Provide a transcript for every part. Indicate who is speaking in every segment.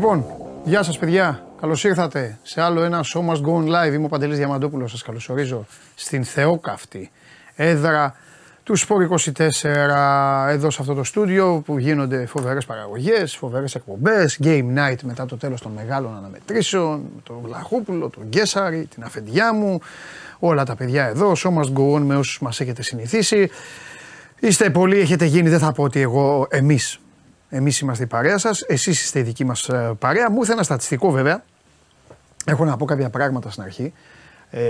Speaker 1: Λοιπόν, γεια σας παιδιά. Καλώς ήρθατε σε άλλο ένα Show Must Go On Live. Είμαι ο Παντελής Διαμαντόπουλος. Σας καλωσορίζω στην Θεόκαυτη έδρα του Σπόρ 24 εδώ σε αυτό το στούντιο που γίνονται φοβερές παραγωγές, φοβερές εκπομπές, game night μετά το τέλος των μεγάλων αναμετρήσεων, τον Βλαχούπουλο, τον Γκέσαρη, την αφεντιά μου, όλα τα παιδιά εδώ, show must go on με όσους μας έχετε συνηθίσει. Είστε πολλοί, έχετε γίνει, δεν θα πω ότι εγώ, εμείς, εμείς είμαστε η παρέα σας, εσείς είστε η δική μας ε, παρέα. Μου ήρθε ένα στατιστικό βέβαια, έχω να πω κάποια πράγματα στην αρχή. Ε,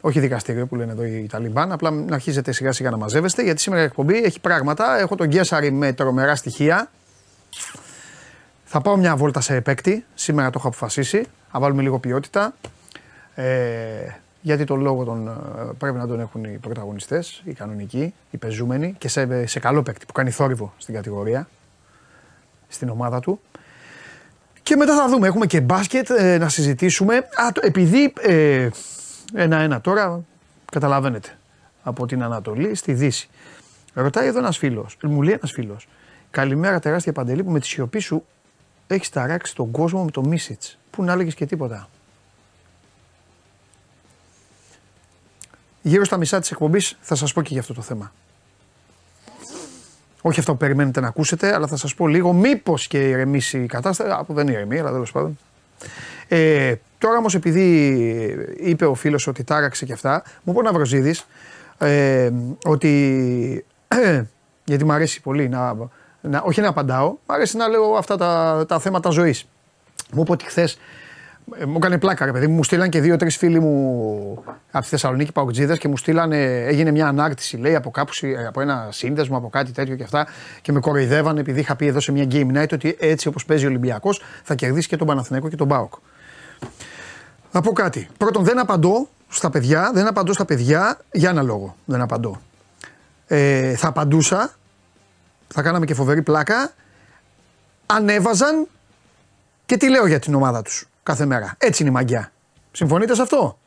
Speaker 1: όχι δικαστήριο που λένε εδώ οι Ταλιμπάν, απλά να αρχίζετε σιγά σιγά να μαζεύεστε γιατί σήμερα η εκπομπή έχει πράγματα. Έχω τον Γκέσαρη με τρομερά στοιχεία. Θα πάω μια βόλτα σε επέκτη. Σήμερα το έχω αποφασίσει. Θα βάλουμε λίγο ποιότητα. Ε, γιατί τον λόγο τον, ε, πρέπει να τον έχουν οι πρωταγωνιστές, οι κανονικοί, οι πεζούμενοι και σε, σε καλό παίκτη που κάνει θόρυβο στην κατηγορία, στην ομάδα του. Και μετά θα δούμε, έχουμε και μπάσκετ ε, να συζητήσουμε. Α, το, επειδή ε, ένα-ένα τώρα, καταλαβαίνετε, από την Ανατολή στη Δύση. Ρωτάει εδώ ένας φίλος, μου λέει ένας φίλος, Καλημέρα τεράστια παντελή που με τη σιωπή σου έχεις ταράξει τον κόσμο με το Μίσιτς. Πού να έλεγε και τίποτα. Γύρω στα μισά της εκπομπής θα σας πω και για αυτό το θέμα. Όχι αυτό που περιμένετε να ακούσετε, αλλά θα σας πω λίγο μήπως και ηρεμήσει η κατάσταση. Από δεν ηρεμεί, αλλά τέλος πάντων. Ε, τώρα όμως, επειδή είπε ο φίλος ότι τάραξε και αυτά, μου είπε ο Ναυροζίδης ε, ότι. γιατί μου αρέσει πολύ να, να, όχι να απαντάω, μου αρέσει να λέω αυτά τα, τα θέματα ζωής. Μου είπε ότι χθες ε, μου έκανε πλάκα, ρε παιδί μου. Μου στείλαν και δύο-τρεις φίλοι μου από τη Θεσσαλονίκη Παουτζίδε και μου στείλαν, έγινε μια ανάρτηση, λέει, από κάπου, από ένα σύνδεσμο, από κάτι τέτοιο και αυτά. Και με κοροϊδεύαν επειδή είχα πει εδώ σε μια game night ότι έτσι όπως παίζει ο Ολυμπιακός θα κερδίσει και τον Παναθηναϊκό και τον Μπάοκ. Θα πω κάτι. Πρώτον, δεν απαντώ στα παιδιά, δεν απαντώ στα παιδιά για ένα λόγο. Δεν απαντώ. Ε, θα απαντούσα, θα κάναμε και φοβερή πλάκα, ανέβαζαν και τι λέω για την ομάδα τους κάθε μέρα. Έτσι είναι η μαγιά. Συμφωνείτε σε αυτό;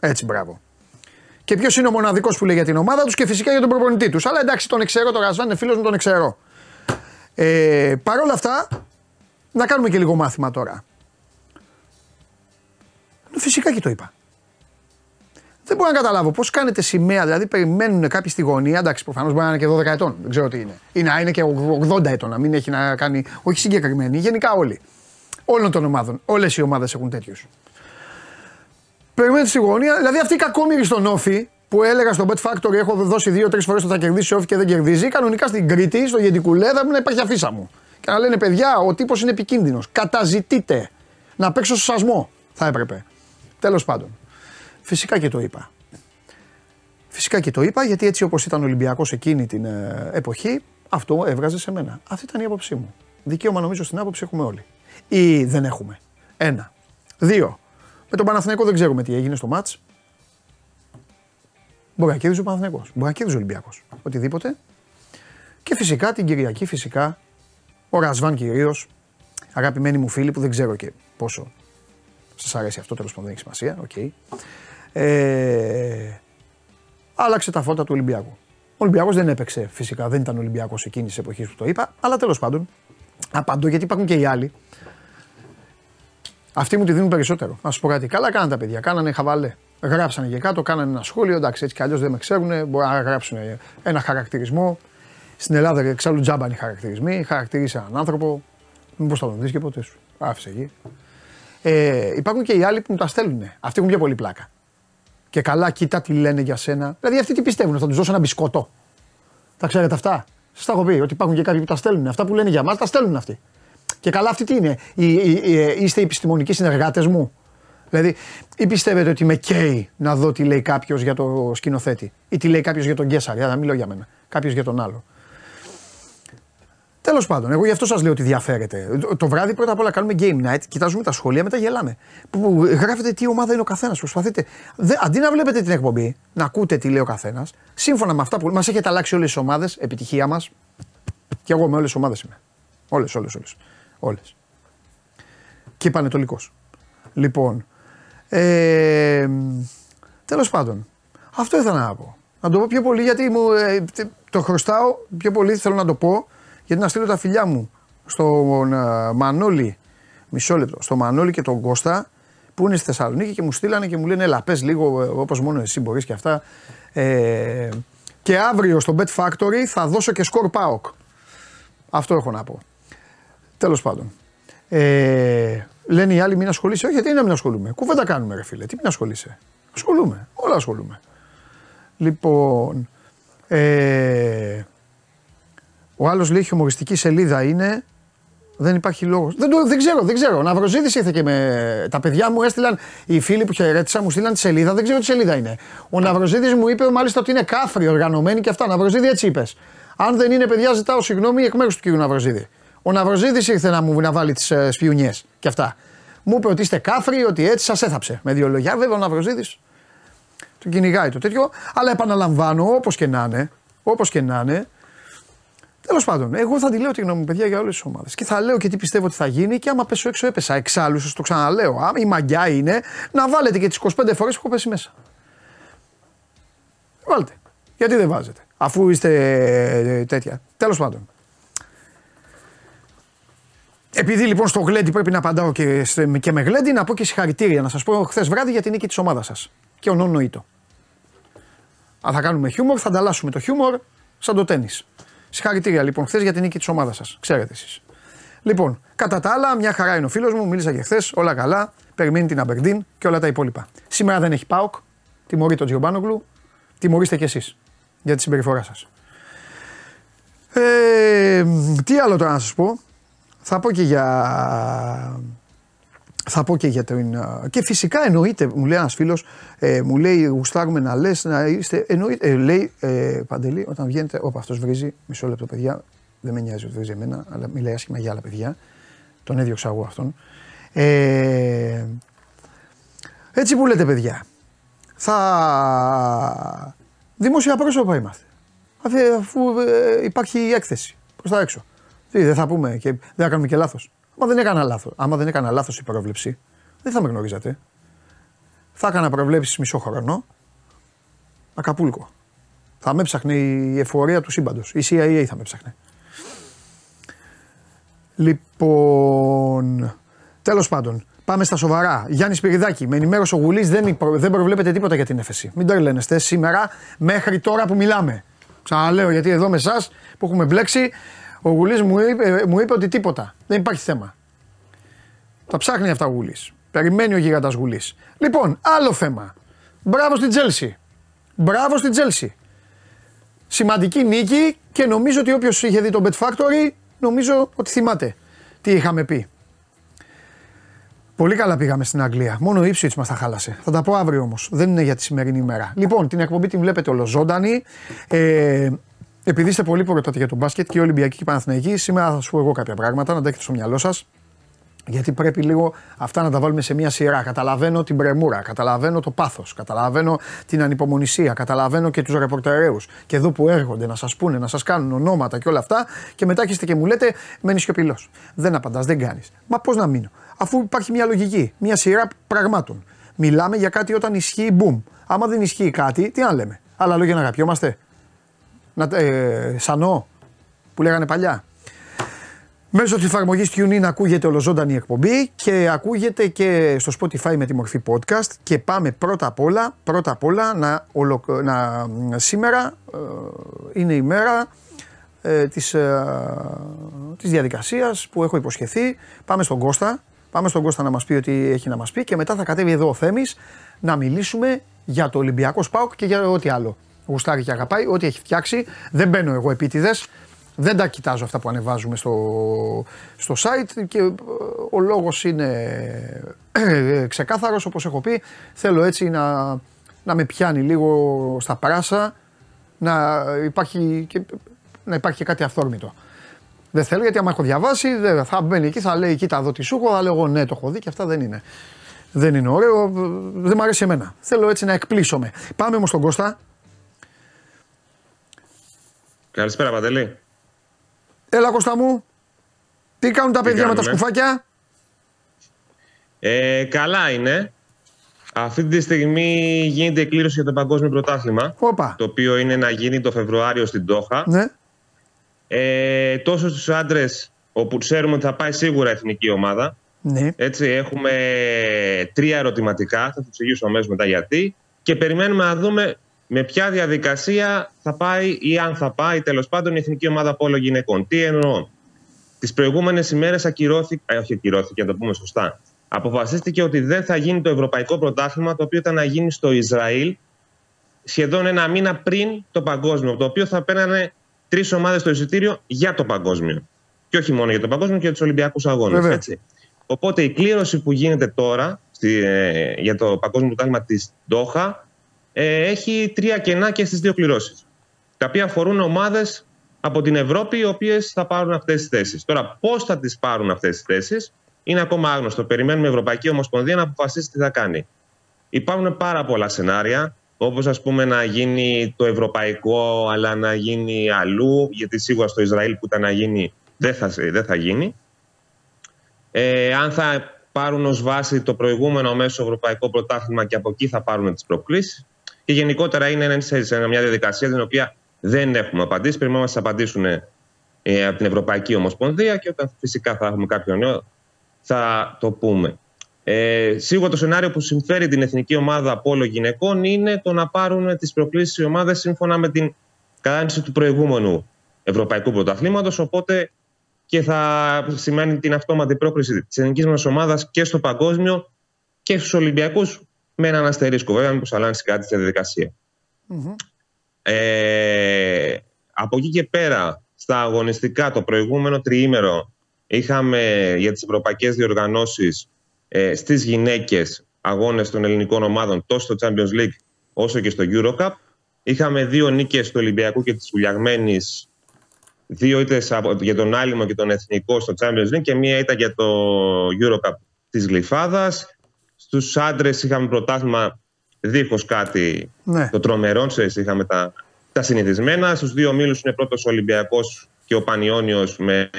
Speaker 1: Έτσι, μπράβο. Και ποιος είναι ο μοναδικός που λέει για την ομάδα τους και φυσικά για τον προπονητή τους. Αλλά εντάξει, τον εξαιρώ, τον Ρασβάν είναι φίλος μου, τον εξαιρώ. Ε, Παρ' όλα αυτά, να κάνουμε και λίγο μάθημα τώρα. Φυσικά και το είπα. Δεν μπορώ να καταλάβω πώς κάνετε σημαία, δηλαδή περιμένουν κάποιοι στη γωνία. Εντάξει, προφανώς μπορεί να είναι και 12 ετών, δεν ξέρω τι είναι. Ή να είναι και 80 ετών, να μην έχει να κάνει. Όχι συγκεκριμένοι, γενικά όλοι όλων των ομάδων. Όλες οι ομάδες έχουν τέτοιους. Περιμένετε στη γωνία, δηλαδή αυτή η κακόμοιρη στον Όφη που έλεγα στο Bet Factory έχω δώσει δύο-τρεις φορές ότι θα κερδίσει Όφη και δεν κερδίζει. Κανονικά στην Κρήτη, στο Γεντικουλέδα, να υπάρχει αφίσα μου. Και να λένε παιδιά, ο τύπος είναι επικίνδυνος. Καταζητείτε να παίξω στο σασμό. Θα έπρεπε. Τέλος πάντων. Φυσικά και το είπα. Φυσικά και το είπα γιατί έτσι όπως ήταν ο Ολυμπιακός εκείνη την ε, εποχή, αυτό έβγαζε σε μένα. Αυτή ήταν η άποψή μου. Δικαίωμα νομίζω στην άποψη έχουμε όλοι ή δεν έχουμε. Ένα. Δύο. Με τον Παναθηναϊκό δεν ξέρουμε τι έγινε στο μάτς. Μπορεί να κέρδιζε ο Παναθηναϊκός. Μπορεί να κέρδιζε ο Ολυμπιακός. Οτιδήποτε. Και φυσικά την Κυριακή, φυσικά, ο Ρασβάν κυρίως, αγαπημένοι μου φίλοι που δεν ξέρω και πόσο σας αρέσει αυτό, τέλος πάντων δεν έχει σημασία. Okay. Ε, άλλαξε τα φώτα του Ολυμπιακού. Ο Ολυμπιακός δεν έπαιξε φυσικά, δεν ήταν Ολυμπιακός εκείνης της εποχής που το είπα, αλλά τέλος πάντων απαντώ γιατί υπάρχουν και οι άλλοι αυτοί μου τη δίνουν περισσότερο. Να σου πω κάτι. Καλά κάνανε τα παιδιά. Κάνανε χαβαλέ. Γράψανε και κάτω, κάνανε ένα σχόλιο. Εντάξει, έτσι κι αλλιώς δεν με ξέρουν. Μπορεί να γράψουν ένα χαρακτηρισμό. Στην Ελλάδα εξάλλου τζάμπα είναι οι χαρακτηρισμοί. Χαρακτήρισε έναν άνθρωπο. Μήπως θα τον δεις και ποτέ σου. Άφησε εκεί. Ε, υπάρχουν και οι άλλοι που μου τα στέλνουν. Αυτοί έχουν πιο πολύ πλάκα. Και καλά, κοίτα τι λένε για σένα. Δηλαδή αυτοί τι πιστεύουν, θα τους δώσω ένα μπισκότο. Τα ξέρετε αυτά; Σας τα έχω πει ότι υπάρχουν και κάποιοι που τα στέλνουν. Αυτά που λένε για μας τα στέλνουν αυτοί. Και καλά, αυτή τι είναι. είστε επιστημονικοί συνεργάτες μου. Δηλαδή, ή πιστεύετε ότι με καίει να δω τι λέει κάποιος για το σκηνοθέτη, ή τι λέει κάποιος για τον Γκέσσαρ, να μιλώ για μένα. Κάποιος για τον άλλο. Τέλος πάντων, εγώ γι' αυτό σας λέω ότι διαφέρετε. Το βράδυ πρώτα απ' όλα κάνουμε game night, κοιτάζουμε τα σχολεία, μετά γελάμε. Που γράφετε τι ομάδα είναι ο καθένας. Προσπαθείτε. Δε, αντί να βλέπετε την εκπομπή, να ακούτε τι λέει ο καθένας, σύμφωνα με αυτά που μας έχετε αλλάξει όλες τις ομάδες, επιτυχία μας. Και εγώ με όλες τις ομάδες είμαι. Όλες, όλες, όλες. Όλες. Και πανετολικό. Λοιπόν. Ε, Τέλος πάντων. Αυτό ήθελα να πω. Να το πω πιο πολύ γιατί μου, ε, το χρωστάω. Πιο πολύ θέλω να το πω γιατί να στείλω τα φιλιά μου στον uh, Μανώλη, μισό λεπτό, στον Μανώλη και τον Κώστα που είναι στη Θεσσαλονίκη και μου στείλανε και μου λένε Ελά, πες λίγο όπως μόνο εσύ μπορείς και αυτά. Ε, και αύριο στο Bet Factory θα δώσω και σκορ ΠΑΟΚ. Αυτό έχω να πω. Τέλος πάντων. Ε, λένε οι άλλοι μην ασχολείσαι. Όχι, γιατί να μην ασχολούμαι. Κουβέντα κάνουμε, ρε φίλε. Τι μην ασχολείσαι. Ασχολούμαι. Όλα ασχολούμαι. Λοιπόν. Ε, ο άλλος λέει χιουμοριστική σελίδα είναι. Δεν υπάρχει λόγος. Δεν, δεν ξέρω, δεν ξέρω. Να Ναυροζήτη ήρθε και με. Τα παιδιά μου έστειλαν. Οι φίλοι που χαιρέτησα μου στείλαν τη σελίδα. Δεν ξέρω τι σελίδα είναι. Ο Ναυροζήτη μου είπε μάλιστα ότι είναι κάφρι οργανωμένη και αυτά. Ναυροζήτη έτσι είπες. Αν δεν είναι παιδιά, ζητάω συγγνώμη εκ μέρους του κύριου Ναυροζήτη. Ο Ναυροζήτη ήρθε να μου να βάλει τις ε, σπιουνιέ και αυτά. Μου είπε ότι είστε κάφροι, ότι έτσι σας έθαψε. Με δύο λόγια, βέβαια ο Ναυροζήτη του κυνηγάει το τέτοιο. Αλλά επαναλαμβάνω, όπως και να είναι, όπως και να είναι, Τέλος πάντων, εγώ θα τη λέω τη γνώμη μου, παιδιά, για όλες τις ομάδες. Και θα λέω και τι πιστεύω ότι θα γίνει και άμα πέσω έξω, έπεσα. Εξάλλου, σας το ξαναλέω. Άμα η μαγιά είναι να βάλετε και τις 25 φορές που έχω πέσει μέσα. Βάλτε. Γιατί δεν βάζετε, αφού είστε ε, τέτοια. Τέλος πάντων. Επειδή λοιπόν στο γλέντι πρέπει να απαντάω και, και με γλέντι, να πω και συγχαρητήρια να σας πω χθες βράδυ για την νίκη της ομάδας σας. Και ο Νόνο Ήτο. Αν θα κάνουμε χιούμορ, θα ανταλλάσσουμε το χιούμορ σαν το τέννη. Συγχαρητήρια λοιπόν χθες για την νίκη της ομάδας σας. Ξέρετε εσείς. Λοιπόν, κατά τα άλλα, μια χαρά είναι ο φίλος μου, μίλησα και χθες, όλα καλά. Περιμένει την Αμπερντίν και όλα τα υπόλοιπα. Σήμερα δεν έχει ΠΑΟΚ. Τιμωρεί τον Τζιομπάνογλου. Τιμωρήστε κι εσείς για τη συμπεριφορά σας. Ε, τι άλλο τώρα να σας πω. Θα πω και για θα πω και για την. Και φυσικά εννοείται, μου λέει ένας φίλος, ε, μου λέει γουστάρουμε να λες να είστε. Εννοείται, ε, λέει ε, Παντελή, όταν βγαίνετε. Όπα, αυτός βρίζει. Μισό λεπτό, παιδιά. Δεν με νοιάζει ότι βρίζει εμένα, αλλά μιλάει άσχημα για άλλα παιδιά. Τον έδιωξα εγώ αυτόν. Ε, έτσι που λέτε, παιδιά. Θα. Δημόσια πρόσωπα είμαστε. Αφού ε, υπάρχει η έκθεση προς τα έξω. Τι, δεν θα πούμε και δεν θα κάνουμε και λάθος. Μα δεν έκανα λάθος. Άμα δεν έκανα λάθος η πρόβλεψη, δεν θα με γνωρίζατε. Θα έκανα προβλέψεις μισό χρόνο. Ακαπούλκο. Θα με ψάχνει η εφορία του σύμπαντος. Η CIA θα με ψάχνει. Λοιπόν. Τέλος πάντων, πάμε στα σοβαρά. Γιάννης Σπυριδάκη, με ενημέρωσε ο Γουλής, δεν, δεν προβλέπεται τίποτα για την έφεση. Μην το λένεστε σήμερα μέχρι τώρα που μιλάμε. Ξαναλέω γιατί εδώ με εσάς που έχουμε μπλέξει, ο Γουλής μου, είπε, μου είπε ότι τίποτα. Δεν υπάρχει θέμα. Τα ψάχνει αυτά ο Γουλής. Περιμένει ο γίγαντα Γουλής. Λοιπόν, άλλο θέμα. Μπράβο στην Τσέλσι. Μπράβο στην Τσέλσι. Σημαντική νίκη και νομίζω ότι όποιος είχε δει το Bet Factory, νομίζω ότι θυμάται τι είχαμε πει. Πολύ καλά πήγαμε στην Αγγλία. Μόνο η Ipswich μας τα χάλασε. Θα τα πω αύριο όμως. Δεν είναι για τη σημερινή ημέρα. Λοιπόν, την εκπομπή την βλέπετε ολοζώντανη. Ε, επειδή είστε πολύ που ρωτάτε για τον μπάσκετ και Ολυμπιακή και Παναθηναϊκή, σήμερα θα σου πω εγώ κάποια πράγματα να τα έχετε στο μυαλό σας. Γιατί πρέπει λίγο αυτά να τα βάλουμε σε μια σειρά. Καταλαβαίνω την πρεμούρα, καταλαβαίνω το πάθος, καταλαβαίνω την ανυπομονησία, καταλαβαίνω και τους ρεπορτερέου και εδώ που έρχονται να σας πούνε, να σας κάνουν ονόματα και όλα αυτά και μετά έχετε και μου λέτε μένεις σιωπηλός. Δεν απαντάς, δεν κάνεις. Μα πώς να μείνω, αφού υπάρχει μια λογική, μια σειρά πραγμάτων. Μιλάμε για κάτι όταν ισχύει, boom. Άμα δεν ισχύει κάτι, τι να λέμε. Άλλα λόγια να αγαπιόμαστε. Να, ε, σανό που λέγανε παλιά. Μέσω της εφαρμογής TuneIn ακούγεται ολοζώντανη εκπομπή και ακούγεται και στο Spotify με τη μορφή podcast. Και πάμε πρώτα απ' όλα, πρώτα απ όλα να, να σήμερα ε, είναι η μέρα ε, της, ε, της διαδικασίας που έχω υποσχεθεί. Πάμε στον Κώστα, πάμε στον Κώστα να μας πει ότι έχει να μας πει και μετά θα κατέβει εδώ ο Θέμης να μιλήσουμε για το Ολυμπιακό Σπάουκ και για ό,τι άλλο γουστάρει και αγαπάει, ό,τι έχει φτιάξει. Δεν μπαίνω εγώ επίτηδες. Δεν τα κοιτάζω αυτά που ανεβάζουμε στο, στο site και ε, ο λόγος είναι ε, ξεκάθαρος όπως έχω πει. Θέλω έτσι να, να με πιάνει λίγο στα πράσα, να υπάρχει και, να υπάρχει και κάτι αυθόρμητο. Δεν θέλω γιατί άμα έχω διαβάσει δεν θα μπαίνει εκεί, θα λέει κοίτα εδώ τι σου έχω, θα λέω εγώ ναι το έχω δει και αυτά δεν είναι. Δεν είναι ωραίο, δεν μου αρέσει εμένα. Θέλω έτσι να εκπλήσω Πάμε όμως στον Κώστα,
Speaker 2: Καλησπέρα, Παντελή.
Speaker 1: Έλα, Κώστα μου. Τι κάνουν τα παιδιά με τα σκουφάκια;
Speaker 2: Ε, καλά είναι. Αυτή τη στιγμή γίνεται η κλήρωση για το Παγκόσμιο Πρωτάθλημα.
Speaker 1: Οπα.
Speaker 2: Το οποίο είναι να γίνει το Φεβρουάριο στην Τόχα.
Speaker 1: Ναι.
Speaker 2: Ε, τόσο στους άντρες όπου ξέρουμε ότι θα πάει σίγουρα εθνική ομάδα.
Speaker 1: Ναι.
Speaker 2: Έτσι, έχουμε τρία ερωτηματικά, θα το εξηγήσω αμέσως μετά γιατί. Και περιμένουμε να δούμε με ποια διαδικασία θα πάει ή αν θα πάει τέλος πάντων η εθνική ομάδα πόλο γυναικών. Τι εννοώ. Τις προηγούμενες ημέρες ακυρώθηκε, ε, όχι ακυρώθηκε, να το πούμε σωστά. Αποφασίστηκε ότι δεν θα γίνει το ευρωπαϊκό πρωτάθλημα, το οποίο ήταν να γίνει στο Ισραήλ σχεδόν ένα μήνα πριν το παγκόσμιο, το οποίο θα παίρνανε τρεις ομάδες στο εισιτήριο για το παγκόσμιο. Και όχι μόνο για το παγκόσμιο, και για τους Ολυμπιακούς Αγώνες. Οπότε η κλήρωση που γίνεται τώρα στη, ε, για το παγκόσμιο πρωτάθλημα της Ντόχα ε, έχει τρία κενά και στις δύο κληρώσεις. Τα οποία αφορούν ομάδες από την Ευρώπη, οι οποίες θα πάρουν αυτές τις θέσεις. Τώρα, πώς θα τις πάρουν αυτές τις θέσεις είναι ακόμα άγνωστο. Περιμένουμε η Ευρωπαϊκή Ομοσπονδία να αποφασίσει τι θα κάνει. Υπάρχουν πάρα πολλά σενάρια, όπως ας πούμε να γίνει το ευρωπαϊκό, αλλά να γίνει αλλού, γιατί σίγουρα στο Ισραήλ που ήταν να γίνει δεν θα, δεν θα γίνει. Ε, αν θα πάρουν ως βάση το προηγούμενο μέσο ευρωπαϊκό πρωτάθλημα και από εκεί θα πάρουν τις προκλήσεις. Και γενικότερα είναι σε μια διαδικασία την οποία δεν έχουμε απαντήσει. Περιμένουμε να μας απαντήσουν ε, από την Ευρωπαϊκή Ομοσπονδία και όταν φυσικά θα έχουμε κάποιο νέο θα το πούμε. Ε, σίγουρα το σενάριο που συμφέρει την εθνική ομάδα Πόλο γυναικών είναι το να πάρουν τις προκλήσεις οι ομάδες σύμφωνα με την κατάρτιση του προηγούμενου Ευρωπαϊκού Πρωταθλήματος. Οπότε και θα σημαίνει την αυτόματη πρόκληση της εθνικής μας ομάδας και στο παγκόσμιο και στους Ολυμπιακούς με έναν αστερίσκο. Βέβαια, μήπως αλλάξει κάτι στη διαδικασία. Ε, από εκεί και πέρα, στα αγωνιστικά, το προηγούμενο τριήμερο είχαμε για τις ευρωπαϊκές διοργανώσεις ε, στις γυναίκες αγώνες των ελληνικών ομάδων τόσο στο Champions League όσο και στο Eurocup. Είχαμε δύο νίκες του Ολυμπιακού και της Ουλιαγμένης, δύο ήττες για τον Άλυμο και τον Εθνικό στο Champions League και μία ήταν για το Eurocup της Γλυφάδας. Στους άντρες είχαμε πρωτάθλημα δίχως κάτι ναι. το τρομερό, είχαμε τα, τα συνηθισμένα. Στους δύο μήλους είναι πρώτος ο Ολυμπιακός και ο Πανιόνιος με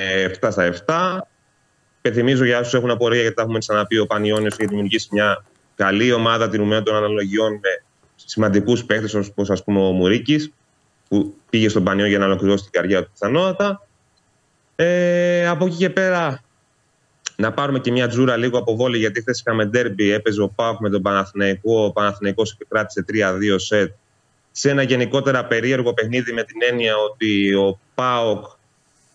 Speaker 2: 7 στα 7. Πεθυμίζω για όσους έχουν απορία, γιατί τα έχουμε ξαναπεί, ο Πανιόνιος έχει δημιουργήσει μια καλή ομάδα τηρουμένων των αναλογιών με σημαντικούς παίκτες όπως ας πούμε ο Μουρίκης, που πήγε στον Πανιό για να ολοκληρώσει την καριέρα του πιθανότατα. Ε, από εκεί και πέρα, να πάρουμε και μια τζούρα λίγο από βόλη, γιατί χθες είχαμε ντέρμπι, έπαιζε ο Πάουκ με τον Παναθηναϊκό. Ο Παναθηναϊκός επικράτησε 3-2 σετ σε ένα γενικότερα περίεργο παιχνίδι με την έννοια ότι ο Πάοκ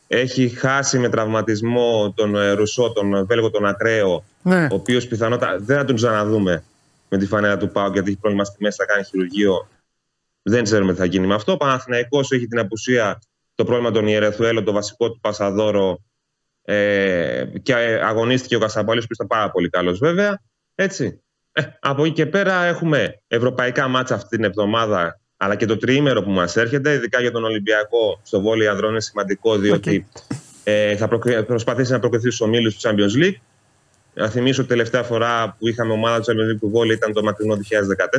Speaker 2: έχει χάσει με τραυματισμό τον ε, Ρουσό, τον Βέλγο, τον Ακραίο, ναι. ο οποίος πιθανότατα δεν θα τον ξαναδούμε με τη φανέλα του Πάου γιατί έχει πρόβλημα στη μέση, θα κάνει χειρουργείο. Δεν ξέρουμε τι θα γίνει με αυτό. Ο Παναθηναϊκός έχει την απουσία το πρόβλημα των Ιερεθουέλο, το βασικό του Πασαδόρο ε, και αγωνίστηκε ο Κασαμπάλη που ήταν πάρα πολύ καλός βέβαια. Έτσι. Ε, από εκεί και πέρα έχουμε ευρωπαϊκά μάτσα αυτή την εβδομάδα αλλά και το τριήμερο που μας έρχεται, ειδικά για τον Ολυμπιακό στο βόλιο ανδρών, είναι σημαντικό διότι ε, θα προσπαθήσει να προκριθεί στους ομίλους του Champions League. Να θυμίσω ότι τελευταία φορά που είχαμε ομάδα του Champions League του βόλιο ήταν το μακρινό 2014,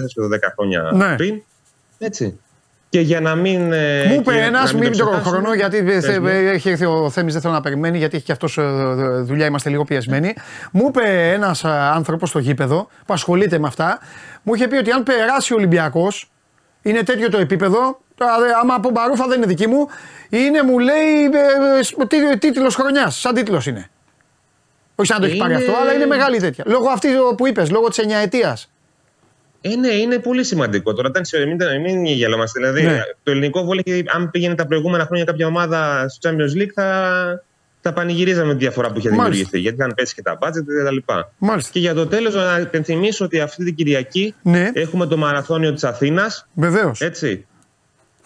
Speaker 2: σχεδόν 10 χρόνια ναι. πριν. Έτσι. Και για να μην.
Speaker 1: Ε, μου είπε ένας, μην το χρόνο, γιατί έχει έρθει ο Θέμης, δεν θέλω να περιμένει, γιατί έχει και αυτός ε, δουλειά, είμαστε λίγο πιεσμένοι. Μου είπε ένας άνθρωπος στο γήπεδο που ασχολείται με αυτά, μου είχε πει ότι αν περάσει ο Ολυμπιακός, είναι τέτοιο το επίπεδο. Άμα από μπαρούφα δεν είναι δική μου, είναι μου λέει ε, ε τίτλος χρονιάς. Σαν τίτλος είναι. Όχι σαν να το έχει πάρει αυτό, αλλά είναι μεγάλη τέτοια. Λόγω αυτής που είπες, λόγω της εννιαετία.
Speaker 2: Ε, ναι, είναι πολύ σημαντικό. Τώρα, όταν μην, μην γελόμαστε. Δηλαδή, ναι. το ελληνικό βόλιο, αν πήγαινε τα προηγούμενα χρόνια κάποια ομάδα στο Champions League, θα, θα πανηγυρίζαμε τη διαφορά που είχε δημιουργηθεί. Γιατί είχαν πέσει και τα μπάτζετ κτλ. Και για το τέλος, να υπενθυμίσω ότι αυτή την Κυριακή ναι. έχουμε το μαραθώνιο της Αθήνας.
Speaker 1: Βεβαίως.
Speaker 2: Έτσι.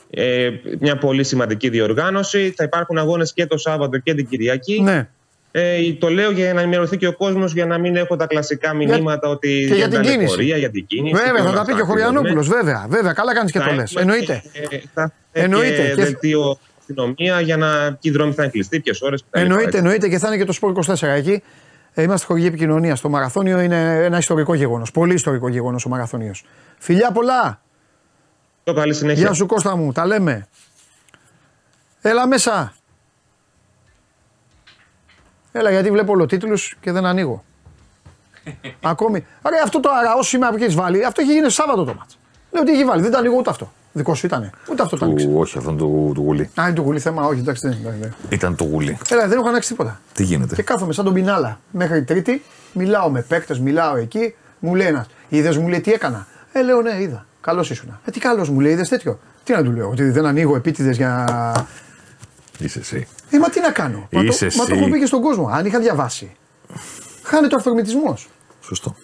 Speaker 2: Ε, μια πολύ σημαντική διοργάνωση. Θα υπάρχουν αγώνες και το Σάββατο και την Κυριακή.
Speaker 1: Ναι.
Speaker 2: Ε, το λέω για να ενημερωθεί και ο κόσμος για να μην έχω τα κλασικά μηνύματα για... ότι
Speaker 1: και για, την κίνηση.
Speaker 2: Πορεία, για την κίνηση.
Speaker 1: Βέβαια, θα τα πει και ο Χωριανόπουλος. Βέβαια, βέβαια, καλά κάνεις και το λες. Εννοείται.
Speaker 2: Εννοείται. Και δελτίο αστυνομία για να ποιοι δρόμοι θα είναι κλειστοί, ποιε ώρε.
Speaker 1: Εννοείται, εννοείται και θα είναι και το Σπορ 24 εκεί. Ε, είμαστε χορηγή επικοινωνία. Το μαραθώνιο είναι ένα ιστορικό γεγονός. Πολύ ιστορικό γεγονός ο μαραθώνιος. Φιλιά πολλά.
Speaker 2: Το καλή συνέχεια.
Speaker 1: Γεια σου Κώστα μου, τα λέμε. Έλα μέσα. Έλα γιατί βλέπω ολοτίτλους και δεν ανοίγω. Ακόμη. Άρα αυτό το αραό σήμερα που έχεις βάλει, αυτό έχει γίνει Σάββατο το μάτς. Λέω ότι έχει βάλει, δεν τα ανοίγω ούτε αυτό. Δικό σου ήταν. Ούτε αυτό το άνοιξε.
Speaker 3: Του, όχι, αυτόν του, του γουλή.
Speaker 1: Α, είναι το γουλή θέμα, όχι, εντάξει, δεν είναι.
Speaker 3: Ήταν το γουλή.
Speaker 1: Έλα, δεν έχω ανοίξει τίποτα.
Speaker 3: Τι γίνεται;
Speaker 1: Και κάθομαι σαν τον πινάλα μέχρι Τρίτη, μιλάω με παίκτες, μιλάω εκεί, μου λέει ένας, είδες μου λέει τι έκανα; Ε, λέω ναι, είδα. Καλώ ήσουν. Ε, τι καλός μου λέει, είδες τέτοιο. Τι να του λέω, Ότι δεν ανοίγω επίτηδες για.
Speaker 3: Είσαι εσύ.
Speaker 1: Ε, μα τι να κάνω; Μα το,
Speaker 3: Είσαι
Speaker 1: μα το
Speaker 3: εσύ.
Speaker 1: έχω πει και στον κόσμο. Αν είχα διαβάσει. Χάνεται ο αυθορμητισμό.
Speaker 3: Σωστό.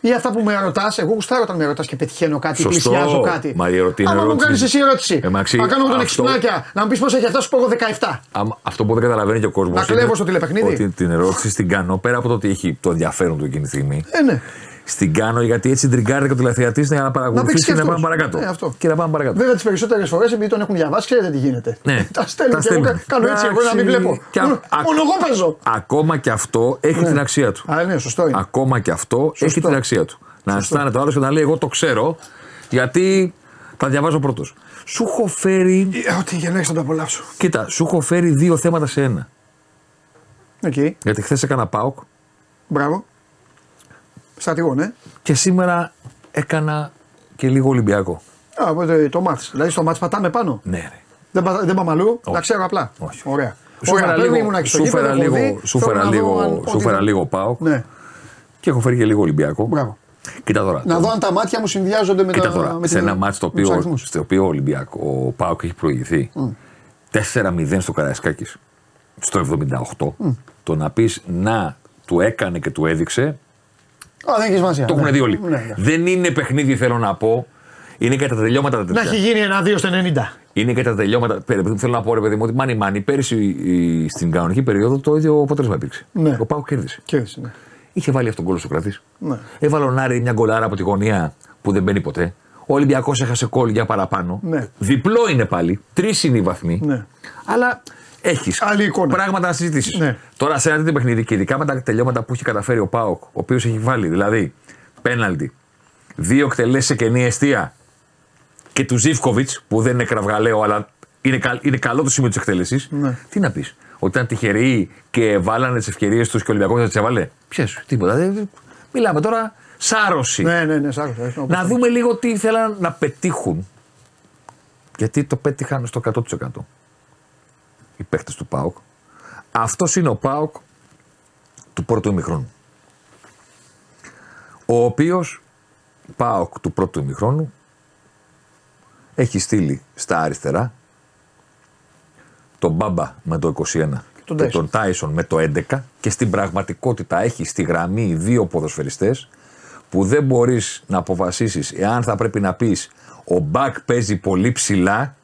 Speaker 1: Ή αυτά που με ρωτάς, εγώ γουστάρω όταν με ρωτάς και πετυχαίνω κάτι,
Speaker 3: Σωστό.
Speaker 1: πλησιάζω κάτι.
Speaker 3: Μα η ερωτή είναι
Speaker 1: Άμα μου
Speaker 3: ερώτηση.
Speaker 1: κάνεις εσύ ερώτηση,
Speaker 3: Ε, Μαξί,
Speaker 1: να κάνω τον
Speaker 3: αυτό-
Speaker 1: εξυπνάκια, να μου πεις πώς έχει αυτά, σου πω εγώ 17.
Speaker 3: Άμα- αυτό που δεν καταλαβαίνει και ο κόσμος.
Speaker 1: Να κλέβω στο τηλεπαιχνίδι.
Speaker 3: Ότι την ερώτηση στην κάνω πέρα από το ότι έχει το ενδιαφέρον του εκείνη τη στιγμή.
Speaker 1: Ε, ναι.
Speaker 3: Στην κάνω γιατί έτσι τριγκάρει και ο τηλεθεατής για να
Speaker 1: Να παίξει
Speaker 3: παρακολουθήσει
Speaker 1: και
Speaker 3: και να
Speaker 1: αυτός.
Speaker 3: πάμε παρακάτω.
Speaker 1: Ε, αυτό.
Speaker 3: Και να πάμε παρακάτω.
Speaker 1: Βέβαια τις περισσότερες φορές επειδή τον έχουν διαβάσει, ξέρετε τι γίνεται.
Speaker 3: Ναι.
Speaker 1: τα στέλνω
Speaker 3: Τα
Speaker 1: και εγώ
Speaker 3: στέλνουν.
Speaker 1: κάνω έτσι, εγώ να μην
Speaker 3: Εντάξει.
Speaker 1: βλέπω.
Speaker 3: Και α-
Speaker 1: Μόνο
Speaker 3: α-
Speaker 1: μόνο εγώ παίζω.
Speaker 3: Ακόμα και αυτό έχει την αξία του.
Speaker 1: Α, ναι, σωστό είναι.
Speaker 3: Ακόμα και αυτό έχει την αξία του. Να αισθάνεται ο άλλος και να λέει: Εγώ το ξέρω, γιατί τα διαβάζω πρώτος. Σου έχω φέρει.
Speaker 1: Ε, Ό,τι γεννάει να το απολαύσω.
Speaker 3: Κοίτα, σου έχω φέρει δύο θέματα σε ένα.
Speaker 1: Οκ,
Speaker 3: Γιατί χθες έκανα ΠΑΟΚ
Speaker 1: μπράβο. Στρατηγό, ναι.
Speaker 3: και σήμερα έκανα και λίγο Ολυμπιακό.
Speaker 1: Α, οπότε το ματς. Δηλαδή στο ματς πατάμε πάνω.
Speaker 3: Ναι, ρε.
Speaker 1: Δεν, πα- δεν πάμε αλλού,
Speaker 3: Όχι.
Speaker 1: να ξέρω απλά.
Speaker 3: Όχι.
Speaker 1: Ωραία.
Speaker 3: Σου
Speaker 1: Ωραία,
Speaker 3: φέρα
Speaker 1: πρέπει
Speaker 3: λίγο,
Speaker 1: ήμουν και στο
Speaker 3: σου
Speaker 1: γήπεδο,
Speaker 3: φέρα
Speaker 1: έχω
Speaker 3: λίγο,
Speaker 1: δει,
Speaker 3: σου
Speaker 1: θέλω
Speaker 3: φέρα
Speaker 1: να δω
Speaker 3: λίγο,
Speaker 1: αν-
Speaker 3: σου
Speaker 1: ότι
Speaker 3: φέρα
Speaker 1: δεν-
Speaker 3: λίγο ΠΑΟΚ
Speaker 1: Ναι,
Speaker 3: και έχω φέρει και λίγο Ολυμπιακό.
Speaker 1: μπράβο.
Speaker 3: Κοίτα τώρα.
Speaker 1: Να δω αν τα μάτια μου συνδυάζονται με,
Speaker 3: Κοίτα
Speaker 1: τα,
Speaker 3: τώρα,
Speaker 1: με
Speaker 3: σε
Speaker 1: την-
Speaker 3: ένα μάτσο το
Speaker 1: με τους
Speaker 3: οποίο,
Speaker 1: αριθμούς.
Speaker 3: στο οποίο ο Ολυμπιακό, ο Πάοκ έχει προηγηθεί 4-0 στο Καραϊσκάκης στο 78, το να πεις να του έκανε και του έδειξε,
Speaker 1: Α, δεν έχεις σημασία.
Speaker 3: το
Speaker 1: ναι.
Speaker 3: έχουν δει όλοι.
Speaker 1: Ναι, ναι.
Speaker 3: Δεν είναι παιχνίδι, θέλω να πω. Είναι και τα τελειώματα τα
Speaker 1: Να
Speaker 3: τέτοια.
Speaker 1: έχει γίνει ένα 2 στο 90.
Speaker 3: Είναι και τα τελειώματα. Πέρα, επειδή θέλω να πω, ρε παιδί μου, ότι μάνι μάνι πέρυσι η- στην κανονική περίοδο το ίδιο αποτέλεσμα υπήρξε.
Speaker 1: Ναι.
Speaker 3: Ο Πάοκ κέρδισε.
Speaker 1: Κέρδισε, ναι.
Speaker 3: Είχε βάλει αυτόν τον κόλλο στο κρατή.
Speaker 1: Ναι.
Speaker 3: Έβαλε ο Νάρη μια γκολάρα από τη γωνία που δεν μπαίνει ποτέ. Ο Ολυμπιακός έχασε κόλλ για παραπάνω.
Speaker 1: Ναι.
Speaker 3: Διπλό είναι πάλι. Τρεις είναι οι βαθμοί.
Speaker 1: Ναι.
Speaker 3: Αλλά έχεις
Speaker 1: Άλλη εικόνα.
Speaker 3: πράγματα να συζητήσεις.
Speaker 1: Ναι.
Speaker 3: Τώρα σε ένα τέτοιο παιχνίδι και ειδικά με τα τελειώματα που έχει καταφέρει ο Πάοκ, ο οποίος έχει βάλει δηλαδή πέναλτι, δύο εκτελέσεις σε κενή αιστεία και του Ζήφκοβιτς που δεν είναι κραυγαλαίο αλλά είναι, καλ- είναι καλό το σημείο της εκτέλεσης.
Speaker 1: Ναι.
Speaker 3: Τι να πεις, Ότι ήταν τυχεροί και βάλανε τις ευκαιρίες τους και ο Ολυμπιακός δεν τις έβαλε. Ποιες, τίποτα. Δεν- Μιλάμε τώρα σάρωση.
Speaker 1: Ναι, ναι, ναι, σ' άκουσα. Όπως
Speaker 3: Να
Speaker 1: το-
Speaker 3: δούμε λίγο τι ήθελαν να πετύχουν. Γιατί το πέτυχαν στο 100% οι παίχτε του ΠΑΟΚ. Αυτός είναι ο ΠΑΟΚ του πρώτου ημιχρόνου. Ο οποίος ΠΑΟΚ του πρώτου ημιχρόνου έχει στείλει στα αριστερά τον Μπάμπα με το 21
Speaker 1: τον
Speaker 3: και
Speaker 1: Tyson.
Speaker 3: τον Τάισον με το 11 και στην πραγματικότητα έχει στη γραμμή δύο ποδοσφαιριστές που δεν μπορείς να αποφασίσεις εάν θα πρέπει να πεις ο Μπακ παίζει πολύ ψηλά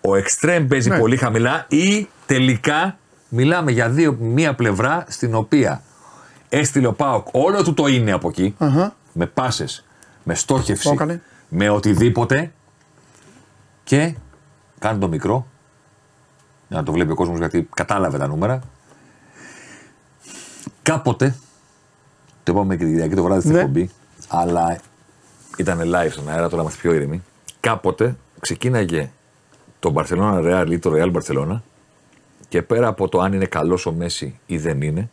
Speaker 3: ο Εκστρέμ παίζει
Speaker 1: Ναι.
Speaker 3: πολύ χαμηλά ή τελικά μιλάμε για δύο, μία πλευρά στην οποία έστειλε ο Πάοκ όλο του το είναι από εκεί
Speaker 1: Αχα.
Speaker 3: με πάσες, με
Speaker 1: Το
Speaker 3: στόχευση,
Speaker 1: έκανε.
Speaker 3: με οτιδήποτε και κάνει το μικρό για να το βλέπει ο κόσμος γιατί κατάλαβε τα νούμερα κάποτε το είπαμε και την Κυριακή το βράδυ στην
Speaker 1: Ναι.
Speaker 3: εκπομπή αλλά ήταν live στον αέρα τώρα είμαστε πιο ήρεμοι κάποτε ξεκίναγε το Barcelona Real ή το Real Barcelona και πέρα από το αν είναι καλός ο Μέση ή δεν είναι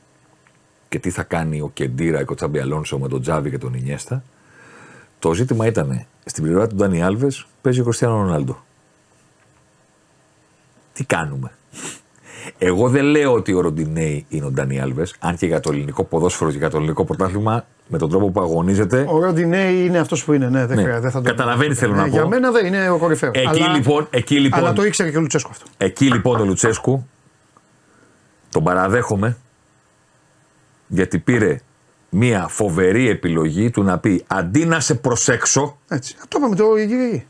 Speaker 3: και τι θα κάνει ο Κεντήρα και ο Τσάμπι Αλόνσο με τον Τζάβι και τον Ινιέστα το ζήτημα ήταν στην πλευρά του Ντάνι Άλβες παίζει ο Κριστιανό Ρονάλντο. Τι κάνουμε; Εγώ δεν λέω ότι ο Ροντινέη είναι ο Ντάνι Άλβες, αν και για το ελληνικό ποδόσφαιρο και για το ελληνικό πρωτάθλημα, με τον τρόπο που αγωνίζεται.
Speaker 1: Ο Ροντινέη είναι αυτός που είναι. Ναι, δεν
Speaker 3: Ναι.
Speaker 1: χρειάζεται. δεν θα το-
Speaker 3: Καταλαβαίνεις θέλω
Speaker 1: Ναι,
Speaker 3: να πω.
Speaker 1: Για μένα δεν είναι ο κορυφαίος.
Speaker 3: Εκεί λοιπόν- εκεί λοιπόν-
Speaker 1: Αλλά το ήξερε και ο Λουτσέσκο αυτό.
Speaker 3: Εκεί λοιπόν ο Λουτσέσκου τον παραδέχομαι γιατί πήρε μια φοβερή επιλογή του να πει αντί να σε προσέξω,
Speaker 1: Έτσι. Α, Το είπαμε το Κυριακή.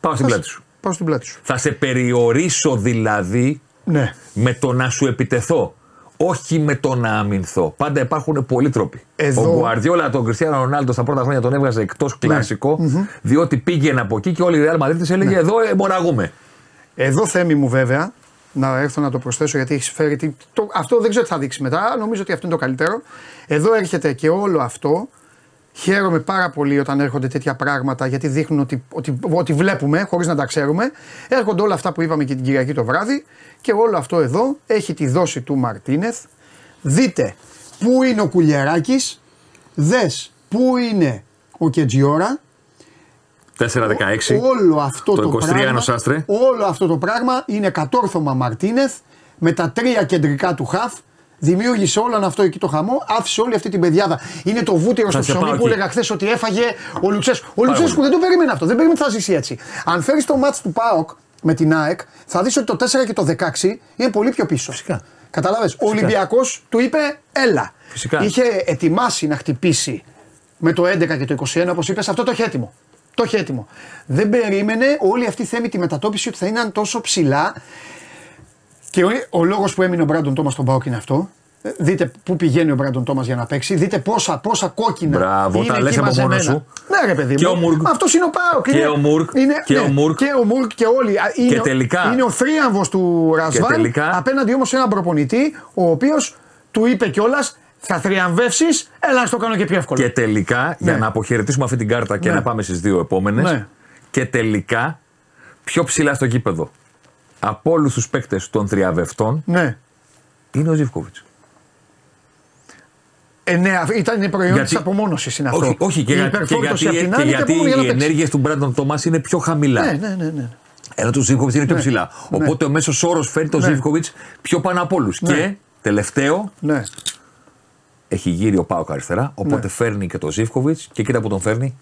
Speaker 3: πάω στην πλάτη σου.
Speaker 1: Πάω στην πλάτη σου.
Speaker 3: Θα σε περιορίσω δηλαδή
Speaker 1: Ναι.
Speaker 3: με το να σου επιτεθώ. Όχι με το να αμυνθώ. Πάντα υπάρχουν πολλοί τρόποι.
Speaker 1: Εδώ- Ναι.
Speaker 3: Ο Γκουαρδιόλα τον Κριστιανό Ρονάλντο στα πρώτα χρόνια τον έβγαζε εκτός κλασικό, διότι πήγαινε από εκεί και όλη η Real Madrid της
Speaker 1: Ναι.
Speaker 3: έλεγε εδώ εμποραγούμε.
Speaker 1: Εδώ θέμη μου βέβαια, να έρθω να το προσθέσω γιατί έχεις φέρει. τι- Το, αυτό δεν ξέρω τι θα δείξει μετά. Νομίζω ότι αυτό είναι το καλύτερο. Εδώ έρχεται και όλο αυτό. Χαίρομαι πάρα πολύ όταν έρχονται τέτοια πράγματα γιατί δείχνουν ότι, ότι, ότι βλέπουμε χωρίς να τα ξέρουμε. Έρχονται όλα αυτά που είπαμε και την Κυριακή το βράδυ και όλο αυτό εδώ έχει τη δόση του Μαρτίνεθ. Δείτε πού είναι ο Κουλιεράκης, δες πού είναι ο Κετζιόρα
Speaker 3: 4-16.
Speaker 1: Όλο αυτό
Speaker 3: Το
Speaker 1: το,
Speaker 3: 23
Speaker 1: πράγμα,
Speaker 3: ενός Άστρε.
Speaker 1: Όλο αυτό το πράγμα είναι κατόρθωμα Μαρτίνεθ με τα τρία κεντρικά του χαφ. Δημιούργησε όλο αυτό εκεί το χαμό, άφησε όλη αυτή την πεδιάδα. Είναι το βούτυρο στο
Speaker 3: σε
Speaker 1: ψωμί
Speaker 3: πάω
Speaker 1: που
Speaker 3: εκεί.
Speaker 1: έλεγα χθες ότι έφαγε ο Λουτσέσκου. Ο Λουτσέσκου
Speaker 3: πολύ.
Speaker 1: δεν το περίμενε αυτό, δεν περίμενε ότι θα ζήσει έτσι. Αν φέρεις το μάτς του ΠΑΟΚ με την ΑΕΚ, θα δεις ότι το 4 και το 16 είναι πολύ πιο πίσω.
Speaker 3: Φυσικά.
Speaker 1: Κατάλαβε. Ο Ολυμπιακός του είπε, έλα.
Speaker 3: Φυσικά.
Speaker 1: Είχε ετοιμάσει να χτυπήσει με το 11 και το 21, όπως είπες, αυτό το είχε έτοιμο. Το είχε έτοιμο. Δεν περίμενε όλη αυτή η θέμητη μετατόπιση ότι θα είναι τόσο ψηλά. Και ο, ο λόγος που έμεινε ο Μπράντον Τόμας στον Πάοκ είναι αυτό. Ε, Δείτε πού πηγαίνει ο Μπράντον Τόμας για να παίξει. Δείτε πόσα, πόσα κόκκινα.
Speaker 3: Μπράβο,
Speaker 1: είναι
Speaker 3: τα
Speaker 1: εκεί
Speaker 3: λες από
Speaker 1: μαζεμένα.
Speaker 3: μόνος σου.
Speaker 1: Ναι, ρε παιδί
Speaker 3: Και
Speaker 1: μου.
Speaker 3: ο Μουργκ.
Speaker 1: Αυτός είναι ο Πάοκ.
Speaker 3: Και
Speaker 1: είναι-
Speaker 3: ο Μουργκ.
Speaker 1: Είναι,
Speaker 3: Και
Speaker 1: ναι,
Speaker 3: ο Μουργκ.
Speaker 1: Και ο Μουργκ και όλοι. Α, Είναι, ο-
Speaker 3: τελικά-
Speaker 1: είναι ο θρίαμβος του Ρασβάν.
Speaker 3: τελικά-
Speaker 1: Απέναντι όμως σε έναν προπονητή, ο οποίος του είπε κιόλας θα θριαμβεύσεις, έλα να στο κάνω και πιο εύκολο.
Speaker 3: Και τελικά, για να αποχαιρετήσουμε αυτή την κάρτα και
Speaker 1: Ναι.
Speaker 3: να πάμε στις δύο επόμενες.
Speaker 1: Ναι.
Speaker 3: Και τελικά, πιο ψηλά στο γήπεδο από όλους τους παίκτες των τριαβευτών
Speaker 1: Ναι.
Speaker 3: είναι ο Ζήφκοβιτ.
Speaker 1: Ε, ναι, αυ- ήταν προϊόν
Speaker 3: Γιατί-
Speaker 1: τη απομόνωσης είναι αυτό.
Speaker 3: Όχι, όχι και,
Speaker 1: Η
Speaker 3: για- και
Speaker 1: υπερφόρτωση
Speaker 3: γιατί,
Speaker 1: απ' την
Speaker 3: και
Speaker 1: άλλη
Speaker 3: γιατί
Speaker 1: απομόνωση για
Speaker 3: οι
Speaker 1: να παίξει.
Speaker 3: ενέργειες του Μπράντον Τόμα είναι πιο χαμηλά.
Speaker 1: Ναι, ναι, ναι. ναι.
Speaker 3: Ενώ του Ζήφκοβιτς είναι πιο
Speaker 1: Ναι.
Speaker 3: ψηλά.
Speaker 1: Ναι.
Speaker 3: Οπότε ο μέσος όρος φέρνει τον
Speaker 1: Ναι.
Speaker 3: Ζήφκοβιτς πιο πάνω από όλους.
Speaker 1: Ναι.
Speaker 3: Και τελευταίο,
Speaker 1: ναι.
Speaker 3: έχει γύρει ο Πάοκ αριστερά. Οπότε
Speaker 1: Ναι.
Speaker 3: φέρνει και τον Ζήφκοβιτς και κοίτα που τον φέρνει.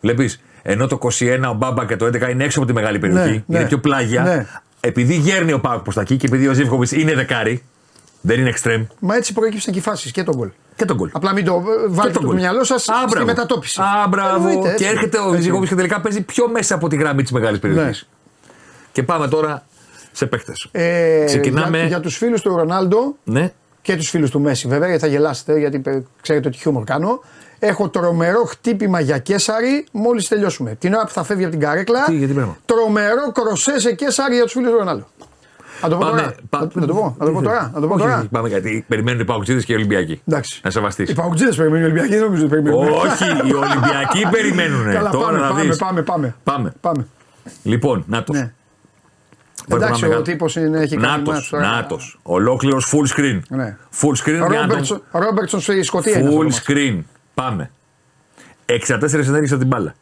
Speaker 3: Βλέπεις, ενώ το 21 ο Μπάμπα και το 11 είναι έξω από τη μεγάλη περιοχή,
Speaker 1: Ναι,
Speaker 3: είναι
Speaker 1: ναι.
Speaker 3: πιο πλάγια.
Speaker 1: Ναι.
Speaker 3: Επειδή γέρνει ο Πάοκ προς τα εκεί και επειδή ο Ζήφκοβιτς είναι δεκάρι, δεν είναι εξτρέμ.
Speaker 1: Μα έτσι προέκυψαν και οι φάσεις και τον γκολ.
Speaker 3: Και τον γκολ.
Speaker 1: Απλά μην το ε, βάλετε
Speaker 3: τον
Speaker 1: το
Speaker 3: γκολ.
Speaker 1: μυαλό σας
Speaker 3: Α,
Speaker 1: στη
Speaker 3: μπράβο.
Speaker 1: μετατόπιση.
Speaker 3: Α, μπράβο.
Speaker 1: Εννοείται, έτσι.
Speaker 3: Και έρχεται ο
Speaker 1: Έτσι.
Speaker 3: Ζήφκοβιτ και τελικά παίζει πιο μέσα από τη γραμμή της μεγάλης περιοχής.
Speaker 1: Ναι.
Speaker 3: Και πάμε τώρα σε παίκτες.
Speaker 1: Ε,
Speaker 3: Ξεκινάμε.
Speaker 1: Για, για τους φίλους του Ρονάλντο
Speaker 3: Ναι.
Speaker 1: και τους φίλους του Μέση, βέβαια, γιατί θα γελάσετε, γιατί ε, ξέρετε ότι χιούμορ κάνω. Έχω τρομερό χτύπημα για Κέσαρη μόλις τελειώσουμε. Την ώρα που θα φεύγει από την καρέκλα.
Speaker 3: Τι, γιατί πράγμα;
Speaker 1: Τρομερό κροσέ σε Κέσαρη για τους φίλους του Ρονάλντο. Να το πω τώρα.
Speaker 3: πα-
Speaker 1: Να, να το πω, να το πω τώρα. Να το πω
Speaker 3: Όχι,
Speaker 1: τώρα.
Speaker 3: όχι, Πάμε γιατί περιμένουν οι Παουξίδε και οι Ολυμπιακοί.
Speaker 1: Εντάξει.
Speaker 3: Να σεβαστείς.
Speaker 1: Οι Παουτζίδε περιμένουν, οι Ολυμπιακοί δεν νομίζω ότι περιμένουν.
Speaker 3: Όχι, οι Ολυμπιακοί περιμένουν.
Speaker 1: Καλά,
Speaker 3: Τώρα
Speaker 1: πάμε,
Speaker 3: να
Speaker 1: πάμε,
Speaker 3: δεις.
Speaker 1: πάμε, πάμε.
Speaker 3: Πάμε.
Speaker 1: Πάμε.
Speaker 3: Λοιπόν, να το.
Speaker 1: Ναι. Εντάξει, ο τύπος έχει κάνει
Speaker 3: Νάτος.
Speaker 1: μάτς τώρα.
Speaker 3: Νάτος. Ολόκληρος full screen.
Speaker 1: Ναι.
Speaker 3: Full screen. για να τον-
Speaker 1: Ρόμπερτσον- Ρόμπερτσον στη Σκωτία. είναι αυτός το
Speaker 3: Full
Speaker 1: μάτς.
Speaker 3: screen. Πάμε. 64 ενέργειες από την μπάλα.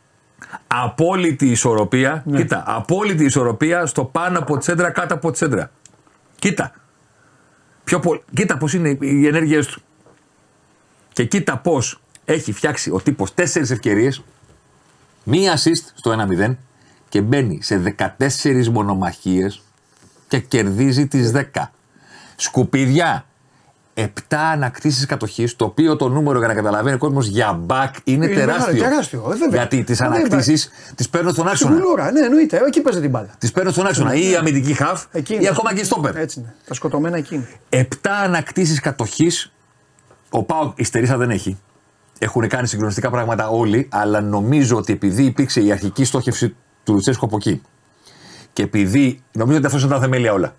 Speaker 3: Απόλυτη ισορροπία.
Speaker 1: Ναι.
Speaker 3: Κοίτα, απόλυτη ισορροπία στο πάνω από τσέντρα, κάτω από τσέντρα. Κοίτα. Πιο πο... Κοίτα πώς είναι οι ενέργειές του. Και κοίτα πώς έχει φτιάξει ο τύπος 4 ευκαιρίες, μία assist στο 1-0 και μπαίνει σε 14 μονομαχίες και κερδίζει τις 10. Σκουπίδια. 7 ανακτήσεις κατοχής, το οποίο το νούμερο για να καταλαβαίνει ο κόσμος για μπακ είναι,
Speaker 1: Είναι
Speaker 3: τεράστιο.
Speaker 1: μεγάλο, τεράστιο, ε, βέβαια.
Speaker 3: Γιατί τις
Speaker 1: Δεν
Speaker 3: ανακτήσεις τις παίρνω στον
Speaker 1: Στην
Speaker 3: άξονα.
Speaker 1: κουλούρα, ναι, εννοείται. Εκεί παίζει την μπάλα.
Speaker 3: Τις παίρνω στον άξονα. Ή αμυντική χαφ
Speaker 1: Εκεί
Speaker 3: ή
Speaker 1: είναι.
Speaker 3: ακόμα και στόπερ.
Speaker 1: Έτσι είναι. Τα σκοτωμένα εκεί είναι.
Speaker 3: Επτά ανακτήσεις κατοχής. Ο Πάο ιστερίσα δεν έχει. Έχουν κάνει συγκλονιστικά πράγματα όλοι, αλλά νομίζω ότι επειδή υπήρξε η αρχική στόχευση του Λουτσέσκου από εκεί και επειδή νομίζω ότι αυτό ήταν τα θεμέλια όλα.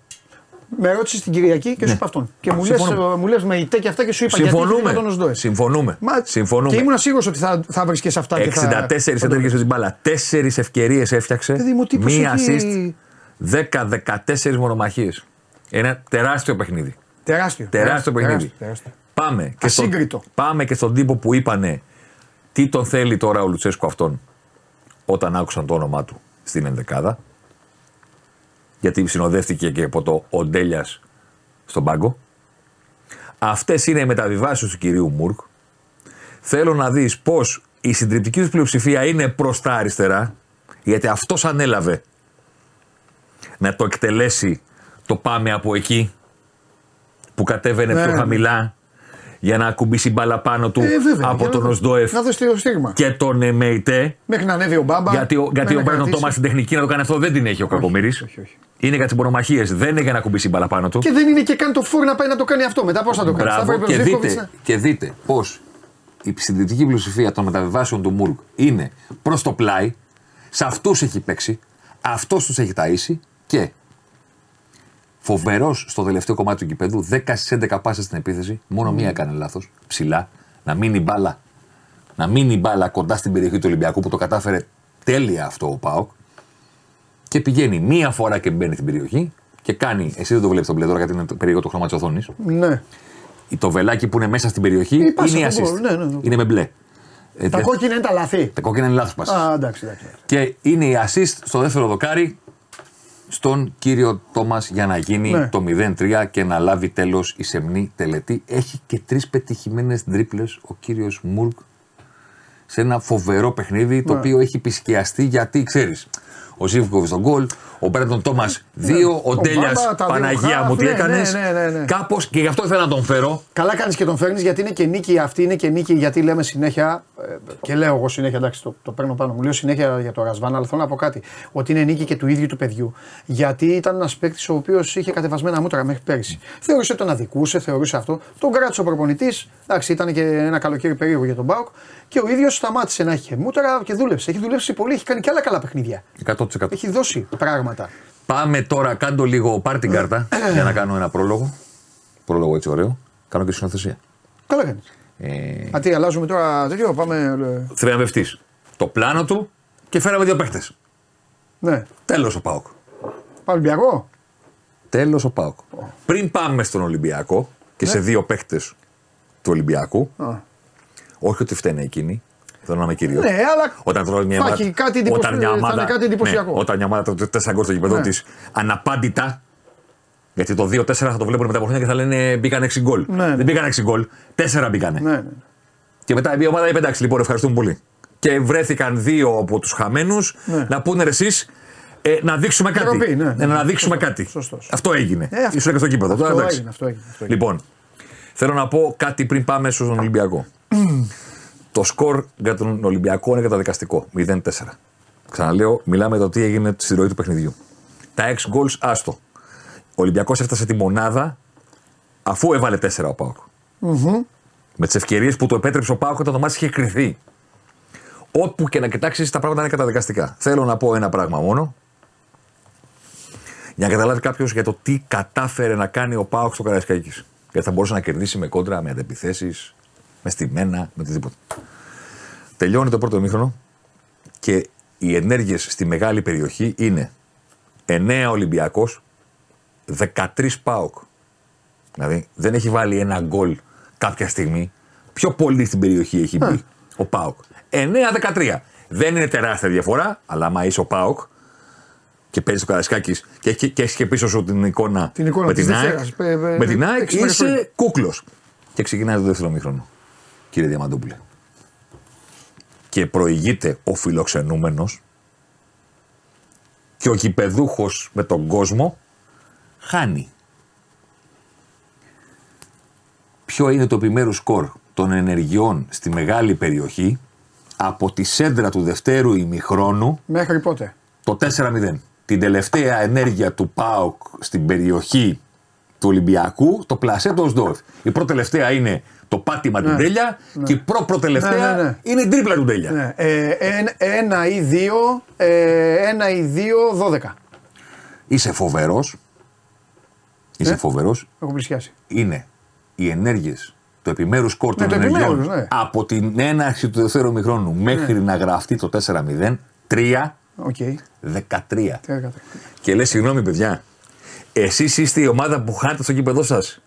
Speaker 1: Με ρώτησες την Κυριακή και σου είπα αυτόν. Και μου λες
Speaker 3: Συμφωνούμε.
Speaker 1: μου λες με ητέ και αυτά και σου είπα γιατί
Speaker 3: Συμφωνούμε.
Speaker 1: δεν τον Οσδόε.
Speaker 3: Συμφωνούμε.
Speaker 1: Μα,
Speaker 3: Συμφωνούμε.
Speaker 1: Και ήμουν σίγουρος ότι θα, θα βρίσκε αυτά. και θα-
Speaker 3: 64
Speaker 1: θα το-
Speaker 3: ενέργειε στην μπάλα. Τέσσερις ευκαιρίες έφτιαξε.
Speaker 1: Παιδί μου, τύπος
Speaker 3: Μία
Speaker 1: έχει-
Speaker 3: assist. 10-14 μονομαχίες. Ένα τεράστιο παιχνίδι.
Speaker 1: Τεράστιο.
Speaker 3: Τεράστιο παιχνίδι.
Speaker 1: τεράστιο, τεράστιο.
Speaker 3: Πάμε και, στο,
Speaker 1: Ασύγκριτο.
Speaker 3: πάμε και στον τύπο που είπανε τι τον θέλει τώρα ο Λουτσέσκου αυτόν όταν άκουσαν το όνομά του στην ενδεκάδα. Γιατί συνοδεύτηκε και από το Οντέλιας στον πάγκο. Αυτές είναι οι μεταβιβάσεις του κυρίου Μουρκ. Θέλω να δεις πώς η συντριπτική τους πλειοψηφία είναι προς τα αριστερά, γιατί αυτός ανέλαβε να το εκτελέσει το πάμε από εκεί που κατέβαινε
Speaker 1: Ναι,
Speaker 3: πιο
Speaker 1: ναι.
Speaker 3: χαμηλά για να ακουμπήσει μπάλα πάνω του
Speaker 1: Ε, βέβαια,
Speaker 3: από
Speaker 1: για
Speaker 3: τον
Speaker 1: να-
Speaker 3: Οσδόεφ
Speaker 1: Να δώσει το στίγμα.
Speaker 3: και τον Εμεϊτέ.
Speaker 1: Μέχρι να ανέβει ο Μπάμπα.
Speaker 3: Γιατί, ο- γιατί
Speaker 1: μέχρι
Speaker 3: ο
Speaker 1: να
Speaker 3: Μπρέντον
Speaker 1: κρατήσει.
Speaker 3: Τόμας στην τεχνική να το κάνει αυτό δεν την έχει ο Κακομήρη.
Speaker 1: όχι, όχι.
Speaker 3: Είναι για τι μονομαχίες, δεν είναι για να ακουμπήσει μπάλα πάνω του.
Speaker 1: Και δεν είναι και καν το φόρ να πάει να το κάνει αυτό. Μετά πώς θα το κάνει; Θα
Speaker 3: Μπράβο,
Speaker 1: πρέπει ο
Speaker 3: και
Speaker 1: Ζήφκοβιτς
Speaker 3: δείτε,
Speaker 1: να-
Speaker 3: και δείτε πώς η συντηρητική πλειοψηφία των μεταβιβάσεων του Μουρκ είναι προς το πλάι, σε αυτούς έχει παίξει, αυτός τους έχει ταΐσει και φοβερός στο τελευταίο κομμάτι του κηπέδου, 10 στις 11 πάσες στην επίθεση, μόνο μία έκανε λάθος, ψηλά, να μείνει η μπάλα. Να μείνει η μπάλα κοντά στην περιοχή του Ολυμπιακού που το κατάφερε τέλεια αυτό ο Πάοκ. Και πηγαίνει μία φορά και μπαίνει στην περιοχή και κάνει. Εσύ δεν το βλέπεις τον πλευρό γιατί είναι το περίεργο το χρώμα της οθόνης
Speaker 1: Ναι.
Speaker 3: το βελάκι που είναι μέσα στην περιοχή
Speaker 1: Η πάσα
Speaker 3: είναι η
Speaker 1: του
Speaker 3: assist.
Speaker 1: γκολ, ναι, ναι, ναι.
Speaker 3: Είναι με μπλε. Ε,
Speaker 1: Τα
Speaker 3: δε-
Speaker 1: κόκκινα είναι τα λαθή.
Speaker 3: τα κόκκινα είναι λάθος πάση.
Speaker 1: Α, εντάξει, εντάξει.
Speaker 3: Και είναι η assist στο δεύτερο δοκάρι στον κύριο Τόμας για να γίνει
Speaker 1: Ναι.
Speaker 3: το 0-3 και να λάβει τέλος η σεμνή τελετή. Έχει και τρεις πετυχημένες τρίπλε ο κύριος Μουρκ σε ένα φοβερό παιχνίδι το
Speaker 1: Ναι.
Speaker 3: οποίο έχει επισκιαστεί γιατί ξέρεις. Ο Ζήβκοβ στον γκολ, ο Μπρέντον Τόμας δύο, ο
Speaker 1: Ο
Speaker 3: Ντέλια
Speaker 1: Μπάμπα, τα δύο
Speaker 3: Παναγία
Speaker 1: χαφ,
Speaker 3: μου τι
Speaker 1: ναι,
Speaker 3: έκανες;
Speaker 1: ναι, ναι, ναι, ναι.
Speaker 3: Κάπως και γι' αυτό ήθελα να τον φέρω.
Speaker 1: Καλά κάνεις και τον φέρνεις γιατί είναι και νίκη αυτή, είναι και νίκη γιατί λέμε συνέχεια. ε, Και λέω εγώ συνέχεια, εντάξει, το, το παίρνω πάνω μου. Λέω συνέχεια για το Ρασβάν, αλλά θέλω να πω κάτι. Ότι είναι νίκη και του ίδιου του παιδιού. Γιατί ήταν ένας παίκτης ο οποίος είχε κατεβασμένα μούτρα μέχρι πέρυσι. Θεωρούσε τον αδικούσε, θεωρούσε αυτό. Τον κράτησε ο προπονητής. Εντάξει, ήταν και ένα καλοκαίρι περίεργο για τον Μπάουκ. Και ο ίδιος σταμάτησε να έχει μούτρα και δούλεψε. Έχει δουλέψει πολύ, έχει κάνει και άλλα καλά παιχνίδια.
Speaker 3: 100%.
Speaker 1: Έχει δώσει πράγματα.
Speaker 3: Πάμε τώρα, κάντο λίγο, πάρ την κάρτα για να κάνω ένα πρόλογο. Πρόλογο έτσι ωραίο. Κάνω και συνοθεσία.
Speaker 1: Καλά κάνεις.
Speaker 3: Ε,
Speaker 1: Α, τι, αλλάζουμε τώρα τέτοιο, πάμε. ε,
Speaker 3: θριαμβευτή. Το πλάνο του και φέραμε δύο παίχτες.
Speaker 1: Ναι.
Speaker 3: Τέλος ο Πάοκ.
Speaker 1: Πάμε Ολυμπιακό;
Speaker 3: Τέλος ο Πάοκ. Πριν πάμε στον Ολυμπιακό και σε δύο παίχτες του Ολυμπιακού,
Speaker 1: Α.
Speaker 3: όχι ότι φταίνε εκείνοι, θέλω να είμαι κύριο.
Speaker 1: Ναι, αλλά
Speaker 3: Όταν τρώει μια
Speaker 1: θα
Speaker 3: ομάδα.
Speaker 1: έχει κάτι εντυπωσ-
Speaker 3: όταν μια
Speaker 1: θα
Speaker 3: ομάδα,
Speaker 1: είναι κάτι εντυπωσιακό.
Speaker 3: Ναι, όταν μια ομάδα τρώει τέσσερα γκολ στο γήπεδο
Speaker 1: Ναι.
Speaker 3: της αναπάντητα. Γιατί το 2-4 θα το βλέπουν μετά από χρόνια και θα λένε μπήκαν 6 γκολ.
Speaker 1: Ναι, ναι.
Speaker 3: Δεν μπήκαν 6 γκολ, 4 μπήκανε.
Speaker 1: Ναι, ναι.
Speaker 3: Και μετά η ομάδα είπε εντάξει, λοιπόν, ευχαριστούμε πολύ. Και βρέθηκαν δύο από τους χαμένους
Speaker 1: Ναι.
Speaker 3: να πούνε εσείς ε, να δείξουμε κάτι.
Speaker 1: Ντροπή, ναι.
Speaker 3: Ε, να δείξουμε
Speaker 1: Σωστό,
Speaker 3: κάτι.
Speaker 1: σωστός.
Speaker 3: Αυτό έγινε.
Speaker 1: Ε, αυτό-
Speaker 3: Ήσουν και στο κήπεδο. Τώρα,
Speaker 1: Αυτό
Speaker 3: εντάξει.
Speaker 1: έγινε, αυτό έγινε, αυτό έγινε.
Speaker 3: Λοιπόν, θέλω να πω κάτι πριν πάμε στον Ολυμπιακό. Το σκορ για τον Ολυμπιακό είναι καταδικαστικό. 0-4. Ξαναλέω, μιλάμε για το τι έγινε στη ροή του παιχνιδιού. Τα 6 goals, άστο. Ο Ολυμπιακός έφτασε τη μονάδα αφού έβαλε 4 ο Πάοκ. Με τις ευκαιρίες που το επέτρεψε ο Πάοκ όταν το μάτι είχε κρυθεί. Όπου και να κοιτάξεις, τα πράγματα είναι καταδικαστικά. Θέλω να πω ένα πράγμα μόνο. Για να καταλάβει κάποιος για το τι κατάφερε να κάνει ο Πάοκ στο Καραϊσκάκης. Γιατί θα μπορούσε να κερδίσει με κόντρα, με αντεπιθέσεις, με στημένα, με οτιδήποτε. Τελειώνει το πρώτο μήχρονο και οι ενέργειες στη μεγάλη περιοχή είναι 9 Ολυμπιακός, 13 Πάοκ. Δηλαδή δεν έχει βάλει ένα γκολ κάποια στιγμή. Πιο πολύ στην περιοχή έχει μπει ο Πάοκ. 9-13. Δεν είναι τεράστια διαφορά, αλλά άμα είσαι ο Πάοκ και παίζεις το Καρασκάκη και έχεις και, έχεις και πίσω σου την εικόνα,
Speaker 1: Την εικόνα
Speaker 3: με,
Speaker 1: της
Speaker 3: την ΑΕΚ,
Speaker 1: Δευτέρας, πε- πε-
Speaker 3: με την ΑΕΚ,
Speaker 1: έξι μέρες
Speaker 3: είσαι
Speaker 1: πριν.
Speaker 3: κούκλος. Και ξεκινάει το δεύτερο μήχρονο, κύριε Διαμαντούπουλε. Και προηγείται ο φιλοξενούμενος και ο κυπεδούχος με τον κόσμο χάνει. Ποιο είναι το επιμέρους σκορ των ενεργειών στη μεγάλη περιοχή από τη σέντρα του δευτέρου ημιχρόνου
Speaker 1: Μέχρι πότε;
Speaker 3: το 4-0. Την τελευταία ενέργεια του ΠΑΟΚ στην περιοχή του Ολυμπιακού, το πλασέ του Οσδόρφ. Η πρώτη τελευταία είναι το πάτημα του Ντέλια και η προ-προτελευταία
Speaker 1: Ναι, ναι, ναι.
Speaker 3: είναι η τρίπλα του Ντέλια.
Speaker 1: Ναι. Ε, εν- ένα ή δύο, ε, ένα ή δύο, δώδεκα.
Speaker 3: Είσαι φοβερός. Είσαι
Speaker 1: Ε.
Speaker 3: φοβερός.
Speaker 1: Έχω πλησιάσει.
Speaker 3: Είναι οι ενέργειες, το επιμέρους σκορ των
Speaker 1: το
Speaker 3: ενεργειών
Speaker 1: επιμέρους, ναι.
Speaker 3: από την έναρξη του δεύτερου ημιχρόνου μέχρι να γραφτεί το 4-0, 3,
Speaker 1: Οκ.
Speaker 3: 13.
Speaker 1: Τι έκανα.
Speaker 3: Και λες, συγγνώμη, παιδιά, εσείς είστε η ομάδα που χάνετε στο γήπεδό σας.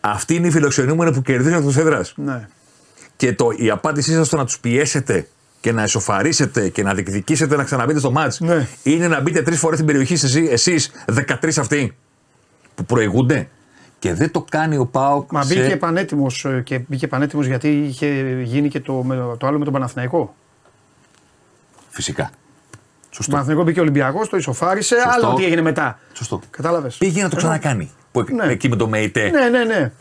Speaker 3: Αυτή είναι η φιλοξενούμενη που κερδίζει εκτός έδρας.
Speaker 1: Ναι.
Speaker 3: Και το, η απάντησή σας στο να τους πιέσετε και να ισοφαρίσετε και να διεκδικήσετε να ξαναμπείτε στο ματς
Speaker 1: Ναι.
Speaker 3: είναι να μπείτε τρεις φορές στην περιοχή εσείς, 13 αυτοί που προηγούνται. Και δεν το κάνει ο Πάοκ.
Speaker 1: Μα
Speaker 3: σε-
Speaker 1: μπήκε πανέτοιμο και μπήκε πανέτοιμος γιατί είχε γίνει και το, με- το άλλο με τον Παναθηναϊκό.
Speaker 3: Φυσικά.
Speaker 1: Το
Speaker 3: Σωστό.
Speaker 1: Παναθηναϊκό μπήκε ο Ολυμπιακός, το ισοφάρισε,
Speaker 3: Σωστό.
Speaker 1: άλλο τι έγινε μετά.
Speaker 3: Σωστό.
Speaker 1: Κατάλαβες.
Speaker 3: Πήγε να το ξανακάνει. Που,
Speaker 1: Ναι.
Speaker 3: Εκεί με το ΜΕΙΤΕ
Speaker 1: Ναι, ναι, ναι.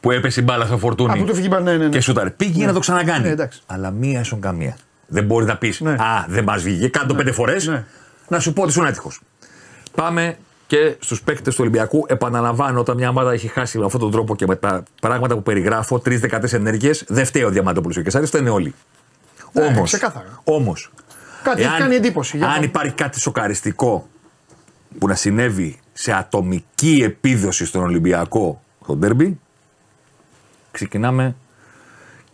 Speaker 3: που έπεσε η μπάλα στο φορτούνι.
Speaker 1: Από το φύγει η μπάλα, ναι, ναι, ναι.
Speaker 3: Και σούταρε. Πήγε να το ξανακάνει.
Speaker 1: Ναι, εντάξει.
Speaker 3: Αλλά μία ίσον καμία. Δεν μπορεί να πεις
Speaker 1: Ναι.
Speaker 3: Α, δεν μας βγήκε. Κάντο πέντε φορές.
Speaker 1: Ναι.
Speaker 3: Να σου πω ότι ήσουν έτυχο. Πάμε και στους παίκτες του Ολυμπιακού. Επαναλαμβάνω, όταν μια ομάδα έχει χάσει με αυτόν τον τρόπο και με τα πράγματα που περιγράφω, τρει-δεκατέ ενέργειες, δεν φταίει ο Διαμαντόπουλος και Κεσάρης, φταίνε όλοι.
Speaker 1: Ναι,
Speaker 3: Όμως.
Speaker 1: Ξεκάθαρα.
Speaker 3: Όμως,
Speaker 1: Κάτι έχει κάνει εντύπωση. Για
Speaker 3: αν
Speaker 1: να-
Speaker 3: υπάρχει κάτι σοκαριστικό που να συνέβη σε ατομική επίδοση στον Ολυμπιακό στο ντέρμπι, ξεκινάμε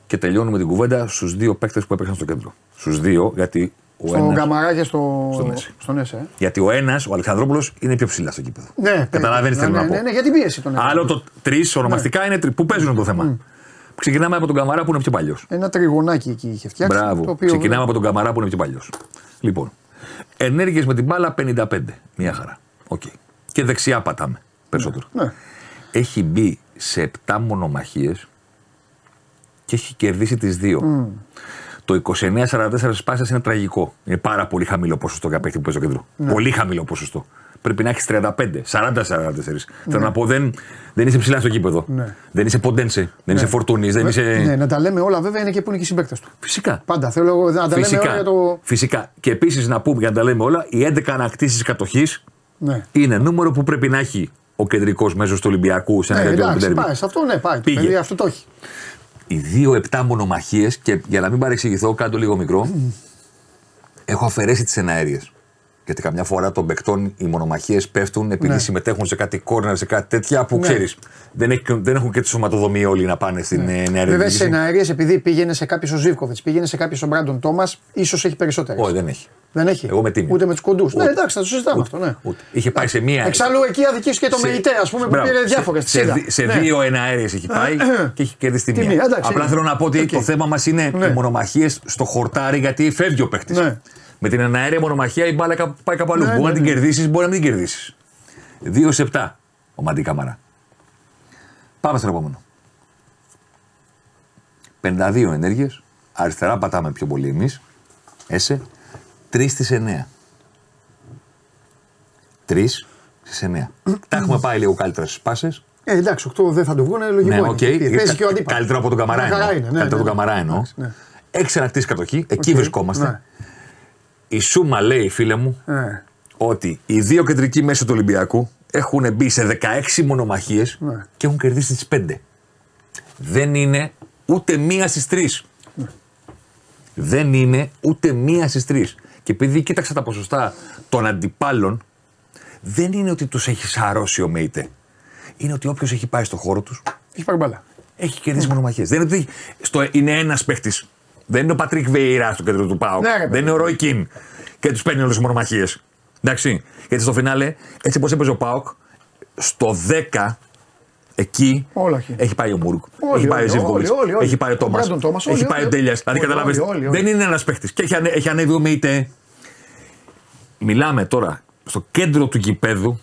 Speaker 3: και τελειώνουμε την κουβέντα στους δύο παίκτες που έπαιξαν στο κέντρο. Στους δύο, γιατί ο
Speaker 1: Στον
Speaker 3: ένας,
Speaker 1: Καμαρά και στο...
Speaker 3: Στον Μέση.
Speaker 1: στον Έσε. ε.
Speaker 3: γιατί ο ένας, ο Αλεξανδρόπουλος, είναι πιο ψηλά στο γήπεδο.
Speaker 1: Ναι,
Speaker 3: Καταλαβαίνεις τι
Speaker 1: ναι,
Speaker 3: θέλω
Speaker 1: ναι,
Speaker 3: να πω.
Speaker 1: Ναι, ναι, για την πίεση τον έκανε.
Speaker 3: Άλλο το τρεις ονομαστικά είναι τρι, που παίζουν το θέμα. Ξεκινάμε από τον Καμαρά που είναι πιο παλιός.
Speaker 1: Ένα τριγωνάκι εκεί είχε φτιάξει.
Speaker 3: Μπράβο.
Speaker 1: Το οποίο...
Speaker 3: Ξεκινάμε από τον Καμαρά που είναι πιο παλιός. Λοιπόν, ενέργειες με την μπάλα 55. Μία χαρά. Οκ. Και δεξιά πατάμε περισσότερο.
Speaker 1: Ναι.
Speaker 3: Έχει μπει σε 7 μονομαχίες και έχει κερδίσει τις δύο. Το 29-44 σπάσει είναι τραγικό. Είναι πάρα πολύ χαμηλό ποσοστό για παίκτη που παίζει στο κέντρο.
Speaker 1: Ναι.
Speaker 3: Πολύ χαμηλό ποσοστό. Πρέπει να έχεις 35, 40-44. Θέλω να πω, δεν, δεν είσαι ψηλά στο κήπεδο.
Speaker 1: Ναι.
Speaker 3: Δεν είσαι ποντένσε, δεν είσαι φορτούνης, δεν είσαι.
Speaker 1: Ναι, να τα λέμε όλα βέβαια είναι και που είναι και οι συμπαίκτες του.
Speaker 3: Φυσικά.
Speaker 1: Πάντα θέλω εγώ να τα λέμε
Speaker 3: Φυσικά.
Speaker 1: όλα για το.
Speaker 3: Φυσικά. Και επίσης να πούμε για να τα λέμε όλα, οι 11 ανακτήσεις κατοχής
Speaker 1: Ναι.
Speaker 3: είναι νούμερο που πρέπει να έχει ο κεντρικός μέσος του Ολυμπιακού σε ένα
Speaker 1: Ναι,
Speaker 3: τέτοιο
Speaker 1: εντάξει,
Speaker 3: ντέρμπι.
Speaker 1: πάει. Σε αυτό ναι, πάει. Το
Speaker 3: Πήγε.
Speaker 1: παιδί αυτό το έχει.
Speaker 3: Οι δύο επτά μονομαχίες, και για να μην παρεξηγηθώ, κάτω λίγο μικρό, έχω αφαιρέσει τις εναέριες. Γιατί καμιά φορά των παικτών οι μονομαχίες πέφτουν επειδή
Speaker 1: Ναι.
Speaker 3: συμμετέχουν σε κάτι κόρνερ, σε κάτι τέτοια που
Speaker 1: Ναι.
Speaker 3: ξέρεις. Δεν, έχει- δεν έχουν και τη σωματοδομή όλοι να πάνε στην ναι. νέα
Speaker 1: Βέβαια
Speaker 3: διοίκηση.
Speaker 1: σε εναερίε επειδή πήγαινε σε κάποιο ο Ζήβκοβιτ, πήγαινε σε κάποιο ο Μπράντον Τόμας, ίσως έχει περισσότερες.
Speaker 3: Όχι, δεν έχει.
Speaker 1: Δεν έχει.
Speaker 3: Εγώ με τίμιο.
Speaker 1: Ούτε με τους κοντούς. Ναι,
Speaker 3: Ούτε.
Speaker 1: εντάξει, θα το συζητάμε αυτό. Ναι.
Speaker 3: Ούτε. Είχε πάει σε μία.
Speaker 1: Εξάλλου εκεί αδικήσει και το
Speaker 3: σε-
Speaker 1: Μεϊτέ, ας πούμε, που
Speaker 3: Μπράβο.
Speaker 1: πήρε διάφορες.
Speaker 3: Σε, σε, δι- σε δύο εναέριες έχει πάει και έχει κερδίσει τη
Speaker 1: Τη
Speaker 3: μία.
Speaker 1: μία, εντάξει,
Speaker 3: Απλά
Speaker 1: είναι.
Speaker 3: θέλω να πω ότι
Speaker 1: Οκ.
Speaker 3: το θέμα μας είναι
Speaker 1: Ναι.
Speaker 3: οι μονομαχίες στο χορτάρι γιατί φεύγει ο παίχτης.
Speaker 1: Ναι.
Speaker 3: Με την εναέρια μονομαχία η μπάλα κάπου- πάει κάπου αλλού.
Speaker 1: Ναι,
Speaker 3: μπορεί
Speaker 1: ναι,
Speaker 3: να την
Speaker 1: ναι.
Speaker 3: κερδίσεις, μπορεί να μην την κερδίσεις. 2 σε 7 ο Μαντί Καμαρά. Πάμε στο επόμενο. 52 ενέργειες. Αριστερά πατάμε πιο πολύ εμείς. Έσε. 3 στις 9. 3 στις 9. Τα έχουμε πάει λίγο καλύτερα στις πάσες.
Speaker 1: Ε, εντάξει, 8 δεν θα το βγουν, λογικό.
Speaker 3: Ναι,
Speaker 1: είναι.
Speaker 3: οκ.
Speaker 1: Παίζει και ο αντίπαλος.
Speaker 3: Καλύτερα από τον Καμαρά
Speaker 1: Μια χαρά
Speaker 3: εννοώ.
Speaker 1: είναι, ναι,
Speaker 3: Καλύτερα
Speaker 1: ναι,
Speaker 3: από τον
Speaker 1: ναι.
Speaker 3: Καμαρά εννοώ.
Speaker 1: Εντάξει, ναι.
Speaker 3: Έχει ανακτήσει κατοχή. Εκεί
Speaker 1: Οκ,
Speaker 3: βρισκόμαστε.
Speaker 1: Ναι.
Speaker 3: Η σούμα λέει, φίλε μου,
Speaker 1: Ε,
Speaker 3: ότι οι δύο κεντρικοί μέσοι του Ολυμπιακού έχουν μπει σε 16 μονομαχίες
Speaker 1: Ναι.
Speaker 3: και έχουν κερδίσει τις 5. Δεν είναι ούτε μία στις τρεις.
Speaker 1: Ναι.
Speaker 3: Δεν είναι ούτε μία στις τρεις. Και επειδή κοίταξα τα ποσοστά των αντιπάλων, δεν είναι ότι τους έχει σαρώσει ο ΜΕΙΤΕ. Είναι ότι όποιος έχει πάει στο χώρο τους
Speaker 1: έχει πάρει μπάλα.
Speaker 3: έχει κερδίσει μονομαχίες. Δεν είναι ότι στο, είναι ένας παίχτης. Δεν είναι ο Πατρίκ Βεϊρά στο κέντρο του Πάου.
Speaker 1: Ναι, ρε, παιδί.
Speaker 3: δεν είναι ο Ρόι Κιν και τους παίρνει όλες τις μονομαχίες. Εντάξει. Γιατί στο φινάλε, έτσι όπως έπαιζε ο Πάοκ, στο 10 εκεί
Speaker 1: Όλα έχει.
Speaker 3: έχει πάει ο Μούρκ.
Speaker 1: Όλοι,
Speaker 3: έχει πάει ο
Speaker 1: όλοι,
Speaker 3: Ζιβκοβιτ.
Speaker 1: όλοι, όλοι, όλοι.
Speaker 3: Έχει πάει ο
Speaker 1: Ο
Speaker 3: Τόμας.
Speaker 1: Μπράντον Τόμας, όλοι,
Speaker 3: Έχει πάει ο
Speaker 1: όλοι.
Speaker 3: Τέλεια. Δηλαδή
Speaker 1: Όλοι,
Speaker 3: καταλαβαίνετε.
Speaker 1: όλοι, όλοι.
Speaker 3: Δεν είναι ένας παίχτη. Και έχει, ανε, έχει ανέβει ο Μεϊτέ. Μιλάμε τώρα στο κέντρο του γηπέδου.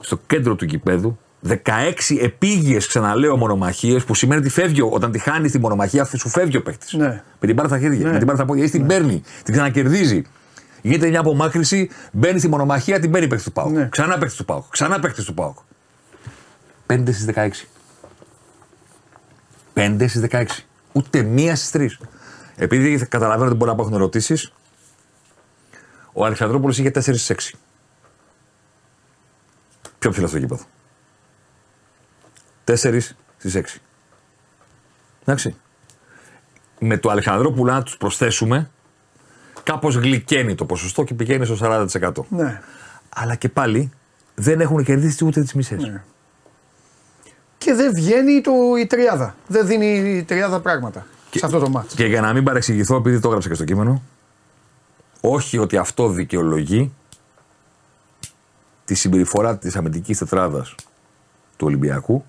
Speaker 3: Στο κέντρο του γηπέδου. 16 επίγειες, ξαναλέω, μονομαχίες που σημαίνει ότι φεύγει, ο- όταν τη χάνεις τη μονομαχία, σου φεύγει ο παίχτη.
Speaker 1: Ναι.
Speaker 3: Με την πάρα στα χέρια,
Speaker 1: Ναι.
Speaker 3: με την πάρα στα πόδια, ή την παίρνει, την ξανακερδίζει. Γίνεται μια απομάκρυση, μπαίνει στη μονομαχία, την παίρνει παίχτη του Πάουκ.
Speaker 1: Ναι.
Speaker 3: Ξανά παίχτη του Πάουκ. Ξανά παίχτη του Πάουκ. 5 στις 16. 5 στις 16. Ούτε μία στις 3. Επειδή καταλαβαίνω ότι μπορεί να υπάρχουν ερωτήσεις, ο Αλεξανδρόπουλος είχε 4 στις 6. Πιο ψηλά στο γήπεδο. 4 στις 6. Εντάξει. Με το Αλεξανδρόπουλο, να τους προσθέσουμε, κάπως γλυκαίνει το ποσοστό και πηγαίνει στο 40%.
Speaker 1: Ναι.
Speaker 3: Αλλά και πάλι δεν έχουν κερδίσει ούτε τις μισές.
Speaker 1: Ναι. Και δεν βγαίνει το, η τριάδα. Δεν δίνει η τριάδα πράγματα σε αυτό το μάτσο.
Speaker 3: Και για να μην παρεξηγηθώ, επειδή το έγραψα και στο κείμενο, όχι ότι αυτό δικαιολογεί τη συμπεριφορά της αμυντικής τετράδας του Ολυμπιακού,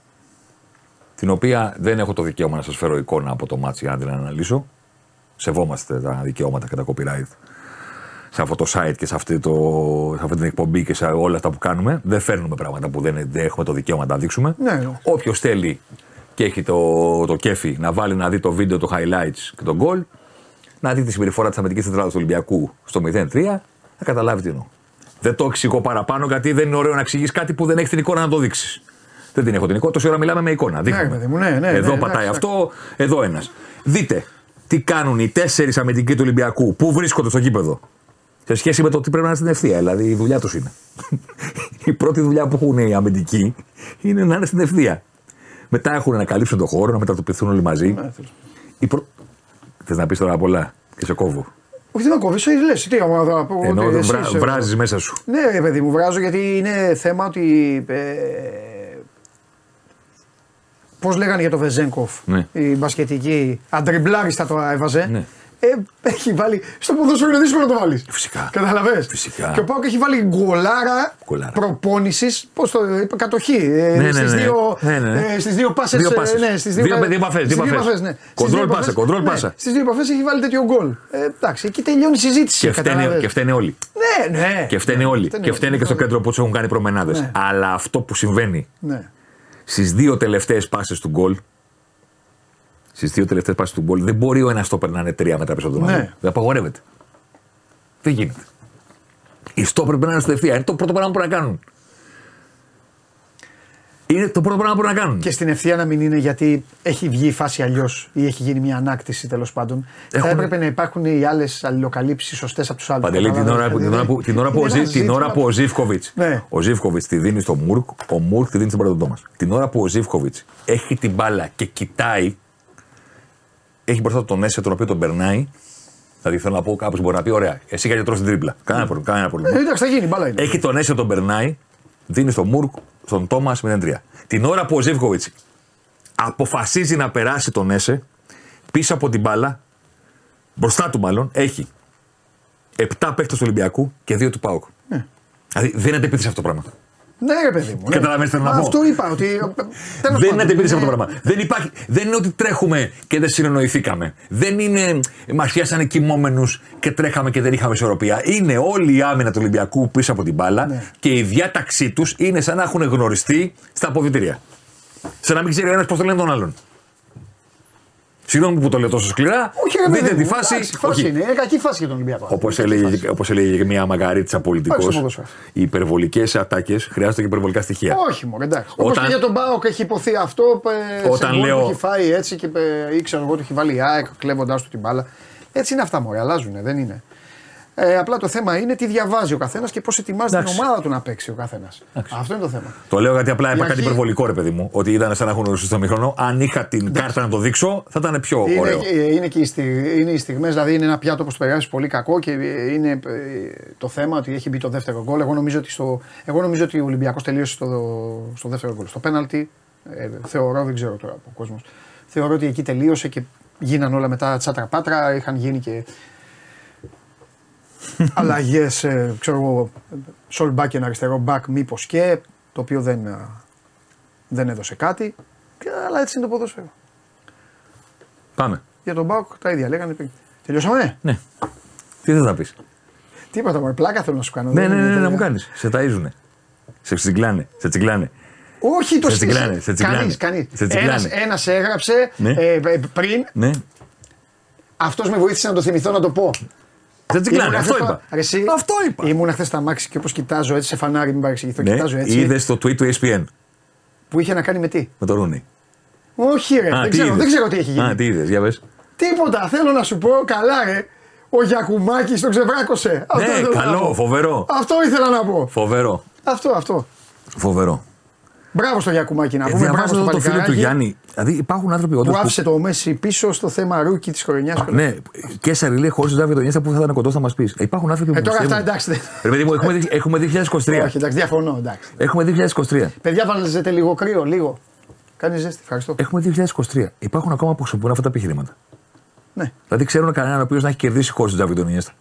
Speaker 3: την οποία δεν έχω το δικαίωμα να σας φέρω εικόνα από το ματς για να την αναλύσω. Σεβόμαστε τα δικαιώματα και τα copyright σε αυτό το site και σε αυτή, το, σε αυτή την εκπομπή και σε όλα αυτά που κάνουμε. Δεν φέρνουμε πράγματα που δεν, δεν έχουμε το δικαίωμα να τα δείξουμε.
Speaker 1: Ναι.
Speaker 3: Όποιος θέλει και έχει το, το κέφι να βάλει να δει το βίντεο, τα highlights και το γκολ, να δει τη συμπεριφορά της αμυντικής τετράδας του Ολυμπιακού στο 0-3, θα καταλάβει τι εννοώ. Δεν το εξηγώ παραπάνω γιατί δεν είναι ωραίο να εξηγείς κάτι που δεν έχει την εικόνα να το δείξεις. Δεν την έχω την εικόνα, τόση ώρα μιλάμε με εικόνα. Δείχνουμε.
Speaker 1: παιδί μου, ναι, ναι,
Speaker 3: εδώ
Speaker 1: ναι,
Speaker 3: πατάει
Speaker 1: εντάξει,
Speaker 3: αυτό, εδώ ένας. Δείτε τι κάνουν οι τέσσερις αμυντικοί του Ολυμπιακού, πού βρίσκονται στο γήπεδο. Σε σχέση με το τι πρέπει να είναι στην ευθεία. Δηλαδή η δουλειά τους είναι. η πρώτη δουλειά που έχουν οι αμυντικοί είναι να είναι στην ευθεία. Μετά έχουν να καλύψουν τον χώρο, να μετατοπιστούν όλοι μαζί.
Speaker 1: Ναι, θέλω.
Speaker 3: Η προ... Θες να πεις τώρα πολλά και σε κόβω.
Speaker 1: Όχι, δεν με κόβεις, λες. Τι άμα θα πω.
Speaker 3: Ενώ
Speaker 1: ότι εσύ
Speaker 3: βρα...
Speaker 1: είσαι-
Speaker 3: βράζεις μέσα σου.
Speaker 1: Ναι, ρε παιδί μου, βράζω γιατί είναι θέμα ότι. Ε, Πώς λέγανε για το Βεζέγκοφ,
Speaker 3: Ναι.
Speaker 1: η μπασκετική. Αντριμπλάριστα το έβαζε.
Speaker 3: Ναι.
Speaker 1: Ε, έχει βάλει. Στο ποδόσφαιρο είναι δύσκολο να το βάλεις.
Speaker 3: Φυσικά.
Speaker 1: Καταλαβέ.
Speaker 3: Φυσικά.
Speaker 1: Και ο Πάοκ έχει βάλει γκολάρα,
Speaker 3: Γκολάρα.
Speaker 1: προπόνησης. Πώς το είπα, κατοχή. Ε,
Speaker 3: Ναι, ναι,
Speaker 1: στις
Speaker 3: ναι.
Speaker 1: δύο,
Speaker 3: Ναι, ναι, ναι.
Speaker 1: ε, στις δύο πάσες,
Speaker 3: Δύο
Speaker 1: ε,
Speaker 3: πάσες.
Speaker 1: ναι, στις δύο,
Speaker 3: Δύο-
Speaker 1: πα-
Speaker 3: δύο επαφές,
Speaker 1: στις
Speaker 3: δύο επαφές.
Speaker 1: επαφές, ναι. Στις
Speaker 3: Κοντρόλ
Speaker 1: δύο
Speaker 3: πάσα,
Speaker 1: επαφές,
Speaker 3: κοντρόλ
Speaker 1: ναι.
Speaker 3: πάσα.
Speaker 1: Στις δύο επαφέ έχει βάλει τέτοιο γκολ. Ε, εντάξει, εκεί τελειώνει η συζήτηση.
Speaker 3: Και φταίνε,
Speaker 1: καταλαβες.
Speaker 3: και φταίνε όλοι.
Speaker 1: Ναι, ναι.
Speaker 3: Και φταίνε όλοι.
Speaker 1: Φταίνε
Speaker 3: Και
Speaker 1: όλοι.
Speaker 3: φταίνε και στο κέντρο που τους έχουν κάνει προμενάδες.
Speaker 1: Ναι.
Speaker 3: Αλλά αυτό που συμβαίνει
Speaker 1: Ναι.
Speaker 3: Στις δύο τελευταίες πάσει του γκολ. Στις δύο τελευταίες πάσει του γκολ δεν μπορεί ο ένας στόπερ να είναι τρία μέτρα πίσω από τον
Speaker 1: Ναι.
Speaker 3: άλλο. Δεν απαγορεύεται. Δεν γίνεται. Οι στόπερ πρέπει να είναι στο ευθεία. Είναι το πρώτο πράγμα που πρέπει να κάνουν. Είναι το πρώτο πράγμα που πρέπει να κάνουν.
Speaker 1: Και στην ευθεία να μην είναι γιατί έχει βγει η φάση αλλιώς ή έχει γίνει μια ανάκτηση τέλος πάντων. Θα
Speaker 3: Έχουν-
Speaker 1: έπρεπε να υπάρχουν οι άλλες αλληλοκαλύψεις σωστές από τους άλλους.
Speaker 3: Παντελή, την ώρα, που- την ώρα που, την ώρα που, ο, Ζή- την ώρα που ο Ζήφκοβιτ
Speaker 1: Ναι.
Speaker 3: ο Ζήφκοβιτς τη δίνει στο Μουρκ, ο Μουρκ τη δίνει στον πρώτο μα. Την ώρα που ο Ζήφκοβιτς έχει την μπάλα και κοιτάει, έχει μπροστά του τον Έσε τον οποίο τον περνάει. Δηλαδή θέλω να πω κάποιος μπορεί να πει: Ωραία, εσύ γιατί τρως την τρίπλα. Κανένα πρόβλημα. Κανένα πρόβλημα.
Speaker 1: Ε, εντάξει, θα γίνει, μπάλα είναι.
Speaker 3: Έχει τον Έσε τον περνάει, δίνει στον Μουρκ, στον Τόμας 0-3. Την ώρα που ο Ζήφκοβιτς αποφασίζει να περάσει τον Έσε πίσω από την μπάλα, μπροστά του μάλλον, έχει 7 παίχτε του Ολυμπιακού και 2 του ΠΑΟΚ. Δηλαδή δεν είναι αντεπίθεση αυτό το πράγμα.
Speaker 1: Ναι, ρε παιδί μου. ναι.
Speaker 3: Καταλαβαίνεις τι θέλω να
Speaker 1: Μα
Speaker 3: πω.
Speaker 1: Αυτό είπα. Ότι, τέλος
Speaker 3: δεν είναι
Speaker 1: πάντων,
Speaker 3: αντεπίθεση αυτό
Speaker 1: ναι.
Speaker 3: το πράγμα. Δεν, υπάρχει, δεν είναι ότι τρέχουμε και δεν συνεννοηθήκαμε. Δεν είναι μα πιάσανε κοιμόμενου και τρέχαμε και δεν είχαμε ισορροπία. Είναι όλη η άμυνα του Ολυμπιακού πίσω από την μπάλα
Speaker 1: Ναι.
Speaker 3: και η διάταξή τους είναι σαν να έχουν γνωριστεί στα αποδητήρια. Σαν να μην ξέρει ο ένας πώς το λένε τον άλλον. Συγγνώμη που το λέω τόσο σκληρά.
Speaker 1: Όχι, ρε
Speaker 3: Δείτε
Speaker 1: παιδί
Speaker 3: τη
Speaker 1: μου,
Speaker 3: φάση.
Speaker 1: εντάξει, φάση
Speaker 3: όχι.
Speaker 1: είναι. Είναι κακή φάση για τον Ολυμπιακό.
Speaker 3: Όπως
Speaker 1: Είναι
Speaker 3: έλεγε,
Speaker 1: κακή φάση.
Speaker 3: όπως έλεγε και μια μαγαρίτσα πολιτικός,
Speaker 1: Πάει στο ποδόσφαιρο.
Speaker 3: οι υπερβολικές ατάκες χρειάζονται και υπερβολικά στοιχεία.
Speaker 1: Όχι, μόνο εντάξει. Όπως
Speaker 3: Όταν-
Speaker 1: και για τον Μπάοκ έχει υποθεί αυτό. ε,
Speaker 3: Όταν
Speaker 1: σε γκολ
Speaker 3: λέω-
Speaker 1: Του έχει φάει έτσι και ε, ή ξέρω εγώ του έχει βάλει η ΑΕΚ κλέβοντάς του την μπάλα. Έτσι είναι αυτά μωρέ, αλλάζουν, δεν είναι. Ε, απλά το θέμα είναι τι διαβάζει ο καθένας και πώς ετοιμάζει την
Speaker 3: Εντάξει.
Speaker 1: ομάδα του να παίξει ο καθένας. Αυτό είναι το θέμα.
Speaker 3: Το λέω γιατί απλά είπα κάτι
Speaker 1: αρχή-
Speaker 3: υπερβολικό, ρε παιδί μου. Ότι ήταν σαν να έχουν γνωριστεί στο μήχρονο. Αν είχα την κάρτα να το δείξω, θα ήταν πιο
Speaker 1: Είναι,
Speaker 3: ωραίο.
Speaker 1: ε, είναι και οι, στιγ- είναι οι στιγμές, δηλαδή είναι ένα πιάτο που το περιγράφεις πολύ κακό και ε, είναι ε, το θέμα ότι έχει μπει το δεύτερο γκολ. Εγώ νομίζω ότι, στο, εγώ νομίζω ότι ο Ολυμπιακός τελείωσε στο, στο δεύτερο γκολ. Στο πέναλτι, ε, θεωρώ, δεν ξέρω τώρα ο κόσμος. Θεωρώ ότι εκεί τελείωσε και γίνανε όλα μετά τσάτρα πάτρα. Είχαν γίνει και αλλαγές, ε, ξέρω εγώ, Σολμπάκ ένα αριστερό μπακ, μήπως και, το οποίο δεν, ε, δεν έδωσε κάτι. Και, αλλά έτσι είναι το ποδόσφαιρο.
Speaker 3: Πάμε.
Speaker 1: Για τον Μπάουκ τα ίδια λέγανε πριν. Τελειώσαμε;
Speaker 3: Ναι. Τι θες να πεις;
Speaker 1: Τίποτα μου, πλάκα θέλω να σου κάνω.
Speaker 3: Ναι,
Speaker 1: δεν
Speaker 3: ναι,
Speaker 1: είναι
Speaker 3: ναι, ναι, να
Speaker 1: τέτοια.
Speaker 3: μου κάνεις. Σε ταΐζουνε. Σε τσιγκλάνε. Σε τσιγκλάνε.
Speaker 1: Όχι το
Speaker 3: Σε τσιγκλάνε, σε τσιγκλάνε.
Speaker 1: Κανείς, κανείς.
Speaker 3: Σε τσιγκλάνε.
Speaker 1: Ένας, ένας έγραψε
Speaker 3: Ναι.
Speaker 1: ε, ε, πριν,
Speaker 3: Ναι.
Speaker 1: αυτός με βοήθησε να το θυμηθώ να το πω.
Speaker 3: Σε τσιγκλάνε.
Speaker 1: Ήμουνα
Speaker 3: Αυτό
Speaker 1: χθες
Speaker 3: είπα.
Speaker 1: στα- Ρε εσύ,
Speaker 3: Αυτό είπα.
Speaker 1: Ήμουνα χθες στα μάξι και όπως κοιτάζω έτσι σε φανάρι, μην παρεξηγηθώ,
Speaker 3: Ναι,
Speaker 1: κοιτάζω έτσι.
Speaker 3: είδες το tweet του E ESPN
Speaker 1: Που είχε να κάνει με τι;
Speaker 3: με το Ρούνι.
Speaker 1: Όχι, ρε,
Speaker 3: Α,
Speaker 1: δεν,
Speaker 3: τι
Speaker 1: ξέρω,
Speaker 3: είδες;
Speaker 1: δεν ξέρω τι έχει γίνει.
Speaker 3: Α, τι είδες, για πες.
Speaker 1: Τίποτα, θέλω να σου πω, καλά ρε. Ο Γιακουμάκης τον ξεβράκωσε. Αυτό
Speaker 3: Ναι,
Speaker 1: ήθελα να
Speaker 3: καλό,
Speaker 1: πω.
Speaker 3: φοβερό.
Speaker 1: Αυτό ήθελα να πω.
Speaker 3: Φοβερό.
Speaker 1: Αυτό, αυτό.
Speaker 3: Φοβερό.
Speaker 1: Μπράβο στο Γιακουμάκη να
Speaker 3: Ε,
Speaker 1: πούμε. Μπράβο
Speaker 3: διαβάζω
Speaker 1: στο
Speaker 3: εδώ το φίλο του
Speaker 1: παλικάράκι
Speaker 3: Γιάννη. Δηλαδή υπάρχουν άνθρωποι όντως.
Speaker 1: Που άφησε το Μέση πίσω στο θέμα ρούκι της χρονιάς.
Speaker 3: Ναι, και Σαριλέ χωρίς τον Ντάβιο Νιέστα που θα ήταν κοντός θα μας πεις. Υπάρχουν άνθρωποι που.
Speaker 1: Ε, τώρα αυτά
Speaker 3: πιστεύουν.
Speaker 1: εντάξει. δεν-
Speaker 3: Ρε παιδί μου, έχουμε, δι- έχουμε 2023.
Speaker 1: Όχι, εντάξει, διαφωνώ. Εντάξει.
Speaker 3: Έχουμε 2023.
Speaker 1: Παιδιά, βάλετε λίγο κρύο, λίγο. Κάνει ζέστη, ευχαριστώ.
Speaker 3: Έχουμε 2023. Υπάρχουν ακόμα που χρησιμοποιούν αυτά τα επιχειρήματα.
Speaker 1: Ναι.
Speaker 3: Δηλαδή ξέρουν κανέναν ο οποίος να έχει κερδίσει χωρίς τον Τσάβι Ινιέστα.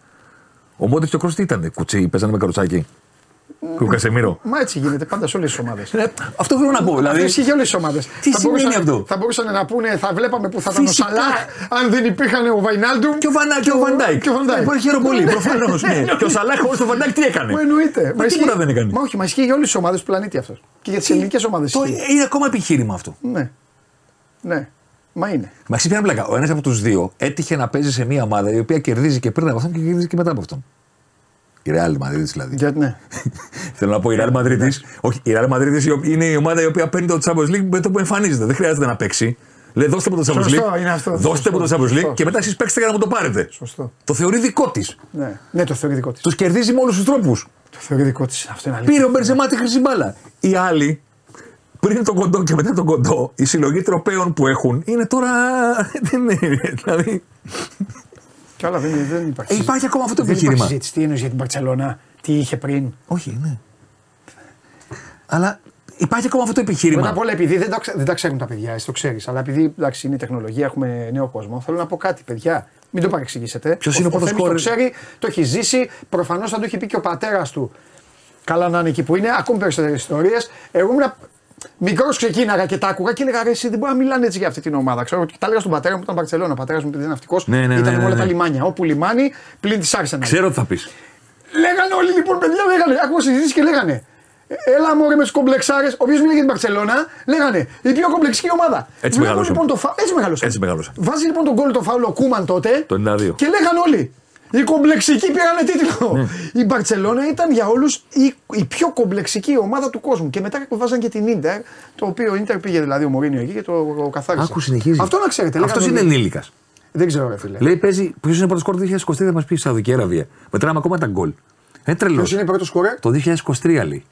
Speaker 3: Οι υπόλοιποι τι ήταν, κουτσοί, παίζανε με καροτσάκι. Και ο Κασεμίρο.
Speaker 1: Μα έτσι γίνεται πάντα σε όλες τις ομάδες.
Speaker 3: Ε, Αυτό θέλω να πω.
Speaker 1: Αυτό
Speaker 3: Δηλαδή,
Speaker 1: ισχύει για όλες τις ομάδες.
Speaker 3: Τι σημαίνει αυτό;
Speaker 1: Θα μπορούσαν να πούνε, θα βλέπαμε που θα ήταν ο
Speaker 3: Φυσικά.
Speaker 1: Σαλάχ αν δεν υπήρχαν ο Βαϊνάλντουμ.
Speaker 3: και ο Βανά και ο Βαντάικ.
Speaker 1: Και ο Βαντάικ.
Speaker 3: Μπορεί χαίρομαι πολύ, προφανώς. ναι. Και ο Σαλάχ χωρίς τον Βαντάικ τι έκανε;
Speaker 1: Μου εννοείται.
Speaker 3: Μα
Speaker 1: ισχύει-
Speaker 3: τίποτα δεν έκανε.
Speaker 1: Μα όχι, μα ισχύει για όλες τις ομάδες του πλανήτη αυτό. Και για τις ελληνικές ομάδες.
Speaker 3: Το- Είναι ακόμα επιχείρημα αυτό.
Speaker 1: Ναι. Ναι. Μα είναι.
Speaker 3: Μα ξύπνια πλάκα. Ο ένας από τους δύο έτυχε να παίζει σε μια ομάδα η οποία κερδίζει και πριν από αυτόν και κερδίζει και μετά από αυτόν. Η Real Madrid δηλαδή.
Speaker 1: Γιατί ναι.
Speaker 3: Θέλω να πω η Real Madrid. Όχι, η Real Madrid είναι η ομάδα η οποία παίρνει το Champions League με το που εμφανίζεται. Δεν χρειάζεται να παίξει. Λέει δώστε μου το Champions
Speaker 1: Σωστό,
Speaker 3: League.
Speaker 1: είναι αυτό.
Speaker 3: Δώστε μου το
Speaker 1: Σωστό,
Speaker 3: Champions League
Speaker 1: σωστό.
Speaker 3: και μετά εσείς παίξτε για να μου το πάρετε.
Speaker 1: Σωστό.
Speaker 3: Το θεωρεί δικό της.
Speaker 1: Ναι. ναι, το θεωρεί δικό της.
Speaker 3: Τους κερδίζει με όλους τους τρόπους.
Speaker 1: Το θεωρεί δικό της. Αυτό είναι αλήθεια.
Speaker 3: Πήρε ο Μπερζεμά τη χρυσή μπάλα. Οι άλλοι, πριν τον κοντό και μετά τον κοντό, η συλλογή τροπέων που έχουν είναι τώρα. Δεν είναι. Δηλαδή.
Speaker 1: Καλά, δεν, δεν υπάρχει.
Speaker 3: Ε, υπάρχει ακόμα αυτό το
Speaker 1: δεν υπάρχει
Speaker 3: επιχείρημα.
Speaker 1: συζήτηση. Τι εννοείς για την Παρσελόνα, τι είχε πριν.
Speaker 3: Όχι, ναι. Αλλά υπάρχει ακόμα αυτό το επιχείρημα.
Speaker 1: Πρώτα απ' όλα, επειδή δεν τα, ξε- δεν τα ξέρουν τα παιδιά, εσύ το ξέρεις, αλλά επειδή εντάξει, είναι η τεχνολογία, έχουμε νέο κόσμο, θέλω να πω κάτι, παιδιά. Μην το παρεξηγήσετε.
Speaker 3: Ποιος είναι ο πρώτος
Speaker 1: Θέμης Το
Speaker 3: σκόρερ;
Speaker 1: ξέρει, το έχει ζήσει. Προφανώς θα το έχει πει και ο πατέρας του. Καλά να είναι εκεί που είναι. Ακόμη περισσότερες ιστορίες. Εγώ ήμουν μικρός ξεκίναγα και τα άκουγα και έλεγα ρε, εσύ δεν μπορεί να μιλάνε έτσι για αυτή την ομάδα. Ξέρω ότι τα έλεγα στον πατέρα μου που ήταν Μπαρσελόνα. Ο πατέρας μου επειδή είναι ναυτικός.
Speaker 3: Ναι, ναι, ναι,
Speaker 1: ήταν
Speaker 3: ναι,
Speaker 1: με όλα
Speaker 3: ναι.
Speaker 1: τα λιμάνια. Όπου λιμάνι πλην της Άρσενα.
Speaker 3: Ξέρω τι θα πεις.
Speaker 1: Λέγανε όλοι λοιπόν, παιδιά, λέγανε. Άκουγα συζητήσεις και λέγανε. «Ε, Έλα μωρέ με του κομπλεξάρες. Όποιο μιλάει για την Παρσελόνα, λέγανε η πιο κομπλεξική ομάδα.
Speaker 3: Έτσι
Speaker 1: Βλέπω,
Speaker 3: μεγαλώσαμε.
Speaker 1: λοιπόν, το φα... Έτσι μεγαλώσαμε.
Speaker 3: Έτσι μεγαλώσαμε.
Speaker 1: Βάζει λοιπόν τον κόλλο το φάουλο Κούμαν τότε.
Speaker 3: Το 92.
Speaker 1: Και λέγανε όλοι. Οι κομπλεξικοί πήρανε τίτλο.
Speaker 3: Ναι.
Speaker 1: Η Μπαρσελόνα ήταν για όλους η, η πιο κομπλεξική ομάδα του κόσμου. Και μετά βάζαν και την ντερ, το οποίο ο ντερ πήγε δηλαδή ο Μωρίνιο εκεί και το ο καθάρισε.
Speaker 3: Άκου, συνεχίζει.
Speaker 1: Αυτό να ξέρετε.
Speaker 3: Αυτός
Speaker 1: λέγανε
Speaker 3: είναι
Speaker 1: όλοι.
Speaker 3: ενήλικας.
Speaker 1: Δεν ξέρω, ρε φίλε.
Speaker 3: Λέει παίζει. Ποιος είναι πρώτος σκόρ το 2023, θα μας πει η Σαουδική Αραβία. Μετράμε ακόμα τα γκολ. Είναι τρελός.
Speaker 1: Ποιος είναι πρώτος σκορέ.
Speaker 3: Το 2023 λέει.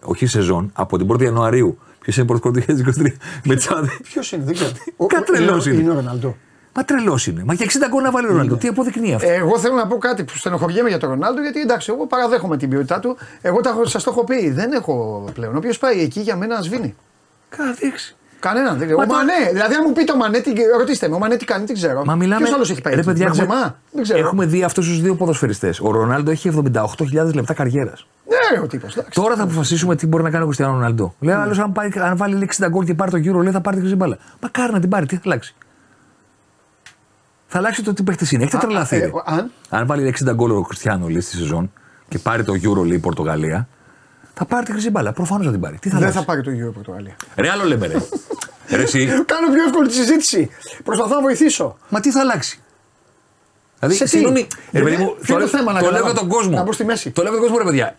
Speaker 3: Όχι σεζόν, από την 1η Ιανουαρίου. Ποιος είναι πρώτος σκόρ το 2023. Με τσάδε.
Speaker 1: Ποιος είναι, δεν ξέρω.
Speaker 3: Κατρελός είναι.
Speaker 1: Είναι ο Ροναλντό.
Speaker 3: Μα τρελός είναι. Μα για 60 γκολ να βάλει ο Ρονάλντο. Τι αποδεικνύει αυτό;
Speaker 1: Ε, Εγώ θέλω να πω κάτι που στενοχωριέμαι για τον Ρονάλντο, γιατί εντάξει, εγώ παραδέχομαι την ποιότητά του. Εγώ σας το έχω πει, δεν έχω πλέον. Όποιος πάει εκεί για μένα σβήνει.
Speaker 3: Καταδείξει.
Speaker 1: Κανέναν δεν ξέρω.
Speaker 3: Μα
Speaker 1: Ο
Speaker 3: το-
Speaker 1: Μανέ, δηλαδή αν μου πει το Μανέ, τι- ρωτήστε με, ο Μανέ τι κάνει, δεν ξέρω.
Speaker 3: Μα μιλάμε.
Speaker 1: Ποιος άλλος έχει πάει
Speaker 3: Ρε,
Speaker 1: εκεί,
Speaker 3: παιδιά, έχουμε,
Speaker 1: Μπενζεμά; δεν ξέρω.
Speaker 3: έχουμε δει αυτούς τους δύο ποδοσφαιριστές. Ο Ρονάλντο έχει 78.000 λεπτά καριέρας.
Speaker 1: Ναι, ρε, ο τύπος.
Speaker 3: Τώρα θα αποφασίσουμε τι μπορεί να κάνει ο Κριστιανό Ρονάλντο. Λέει
Speaker 1: Ναι.
Speaker 3: άλλος, αν, πάρει- αν βάλει 60 γκολ και πάρει το γύρο, λέει θα πάρει τη χρυσή μπάλα. Μακάρι να την πάρει, τι θα αλλάξει. Θα αλλάξει το τι παίχτη είναι. Έχετε
Speaker 1: Α,
Speaker 3: τρελαθεί.
Speaker 1: ε,
Speaker 3: ρε.
Speaker 1: ο- αν;
Speaker 3: Αν βάλει 60 γκολ ο Κριστιανό λέει στη σεζόν και πάρει το Euro λέει η Πορτογαλία, θα πάρει τη χρυσή μπάλα. Προφανώς θα την πάρει. Τι θα
Speaker 1: Δεν
Speaker 3: αλλάξει;
Speaker 1: θα πάρει το γύρο Πορτογαλία.
Speaker 3: Ρε, άλλο λέμε, ρε. ρε εσύ,
Speaker 1: Κάνω πιο εύκολη τη συζήτηση. Προσπαθώ να βοηθήσω.
Speaker 3: μα τι θα αλλάξει; Δηλαδή,
Speaker 1: Σε τι;
Speaker 3: συγγνώμη, ρε,
Speaker 1: Γιατί-
Speaker 3: παιδί μου,
Speaker 1: ποιο είναι το θέμα, να
Speaker 3: το λέω
Speaker 1: καταλάβω;
Speaker 3: για τον κόσμο.
Speaker 1: Να μπω στη μέση.
Speaker 3: Το λέω για τον κόσμο, ρε παιδιά.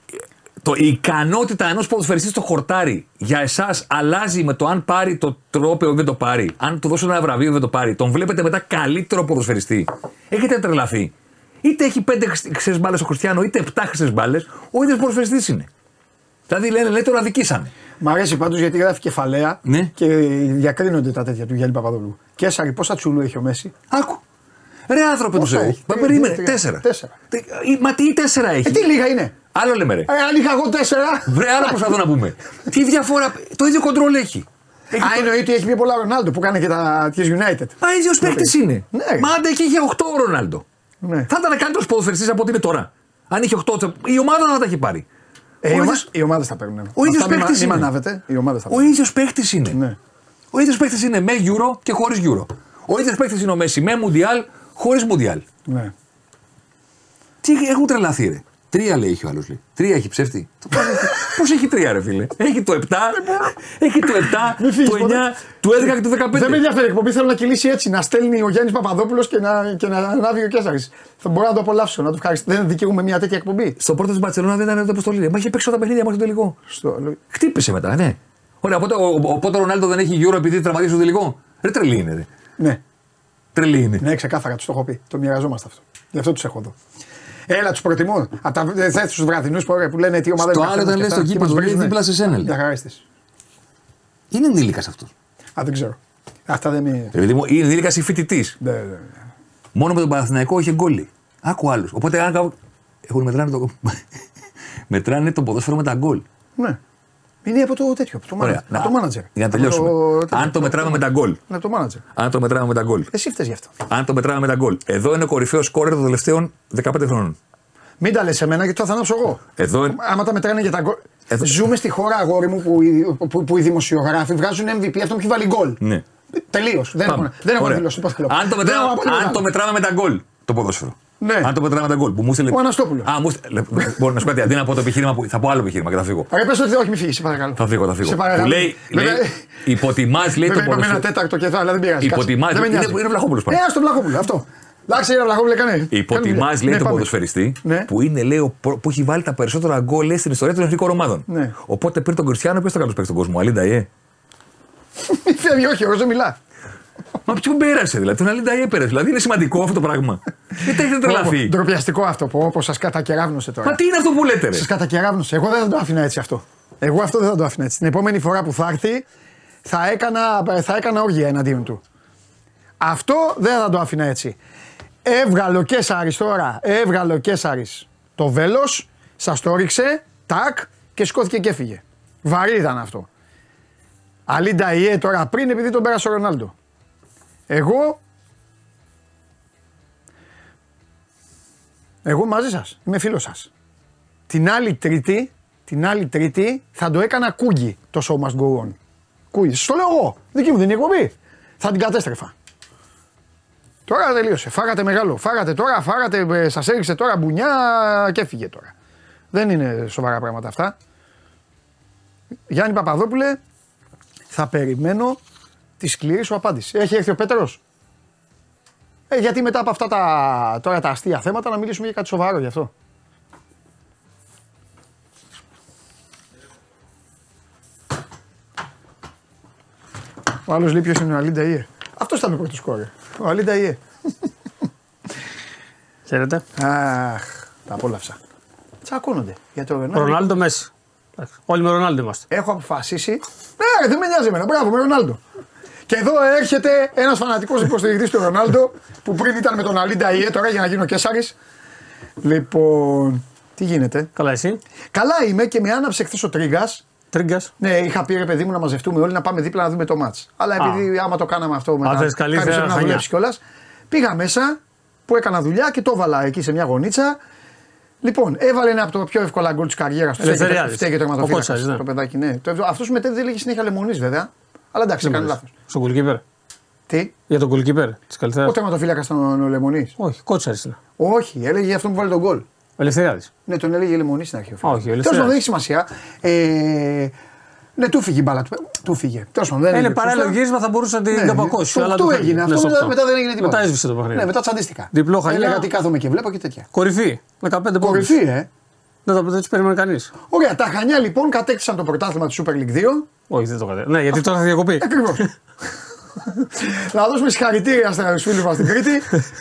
Speaker 3: Το, η ικανότητα ενός ποδοσφαιριστή στο χορτάρι για εσάς αλλάζει με το αν πάρει το τρόπαιο ή δεν το πάρει. Αν του δώσω ένα βραβείο ή δεν το πάρει. Τον βλέπετε μετά καλύτερο ποδοσφαιριστή. Έχετε τρελαθεί. Είτε έχει πέντε χρυσές μπάλες ο Χριστιανό, είτε επτά χρυσές μπάλες, ο ίδιος ποδοσφαιριστής είναι. Δηλαδή λένε, λέει τον αδικήσανε.
Speaker 1: Μ' αρέσει πάντως γιατί γράφει κεφαλαία
Speaker 3: Ναι.
Speaker 1: και διακρίνονται τα τέτοια του Γιάννη Παπαδόπουλου. Και έσαρι, πόσα τσουλού έχει ο Μέση;
Speaker 3: Άκου. Ρε άνθρωπε του
Speaker 1: Πόσα
Speaker 3: Θεού.
Speaker 1: έχει;
Speaker 3: Μα
Speaker 1: Τρία,
Speaker 3: περίμενε.
Speaker 1: τρία,
Speaker 3: Τέσσερα.
Speaker 1: τέσσερα.
Speaker 3: Τε- ή- Μα τι τέσσερα έχει;
Speaker 1: Ε, τι λίγα είναι;
Speaker 3: Άλλο λέμε ρε.
Speaker 1: Ε, αν είχα εγώ τέσσερα.
Speaker 3: Βρε, άλλο προσπαθώ να πούμε. Τι διαφορά. Το ίδιο κοντρόλ έχει. Έχει
Speaker 1: Α,
Speaker 3: το-
Speaker 1: εννοεί ότι έχει πιο πολλά Ρονάλντο που κάνει και τα τη United.
Speaker 3: Μα ίδιος παίχτη είναι.
Speaker 1: Ναι.
Speaker 3: Μα άντε και είχε 8 ο Ρονάλντο.
Speaker 1: Ναι.
Speaker 3: Θα ήταν καλύτερος ποδοσφαιριστής από ό,τι είναι τώρα. Αν είχε 8, η ομάδα δεν θα τα έχει πάρει.
Speaker 1: Ε, οι,
Speaker 3: ο
Speaker 1: ομα...
Speaker 3: ίδιος-
Speaker 1: οι ομάδε θα παίρνουν.
Speaker 3: ο ίδιος
Speaker 1: Αυτά μη μα-
Speaker 3: παίκτης
Speaker 1: Μη
Speaker 3: είναι.
Speaker 1: μανάβετε. Οι ομάδε θα
Speaker 3: Ο
Speaker 1: παίρνουν.
Speaker 3: ίδιος παίχτη είναι.
Speaker 1: Ναι.
Speaker 3: Ο ίδιος παίχτη είναι με Euro και χωρίς Euro. Ο ίδιος παίχτη είναι ο Μέση με Μουντιάλ, χωρίς Μουντιάλ.
Speaker 1: Ναι.
Speaker 3: Τι έχουν τρελαθεί, ρε. Τρία λέει έχει ο άλλος. Τρία έχει ψεύτη. Πώς έχει τρία, ρε φίλε; Έχει το 7, έχει το 7,
Speaker 1: Μην φύγεις
Speaker 3: το 9,
Speaker 1: ποτέ.
Speaker 3: το 11 και το 15.
Speaker 1: Δεν με ενδιαφέρει η εκπομπή, θέλω να κυλήσει έτσι. Να στέλνει ο Γιάννης Παπαδόπουλος και να, και να ανάβει ο Κέσσαρη. Θα μπορώ να το απολαύσω, να το ευχαριστήσω. Δεν δικαιούμαι μια τέτοια εκπομπή.
Speaker 3: Στο πρώτο της Μπαρσελόνα δεν ήταν ούτε αποστολή. Μα είχε παίξει όλα τα παιχνίδια μέχρι το τελικό.
Speaker 1: Στο...
Speaker 3: Χτύπησε μετά, ναι. Ωραία, οπότε ο, ο, οπότε ο Ρονάλντο δεν έχει Euro επειδή τραυματίζει στο τελικό. Ρε τρελή είναι, ρε.
Speaker 1: Ναι,
Speaker 3: Τρελή είναι.
Speaker 1: ναι, ξεκάθαρα τους το έχω πει. Το μοιραζόμαστε αυτό. Γι' αυτό τους έχω εδώ. Έλα, τους προτιμώ. Από τα θες τους βραδινούς που, που λένε τι ομάδα
Speaker 3: Στο
Speaker 1: είναι
Speaker 3: άλλο
Speaker 1: καθένας
Speaker 3: όταν
Speaker 1: και
Speaker 3: λες
Speaker 1: αυτά,
Speaker 3: στο
Speaker 1: και μας
Speaker 3: κήπος, λέει
Speaker 1: βρίζουνε.
Speaker 3: δίπλα σε σένα, λέει.
Speaker 1: Για χαρίστης.
Speaker 3: Είναι ενήλικας αυτός.
Speaker 1: Α, δεν ξέρω. Αυτά δεν είναι.
Speaker 3: Επειδή μου είναι ενήλικας ή φοιτητής.
Speaker 1: Ναι, ναι, ναι.
Speaker 3: Μόνο με τον Παναθηναϊκό είχε γκολ. Άκου άλλους. Οπότε αν κάπου. Έχουν μετράνε το. μετράνε το ποδόσφαιρο με τα γκολ.
Speaker 1: ναι. Είναι από το τέτοιο, από το
Speaker 3: Ωραία.
Speaker 1: manager. Από το manager.
Speaker 3: Για να
Speaker 1: Από
Speaker 3: τελειώσουμε.
Speaker 1: το-
Speaker 3: Αν το μετράμε με τα γκολ.
Speaker 1: Είναι από το manager.
Speaker 3: Αν το μετράμε με τα γκολ.
Speaker 1: Εσύ φταίει γι' αυτό.
Speaker 3: Αν το μετράμε με τα γκολ. Εδώ είναι ο κορυφαίος σκόρερ των τελευταίων 15 χρόνων.
Speaker 1: Μην τα λες σε μένα γιατί το θα ανάψω εγώ.
Speaker 3: Εδώ είναι-
Speaker 1: Άμα τα μετράνε για τα γκολ.
Speaker 3: Εδώ-
Speaker 1: Ζούμε στη χώρα, αγόρι μου, που οι, που, που οι δημοσιογράφοι βγάζουν MVP αυτό που έχει βάλει γκολ.
Speaker 3: Ναι.
Speaker 1: Τελείως. Δεν
Speaker 3: Πάμε.
Speaker 1: έχω, δεν έχω
Speaker 3: Ωραία.
Speaker 1: δηλώσει. Πώς θέλω.
Speaker 3: Αν το,
Speaker 1: Δεν
Speaker 3: μετράμε,
Speaker 1: έχω απολύτως
Speaker 3: αν
Speaker 1: άλλο.
Speaker 3: το μετράμε με τα γκολ το ποδόσφαιρο.
Speaker 1: Ναι.
Speaker 3: Αν το μετράμε με τα γκολ που μου στείλε.
Speaker 1: Ο Αναστόπουλος.
Speaker 3: Α, μου στείλε. Μπορεί να σου πω κάτι. Αντί να πω το επιχείρημα που. Θα πω άλλο επιχείρημα και θα φύγω.
Speaker 1: Ρε, πες ότι όχι, μη φύγεις, σε παρακαλώ.
Speaker 3: Θα φύγω, θα φύγω.
Speaker 1: Σε παρακαλώ.
Speaker 3: Που λέει,
Speaker 1: Βέβαια-
Speaker 3: λέει υποτιμάς λέει το
Speaker 1: Βέβαια είπαμε ένα
Speaker 3: ποδόσφαιρο.
Speaker 1: τέταρτο και θα, αλλά δεν πειράζει. κάτσε.
Speaker 3: Υποτιμάς.
Speaker 1: Δεν με
Speaker 3: Είναι-
Speaker 1: νοιάζει.
Speaker 3: είναι Βλαχόπουλος πάλι.
Speaker 1: Ε, ας τον Βλαχόπουλο, αυτό. Εντάξει, είναι Βλαχόπουλο, έκανε.
Speaker 3: Υποτιμάς
Speaker 1: Κάνει-
Speaker 3: λέει
Speaker 1: Ναι,
Speaker 3: τον
Speaker 1: πάμε.
Speaker 3: ποδοσφαιριστή
Speaker 1: Ναι.
Speaker 3: που είναι λέει, ο προ- που έχει βάλει τα περισσότερα γκολ λέει, στην ιστορία των εθνικών ομάδων.
Speaker 1: Ναι.
Speaker 3: Οπότε πήρε τον Κριστιανό, ποιος το καλός παίξει στον κόσμο, Αλίντα Ιέ.
Speaker 1: Μη φεύγει, όχι, εγώ δεν μιλά.
Speaker 3: Μα ποιον πέρασε, δηλαδή, τον Αλίντα Ιέ πέρασε. Δηλαδή είναι σημαντικό αυτό το πράγμα. Γιατί έχετε τρελαθεί.
Speaker 1: Ντροπιαστικό αυτό που όπως σας κατακεράβνωσε τώρα.
Speaker 3: Μα τι είναι αυτό που λέτε, ρε;
Speaker 1: Σας κατακεράβνωσε. Εγώ δεν θα το άφηνα έτσι αυτό. Εγώ αυτό δεν θα το άφηνα έτσι. Την επόμενη φορά που θα έρθει θα έκανα, θα έκανα όργια εναντίον του. Αυτό δεν θα το άφηνα έτσι. Έβγαλε ο Κέσσαρης τώρα, έβγαλε ο Κέσσαρης το βέλος, σας το ρίξε, τάκ και σηκώθηκε και έφυγε. Βαρύ ήταν αυτό. Αλίντα Ιέ τώρα πριν επειδή τον πέρασε ο Ρονάλντο. Εγώ Εγώ μαζί σας. Είμαι φίλος σας. Την άλλη Τρίτη, την άλλη Τρίτη θα το έκανα κούγκι το show must go on. Κούγκι. Στο λέω εγώ. Δική μου δεν είναι εκπομπή. Θα την κατέστρεφα. Τώρα τελείωσε. Φάγατε μεγάλο. Φάγατε τώρα, φάγατε, σας έριξε τώρα μπουνιά και έφυγε τώρα. Δεν είναι σοβαρά πράγματα αυτά. Γιάννη Παπαδόπουλε, θα περιμένω τη σκληρή σου απάντηση. Έχει έρθει ο Πέτρος; Ε, γιατί μετά από αυτά τα, τώρα τα αστεία θέματα να μιλήσουμε για κάτι σοβαρό γι' αυτό. Ο άλλος λέει ποιος είναι ο Αλίντα Ιε. Αυτός ήταν ο πρώτος σκόρ. Ο Αλίντα Ιε.
Speaker 4: Χαίρετε.
Speaker 1: Αχ, τα απόλαυσα. Τσακώνονται για το Ρονάλντο.
Speaker 4: Ρονάλντο Μέση. Εντάξει, Όλοι με Ρονάλντο είμαστε.
Speaker 1: Έχω αποφασίσει. Ναι, δεν με νοιάζει εμένα. Μπράβο, με Ρονάλντο. Και εδώ έρχεται ένας φανατικός υποστηρικτής του Ρονάλντο που πριν ήταν με τον Αλίντα Ιε, τώρα για να γίνω Κέσσαρη. Λοιπόν, τι γίνεται;
Speaker 4: Καλά, εσύ;
Speaker 1: Καλά είμαι και με άναψε χθες ο Τρίγκας.
Speaker 4: Τρίγκας;
Speaker 1: Ναι, είχα πει ρε παιδί μου να μαζευτούμε όλοι να πάμε δίπλα να δούμε το μάτς. Αλλά επειδή άμα το κάναμε αυτό μετά.
Speaker 4: θες καλύτερα
Speaker 1: κάποιος έπρεπε να
Speaker 4: χανιά.
Speaker 1: δουλέψεις κιόλας. Πήγα μέσα που έκανα δουλειά και το έβαλα εκεί σε μια γωνίτσα. Λοιπόν, έβαλε ένα από τα πιο εύκολα γκολ της καριέρας του.
Speaker 4: Ελευθεριάδης.
Speaker 1: Φταίει και το
Speaker 4: Ο
Speaker 1: τερματοφύλακα.
Speaker 4: Κότσαρης, ναι.
Speaker 1: Το παιδάκι, ναι. Αυτός σου μετέδιδε λέγει συνέχεια λεμονής βέβαια. Αλλά εντάξει, έκανε λάθος.
Speaker 4: Στον goalkeeper.
Speaker 1: Τι,
Speaker 4: Για τον goalkeeper της Καλυθέας.
Speaker 1: ο τερματοφύλακα ήταν ο Λεμονής;
Speaker 4: Όχι, κότσαρης είναι.
Speaker 1: Όχι, έλεγε για αυτό που βάλει τον γκολ.
Speaker 4: Ελευθεριάδης.
Speaker 1: Ναι, τον έλεγε Λεμονή στην αρχή. ο φίλος.
Speaker 4: Όχι, ο
Speaker 1: Τέλος
Speaker 4: Ελευθεράδης.
Speaker 1: πάντων, δεν έχει σημασία. Ε, ναι, του φύγει η μπάλα του. Του φύγε. Τέλος πάντων, δεν
Speaker 4: Είναι
Speaker 1: έγινε
Speaker 4: παράλληλο
Speaker 1: σωστά.
Speaker 4: γύρισμα, θα μπορούσε να την
Speaker 1: Ναι,
Speaker 4: καπακώσει.
Speaker 1: στο
Speaker 4: αλλά
Speaker 1: οκτώ
Speaker 4: το φεύγει.
Speaker 1: έγινε
Speaker 4: Ναι,
Speaker 1: αυτό,
Speaker 4: στο
Speaker 1: μετά,
Speaker 4: οκτώ.
Speaker 1: μετά δεν έγινε τίποτα.
Speaker 4: Μετά έσβησε το παιχνίδι.
Speaker 1: Ναι, μετά τσαντίστηκα.
Speaker 4: Διπλό χαλιά.
Speaker 1: Έλεγα τι κάθομαι και βλέπω και τέτοια.
Speaker 4: Κορυφή. 15 πόντους.
Speaker 1: Κορυφή, ε.
Speaker 4: Δεν το δεν του περίμενε κανείς.
Speaker 1: Ωραία, τα Χανιά λοιπόν κατέκτησαν το πρωτάθλημα του Super League 2.
Speaker 4: Όχι, δεν το κατέ. Ναι, γιατί τώρα θα διακοπεί.
Speaker 1: Ακριβώς. Να δώσουμε συγχαρητήρια στου φίλου μας στην Κρήτη,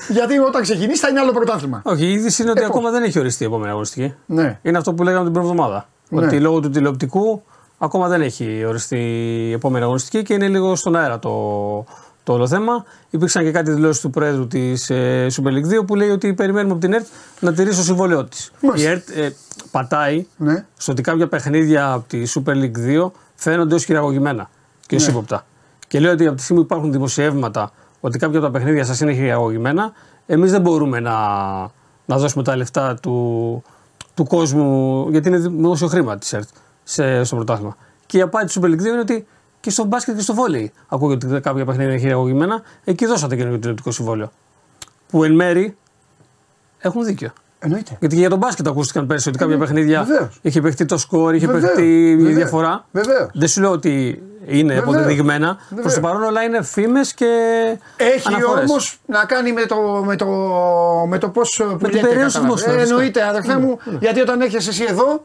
Speaker 1: γιατί όταν ξεκινήσει θα είναι άλλο πρωτάθλημα.
Speaker 4: Όχι, η είδηση είναι ότι
Speaker 1: Ε, πώς;
Speaker 4: ακόμα δεν έχει οριστεί η επόμενη αγωνιστική.
Speaker 1: Ναι.
Speaker 4: Είναι αυτό που λέγαμε την πρώτη εβδομάδα.
Speaker 1: Ναι.
Speaker 4: Ότι λόγω του τηλεοπτικού ακόμα δεν έχει οριστεί η επόμενη αγωνιστική και είναι λίγο στον αέρα το, το όλο θέμα. Υπήρξαν και κάτι δηλώσεις του Πρόεδρου της ε, Super League 2 που λέει ότι περιμένουμε από την ΕΡΤ να τηρήσει το συμβόλαιό της.
Speaker 1: Μάλιστα.
Speaker 4: Η ΕΡΤ ε, πατάει
Speaker 1: Ναι.
Speaker 4: στο ότι κάποια παιχνίδια από τη Super League 2 φαίνονται ως χειραγωγημένα και ω
Speaker 1: Ναι.
Speaker 4: ύποπτα. Και λέει ότι από τη στιγμή που υπάρχουν δημοσιεύματα ότι κάποια από τα παιχνίδια σας είναι χειραγωγημένα, εμείς δεν μπορούμε να, να δώσουμε τα λεφτά του, του κόσμου, γιατί είναι δημόσιο χρήμα της ΕΡΤ σε, στο πρωτάθλημα. Και η απάντηση του Super League 2 είναι ότι και στο μπάσκετ και στο βόλεϊ ακούγεται ότι κάποια παιχνίδια είναι χειραγωγημένα, εκεί δώσατε καινούργιο τηλεοπτικό συμβόλαιο. Που εν μέρη έχουν δίκιο.
Speaker 1: Εννοείται.
Speaker 4: Γιατί και για τον μπάσκετ ακούστηκαν πέρσι ότι κάποια
Speaker 1: ναι,
Speaker 4: παιχνίδια
Speaker 1: βεβαίως.
Speaker 4: είχε παιχτεί το σκορ, είχε
Speaker 1: Βεβαίως,
Speaker 4: παιχτεί η
Speaker 1: βεβαίως,
Speaker 4: διαφορά.
Speaker 1: βεβαίως.
Speaker 4: Δεν σου λέω ότι είναι
Speaker 1: Βεβαίως,
Speaker 4: αποδεδειγμένα. Προς
Speaker 1: βεβαίως.
Speaker 4: το παρόν όλα είναι φήμες και.
Speaker 1: Έχει
Speaker 4: αναφορές.
Speaker 1: όμως να κάνει με το, με το, με το πώς
Speaker 4: την περίοδο του δημοσιογράφου.
Speaker 1: εννοείται, αδερφέ μου, γιατί όταν έρχεσαι εσύ εδώ,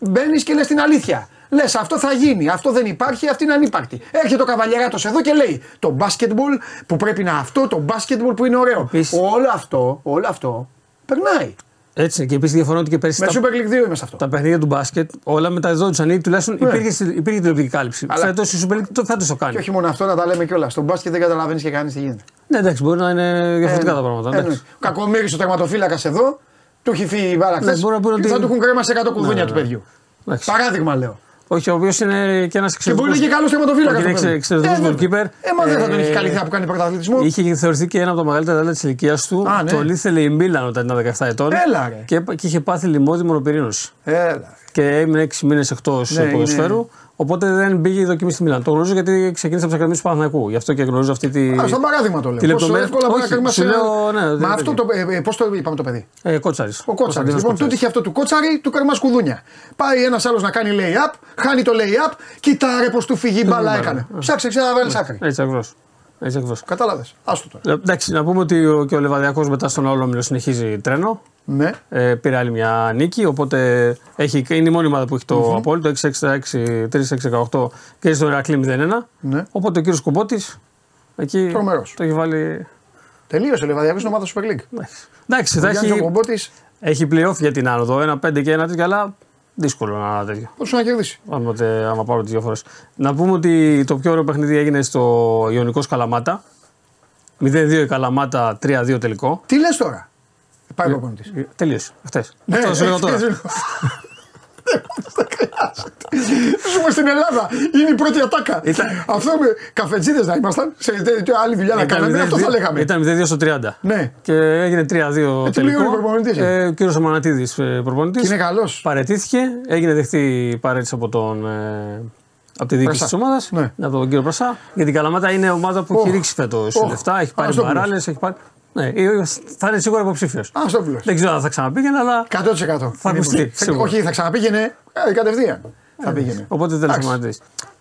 Speaker 1: μπαίνεις και λες την αλήθεια. Λες αυτό θα γίνει, αυτό δεν υπάρχει, αυτή είναι ανύπαρκτη. Έρχεται ο καβαλιεράτος εδώ και λέει το μπάσκετμπολ που πρέπει να αυτό, το μπάσκετμπολ που είναι ωραίο.
Speaker 4: Επίσης-
Speaker 1: Όλο αυτό, όλο αυτό περνάει.
Speaker 4: Έτσι. Και επίσης διαφωνώ ότι και πέρσι
Speaker 1: Με
Speaker 4: τα,
Speaker 1: Super League 2 είμαι σε αυτό.
Speaker 4: τα παιχνίδια του μπάσκετ όλα μεταδόντουσαν ή τουλάχιστον
Speaker 1: Ναι.
Speaker 4: υπήρχε, υπήρχε τηλεοπτική κάλυψη.
Speaker 1: Αλλά-
Speaker 4: Φέτος η Super League το φέτος το κάνει.
Speaker 1: Και όχι μόνο αυτό, να τα λέμε κιόλας. Στο μπάσκετ δεν καταλαβαίνεις και κανείς τι γίνεται.
Speaker 4: Ναι, εντάξει, μπορεί να είναι διαφορετικά
Speaker 1: Ε,
Speaker 4: τα πράγματα.
Speaker 1: ε,
Speaker 4: εντάξει.
Speaker 1: ναι. Ο Κακομοίρης ο τερματοφύλακας εδώ, του έχει φύγει η μπάλα
Speaker 4: Ναι,
Speaker 1: χθες
Speaker 4: μπορεί να πούνε
Speaker 1: και
Speaker 4: ότι-
Speaker 1: θα του έχουν κρέμασει 100 κουδούνια
Speaker 4: Ναι,
Speaker 1: του
Speaker 4: ναι.
Speaker 1: παιδιού.
Speaker 4: Εντάξει.
Speaker 1: Παράδειγμα λέω.
Speaker 4: Όχι, ο οποίος είναι και ένας
Speaker 1: Και
Speaker 4: εξαιρετικό.
Speaker 1: μπορεί να είναι και καλός τερματοφύλακα.
Speaker 4: Όχι, είναι εξε- εξαιρετικός goalkeeper.
Speaker 1: Ε, μα δεν θα τον
Speaker 4: Ε,
Speaker 1: έχει καλή θέα που κάνει πρωταθλητισμό.
Speaker 4: Είχε θεωρηθεί και ένα από τα μεγαλύτερα ταλέντα της ηλικίας του.
Speaker 1: Α, ναι.
Speaker 4: Τον ήθελε η Μίλαν όταν ήταν 17 ετών.
Speaker 1: Έλα, ρε.
Speaker 4: Και, και είχε πάθει λιμώδη μονοπυρήνωση.
Speaker 1: Έλα.
Speaker 4: Και έμεινε 6 μήνες εκτός
Speaker 1: Ναι,
Speaker 4: ποδοσφαίρου. Οπότε δεν πήγε η δοκιμή στη Μίλαν. Το γνωρίζω γιατί ξεκίνησε από τις Ακαδημίες του Παναθηναϊκού. Γι' αυτό και γνωρίζω αυτή τη.
Speaker 1: Α, σαν παράδειγμα το λέω.
Speaker 4: τη
Speaker 1: Πόσο
Speaker 4: λεπτομέρεια.
Speaker 1: εύκολα μπορεί να
Speaker 4: Όχι,
Speaker 1: κρεμάσει
Speaker 4: σου
Speaker 1: ένα-
Speaker 4: λέω, ναι,
Speaker 1: Μα
Speaker 4: δεν
Speaker 1: αυτό το. Ε, Πώς το είπαμε το παιδί;
Speaker 4: Ε, Κότσαρης.
Speaker 1: Ο Κότσαρης. Λοιπόν, τούτο είχε αυτό του Κότσαρη, του καρμά κουδούνια. Πάει ένας άλλος να κάνει lay-up, χάνει το lay-up, κοίτα ρε πώ του φύγει η μπάλα έκανε. Ψάξε, ξέρω να βάλεις άκρη.
Speaker 4: Έτσι ακριβώς. Έτσι ακριβώς.
Speaker 1: Κατάλαβε. Άστο τώρα.
Speaker 4: Ε, Εντάξει, να πούμε ότι ο, και ο Λεβαδιακό μετά στον Όλομιλο συνεχίζει τρένο.
Speaker 1: Ναι.
Speaker 4: Ε, πήρε άλλη μια νίκη, οπότε έχει, είναι η μόνη ομάδα που έχει το απόλυτο 6-6-3-6-18 και στο Ηρακλή 0-1.
Speaker 1: Ναι.
Speaker 4: Οπότε ο κύριο Κουμπότη εκεί
Speaker 1: Τρομερός.
Speaker 4: το έχει βάλει.
Speaker 1: Τελείωσε ο Λεβαδιακό στην ομάδα Super League.
Speaker 4: Εντάξει, Εντάξει
Speaker 1: Ο
Speaker 4: θα
Speaker 1: Γιάννη ο
Speaker 4: έχει,
Speaker 1: Κομπότη
Speaker 4: έχει playoff για την άνοδο. Ένα 5 και ένα τέτοιο, αλλά δύσκολο ένα τέτοιο.
Speaker 1: θα του να κερδίσει.
Speaker 4: Άμα, τε- άμα πάρω τις δύο φορές. Να πούμε ότι το πιο ωραίο παιχνίδι έγινε στο Ιωνικός Καλαμάτα. 0-2 η Καλαμάτα, 3-2 τελικό.
Speaker 1: Τι λες τώρα; Πάει ο προπονητής.
Speaker 4: Ε, Τελείωσε. Χθε.
Speaker 1: Ναι,
Speaker 4: Αυτό σου λέω τώρα.
Speaker 1: Δεν χρειάζεται. Ζούμε στην Ελλάδα. Είναι η πρώτη ατάκα.
Speaker 4: Ήταν-
Speaker 1: Αυτό με καφετζίδες να ήμασταν. Σε τέτοια άλλη δουλειά να κάναμε. Αυτό θα λέγαμε.
Speaker 4: Ήταν 0-2 στο 30.
Speaker 1: Ναι.
Speaker 4: Και έγινε 3-2
Speaker 1: Έτσι
Speaker 4: τελικό.
Speaker 1: λίγο ο προπονητής, ε.
Speaker 4: Ε, ο κύριος Αμανατίδης προπονητής.
Speaker 1: Και είναι καλός.
Speaker 4: Παρετήθηκε, έγινε δεχτή η παρέτηση από τον. Ε, από τη διοίκηση
Speaker 1: Πρασά.
Speaker 4: της ομάδας,
Speaker 1: Ναι.
Speaker 4: από τον κύριο Πρασά. Γιατί η Καλαμάτα είναι ομάδα που
Speaker 1: Οχ.
Speaker 4: έχει ρίξει φέτος
Speaker 1: Οχ.
Speaker 4: λεφτά, έχει πάρει
Speaker 1: Αναστόπουλος.
Speaker 4: παράλε, έχει πάρει. Ναι, ε, θα είναι σίγουρα υποψήφιος.
Speaker 1: Αστόπουλο.
Speaker 4: Δεν ξέρω αν θα ξαναπήγαινε, αλλά
Speaker 1: 100%.
Speaker 4: Θα ακουστεί,
Speaker 1: Θα-
Speaker 4: σίγουρα.
Speaker 1: Όχι, θα ξαναπήγαινε ε, κατευθείαν. Θα πήγαινε.
Speaker 4: Οπότε δεν
Speaker 1: Εντάξει.
Speaker 4: είναι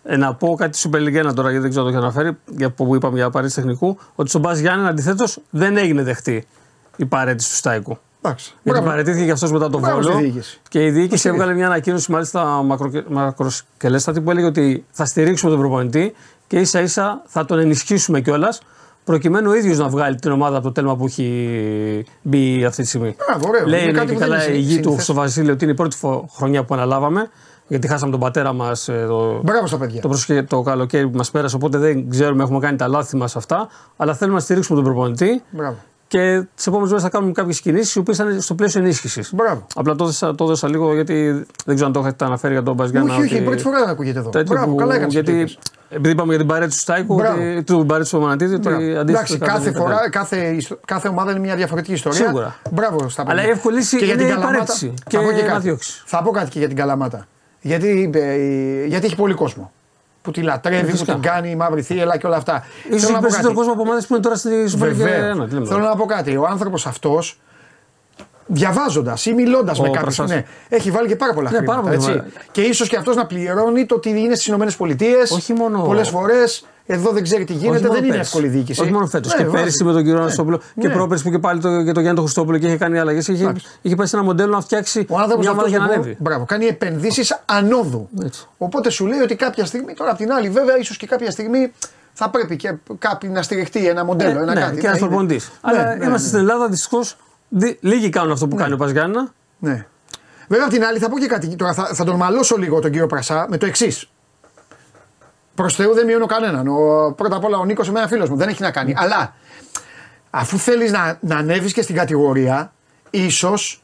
Speaker 4: Ε, να πω κάτι στη Super League 1 τώρα, γιατί δεν ξέρω αν το έχει αναφέρει, για που είπαμε για παρέτηση τεχνικού, ότι στον Μπα Γιάννη αντιθέτως δεν έγινε δεχτή η παρέτηση του Στάικου.
Speaker 1: Εντάξει.
Speaker 4: Γιατί
Speaker 1: Μπράβο.
Speaker 4: παρετήθηκε και αυτός μετά τον
Speaker 1: Μπράβο στη
Speaker 4: Βόλο.
Speaker 1: διοίκηση.
Speaker 4: Και η διοίκηση
Speaker 1: Στη
Speaker 4: έβγαλε μια ανακοίνωση μάλιστα μακρο- μακροσκελέστατη που έλεγε ότι θα στηρίξουμε τον προπονητή και ίσα ίσα θα τον ενισχύσουμε κιόλας προκειμένου ο ίδιος να βγάλει την ομάδα από το τέλμα που έχει μπει αυτή τη στιγμή.
Speaker 1: Μπράβο, ωραίο.
Speaker 4: Λέει
Speaker 1: Είναι
Speaker 4: είναι
Speaker 1: κάτι
Speaker 4: και
Speaker 1: που δεν
Speaker 4: καλά
Speaker 1: είναι
Speaker 4: η γη του
Speaker 1: σύνηθες.
Speaker 4: στο Βασίλειο ότι είναι η πρώτη φο- χρονιά που αναλάβαμε. Γιατί χάσαμε τον πατέρα μας το,
Speaker 1: Μπράβο στα παιδιά.
Speaker 4: το, προσχε- το καλοκαίρι που μας πέρασε. Οπότε δεν ξέρουμε, έχουμε κάνει τα λάθη μας αυτά. Αλλά θέλουμε να στηρίξουμε τον προπονητή.
Speaker 1: Μπράβο.
Speaker 4: Και τι επόμενες μέρε θα κάνουμε κάποιες κινήσεις οι οποίες θα είναι στο πλαίσιο ενίσχυσης.
Speaker 1: Μπράβο.
Speaker 4: Απλά το έδωσα, το έδωσα λίγο γιατί δεν ξέρω αν το έχετε αναφέρει για τον Μπαζιάννα.
Speaker 1: Όχι, όχι, πρώτη φορά δεν ακούγεται εδώ. Μπράβο, καλά έκανες.
Speaker 4: Γιατί επειδή είπαμε για την παρέτηση του Στάικου,
Speaker 1: Μπράβο.
Speaker 4: ότι, του παρέτηση του Μανατίδη, ότι αντίστοιχα.
Speaker 1: Εντάξει,
Speaker 4: κάτι
Speaker 1: κάθε
Speaker 4: δεν
Speaker 1: φορά,
Speaker 4: κατάλαβε.
Speaker 1: κάθε, ιστο- κάθε ομάδα είναι μια διαφορετική ιστορία.
Speaker 4: Σίγουρα.
Speaker 1: Μπράβο στα
Speaker 4: Αλλά
Speaker 1: παιδιά.
Speaker 4: η εύκολη λύση
Speaker 1: Και για
Speaker 4: είναι
Speaker 1: την
Speaker 4: η
Speaker 1: Καλαμάτα-
Speaker 4: παρέτηση
Speaker 1: Θα πω
Speaker 4: και
Speaker 1: και
Speaker 4: να
Speaker 1: κάτι.
Speaker 4: διώξεις.
Speaker 1: Θα πω κάτι και για την Καλαμάτα. Γιατί, ε, γιατί έχει πολύ κόσμο. Που τη λατρεύει, που
Speaker 4: Φυσικά.
Speaker 1: την κάνει η μαύρη θύελα και όλα αυτά.
Speaker 4: σω
Speaker 1: Θέλω
Speaker 4: έχει
Speaker 1: να πω
Speaker 4: περισσότερο
Speaker 1: κάτι.
Speaker 4: κόσμο από ομάδε που είναι τώρα στη Super League
Speaker 1: Βεβαίως.
Speaker 4: 1. τι λέμε
Speaker 1: Θέλω
Speaker 4: τώρα.
Speaker 1: να πω κάτι. Ο άνθρωπος αυτός, διαβάζοντας ή μιλώντας
Speaker 4: Ο
Speaker 1: με κάποιους,
Speaker 4: Πρασάς.
Speaker 1: ναι, έχει βάλει και πάρα πολλά
Speaker 4: Ναι,
Speaker 1: χρήματα.
Speaker 4: πάρα πολύ
Speaker 1: έτσι.
Speaker 4: πολλά.
Speaker 1: Και ίσως και αυτός να πληρώνει το ότι είναι στις ΗΠΑ.
Speaker 4: Όχι μόνο-
Speaker 1: Πολλές φορές εδώ δεν ξέρει τι γίνεται,
Speaker 4: Όχι μόνο
Speaker 1: δεν είναι
Speaker 4: πέρσι.
Speaker 1: εύκολη διοίκηση.
Speaker 4: Όχι μόνο φέτος.
Speaker 1: Ναι,
Speaker 4: και
Speaker 1: βάζει.
Speaker 4: πέρυσι με τον κύριο
Speaker 1: Ναι.
Speaker 4: Αναστόπουλο και
Speaker 1: Ναι.
Speaker 4: πρόπερσι που και πάλι το, για τον Γιάννη τον Χριστόπουλο και είχε κάνει αλλαγές. Είχε,
Speaker 1: Εντάξει.
Speaker 4: είχε πάει σε ένα μοντέλο να φτιάξει
Speaker 1: Ο άνθρωπος
Speaker 4: μια ομάδα
Speaker 1: αυτό
Speaker 4: για να ανέβει.
Speaker 1: μπράβο, κάνει επενδύσεις ανόδου.
Speaker 4: Έτσι.
Speaker 1: Οπότε σου λέει ότι κάποια στιγμή, τώρα απ' την άλλη, βέβαια, ίσως και κάποια στιγμή θα πρέπει και κάποιοι να στηριχτεί ένα μοντέλο. ένα
Speaker 4: ναι,
Speaker 1: κάτι.
Speaker 4: και ένας
Speaker 1: να είναι-
Speaker 4: προπονητής. Αλλά
Speaker 1: Ναι, ναι,
Speaker 4: είμαστε
Speaker 1: ναι.
Speaker 4: στην Ελλάδα δυστυχώς. Λίγοι κάνουν αυτό που κάνει ο Παζιάννα.
Speaker 1: Ναι. Βέβαια, απ' την άλλη, θα πω και κάτι. Τώρα θα, θα τον μαλώσω λίγο τον κύριο Πρασά με το εξής. Προς Θεού δεν μειώνω κανέναν. Ο, πρώτα απ' όλα ο Νίκος είναι ένα φίλος μου. Δεν έχει να κάνει. Αλλά αφού θέλεις να, να ανέβεις και στην κατηγορία, ίσως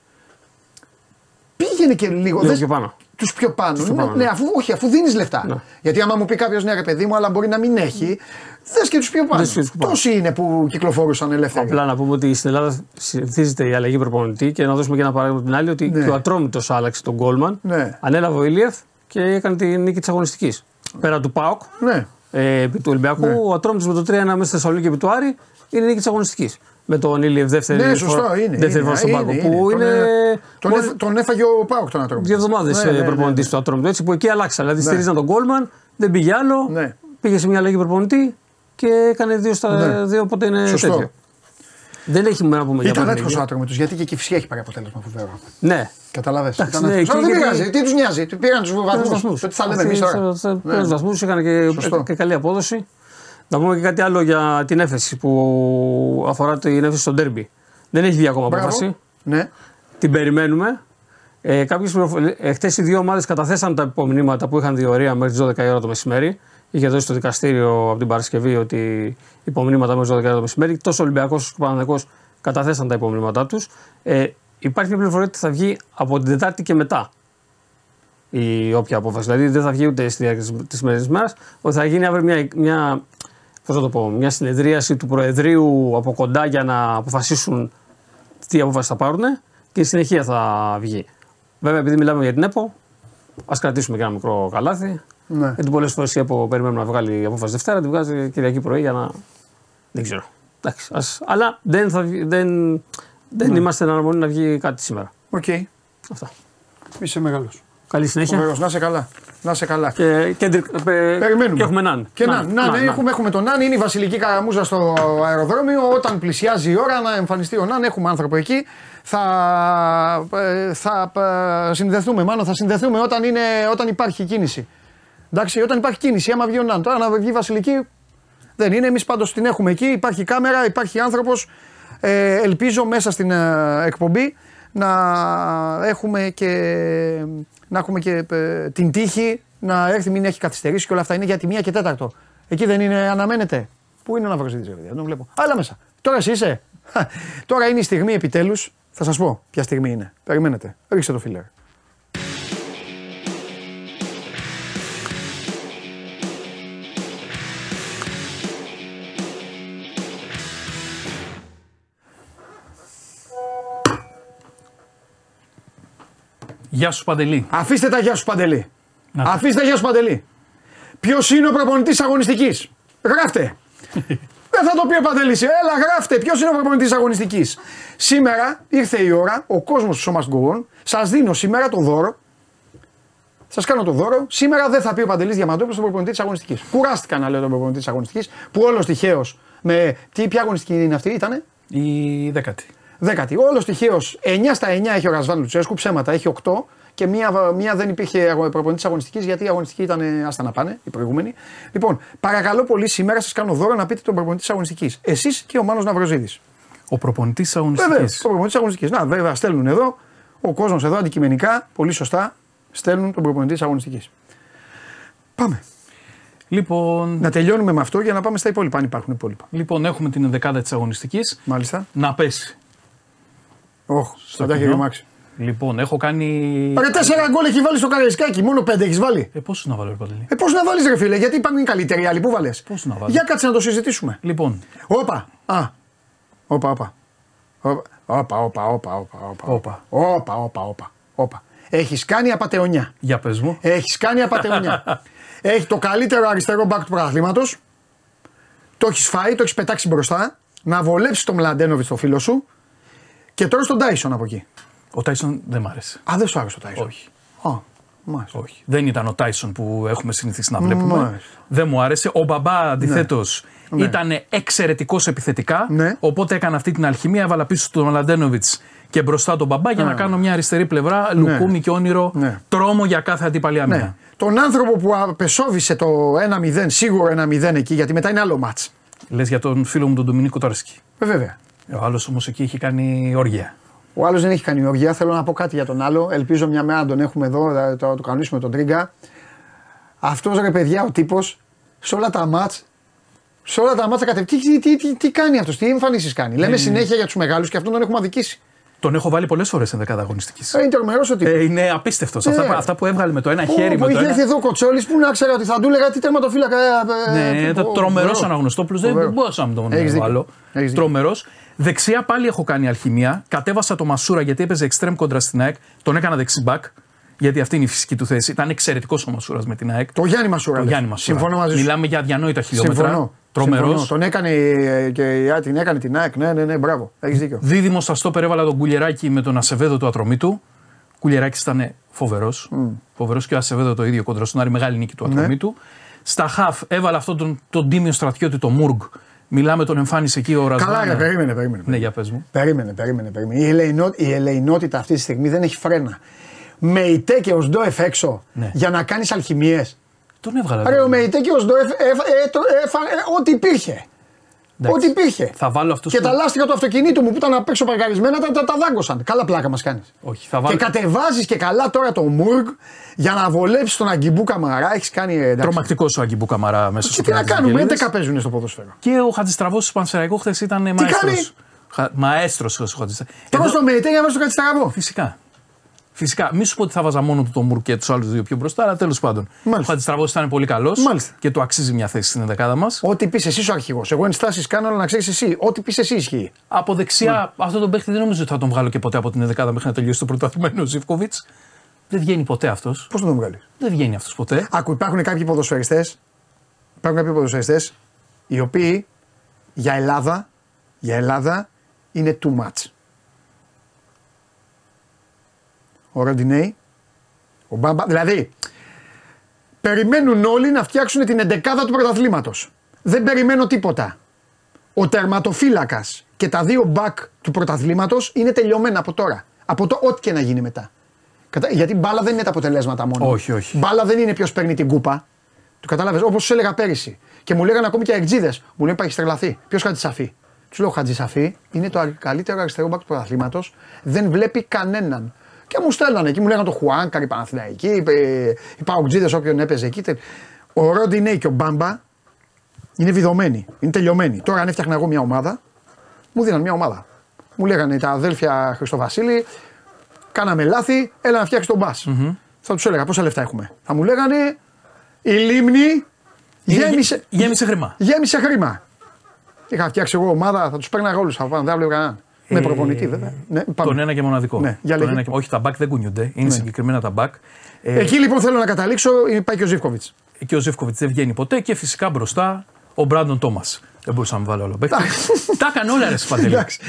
Speaker 1: πήγαινε και λίγο.
Speaker 4: Λίγο
Speaker 1: δες-
Speaker 4: πιο πάνω.
Speaker 1: Τους πιο πάνω.
Speaker 4: πιο
Speaker 1: ναι,
Speaker 4: πάνω,
Speaker 1: ναι,
Speaker 4: ναι.
Speaker 1: αφού, όχι, αφού δίνεις λεφτά.
Speaker 4: Ναι.
Speaker 1: Γιατί άμα μου πει κάποιος ναι, ρε παιδί μου, αλλά μπορεί να μην έχει, θε και τους πιο πάνω.
Speaker 4: Δες και τους πιο πάνω.
Speaker 1: Τόσοι είναι που κυκλοφορούσαν ελεύθεροι.
Speaker 4: Απλά να πούμε ότι στην Ελλάδα συνηθίζεται η αλλαγή προπονητή και να δώσουμε και ένα παράδειγμα από την άλλη ότι
Speaker 1: Ναι.
Speaker 4: και ο Ατρόμητος άλλαξε τον Γκόλμαν.
Speaker 1: Ναι.
Speaker 4: Ανέλαβε ο Ηλίεφ και έκανε τη νίκη της αγωνιστικής. Πέρα του Πάοκ,
Speaker 1: Ναι.
Speaker 4: ε, επί του Ολυμπιακού,
Speaker 1: Ναι.
Speaker 4: ο Ατρόμητο με το 3-1 μέσα στη Θεσσαλονίκη επί του Άρη είναι η νίκη της αγωνιστικής. Με τον Ηλίεφ δεύτερη
Speaker 1: Ναι, σωστό
Speaker 4: φορά,
Speaker 1: είναι.
Speaker 4: δεύτερη
Speaker 1: είναι,
Speaker 4: φορά στον
Speaker 1: είναι,
Speaker 4: πάγκο.
Speaker 1: είναι.
Speaker 4: Που
Speaker 1: Τον,
Speaker 4: είναι.
Speaker 1: ε, τον,
Speaker 4: μόνο
Speaker 1: έφ- τον έφαγε ο Πάοκ τον άτομο.
Speaker 4: Δύο εβδομάδες
Speaker 1: Ναι, ναι, ναι,
Speaker 4: προπονητής
Speaker 1: ναι.
Speaker 4: του Ατρόμητο. Έτσι που εκεί αλλάξα. Δηλαδή στηρίζαν τον Γκόλμαν, δεν πήγε άλλο.
Speaker 1: Ναι.
Speaker 4: Πήγε σε μια αλλαγή προπονητή και έκανε δύο στα
Speaker 1: Ναι.
Speaker 4: δύο, οπότε είναι
Speaker 1: Σωστό.
Speaker 4: τέτοιο. Δεν έχει να πούμε για
Speaker 1: Ήταν
Speaker 4: παιχνίδια.
Speaker 1: έτυχο ο άτομο του γιατί και η Κυφσιά έχει πάρει αποτέλεσμα φοβερό.
Speaker 4: Ναι.
Speaker 1: Καταλαβέ.
Speaker 4: Εντάξει, ναι, εκεί
Speaker 1: δεν
Speaker 4: γιατί-
Speaker 1: πειράζει. Τι τους νοιάζει. Τι Πήραν τους βαθμούς. Τι θα λέμε εμείς τώρα. Ναι.
Speaker 4: Πήραν τους βαθμούς, είχαν και,
Speaker 1: Σωστό.
Speaker 4: και καλή απόδοση. Να πούμε και κάτι άλλο για την έφεση που αφορά την έφεση στο ντέρμπι. Δεν έχει βγει ακόμα
Speaker 1: Μπράβο.
Speaker 4: απόφαση.
Speaker 1: Ναι.
Speaker 4: Την περιμένουμε. Ε, Κάποιες πληροφορίε. Εχθέ οι δύο ομάδες καταθέσαν τα υπομνήματα που είχαν διορία μέχρι τις 12 η ώρα το μεσημέρι. Είχε δώσει το δικαστήριο από την Παρασκευή ότι υπομνήματα μέχρι τις 12 η ώρα το μεσημέρι. Τόσο ο Ολυμπιακός όσο και ο Παναγενικό καταθέσαν τα υπομνήματά τους. Ε, υπάρχει μια πληροφορία ότι θα βγει από την Τετάρτη και μετά η όποια απόφαση. Δηλαδή δεν θα βγει ούτε στη διάρκεια τη σημερινής μέρας, ότι θα γίνει αύριο μια, μια, πώς να το πω, μια συνεδρίαση του Προεδρείου από κοντά για να αποφασίσουν τι απόφαση θα πάρουν και στη συνεχεία θα βγει. Βέβαια, επειδή μιλάμε για την ΕΠΟ, ας κρατήσουμε και ένα μικρό καλάθι.
Speaker 1: Ναι.
Speaker 4: Γιατί πολλέ φορέ η ΕΠΟ περιμένουμε να βγάλει απόφαση Δευτέρα, τη βγάζει Κυριακή πρωί για να. Δεν ξέρω. Εντάξει, ας... Αλλά δεν, θα βγει- δεν, δεν
Speaker 1: Ναι.
Speaker 4: είμαστε εν αναμονή να βγει κάτι σήμερα.
Speaker 1: Οκ.
Speaker 4: Αυτά.
Speaker 1: Είσαι μεγάλος.
Speaker 4: Καλή συνέχεια.
Speaker 1: Φοβερό. Να σε καλά. Να σε καλά.
Speaker 4: Και, κέντρι- ε,
Speaker 1: Περιμένουμε.
Speaker 4: και έχουμε ναν.
Speaker 1: Και να, να, ναι, έχουμε, έχουμε τον Ναν, είναι η βασιλική καραμούζα στο αεροδρόμιο. Όταν πλησιάζει η ώρα να εμφανιστεί ο Ναν, έχουμε άνθρωπο εκεί. Θα, ε, θα ε, συνδεθούμε, μάλλον θα συνδεθούμε όταν, είναι, όταν υπάρχει κίνηση. Εντάξει, όταν υπάρχει κίνηση, άμα βγει ο Ναν. Τώρα να βγει η βασιλική δεν είναι. Εμείς πάντως την έχουμε εκεί. Υπάρχει κάμερα, υπάρχει άνθρωπος. Ε, ελπίζω μέσα στην ε, εκπομπή να έχουμε και, να έχουμε και ε, την τύχη να έρθει, μην έχει καθυστερήσει και όλα αυτά. Είναι για τη μία και τέταρτο. Εκεί δεν είναι, αναμένεται. Πού είναι ο Ναυροζήτης, ρε παιδιά, δεν τον βλέπω. Άλλα μέσα. Τώρα εσύ είσαι. Τώρα είναι η στιγμή επιτέλους. Θα σας πω ποια στιγμή είναι. Περιμένετε. Ρίξτε το φίλερ.
Speaker 5: Γεια σου Παντελή.
Speaker 1: Αφήστε τα γεια σου Παντελή.
Speaker 5: Να τα.
Speaker 1: Αφήστε τα γεια σου Παντελή. Ποιος είναι ο προπονητής αγωνιστικής; Γράφτε. Δεν θα το πει ο Παντελής. Έλα, γράφτε. Ποιος είναι ο προπονητής αγωνιστικής; Σήμερα ήρθε η ώρα, ο κόσμος του Σώμα Γκογόν, σας δίνω σήμερα το δώρο. Σας κάνω το δώρο. Σήμερα δεν θα πει ο Παντελής Διαμαντόπουλος τον προπονητής τη αγωνιστικής. Κουράστηκα να λέω τον προπονητής τη αγωνιστικής που όλος τυχαίως με. Τι, ποια αγωνιστική είναι αυτή, ήτανε;
Speaker 5: Η δέκατη.
Speaker 1: Δέκατη. Όλος τυχαίως 9 στα 9 έχει ο Ρασβάν Λουτσέσκου, ψέματα έχει 8 και μία, μία δεν υπήρχε προπονητής αγωνιστικής γιατί η αγωνιστική ήταν ε, άστα να πάνε, η προηγούμενη. Λοιπόν, παρακαλώ πολύ σήμερα σας κάνω δώρο να πείτε τον προπονητής τη αγωνιστικής. Εσείς και ο Μάνος Ναυροζίδης.
Speaker 5: Ο προπονητής τη
Speaker 1: Βέβαια,
Speaker 5: αγωνιστική.
Speaker 1: τον προπονητής τη αγωνιστικής. Να, βέβαια, στέλνουν εδώ. Ο κόσμος εδώ αντικειμενικά, πολύ σωστά, στέλνουν τον προπονητής τη αγωνιστικής. Πάμε.
Speaker 5: Λοιπόν,
Speaker 1: Να τελειώνουμε με αυτό για να πάμε στα υπόλοιπα, αν υπάρχουν υπόλοιπα.
Speaker 5: λοιπόν, έχουμε την δεκάδα της αγωνιστικής.
Speaker 1: Μάλιστα.
Speaker 5: Να πέσει.
Speaker 1: Όχι, θα τα έχει
Speaker 5: κοινό.
Speaker 1: ρημάξει.
Speaker 5: Λοιπόν, έχω κάνει.
Speaker 1: Ρε, τέσσερα γκολ έχει βάλει στο καραϊσκάκι, μόνο πέντε έχεις βάλει.
Speaker 5: Ε, πόσο να βάλω, ρε Παντελή;
Speaker 1: Ε, πώ να βάλεις, ρε φίλε, γιατί υπάρχουν καλύτεροι άλλοι. Πού βάλες;
Speaker 5: Πώς να βάλω;
Speaker 1: Για κάτσε να το συζητήσουμε.
Speaker 5: Λοιπόν,
Speaker 1: Όπα. Α. Όπα, όπα. Όπα, όπα, όπα, όπα, όπα.
Speaker 5: Όπα.
Speaker 1: Όπα, όπα, όπα. όπα. Έχεις κάνει απαταιωνιά.
Speaker 5: για πες μου.
Speaker 1: Έχεις κάνει απαταιωνιά. έχει το καλύτερο αριστερό μπακ του πρωταθλήματος. Το έχεις φάει, το έχεις πετάξει μπροστά. Να βολέψει τον Μλαντένοβιτς το φίλο σου. Και τώρα στον Τάισον από εκεί.
Speaker 5: Ο Τάισον δεν μ' άρεσε.
Speaker 1: Α, δεν σου άρεσε ο Τάισον.
Speaker 5: Όχι.
Speaker 1: Α, μάλιστα.
Speaker 5: Όχι. Δεν ήταν ο Τάισον που έχουμε συνηθίσει να βλέπουμε.
Speaker 1: Μάλιστα.
Speaker 5: Δεν μου άρεσε. Ο Μπαμπά αντιθέτως ήταν εξαιρετικός επιθετικά.
Speaker 1: Ναι.
Speaker 5: Οπότε έκανα αυτή την αλχημία. Έβαλα πίσω τον Μαλαντένοβιτ και μπροστά τον Μπαμπά για να κάνω μια αριστερή πλευρά. Λουκούμι και όνειρο.
Speaker 1: Ναι.
Speaker 5: Τρόμο για κάθε αντίπαλη άμυνα.
Speaker 1: Ναι. Τον άνθρωπο που απεσόβησε το 1-0, σίγουρο 1-0 εκεί, γιατί μετά είναι άλλο μάτς.
Speaker 5: Λες για τον φίλο μου τον Ντομινίκο Τάρσκι.
Speaker 1: Ε, βέβαια.
Speaker 5: Ο άλλο όμω εκεί έχει κάνει όργια.
Speaker 1: Ο άλλο δεν έχει κάνει οργία. Θέλω να πω κάτι για τον άλλο. Ελπίζω μια μέρα να τον έχουμε εδώ, θα το, το κανονίσουμε τον Τρίγκα. Αυτό ρε παιδιά, ο τύπο, σε όλα τα μάτ. Σε όλα τα μάτσα κατευθείαν. Τι, τι, τι, τι κάνει αυτό, τι εμφανίσει κάνει. Λέμε συνέχεια για του μεγάλου και αυτόν τον έχουμε αδικήσει.
Speaker 5: Τον έχω βάλει πολλέ φορέ σε δεκάδα αγωνιστική.
Speaker 1: Ε, είναι τρομερό ο τύπο.
Speaker 5: Ε, είναι απίστευτο.
Speaker 1: Ε.
Speaker 5: Αυτά, αυτά που έβγαλε με το ένα χέρι,
Speaker 1: που
Speaker 5: με το
Speaker 1: είχε
Speaker 5: ένα.
Speaker 1: έρθει εδώ ο Κοτσόλη που να ξέρα ότι θα του έλεγα τι τερματοφύλακα. ε,
Speaker 5: Ναι,
Speaker 1: ε,
Speaker 5: ήταν
Speaker 1: ο-
Speaker 5: τρομερό
Speaker 1: φοβερό.
Speaker 5: αναγνωστόπουλο. Δεν
Speaker 1: Φοβερό.
Speaker 5: μπορούσα να τον
Speaker 1: Έχεις δίκιο.
Speaker 5: βάλω.
Speaker 1: Έχεις δίκιο.
Speaker 5: Τρομερό. Δεξιά πάλι έχω κάνει αλχημία. Κατέβασα το Μασούρα γιατί έπαιζε extreme κόντρα στην ΑΕΚ. Τον έκανα δεξιμπάκ. Γιατί αυτή είναι η φυσική του θέση. Ήταν εξαιρετικός ο Μασούρας με την ΑΕΚ.
Speaker 1: Το Γιάννη Μασούρα.
Speaker 5: Το
Speaker 1: λες.
Speaker 5: Γιάννη Μασούρα.
Speaker 1: Συμφωνώ μαζί σου.
Speaker 5: Μιλάμε για αδιανόητα χιλιόμετρα.
Speaker 1: Συμφωνώ.
Speaker 5: Τρομερός.
Speaker 1: Συμφωνώ. Τον έκανε ε, και η ΑΕΚ την έκανε την ΑΕΚ. Ναι, ναι, ναι, μπράβο. Έχεις δίκιο.
Speaker 5: Δίδυμο στα στόπερ έβαλα τον Κουλιεράκη με τον Ασεβέδο του Ατρωμίτου. Κουλιεράκης ήταν φοβερός. Φοβερός και ο Ασεβέδο το ίδιο κόντρα στον Άρη, μεγάλη νίκη του
Speaker 1: Ναι.
Speaker 5: Ατρωμίτου. Στα χαφ έβαλα αυτόν τον, τον τίμιο στρατιώτη, τον Μουργκ. Μιλάμε τον εμφάνισε εκεί ο Ρασβάν.
Speaker 1: Καλά, ρε, περίμενε, περίμενε.
Speaker 5: Ναι, για πες μου.
Speaker 1: Περίμενε, περίμενε. περίμενε. Η, ελεηνό, η ελεηνότητα αυτή τη στιγμή δεν έχει φρένα. Με ητέ και ο Σντόεφ έξω
Speaker 5: Ναι.
Speaker 1: για να κάνεις αλχημίες.
Speaker 5: Τον έβγαλα.
Speaker 1: Ρε, ο Μεϊτέ και ο Σντόεφ ε, ε, το- έφα- ε, ό,τι υπήρχε.
Speaker 5: Εντάξει.
Speaker 1: Ό,τι υπήρχε.
Speaker 5: Θα βάλω αυτούς
Speaker 1: Και
Speaker 5: που-
Speaker 1: τα λάστιχα του αυτοκινήτου μου που ήταν απ' έξω παρκαρισμένα τα, τα, τα δάγκωσαν. Καλά πλάκα μας κάνεις.
Speaker 5: Όχι, θα βάλω.
Speaker 1: Και κατεβάζεις και καλά τώρα το Μουργκ για να βολέψεις τον Αγκιμπού Καμαρά. Έχεις κάνει. ε, εντάξει.
Speaker 5: Τρομακτικός ο Αγκιμπού Καμαρά μέσα
Speaker 1: Και
Speaker 5: στο
Speaker 1: τι να
Speaker 5: πλάι της
Speaker 1: κάνουμε,
Speaker 5: Αγγελίδας.
Speaker 1: 11 παίζουν στο ποδόσφαιρο.
Speaker 5: Και ο Χατζηστραβός του Πανσεραϊκού χθες ήταν μαέστρος.
Speaker 1: κάνει;
Speaker 5: Μαέστρος ο Χατζηστραβό.
Speaker 1: Τώρα στο Μεϊτέ για να βάζει το κάτι στραβό.
Speaker 5: Φυσικά. Φυσικά. Μη σου πω ότι θα βάζα μόνο του τον Μουρ και τους άλλους δύο πιο μπροστά, αλλά τέλος πάντων.
Speaker 1: Μάλιστα.
Speaker 5: Ο Χατζηστραβό ήταν πολύ καλός
Speaker 1: Μάλιστα.
Speaker 5: και του αξίζει μια θέση στην δεκάδα μας.
Speaker 1: Ό,τι πεις εσύ ο αρχηγός. Εγώ ενστάσει κάνω, αλλά να ξέρεις εσύ. Ό,τι πεις εσύ ισχύει.
Speaker 5: Από δεξιά,
Speaker 1: Ναι.
Speaker 5: αυτό τον παίχτη δεν νομίζω ότι θα τον βγάλω και ποτέ από την δεκάδα μέχρι να τελειώσει το πρωταθλημένο ο Ζήφκοβιτς. Δεν βγαίνει ποτέ αυτός.
Speaker 1: Πώς θα τον βγάλεις;
Speaker 5: Δεν βγαίνει αυτός ποτέ.
Speaker 1: Άκου, υπάρχουν κάποιοι ποδοσφαιριστές. Υπάρχουν κάποιοι ποδοσφαιριστές οι οποίοι για Ελλάδα, για Ελλάδα είναι too much. Ο Ροντινέη, ο Μπάμπα, δηλαδή περιμένουν όλοι να φτιάξουν την εντεκάδα του πρωταθλήματος. Δεν περιμένω τίποτα. Ο τερματοφύλακας και τα δύο μπακ του πρωταθλήματος είναι τελειωμένα από τώρα. Από το ό,τι και να γίνει μετά. Κατα... Γιατί μπάλα δεν είναι τα αποτελέσματα μόνο.
Speaker 5: Όχι, όχι.
Speaker 1: Μπάλα δεν είναι ποιος παίρνει την κούπα. Το κατάλαβε. Όπως σου έλεγα πέρυσι. Και μου λέγανε ακόμη και αεκτζίδε. Μου λένε έχει τρελαθεί. Ποιος Χατζησαφή. Τους λέω Χατζησαφή είναι το αρ- καλύτερο αριστερό μπακ του πρωταθλήματος. Δεν βλέπει κανέναν. Και μου στέλνανε εκεί, μου λέγανε το Χουάνκαρ, η Παναθηναϊκή, οι, οι Παουτζίδες, όποιον έπαιζε εκεί. τε- Ο Ροντινέι και ο Μπάμπα είναι βιδωμένοι, είναι τελειωμένοι. Τώρα, αν έφτιαχνα εγώ μια ομάδα, μου δίναν μια ομάδα. Μου λέγανε τα αδέλφια Χριστοβασίλη, κάναμε λάθη, έλα να φτιάξεις τον μπας. Θα τους έλεγα πόσα λεφτά έχουμε. Θα μου λέγανε η λίμνη γέμισε,
Speaker 5: Γέμισε χρήμα.
Speaker 1: γέμισε χρήμα. Είχα φτιάξει εγώ ομάδα, θα τους παίρναγα όλους από πάνω, δεν έβλεπα κανέναν. Με
Speaker 5: Ε,
Speaker 1: προπονητή, βέβαια. Ναι, πάμε.
Speaker 5: τον ένα και μοναδικό.
Speaker 1: Ναι, για
Speaker 5: τον
Speaker 1: λέγε.
Speaker 5: ένα και... Όχι, τα μπακ δεν κουνιούνται. Είναι συγκεκριμένα τα μπακ. Ε,
Speaker 1: Εκεί λοιπόν θέλω να καταλήξω, πάει και ο Ζήφκοβιτς.
Speaker 5: και ο Ζεύκοβιτ δεν βγαίνει ποτέ και φυσικά μπροστά ο Μπράντον Τόμας. Δεν μπορούσα να μου βάλω άλλο παίκτη. Τα έκανε όλα ρε Παντελή.
Speaker 1: Εντάξει.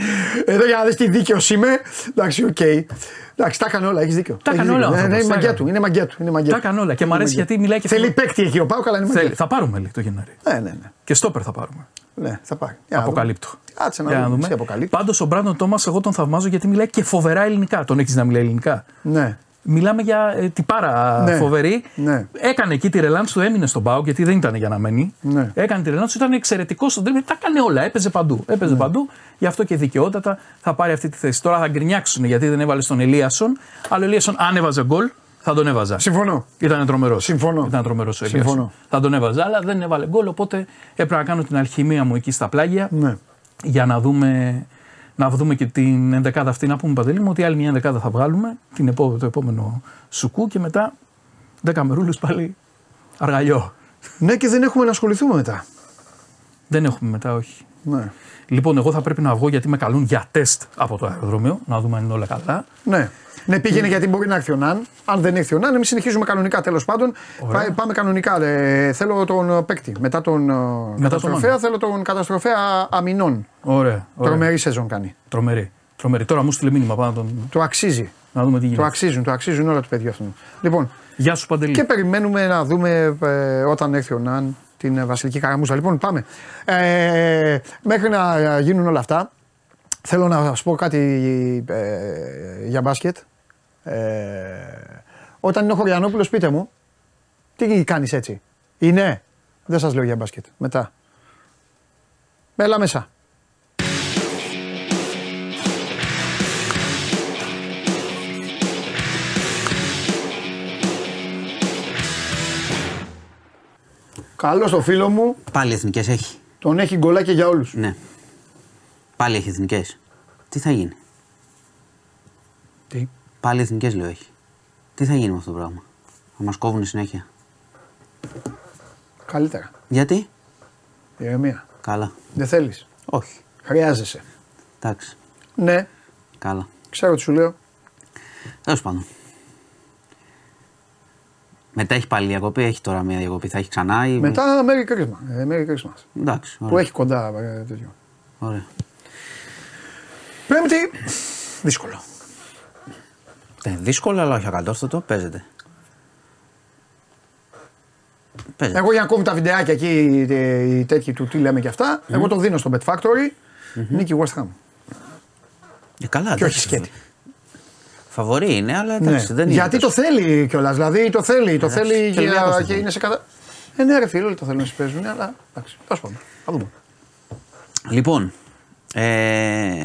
Speaker 1: Εδώ για να δεις τι δίκαιος είμαι. Εντάξει, οκ. Εντάξει, τα έκανε όλα, έχεις δίκιο.
Speaker 5: Τα
Speaker 1: Έχεις
Speaker 5: έκανε όλα ο
Speaker 1: δίκιο. Ναι, ναι, είναι
Speaker 5: άνθρωπος, τα
Speaker 1: μαγκιά
Speaker 5: έκανε.
Speaker 1: του. Είναι μαγκιά του. Είναι μαγκιά
Speaker 5: Τα
Speaker 1: του.
Speaker 5: έκανε όλα και μου αρέσει
Speaker 1: Είναι
Speaker 5: γιατί μιλάει και
Speaker 1: Θέλει παίκτη εκεί ο Πάο, καλά είναι
Speaker 5: Θέλει.
Speaker 1: μαγκιά.
Speaker 5: Θα πάρουμε λέει το Γενάρη.
Speaker 1: Ναι, ναι, ναι.
Speaker 5: Και στόπερ θα πάρουμε.
Speaker 1: Ναι, θα πάρει. Για να δούμε.
Speaker 5: Αποκαλύπτω.
Speaker 1: Κάτσε να
Speaker 5: Για
Speaker 1: δούμε.
Speaker 5: δούμε.
Speaker 1: Εσύ αποκαλύπτει.
Speaker 5: Πάντως ο Μπράντον Τόμας, εγώ τον θαυμάζω γιατί μιλάει και φοβερά ελληνικά. Τον έχεις να μιλάει ελληνικά;
Speaker 1: Ναι.
Speaker 5: Μιλάμε για ε, τυπάρα
Speaker 1: Ναι.
Speaker 5: φοβερή.
Speaker 1: Ναι.
Speaker 5: Έκανε εκεί τη ρελάνς του, έμεινε στον Πάο γιατί δεν ήταν για να μένει.
Speaker 1: Ναι.
Speaker 5: Έκανε τη ρελάνς του, ήταν εξαιρετικός στον τρίπλε. Τα έκανε όλα, έπαιζε παντού. Έπαιζε
Speaker 1: Ναι.
Speaker 5: παντού. Γι' αυτό και δικαιότατα θα πάρει αυτή τη θέση. Τώρα θα γκρινιάξουν γιατί δεν έβαλε στον Ελίασον. Αλλά ο Ελίασον, αν έβαζε γκολ, θα τον έβαζα.
Speaker 1: Συμφωνώ.
Speaker 5: Ήταν τρομερός.
Speaker 1: Συμφωνώ.
Speaker 5: Ήταν τρομερός ο
Speaker 1: Συμφωνώ.
Speaker 5: Ελίασον. Θα τον έβαζα, αλλά δεν έβαλε γκολ. Οπότε έπρεπε να κάνω την αλχημία μου εκεί στα πλάγια
Speaker 1: Ναι.
Speaker 5: για να δούμε, να δούμε και την ενδεκάδα αυτή. Να πούμε παντελή μου ότι άλλη μια ενδεκάδα θα βγάλουμε την επό, το επόμενο σουκού και μετά 10 μερούλου πάλι αργαλιό.
Speaker 1: Ναι, και δεν έχουμε να ασχοληθούμε μετά.
Speaker 5: Δεν έχουμε μετά, όχι.
Speaker 1: Ναι.
Speaker 5: Λοιπόν, εγώ θα πρέπει να βγω γιατί με καλούν για τεστ από το αεροδρόμιο, να δούμε αν είναι όλα καλά.
Speaker 1: Ναι. Ναι, πήγαινε γιατί μπορεί να έρθει ο Ναν. Αν δεν έρθει ο Ναν, εμείς συνεχίζουμε κανονικά τέλος πάντων. Πάει- Πάμε κανονικά. Ε, θέλω τον ε, παίκτη. Μετά τον ε, καταστροφέα,
Speaker 5: Μάνο.
Speaker 1: θέλω τον καταστροφέα αμυνών.
Speaker 5: Ωραία. ωραία.
Speaker 1: Τρομερή σεζόν κάνει.
Speaker 5: Τρομερή. Τρομερή. Τώρα μου στείλε μήνυμα πάνω να, τον...
Speaker 1: Το αξίζει.
Speaker 5: να δούμε τι
Speaker 1: Το
Speaker 5: γίνεται.
Speaker 1: αξίζουν, το αξίζουν όλα του παιδιού αυτού. Λοιπόν,
Speaker 5: Γεια σου Παντελή.
Speaker 1: και περιμένουμε να δούμε ε, όταν έρθει ο Ναν την ε, Βασιλική Καραμούζα. Λοιπόν, πάμε. Ε, μέχρι να ε, γίνουν όλα αυτά, θέλω να σας πω κάτι ε, για μπάσκετ. Ε, όταν είναι ο Χωριανόπουλος, πείτε μου, τι κάνεις έτσι; Είναι; Δεν σας λέω για μπάσκετ. Μετά. Έλα μέσα. Καλό στο φίλο μου,
Speaker 6: Πάλι εθνικές έχει.
Speaker 1: τον έχει γκολάκια για όλους.
Speaker 6: Ναι. Πάλι έχει εθνικές. Τι θα γίνει;
Speaker 1: Τι;
Speaker 6: Πάλι εθνικές λέω έχει. Τι θα γίνει με αυτό το πράγμα; Θα μας κόβουν συνέχεια.
Speaker 1: Καλύτερα.
Speaker 6: Γιατί;
Speaker 1: Ηρεμία.
Speaker 6: Καλά.
Speaker 1: Δεν θέλεις;
Speaker 6: Όχι.
Speaker 1: Χρειάζεσαι.
Speaker 6: Εντάξει.
Speaker 1: Ναι,
Speaker 6: Καλά.
Speaker 1: ξέρω τι σου λέω.
Speaker 6: Τέλος πάντων. Μετά έχει πάλι διακοπή, έχει τώρα μια διακοπή. Θα έχει ξανά ή.
Speaker 1: Μετά Merry Christmas. Ε, Merry Christmas.
Speaker 6: Εντάξει. Ωραία.
Speaker 1: Που έχει κοντά ε, τέτοιο.
Speaker 6: ωραία.
Speaker 1: Πέμπτη. Δύσκολο.
Speaker 6: Ε, δύσκολο, αλλά όχι ακατόρθωτο. Παίζεται. Παίζεται.
Speaker 1: Εγώ για να κόβω τα βιντεάκια εκεί, ε, οι τέτοιοι του τι λέμε και αυτά, εγώ το δίνω στο Bet Factory. Νίκη West Ham.
Speaker 6: Ε, καλά,
Speaker 1: Και όχι
Speaker 6: εντάξει.
Speaker 1: σκέτη.
Speaker 6: Φαβορή είναι, αλλά εντάξει, δεν είναι.
Speaker 1: Ναι. Γιατί το
Speaker 6: τόσο.
Speaker 1: θέλει κιόλας. Δηλαδή το θέλει. Το
Speaker 6: Εντάξει,
Speaker 1: θέλει
Speaker 6: και ο
Speaker 1: και,
Speaker 6: Ολυμπιακός το
Speaker 1: και
Speaker 6: θέλει.
Speaker 1: είναι σε κατά. Ε, ναι, ρε φίλε, όλοι το θέλουν να παίζουν, αλλά εντάξει. Τέλος πάντων. Θα δούμε.
Speaker 6: Λοιπόν, ε,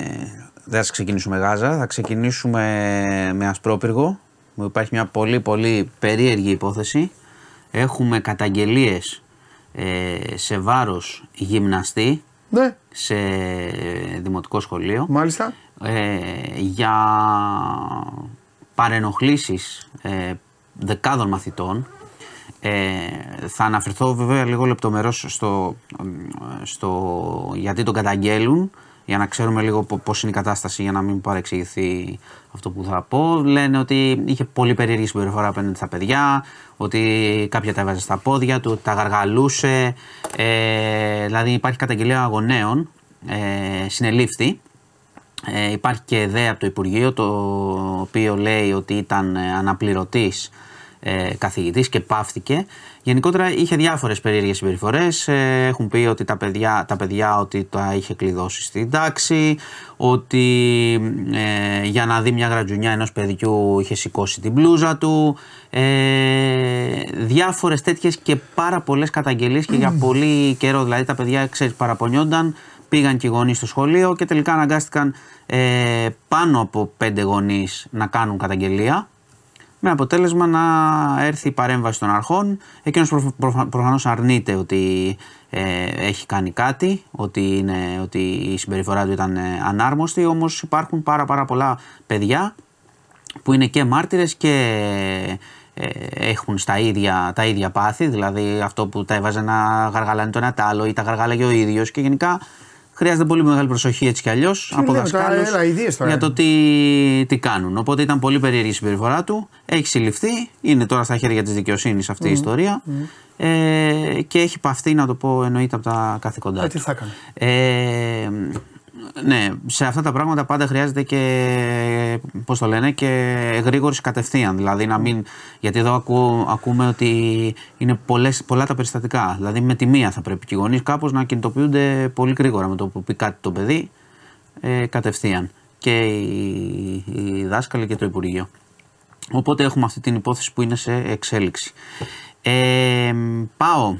Speaker 6: δεν θα ξεκινήσουμε Γάζα, θα ξεκινήσουμε με Ασπρόπυργο. Μου υπάρχει μια πολύ πολύ περίεργη υπόθεση. Έχουμε καταγγελίες ε, σε βάρος γυμναστή
Speaker 1: Ναι,
Speaker 6: σε δημοτικό σχολείο
Speaker 1: μάλιστα.
Speaker 6: ε, για παρενοχλήσεις ε, δεκάδων μαθητών. Ε, θα αναφερθώ βέβαια λίγο λεπτομερώς στο, στο γιατί τον καταγγέλουν για να ξέρουμε λίγο πο- πώς είναι η κατάσταση για να μην παρεξηγηθεί αυτό που θα πω. Λένε ότι είχε πολύ περίεργη συμπεριφορά απέναντι στα παιδιά, ότι κάποια τα έβαζε στα πόδια του, ότι τα γαργαλούσε. Ε, δηλαδή υπάρχει καταγγελία γονέων, ε, συνελήφθη. Ε, υπάρχει και ιδέα από το Υπουργείο το οποίο λέει ότι ήταν ε, αναπληρωτής ε, καθηγητής και πάυθηκε. Γενικότερα είχε διάφορες περίεργες συμπεριφορές. Ε, έχουν πει ότι τα παιδιά, τα παιδιά ότι τα είχε κλειδώσει στην τάξη, ότι ε, για να δει μια γρατζουνιά ενός παιδιού είχε σηκώσει την μπλούζα του. Ε, διάφορες τέτοιες και πάρα πολλές καταγγελίες και για πολύ καιρό. Δηλαδή τα παιδιά ξέρεις παραπονιόνταν πήγαν και οι γονείς στο σχολείο και τελικά αναγκάστηκαν ε, πάνω από πέντε γονείς να κάνουν καταγγελία με αποτέλεσμα να έρθει η παρέμβαση των αρχών. Εκείνος προ, προ- προφανώς αρνείται ότι ε, έχει κάνει κάτι, ότι, είναι, ότι η συμπεριφορά του ήταν ε, ανάρμοστη, όμως υπάρχουν πάρα πάρα πολλά παιδιά που είναι και μάρτυρες και ε, έχουν στα ίδια, τα ίδια πάθη, δηλαδή αυτό που τα έβαζε να γαργαλάνε το ένα τ' άλλο ή τα γαργάλαγε ο ίδιος και γενικά χρειάζεται πολύ μεγάλη προσοχή έτσι κι αλλιώς από
Speaker 1: λέμε τώρα,
Speaker 6: δασκάλους
Speaker 1: έλα, ιδίες τώρα
Speaker 6: για
Speaker 1: είναι.
Speaker 6: το τι, τι κάνουν. Οπότε ήταν πολύ περίεργη η συμπεριφορά του. Έχει συλληφθεί, είναι τώρα στα χέρια της δικαιοσύνης αυτή η ιστορία. Ε, και έχει παυθεί, να το πω, εννοείται από τα καθήκοντά
Speaker 1: Ε,
Speaker 6: του.
Speaker 1: τι θα έκανε.
Speaker 6: Ε, ναι, σε αυτά τα πράγματα πάντα χρειάζεται και, πώς το λένε, και γρήγορης κατευθείαν. Δηλαδή να μην, γιατί εδώ ακού, ακούμε ότι είναι πολλές, πολλά τα περιστατικά. Δηλαδή με τη μία θα πρέπει και οι γονείς κάπως να κινητοποιούνται πολύ γρήγορα με το που πει κάτι το παιδί ε, κατευθείαν. Και οι, οι δάσκαλοι και το Υπουργείο. Οπότε έχουμε αυτή την υπόθεση που είναι σε εξέλιξη. Ε, πάω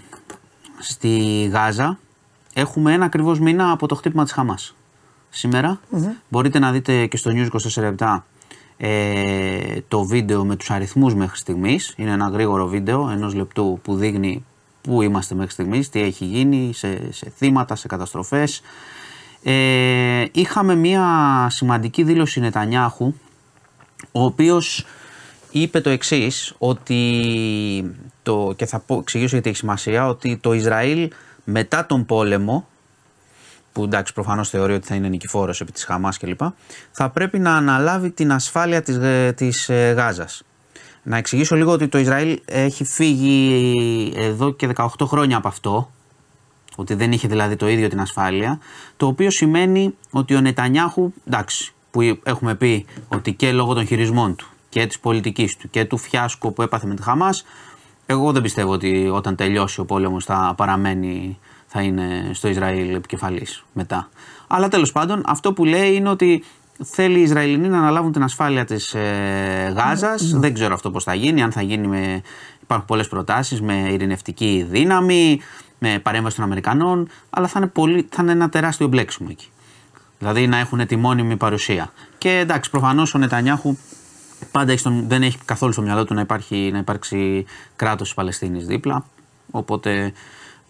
Speaker 6: στη Γάζα. Έχουμε ένα ακριβώς μήνα από το χτύπημα της Χαμάς. Σημερα Μπορείτε να δείτε και στο News 24 ε, το βίντεο με τους αριθμούς μέχρι στιγμής. Είναι ένα γρήγορο βίντεο ενός λεπτού που δείχνει πού είμαστε μέχρι στιγμής, τι έχει γίνει σε, σε θύματα, σε καταστροφές. Ε, είχαμε μια σημαντική δήλωση Νετανιάχου ο οποίος είπε το εξής ότι το, και θα πω, εξηγήσω γιατί έχει σημασία ότι το Ισραήλ μετά τον πόλεμο που εντάξει προφανώς θεωρεί ότι θα είναι νικηφόρος επί της Χαμάς κλπ θα πρέπει να αναλάβει την ασφάλεια της, ε, της ε, Γάζας. Να εξηγήσω λίγο ότι το Ισραήλ έχει φύγει εδώ και 18 χρόνια από αυτό ότι δεν είχε δηλαδή το ίδιο την ασφάλεια, το οποίο σημαίνει ότι ο Νετανιάχου, εντάξει, που έχουμε πει ότι και λόγω των χειρισμών του και της πολιτικής του και του φιάσκου που έπαθε με τη Χαμάς, εγώ δεν πιστεύω ότι όταν τελειώσει ο πόλεμος θα παραμένει, θα είναι στο Ισραήλ επικεφαλής μετά. Αλλά τέλος πάντων αυτό που λέει είναι ότι θέλει οι Ισραηλινοί να αναλάβουν την ασφάλεια της ε, Γάζας, δεν ξέρω αυτό πώς θα γίνει, αν θα γίνει με, υπάρχουν πολλές προτάσεις με ειρηνευτική δύναμη, με παρέμβαση των Αμερικανών, αλλά θα είναι, πολύ, θα είναι ένα τεράστιο μπλέξιμο εκεί. Δηλαδή να έχουν τη μόνιμη παρουσία. Και εντάξει, προφανώς ο Νετανιάχου πάντα έχει στον, δεν έχει καθόλου στο μυαλό του να, υπάρχει, να υπάρξει κράτος της Παλαιστίνης δίπλα. Οπότε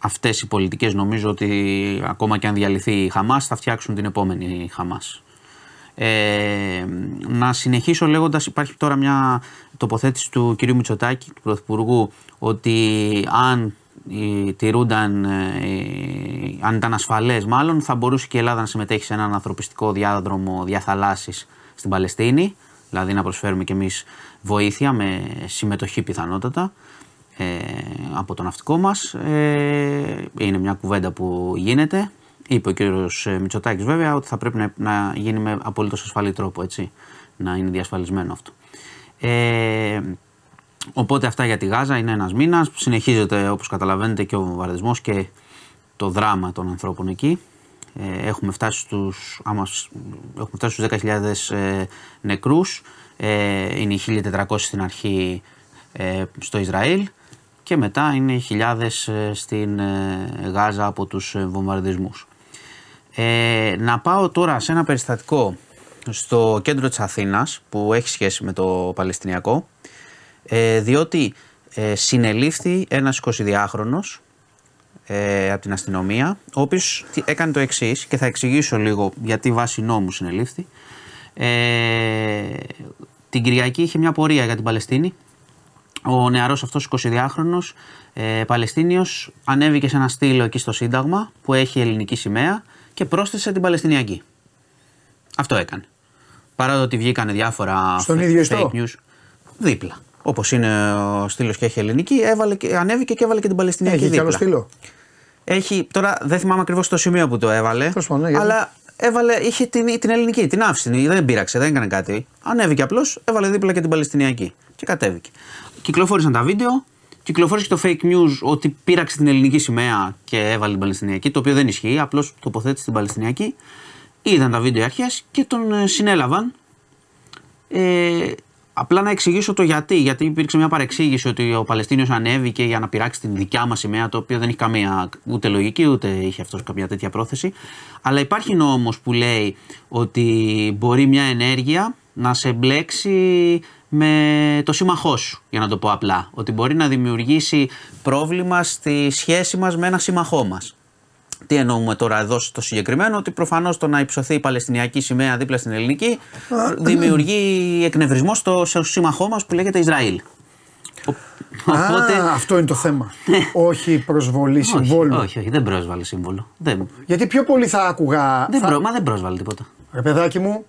Speaker 6: αυτές οι πολιτικές νομίζω ότι ακόμα και αν διαλυθεί η Χαμάς θα φτιάξουν την επόμενη Χαμάς. Ε, να συνεχίσω λέγοντας υπάρχει τώρα μια τοποθέτηση του κυρίου Μητσοτάκη του Πρωθυπουργού ότι αν ε, τηρούνταν, ε, αν ήταν ασφαλές μάλλον θα μπορούσε και η Ελλάδα να συμμετέχει σε έναν ανθρωπιστικό διάδρομο διαθαλάσσης στην Παλαιστίνη δηλαδή να προσφέρουμε και εμείς βοήθεια με συμμετοχή πιθανότατα ε, από το ναυτικό μας ε, είναι μια κουβέντα που γίνεται είπε ο κύριος Μητσοτάκης βέβαια ότι θα πρέπει να, να γίνει με απολύτως ασφαλή τρόπο έτσι να είναι διασφαλισμένο αυτό ε, Οπότε αυτά για τη Γάζα είναι ένας μήνας. Συνεχίζεται όπως καταλαβαίνετε και ο βομβαρδισμός και το δράμα των ανθρώπων εκεί. Ε, έχουμε φτάσει στους, άμα, σ- έχουμε φτάσει στους 10.000 ε, νεκρούς. Ε, είναι οι 1.400 στην αρχή ε, στο Ισραήλ και μετά είναι οι χιλιάδες ε, στην ε, Γάζα από τους ε, βομβαρδισμούς. Ε, να πάω τώρα σε ένα περιστατικό στο κέντρο της Αθήνας που έχει σχέση με το Παλαιστινιακό ε, διότι ε, συνελήφθη ένας 22χρονος ε, από την αστυνομία ο οποίος τι- έκανε το εξής και θα εξηγήσω λίγο γιατί βάσει νόμου συνελήφθη ε, την Κυριακή είχε μια πορεία για την Παλαιστίνη ο νεαρός αυτός 22χρονος ε, Παλαιστίνιος ανέβηκε σε ένα στήλο εκεί στο Σύνταγμα που έχει ελληνική σημαία και πρόσθεσε την Παλαιστινιακή. Αυτό έκανε. Παρά το ότι βγήκαν διάφορα
Speaker 1: Στον
Speaker 6: fake
Speaker 1: ίδιο ιστό;
Speaker 6: news. Δίπλα. Όπως είναι ο στήλος και έχει ελληνική, έβαλε, και- ανέβηκε και έβαλε και την Παλαιστινιακή
Speaker 1: Έχει κι
Speaker 6: δίπλα.
Speaker 1: άλλο στήλο;
Speaker 6: Έχει, τώρα δεν θυμάμαι ακριβώς το σημείο που το έβαλε.
Speaker 1: Τέλος πάντων, ναι, γιατί-
Speaker 6: αλλά έβαλε, είχε την, την ελληνική, την άφησε, την- δεν πήραξε, δεν έκανε κάτι. Ανέβηκε απλώς, έβαλε δίπλα και την Παλαιστινιακή. Και κατέβηκε. Κυκλοφόρησαν τα βίντεο, κυκλοφόρησε το fake news ότι πήραξε την ελληνική σημαία και έβαλε την Παλαιστινιακή, το οποίο δεν ισχύει, απλώς τοποθέτησε την Παλαιστινιακή. Είδαν τα βίντεο οι αρχές και τον ε, συνέλαβαν. Ε, απλά να εξηγήσω το γιατί. Γιατί υπήρξε μια παρεξήγηση ότι ο Παλαιστίνιος ανέβηκε για να πειράξει την δικιά μας σημαία, το οποίο δεν έχει καμία ούτε λογική ούτε είχε αυτός καμία τέτοια πρόθεση. Αλλά υπάρχει νόμος που λέει ότι μπορεί μια ενέργεια να σε μπλέξει με το σύμμαχό σου, για να το πω απλά. Ότι μπορεί να δημιουργήσει πρόβλημα στη σχέση μας με ένα σύμμαχό μας. Τι εννοούμε τώρα εδώ στο συγκεκριμένο, ότι προφανώς το να υψωθεί η Παλαιστινιακή σημαία δίπλα στην ελληνική δημιουργεί εκνευρισμό στο, στο σύμμαχό μας που λέγεται Ισραήλ. Ο- Οπότε.
Speaker 1: Α, αυτό είναι το θέμα. όχι η προσβολή
Speaker 6: όχι,
Speaker 1: συμβόλου.
Speaker 6: όχι, όχι, δεν πρόσβαλε σύμβολο. Δεν,
Speaker 1: Γιατί πιο πολύ θα άκουγα.
Speaker 6: δεν
Speaker 1: θα...
Speaker 6: προ- μα δεν πρόσβαλε τίποτα.
Speaker 1: Ρε παιδάκι μου,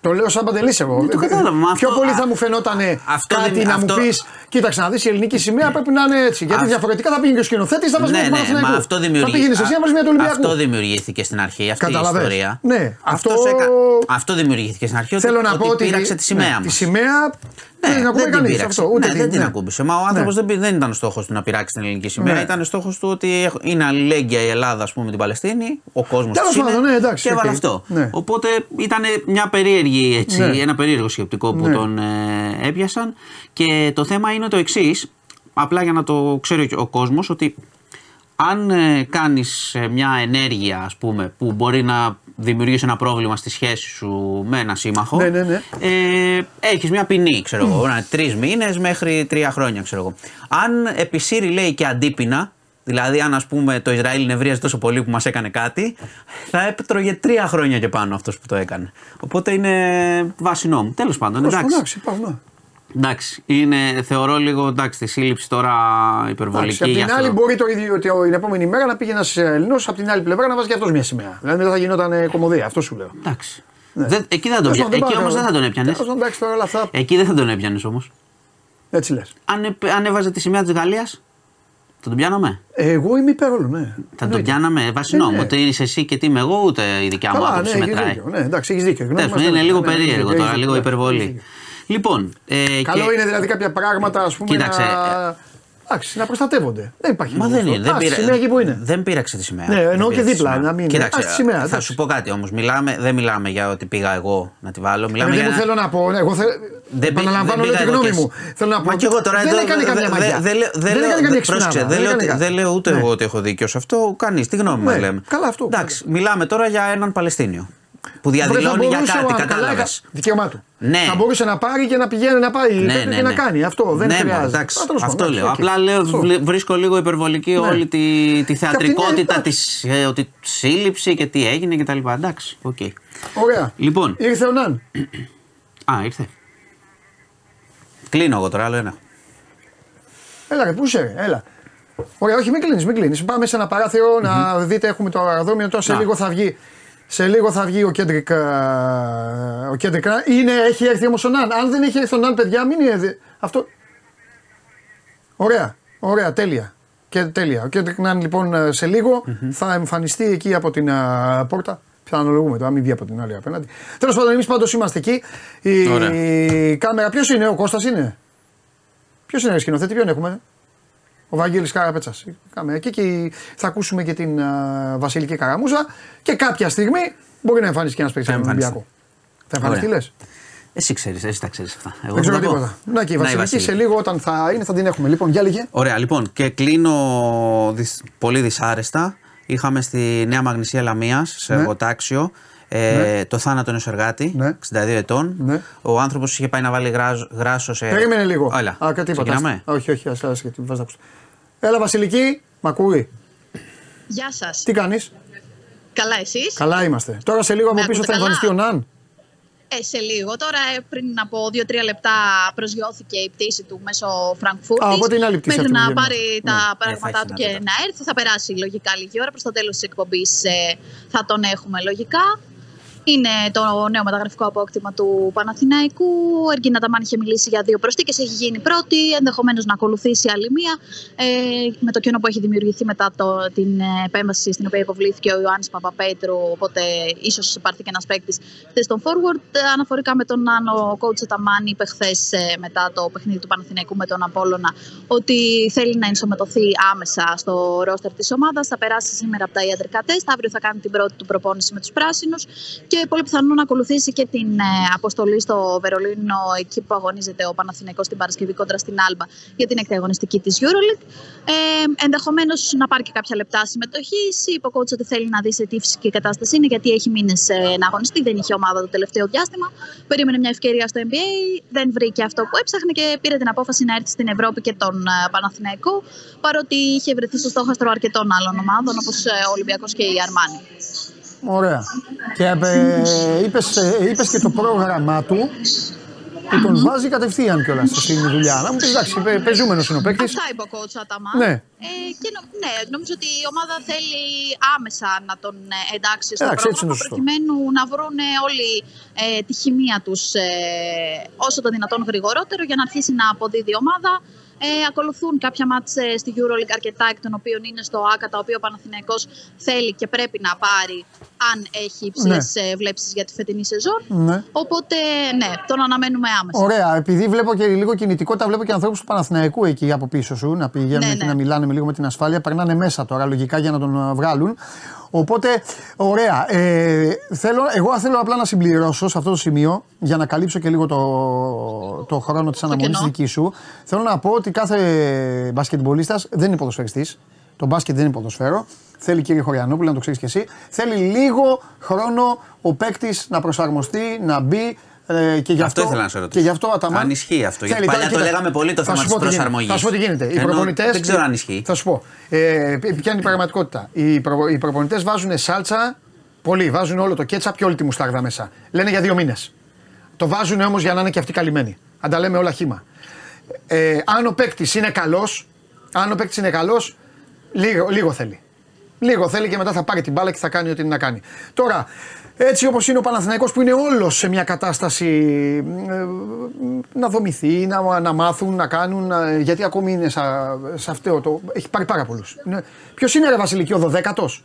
Speaker 1: το λέω σαν παντελής εγώ.
Speaker 6: το κατάλαβα, μα
Speaker 1: Πιο
Speaker 6: αυτό-
Speaker 1: πολύ θα
Speaker 6: α-
Speaker 1: μου φαινόταν
Speaker 6: αυτό
Speaker 1: κάτι
Speaker 6: δεν-
Speaker 1: να
Speaker 6: αυτό-
Speaker 1: μου πεις: Κοίταξε να δεις, η ελληνική σημαία πρέπει να είναι έτσι. Γιατί
Speaker 6: Αυ-
Speaker 1: διαφορετικά θα πήγαινε και ο σκηνοθέτης, θα βάζει
Speaker 6: ναι,
Speaker 1: μια του
Speaker 6: ναι, μα
Speaker 1: Παναθηναϊκού.
Speaker 6: αυτό
Speaker 1: Θα
Speaker 6: δημιουργεί.
Speaker 1: πήγαινε εσύ να βάζει μια του Ολυμπιακού.
Speaker 6: Αυτό δημιουργήθηκε στην αρχή, αυτή
Speaker 1: Καταλαβες.
Speaker 6: η ιστορία.
Speaker 1: Ναι, αυτό-
Speaker 6: Αυτός έκα- αυτό δημιουργήθηκε στην αρχή.
Speaker 1: Θέλω
Speaker 6: ότι,
Speaker 1: να
Speaker 6: ότι
Speaker 1: πω ότι.
Speaker 6: πήραξε τη σημαία
Speaker 1: ναι,
Speaker 6: μας.
Speaker 1: Τη σημαία
Speaker 6: Ναι,
Speaker 1: δεν την ακούμπησε
Speaker 6: δεν την
Speaker 1: κανείς
Speaker 6: πήραξε.
Speaker 1: αυτό. Ούτε
Speaker 6: ναι,
Speaker 1: την-
Speaker 6: δεν την
Speaker 1: ναι.
Speaker 6: ακούμπησε. Μα ο άνθρωπος
Speaker 1: Ναι.
Speaker 6: δεν, πή- δεν ήταν στόχος του να πειράξει την ελληνική σημαία.
Speaker 1: Ναι.
Speaker 6: Ήταν στόχος του ότι είναι αλληλέγγυα η Ελλάδα ας πούμε, με την Παλαιστίνη. Ο κόσμος
Speaker 1: Τέλος πάντων, ναι, εντάξει,
Speaker 6: Και έβαλε
Speaker 1: οκ.
Speaker 6: αυτό.
Speaker 1: Ναι.
Speaker 6: Οπότε ήταν μια περίεργη, έτσι,
Speaker 1: Ναι.
Speaker 6: ένα περίεργο σκεπτικό που
Speaker 1: Ναι.
Speaker 6: τον ε, έπιασαν. Και το θέμα είναι το εξής. Απλά για να το ξέρει ο, ο κόσμος ότι αν ε, κάνεις ε, μια ενέργεια ας πούμε που μπορεί να δημιουργήσει ένα πρόβλημα στη σχέση σου με ένα σύμμαχο
Speaker 1: Ναι, ναι, ναι.
Speaker 6: ε, έχεις μια ποινή ξέρω εγώ να είναι τρεις μήνες μέχρι τρία χρόνια ξέρω εγώ αν επισύρει λέει και αντίπεινα Δηλαδή, αν ας πούμε το Ισραήλ νευρίαζε τόσο πολύ που μας έκανε κάτι, θα έτρωγε τρία χρόνια και πάνω αυτός που το έκανε. Οπότε είναι βάση νόμου. Τέλος πάντων,
Speaker 1: Πώς,
Speaker 6: εντάξει.
Speaker 1: Εντάξει, υπάρχουν. ναι.
Speaker 6: Εντάξει, είναι, θεωρώ λίγο εντάξει, τη σύλληψη τώρα υπερβολική.
Speaker 1: Εντάξει, απ'
Speaker 6: γι'
Speaker 1: την
Speaker 6: αυτό.
Speaker 1: άλλη, μπορεί το ίδιο ότι την επόμενη μέρα να πήγε ένας Ελληνό από την άλλη πλευρά να βάζει και αυτός μια σημαία. Δηλαδή μετά θα γινόταν ε, κομμωδία, αυτό σου λέω.
Speaker 6: Εντάξει. Δεν, εκεί δεν τον
Speaker 1: Τέλος
Speaker 6: πια...
Speaker 1: πάντων, δεν
Speaker 6: Εκεί
Speaker 1: πάω
Speaker 6: όμως
Speaker 1: να-
Speaker 6: δεν θα τον έπιανες.
Speaker 1: Τέλος πάντων, Εντάξει, τώρα όλα αυτά
Speaker 6: Εκεί δεν θα τον έπιανες όμως.
Speaker 1: έτσι λες.
Speaker 6: Αν, επ- αν έβαζε τη σημαία της Γαλλίας, θα τον πιάναμε;
Speaker 1: Εγώ είμαι υπέρ όλων, ναι.
Speaker 6: Θα τον
Speaker 1: Εννοείται.
Speaker 6: πιάναμε βάσει
Speaker 1: Ε,
Speaker 6: νόμου.
Speaker 1: ναι.
Speaker 6: Ότι είσαι εσύ και τι είμαι εγώ, ούτε η δικιά μου
Speaker 1: Καλά, ναι,
Speaker 6: άποψη
Speaker 1: έχεις
Speaker 6: μετράει.
Speaker 1: δίκιο. Ναι, εντάξει, έχεις δίκιο. Γνώμη
Speaker 6: Τέλος
Speaker 1: μας
Speaker 6: πάντων, είναι
Speaker 1: δεν-
Speaker 6: λίγο
Speaker 1: ναι, ναι, έχεις
Speaker 6: περίεργο
Speaker 1: δίκιο,
Speaker 6: τώρα,
Speaker 1: έχεις
Speaker 6: λίγο
Speaker 1: δίκιο, έχεις
Speaker 6: υπερβολή.
Speaker 1: δίκιο.
Speaker 6: Λοιπόν. Ε,
Speaker 1: Καλό
Speaker 6: και-
Speaker 1: είναι δηλαδή κάποια πράγματα ας πούμε,
Speaker 6: Κοίταξε,
Speaker 1: να...
Speaker 6: ε,
Speaker 1: Εντάξει, να προστατεύονται. Δεν υπάρχει
Speaker 6: Μα
Speaker 1: λόγος
Speaker 6: δεν είναι.
Speaker 1: αυτό.
Speaker 6: Δεν,
Speaker 1: Α,
Speaker 6: πήρα,
Speaker 1: στη σημαία εκεί που είναι.
Speaker 6: δεν πήραξε τη σημαία.
Speaker 1: Ναι,
Speaker 6: Δεν
Speaker 1: εννοώ και
Speaker 6: πήραξε τη
Speaker 1: δίπλα,
Speaker 6: σημαία.
Speaker 1: να μην-
Speaker 6: Κοίταξε,
Speaker 1: Α, στη σημαία,
Speaker 6: θα
Speaker 1: εντάξει.
Speaker 6: σου πω κάτι όμως. Δεν μιλάμε για ότι πήγα εγώ να τη βάλω. Μιλάμε
Speaker 1: Δεν
Speaker 6: για
Speaker 1: μου
Speaker 6: ένα-
Speaker 1: θέλω να πω. ναι, Εγώ θε...
Speaker 6: Δεν πή-
Speaker 1: Επαναλαμβάνω
Speaker 6: δεν
Speaker 1: λέω τη
Speaker 6: πήγα εγώ
Speaker 1: γνώμη
Speaker 6: και
Speaker 1: μου.
Speaker 6: εσύ.
Speaker 1: Θέλω να πω.
Speaker 6: Μα και εγώ τώρα
Speaker 1: δεν
Speaker 6: εδώ
Speaker 1: έκανε
Speaker 6: δεν-
Speaker 1: καμία
Speaker 6: δεν-
Speaker 1: μαγιά.
Speaker 6: δεν λέω- δεν
Speaker 1: Δεν
Speaker 6: λέω-
Speaker 1: έκανε καμία
Speaker 6: πρόσεξε,
Speaker 1: εξυπνάδα.
Speaker 6: Δεν λέω
Speaker 1: έκανε
Speaker 6: ότι-
Speaker 1: κα-
Speaker 6: δεν λέω ούτε
Speaker 1: Ναι.
Speaker 6: εγώ ότι έχω δίκιο σε αυτό. Κανείς. Τι γνώμη
Speaker 1: Ναι,
Speaker 6: μου λέμε.
Speaker 1: καλά αυτό.
Speaker 6: Εντάξει, μιλάμε τώρα για έναν Παλαιστίνιο. Που
Speaker 1: Βρε, θα
Speaker 6: διαδηλώνει για
Speaker 1: μπορούσε,
Speaker 6: κάτι,
Speaker 1: ο- καλά,
Speaker 6: κατάλαβε.
Speaker 1: Δικαίωμά του.
Speaker 6: Ναι.
Speaker 1: Θα μπορούσε να πάρει και να πηγαίνει να πάει
Speaker 6: Ναι,
Speaker 1: και
Speaker 6: ναι,
Speaker 1: να
Speaker 6: ναι.
Speaker 1: κάνει αυτό. Δεν
Speaker 6: ναι,
Speaker 1: χρειάζεται.
Speaker 6: εντάξει,
Speaker 1: Α, τέλος
Speaker 6: αυτό
Speaker 1: πάντων,
Speaker 6: λέω.
Speaker 1: οκ.
Speaker 6: Απλά λέω,
Speaker 1: Αυτό.
Speaker 6: βλέ- βρίσκω λίγο υπερβολική
Speaker 1: Ναι.
Speaker 6: όλη τη, τη
Speaker 1: την
Speaker 6: θεατρικότητα
Speaker 1: άλλη,
Speaker 6: της ε, ότι σύλληψη και τι έγινε κτλ. Εντάξει, οκ.
Speaker 1: Ωραία.
Speaker 6: Λοιπόν,
Speaker 1: Ήρθε ο Ναν.
Speaker 6: α, ήρθε. Κλείνω εγώ τώρα, άλλο ένα.
Speaker 1: Έλα, ρε, πού είσαι, ρε, έλα. Ωραία, όχι, μην κλείνεις, μην κλείνεις. Πάμε σε ένα παράθυρο να δείτε, έχουμε το αεροδρόμιο. Τώρα σε
Speaker 6: Να.
Speaker 1: λίγο θα βγει. Σε λίγο θα βγει ο Κέντρικ. α, Ο Κέντρικ. Είναι, έχει έρθει όμως ο Ναν. Αν δεν έχει έρθει ο Ναν, παιδιά, μην είναι. δε- Αυτό. Ωραία, ωραία, τέλεια. Και τέλεια. Ο Κέντρικ Ναν λοιπόν σε λιγο θα εμφανιστεί εκεί από την α, πόρτα. Πιθανολογούμε τώρα, μην βγει από την άλλη απέναντι. Τέλος πάντων, εμείς πάντως είμαστε εκεί. Η
Speaker 6: Ωραία.
Speaker 1: κάμερα, ποιος είναι, ο Κώστας είναι; Ποιος είναι ο σκηνοθέτης, ποιον έχουμε; Ο Βαγγέλης Καραπέτσας. Κάμε εκεί και θα ακούσουμε και την α, Βασιλική Καραμούζα και κάποια στιγμή μπορεί να εμφανίσει και ένας παίκτης
Speaker 6: Θα
Speaker 1: από τον
Speaker 6: εμφανιστεί.
Speaker 1: Ολυμπιακό. Θα εμφανιστεί,
Speaker 6: Ωραία.
Speaker 1: λες;
Speaker 6: Εσύ ξέρεις, εσύ τα ξέρεις αυτά. Εγώ
Speaker 1: Δεν ξέρω
Speaker 6: θα τα πω.
Speaker 1: τίποτα. Να και η
Speaker 6: Να,
Speaker 1: Βασιλική σε λίγο όταν θα είναι θα την έχουμε. Λοιπόν, για λίγε.
Speaker 6: Ωραία, λοιπόν, και κλείνω δυσ- πολύ δυσάρεστα. Είχαμε στη Νέα Μαγνησία Λαμίας, σε
Speaker 1: Ναι.
Speaker 6: εργοτάξιο, ε, το θάνατο ενός εργάτη,
Speaker 1: Ναι.
Speaker 6: 62 ετών.
Speaker 1: Ναι.
Speaker 6: Ο άνθρωπος είχε πάει να βάλει γράζ- γράσο σε.
Speaker 1: Περίμενε λίγο.
Speaker 6: Έλα.
Speaker 1: Α, κάτι τίποτα.
Speaker 6: Ξεκινάμε.
Speaker 1: Όχι, όχι, ας, ας, γιατί βάζω να ακούσω. Έλα Βασιλική, μ' ακούει;
Speaker 7: Γεια σας.
Speaker 1: Τι κάνεις;
Speaker 7: Καλά, εσείς;
Speaker 1: Καλά είμαστε. Τώρα σε λίγο από
Speaker 7: Με
Speaker 1: πίσω θα
Speaker 7: ακούτε καλά;
Speaker 1: εμφανιστεί ο Ναν.
Speaker 7: Ε, σε λίγο. Τώρα, ε, πριν από 2-3 λεπτά, προσγειώθηκε η πτήση του μέσω Φραγκφούρτη.
Speaker 1: Α, οπότε είναι άλλη πτήση
Speaker 7: Μέχρι
Speaker 1: αυτή που
Speaker 7: να
Speaker 1: βγαίνει.
Speaker 7: πάρει
Speaker 1: Ναι.
Speaker 7: τα
Speaker 6: θα
Speaker 7: πράγματά
Speaker 6: έχει
Speaker 7: του και
Speaker 6: δυνατότητα.
Speaker 7: να έρθει. Θα περάσει λογικά λίγη ώρα. Προς το τέλος της εκπομπής θα τον έχουμε λογικά. Είναι το νέο μεταγραφικό απόκτημα του Παναθηναϊκού. Ο Εργίνα Ταμάν είχε μιλήσει για δύο προστίκε. Έχει γίνει πρώτη. Ενδεχομένως να ακολουθήσει άλλη μία. Ε, με το κενό που έχει δημιουργηθεί μετά το, την ε, επέμβαση στην οποία υποβλήθηκε ο Ιωάννης Παπαπέτρου. Οπότε ίσως υπάρχει και ένας παίκτης χθες στον forward. Ε, Αναφορικά με τον Άνω, ο coach Ταμάν είπε χθες μετά το παιχνίδι του Παναθηναϊκού με τον Απόλωνα ότι θέλει να ενσωματωθεί άμεσα στο ρόστερ της ομάδας. Θα περάσει σήμερα από τα ιατρικά τεστ. Αύριο θα κάνει την πρώτη του προπόνηση με τους πράσινους και πολύ πιθανό να ακολουθήσει και την ε, αποστολή στο Βερολίνο, εκεί που αγωνίζεται ο Παναθηναϊκός την Παρασκευή κόντρα στην Άλμπα για την έκτη αγωνιστική της Euroleague. Ε, Ενδεχομένως να πάρει και κάποια λεπτά συμμετοχή. Είπε ο coach ότι θέλει να δεις σε τι φυσική κατάσταση είναι, γιατί έχει μήνες να αγωνιστεί. Δεν είχε ομάδα το τελευταίο διάστημα. Περίμενε μια ευκαιρία στο NBA. Δεν βρήκε αυτό που έψαχνε και πήρε την απόφαση να έρθει στην Ευρώπη και τον ε, Παναθηναϊκό. Παρότι είχε βρεθεί στο στόχαστρο αρκετών άλλων ομάδων, όπως ο Ολυμπιακός και η Αρμάνη.
Speaker 1: Ωραία. Και ε, είπες, ε, είπες και το πρόγραμμά του. που τον βάζει κατευθείαν κιόλας στην δουλειά. Να μου πεις εντάξει, παι- πεζούμενος είναι ο παίκτης.
Speaker 7: Αυτά είπε ο coach Αταμάν.
Speaker 1: Ναι.
Speaker 7: Ε, και νο- ναι, νομίζω ότι η ομάδα θέλει άμεσα να τον ε, εντάξει στο
Speaker 1: Εντάξει, έτσι είναι
Speaker 7: πρόγραμμα
Speaker 1: σωστό.
Speaker 7: προκειμένου να βρουν όλοι ε, τη χημεία τους ε, όσο το δυνατόν γρηγορότερο για να αρχίσει να αποδίδει η ομάδα. Ε, ακολουθούν κάποια μάτς ε, στη EuroLeague αρκετά εκ των οποίων είναι στο ΆΚΑ τα οποία ο Παναθηναϊκός θέλει και πρέπει να πάρει αν έχει υψηλές ναι. βλέψεις για τη φετινή σεζόν.
Speaker 1: Ναι.
Speaker 7: Οπότε ναι, τον αναμένουμε άμεσα.
Speaker 1: Ωραία, επειδή βλέπω και λίγο κινητικότητα, βλέπω και ανθρώπους του Παναθηναϊκού εκεί από πίσω σου να πηγαίνουν
Speaker 7: Ναι,
Speaker 1: και
Speaker 7: ναι.
Speaker 1: να μιλάνε με λίγο με την ασφάλεια. Περνάνε μέσα τώρα λογικά για να τον α, βγάλουν. Οπότε, ωραία. Ε, θέλω, εγώ θέλω απλά να συμπληρώσω σε αυτό το σημείο για να καλύψω και λίγο το, το χρόνο της αναμονής
Speaker 7: κενό.
Speaker 1: δική σου. Θέλω να πω ότι κάθε μπασκετμπολίστας δεν είναι ποδοσφαιριστής. Το μπάσκετ δεν είναι ποδοσφαίρο. Θέλει κύριε Χωριανόπουλο, να το ξέρεις κι εσύ. Θέλει λίγο χρόνο ο παίκτης να προσαρμοστεί, να μπει. Ε, και γι' αυτό,
Speaker 6: Αυτό ήθελα να σε ρωτήσω.
Speaker 1: Και γι' αυτό Αταμάν.
Speaker 6: Αν ισχύει αυτό, γιατί
Speaker 1: Θέλει,
Speaker 6: παλιά
Speaker 1: τώρα,
Speaker 6: το
Speaker 1: κοίτα,
Speaker 6: λέγαμε πολύ το
Speaker 1: θα
Speaker 6: θέμα
Speaker 1: σου
Speaker 6: της
Speaker 1: πω τι γίνεται.
Speaker 6: προσαρμογής.
Speaker 1: Θα σου πω τι γίνεται. Οι
Speaker 6: Ενώ
Speaker 1: προπονητές,
Speaker 6: δεν ξέρω αν ισχύει.
Speaker 1: Θα σου πω. Ε, ποια είναι η πραγματικότητα. Οι, προ, οι προπονητές βάζουν σάλτσα. Πολλοί βάζουν όλο το κέτσαπ και όλη τη μουστάρδα μέσα. Λένε για δύο μήνες. Το βάζουν όμως για να είναι και αυτοί καλυμμένοι. Αν τα λέμε όλα χήμα. Ε, αν ο παίκτης είναι καλός, αν ο παίκτης είναι καλός, λίγο, λίγο θέλει. Λίγο θέλει και μετά θα πάρει την μπάλα και θα κάνει ό,τι είναι να κάνει. Τώρα, έτσι όπως είναι ο Παναθηναϊκός που είναι όλος σε μια κατάσταση ε, να δομηθεί, να, να μάθουν, να κάνουν, να- γιατί ακόμη είναι σα- σε αυτό το. Έχει πάρει πάρα πολλούς. Ποιος είναι, ρε Βασιλική, ο 12ο.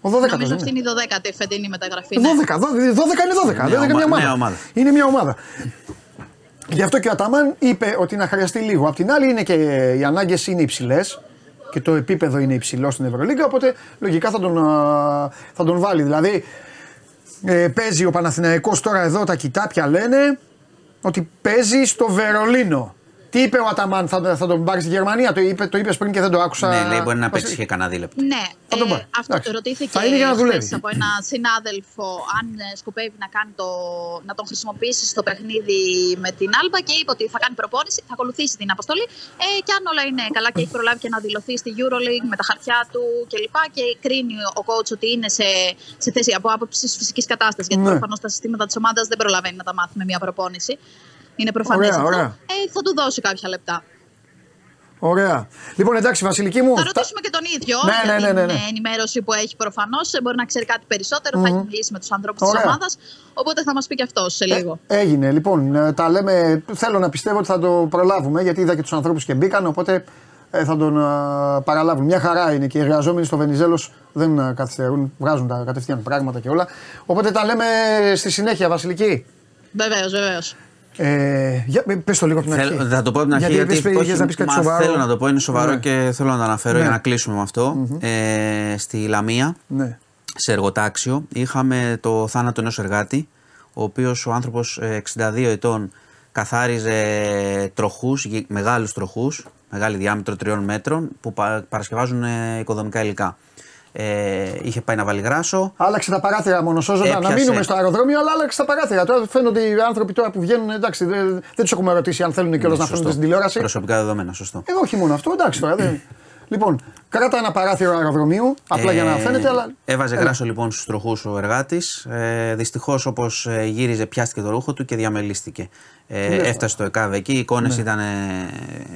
Speaker 1: Ο 12ο.
Speaker 7: Νομίζω αυτή είναι η 12η φετινή μεταγραφή.
Speaker 1: 12,
Speaker 7: ναι.
Speaker 1: 12 είναι 12.
Speaker 6: Νέα
Speaker 1: 12 είναι μια
Speaker 6: ομα-
Speaker 1: ομάδα.
Speaker 6: νέα ομάδα.
Speaker 1: Είναι μια ομάδα. Γι' αυτό και ο Αταμάν είπε ότι να χρειαστεί λίγο. Απ' την άλλη είναι και οι ανάγκες είναι υψηλές και το επίπεδο είναι υψηλό στην Ευρωλίγκα. Οπότε λογικά θα τον, α, θα τον βάλει. Δηλαδή ε, παίζει ο Παναθηναϊκός τώρα εδώ τα κοιτάπια λένε ότι παίζει στο Βερολίνο. Τι είπε ο Αταμάν, θα, θα τον πάρεις στη Γερμανία, το, είπε, το είπες πριν και δεν το άκουσα.
Speaker 6: Ναι, λέει μπορεί να
Speaker 1: Βασι-
Speaker 6: παίξει και κανένα δίλεπτο.
Speaker 7: Ναι,
Speaker 1: Θα τον
Speaker 7: ε,
Speaker 1: πάρει.
Speaker 7: αυτό
Speaker 1: Εντάξει.
Speaker 7: το ρωτήθηκε
Speaker 1: Θα είναι για να
Speaker 7: χθες
Speaker 1: δουλεύει.
Speaker 7: από ένα συνάδελφο αν ε, σκοπεύει να, κάνει το, να τον χρησιμοποιήσει στο παιχνίδι με την Άλμπα και είπε ότι θα κάνει προπόνηση, θα ακολουθήσει την αποστολή ε, και αν όλα είναι καλά και έχει προλάβει και να δηλωθεί στη EuroLeague με τα χαρτιά του κλπ. Και, κρίνει ο coach ότι είναι σε, σε θέση από άποψης φυσικής κατάστασης. Γιατί
Speaker 1: Ναι.
Speaker 7: προφανώς τα συστήματα της ομάδας δεν προλαβαίνει να τα μάθει με μια προπόνηση. Είναι προφανές
Speaker 1: Ωραία,
Speaker 7: αυτό.
Speaker 1: ωραία.
Speaker 7: Ε, θα του δώσει κάποια λεπτά.
Speaker 1: Ωραία. Λοιπόν, εντάξει, Βασιλική μου.
Speaker 7: Θα
Speaker 1: φτα-
Speaker 7: ρωτήσουμε και τον ίδιο
Speaker 1: Ναι,
Speaker 7: για
Speaker 1: ναι, ναι, ναι, ναι.
Speaker 7: την ε, ενημέρωση που έχει προφανώς. Μπορεί να ξέρει κάτι περισσότερο, θα έχει μιλήσει με τους ανθρώπους της
Speaker 1: Ωραία.
Speaker 7: ομάδας. Οπότε θα μας πει και αυτός σε λίγο.
Speaker 1: Έγινε. Λοιπόν, ε, τα λέμε. Θέλω να πιστεύω ότι θα το προλάβουμε γιατί είδα και τους ανθρώπους και μπήκαν. Οπότε ε, θα τον ε, παραλάβουν. Μια χαρά είναι και οι εργαζόμενοι στο Βενιζέλος δεν ε, καθυστερούν. Βγάζουν τα κατευθείαν πράγματα και όλα. Οπότε τα λέμε στη συνέχεια, Βασιλική.
Speaker 7: Βεβαίως, βεβαίως.
Speaker 1: Ε, για, πες το λίγο από την αρχή.
Speaker 6: Θέλω, θα το πω από την αρχή
Speaker 1: γιατί,
Speaker 6: γιατί,
Speaker 1: είπες,
Speaker 6: όχι,
Speaker 1: είχες να πεις κάτι
Speaker 6: μα
Speaker 1: σοβαρό.
Speaker 6: θέλω να το πω, είναι σοβαρό
Speaker 1: Ναι.
Speaker 6: και θέλω να το αναφέρω
Speaker 1: Ναι.
Speaker 6: για να κλείσουμε με αυτό. Ε, στη Λαμία,
Speaker 1: Ναι.
Speaker 6: σε εργοτάξιο, είχαμε το θάνατο ενός εργάτη, ο οποίος ο άνθρωπος ε, 62 ετών καθάριζε τροχούς, γε- μεγάλους τροχούς, μεγάλη διάμετρο τριών μέτρων, που πα- παρασκευάζουν ε, οικοδομικά υλικά. Ε, είχε πάει να βάλει γράσο,
Speaker 1: Άλλαξε τα παράθυρα μόνο σώζοντα. Να
Speaker 6: Έπιασε.
Speaker 1: μείνουμε στο αεροδρόμιο, αλλά άλλαξε τα παράθυρα. Τώρα φαίνονται οι άνθρωποι τώρα που βγαίνουν. Εντάξει, δεν, δεν τους έχουμε ρωτήσει αν θέλουν κιόλας
Speaker 6: Ναι,
Speaker 1: να
Speaker 6: σωστό.
Speaker 1: φαίνονται στην τηλεόραση.
Speaker 6: Προσωπικά δεδομένα, σωστό.
Speaker 1: Ε, όχι μόνο αυτό, εντάξει τώρα. Δεν... λοιπόν, κράτα ένα παράθυρο αεροδρομίου, απλά για να
Speaker 6: Ε,
Speaker 1: φαίνεται, αλλά.
Speaker 6: Έβαζε
Speaker 1: Έλα.
Speaker 6: γράσο λοιπόν στους τροχούς ο εργάτης. Ε, Δυστυχώς, όπως γύριζε, πιάστηκε το ρούχο του και διαμελίστηκε. Ε, έφτασε στο ΕΚΑΒ εκεί, οι εικόνες ήταν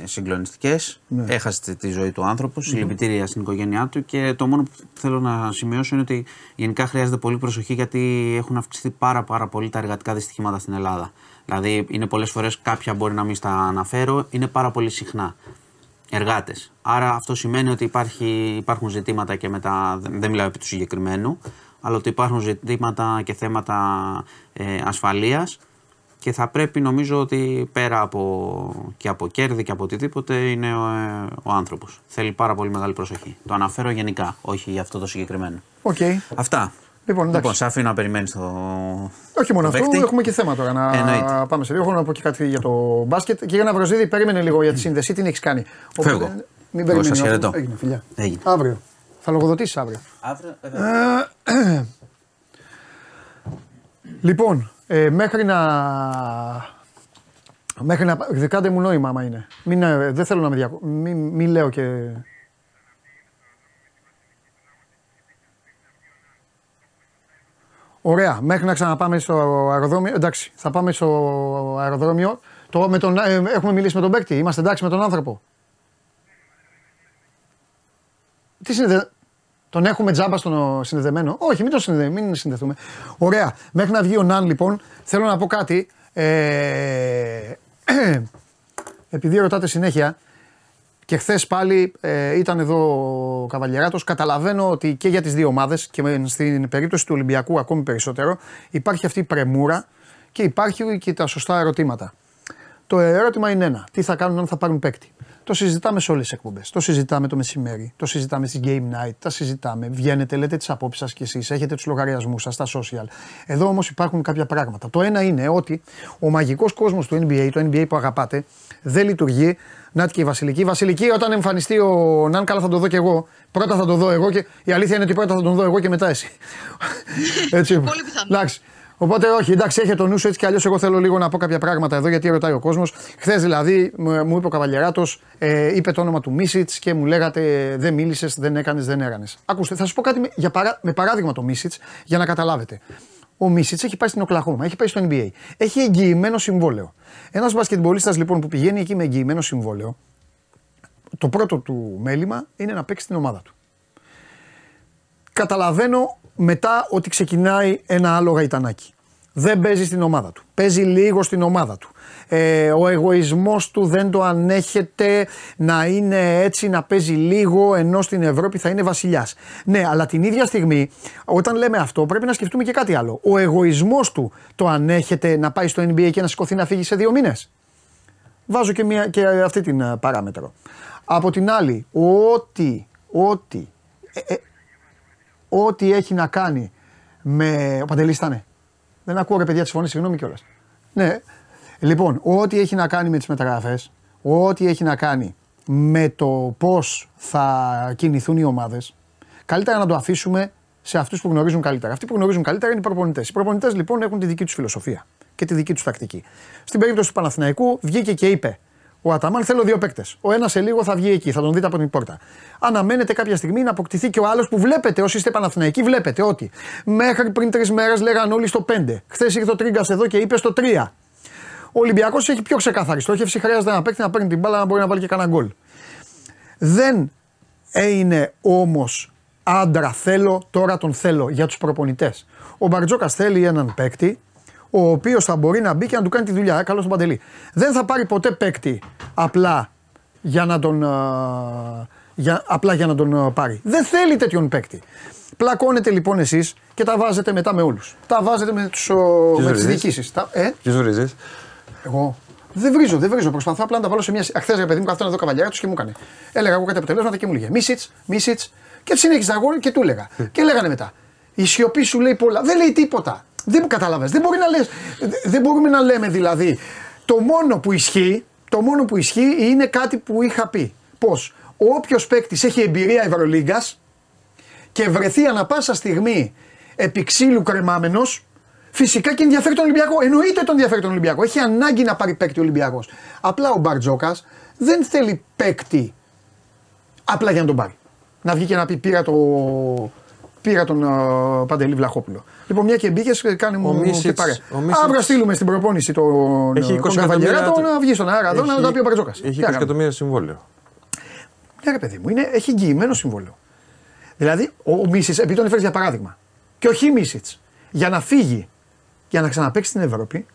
Speaker 6: συγκλονιστικές. Έχασε τη- τη ζωή του άνθρωπου, συλληπιτήρια στην οικογένειά του. Και το μόνο που θέλω να σημειώσω είναι ότι γενικά χρειάζεται πολύ προσοχή γιατί έχουν αυξηθεί πάρα, πάρα πολύ τα εργατικά δυστυχήματα στην Ελλάδα. Δηλαδή, είναι πολλές φορές κάποια μπορεί να μην στα αναφέρω, είναι πάρα πολύ συχνά εργάτες. Άρα αυτό σημαίνει ότι υπάρχει, υπάρχουν ζητήματα και μετά, δεν δεν μιλάω επί του συγκεκριμένου, αλλά ότι υπάρχουν ζητήματα και θέματα ε, ασφαλείας και θα πρέπει νομίζω ότι πέρα από, και από κέρδη και από οτιδήποτε είναι ο, ε, ο άνθρωπος. Θέλει πάρα πολύ μεγάλη προσοχή. Το αναφέρω γενικά, όχι για αυτό το συγκεκριμένο.
Speaker 1: Οκ.
Speaker 6: Αυτά.
Speaker 1: Λοιπόν, εντάξει.
Speaker 6: λοιπόν σε αφήνω να περιμένεις το
Speaker 1: Όχι μόνο
Speaker 6: το
Speaker 1: αυτό,
Speaker 6: παίκτη.
Speaker 1: έχουμε και θέμα τώρα να
Speaker 6: Εννοείται.
Speaker 1: πάμε σε λίγο. Έχω να πω και κάτι για το μπάσκετ. Κύριε Ναυροζίδη, περίμενε λίγο για τη σύνδεση. Τι έχεις κάνει;
Speaker 6: Φεύγω.
Speaker 1: Μην
Speaker 6: Εγώ
Speaker 1: περιμένει.
Speaker 6: σας
Speaker 1: να-
Speaker 6: χαιρετώ.
Speaker 1: Έγινε, φιλιά.
Speaker 6: Έγινε.
Speaker 1: Αύριο. Θα λογοδοτήσεις αύριο.
Speaker 6: Αύριο,
Speaker 1: Λοιπόν, ε, μέχρι να. Μέχρι να. Δεκάντε μου νόημα, άμα είναι. Μην, ε, δεν θέλω να με διακο... Μην, μην λέω και. Ωραία. Μέχρι να ξαναπάμε στο αεροδρόμιο. Εντάξει, θα πάμε στο αεροδρόμιο. Το, με τον, ε, έχουμε μιλήσει με τον παίκτη. Είμαστε εντάξει με τον άνθρωπο. Τι συνδε... Τον έχουμε τζάμπα στον συνδεδεμένο; Όχι, μην το συνδε... μην συνδεθούμε. Ωραία. Μέχρι να βγει ο Ναν, λοιπόν, θέλω να πω κάτι. Ε... Επειδή ρωτάτε συνέχεια, και χθες πάλι ε, ήταν εδώ ο Καβαλιεράτος. Καταλαβαίνω ότι και για τις δύο ομάδες και με- στην περίπτωση του Ολυμπιακού ακόμη περισσότερο υπάρχει αυτή η πρεμούρα και υπάρχει και τα σωστά ερωτήματα. Το ερώτημα είναι ένα. Τι θα κάνουν αν θα πάρουν παίκτη; Το συζητάμε σε όλες τις εκπομπές. Το συζητάμε το μεσημέρι. Το συζητάμε στη Game Night. Τα συζητάμε. Βγαίνετε, λέτε τις απόψεις σας κι εσείς. Έχετε τους λογαριασμούς σας στα social. Εδώ όμως υπάρχουν κάποια πράγματα. Το ένα είναι ότι ο μαγικός κόσμος του NBA, το NBA που αγαπάτε, δεν λειτουργεί. Νάτ και η Βασιλική. Η Βασιλική, όταν εμφανιστεί ο Ναν, καλά θα το δω κι εγώ. Πρώτα θα το δω εγώ και η αλήθεια είναι ότι πρώτα θα τον δω εγώ και μετά εσύ. Έτσι.
Speaker 7: Πολύ πιθανό.
Speaker 1: Εντάξει. Οπότε όχι, εντάξει, έχει το νου σου έτσι κι αλλιώς. Εγώ θέλω λίγο να πω κάποια πράγματα εδώ γιατί ρωτάει ο κόσμος. Χθες δηλαδή μου μου είπε ο Καβαλιαράτο, ε, είπε το όνομα του Μίσιτς και μου λέγατε δεν μίλησες, δεν έκανες, δεν έκανες. Ακούστε, θα σα πω κάτι με, για παρά, με παράδειγμα το Μίσιτς για να καταλάβετε. Ο Μίσιτς έχει πάει στην Οκλαχώμα, έχει πάει στο NBA. Έχει εγγυημένο συμβόλαιο. Ένας μπασκετμπολίστας λοιπόν που πηγαίνει εκεί με εγγυημένο συμβόλαιο, το πρώτο του μέλημα είναι να παίξει στην ομάδα του. Καταλαβαίνω μετά ότι ξεκινάει ένα άλλο γαϊτανάκι. Δεν παίζει στην ομάδα του. Παίζει λίγο στην ομάδα του. Ε, ο εγωισμός του δεν το ανέχεται να είναι έτσι, να παίζει λίγο, ενώ στην Ευρώπη θα είναι βασιλιάς. Ναι, αλλά την ίδια στιγμή, όταν λέμε αυτό, πρέπει να σκεφτούμε και κάτι άλλο. Ο εγωισμός του το ανέχεται να πάει στο NBA και να σηκωθεί να φύγει σε δύο μήνες; Βάζω και, μια, και αυτή την ε, παράμετρο. Από την άλλη, ό,τι, ό,τι, ε, ε, ό,τι έχει να κάνει με. Ο Παντελής ήταν. Δεν ακούω ρε παιδιά τη φωνή, συγγνώμη κιόλας. Ναι. Λοιπόν, ό,τι έχει να κάνει με τις μεταγραφές, ό,τι έχει να κάνει με το πώς θα κινηθούν οι ομάδες, καλύτερα να το αφήσουμε σε αυτούς που γνωρίζουν καλύτερα. Αυτοί που γνωρίζουν καλύτερα είναι οι προπονητές. Οι προπονητές λοιπόν έχουν τη δική τους φιλοσοφία και τη δική τους τακτική. Στην περίπτωση του Παναθηναϊκού βγήκε και είπε ο Αταμάν θέλω δύο παίκτες. Ο ένας σε λίγο θα βγει εκεί, θα τον δείτε από την πόρτα. Αναμένεται κάποια στιγμή να αποκτηθεί και ο άλλος που βλέπετε, όσοι είστε Παναθηναϊκοί, βλέπετε ότι μέχρι πριν τρεις μέρες λέγαν όλοι στο 5. Χθες ήρθε ο Τρίγκας εδώ και είπε στο 3. Ο Ολυμπιακός έχει πιο ξεκάθαρη στόχευση. Χρειάζεται ένα παίκτη να παίρνει την μπάλα να μπορεί να βάλει και κανένα γκολ. Δεν είναι όμως άντρα θέλω, τώρα τον θέλω για τους προπονητές. Ο Μπαρτζόκας θέλει έναν παίκτη ο οποίος θα μπορεί να μπει και να του κάνει τη δουλειά. Ε, Καλό στον Παντελή. Δεν θα πάρει ποτέ παίκτη απλά για να τον, α, για, απλά για να τον α, πάρει. Δεν θέλει τέτοιον παίκτη. Πλακώνετε λοιπόν εσείς και τα βάζετε μετά με όλους. Τα βάζετε με, τους, ο, με τις
Speaker 8: βρίζεις;
Speaker 1: διοικήσεις. Ε,
Speaker 8: Ποιο βρίζει.
Speaker 1: εγώ; Δεν βρίζω, δεν βρίζω. Προσπαθώ απλά να τα βάλω σε μια. Χθε ρε παιδί μου καθόταν εδώ καβαλιά τους και μου έκανε. Έλεγα εγώ κάτι αποτελέσματα και μου λέγε Μίσιτς, Μίσιτς. Και συνέχιζα εγώ και του έλεγα. και λέγανε μετά. Η σιωπή σου λέει πολλά. Δεν λέει τίποτα. Δεν κατάλαβε. Δεν μπορεί να λες, Δεν μπορούμε να λέμε δηλαδή. Το μόνο που ισχύει, το μόνο που ισχύει είναι κάτι που είχα πει. Πώς; Όποιος παίκτης έχει εμπειρία Ευρωλίγκας και βρεθεί ανα πάσα στιγμή επί ξύλου κρεμάμενος, φυσικά και ενδιαφέρει τον Ολυμπιακό. Εννοείται τον ενδιαφέρει τον Ολυμπιακό. Έχει ανάγκη να πάρει παίκτη ο Ολυμπιακός. Απλά ο Μπαρτζόκας δεν θέλει παίκτη απλά για να τον πάρει. Να βγει και να πει πήρα, το... πήρα τον uh, Παντελή Βλαχόπουλο. Λοιπόν, μια και μπήκες, κάνε μου
Speaker 8: Μίσιτς-
Speaker 1: και πάρε.
Speaker 8: ο Μίσιτς-
Speaker 1: Αύριο στείλουμε στην προπόνηση τον,
Speaker 8: Έχει 20
Speaker 1: τον Καβαλιεράτο
Speaker 8: εκατομμύρια-
Speaker 1: να βγει στον αέρα εδώ να τα πει ο Μπαρτζόκας.
Speaker 8: Έχει 20 εκατομμύρια συμβόλαιο.
Speaker 1: Ναι, ρε παιδί μου, είναι, έχει εγγυημένο συμβόλαιο. Δηλαδή, ο, ο Μίσιτς, επειδή τον έφερες για παράδειγμα, και όχι Μίσιτς, για να φύγει, για να ξαναπέξει στην Ευρώπη,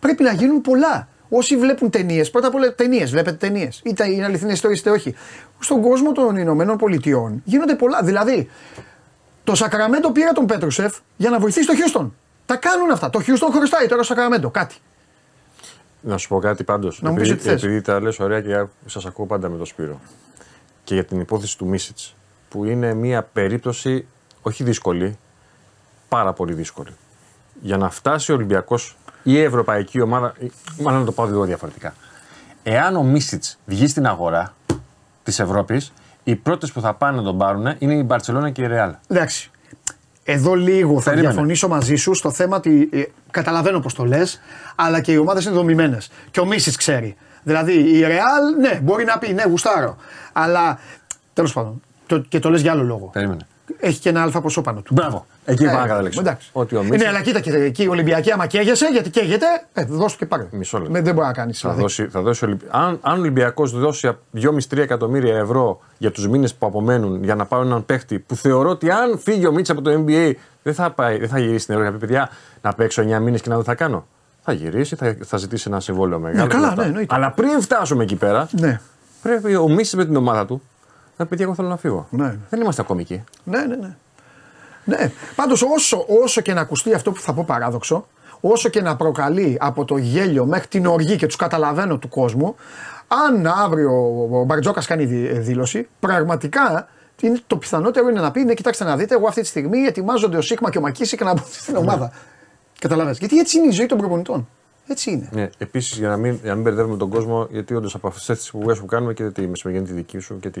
Speaker 1: πρέπει να γίνουν πολλά. Όσοι βλέπουν ταινίες, πρώτα απ' όλα ταινίες, βλέπετε ταινίες, είτε είναι αληθινές ιστορίες είτε όχι. Στον κόσμο των Ηνωμένων Πολιτειών γίνονται πολλά. Δηλαδή, το Σακραμέντο πήρε τον Πέτρουσεφ για να βοηθήσει το Χιούστον. Τα κάνουν αυτά. Το Χιούστον χρωστάει τώρα στο Σακραμέντο κάτι.
Speaker 8: Να σου πω κάτι πάντως.
Speaker 1: Να μου πεις
Speaker 8: επειδή,
Speaker 1: ό,τι θες.
Speaker 8: επειδή τα λες ωραία και σας ακούω πάντα με τον Σπύρο. Και για την υπόθεση του Μίσιτς, που είναι μια περίπτωση όχι δύσκολη, πάρα πολύ δύσκολη. Για να φτάσει ο Ολυμπιακός ή η ευρωπαϊκή ομάδα, ή- μάλλον να το πάω λίγο διαφορετικά. Εάν ο Μίσιτς βγει στην αγορά της Ευρώπης, οι πρώτες που θα πάνε να τον πάρουν είναι η Μπαρσελόνα και η Ρεάλ.
Speaker 1: Εντάξει. Εδώ λίγο θα
Speaker 8: Περίμενε.
Speaker 1: διαφωνήσω μαζί σου στο θέμα ότι ε, καταλαβαίνω πώς το λες, αλλά και οι ομάδες είναι δομημένες. Και ο Μίσης ξέρει. Δηλαδή η Ρεάλ, ναι, μπορεί να πει ναι, γουστάρω. Αλλά τέλος πάντων. Το, και το λες για άλλο λόγο.
Speaker 8: Περίμενε.
Speaker 1: Έχει και ένα αλφα ποσό πάνω του.
Speaker 8: Μπράβο. Εκεί
Speaker 1: Ε,
Speaker 8: πάω να καταλήξω.
Speaker 1: εντάξει.
Speaker 8: Ότι ο
Speaker 1: Ναι,
Speaker 8: Μίτσιτς
Speaker 1: αλλά κοίτα, κοίτα, εκεί η Ολυμπιακή, άμα καίγεσαι, γιατί καίγεται, ε, δώσ' του και πάρε.
Speaker 8: Μισό λεπτό.
Speaker 1: Με- Δεν μπορεί να κάνεις.
Speaker 8: θα δώσει, θα δώσει Ολυμπ- αν, αν ο Ολυμπιακός δώσει 2,5-3 εκατομμύρια ευρώ για τους μήνες που απομένουν για να πάρουν έναν παίχτη που θεωρώ ότι αν φύγει ο Μίτσα από το NBA δεν θα, πάει, δεν θα γυρίσει στην Ευρώπη. Παιδιά, να παίξω 9 μήνες και να δω τι θα κάνω. Θα γυρίσει, θα, θα ζητήσει ένα συμβόλαιο μεγάλο.
Speaker 1: καλά,
Speaker 8: και αυτά.
Speaker 1: ναι, εννοείται.
Speaker 8: Αλλά πριν φτάσουμε εκεί πέρα,
Speaker 1: Ναι.
Speaker 8: πρέπει ο Μίτσα με την ομάδα του να πει: Εγώ θέλω να φύγω.
Speaker 1: Ναι.
Speaker 8: Δεν είμαστε ακόμη εκεί.
Speaker 1: Ναι, ναι, ναι. Ναι. Πάντως, όσο, όσο και να ακουστεί αυτό που θα πω παράδοξο, όσο και να προκαλεί από το γέλιο μέχρι την οργή και τους καταλαβαίνω του κόσμου, αν αύριο ο Μπαρτζόκας κάνει δι- δήλωση, πραγματικά είναι, το πιθανότερο είναι να πει: Ναι, κοιτάξτε να δείτε, εγώ αυτή τη στιγμή ετοιμάζονται ο Σίγμα και ο Μακίση να μπουν στην ομάδα. Καταλαβαίνετε. Γιατί έτσι είναι η ζωή των προπονητών. Έτσι είναι.
Speaker 8: Ναι, επίσης για να μην, για να μην μπερδεύουμε τον κόσμο, γιατί όντως από αυτές τις κουβέντε που κάνουμε και τη μεσημερινή τη δική σου και τη,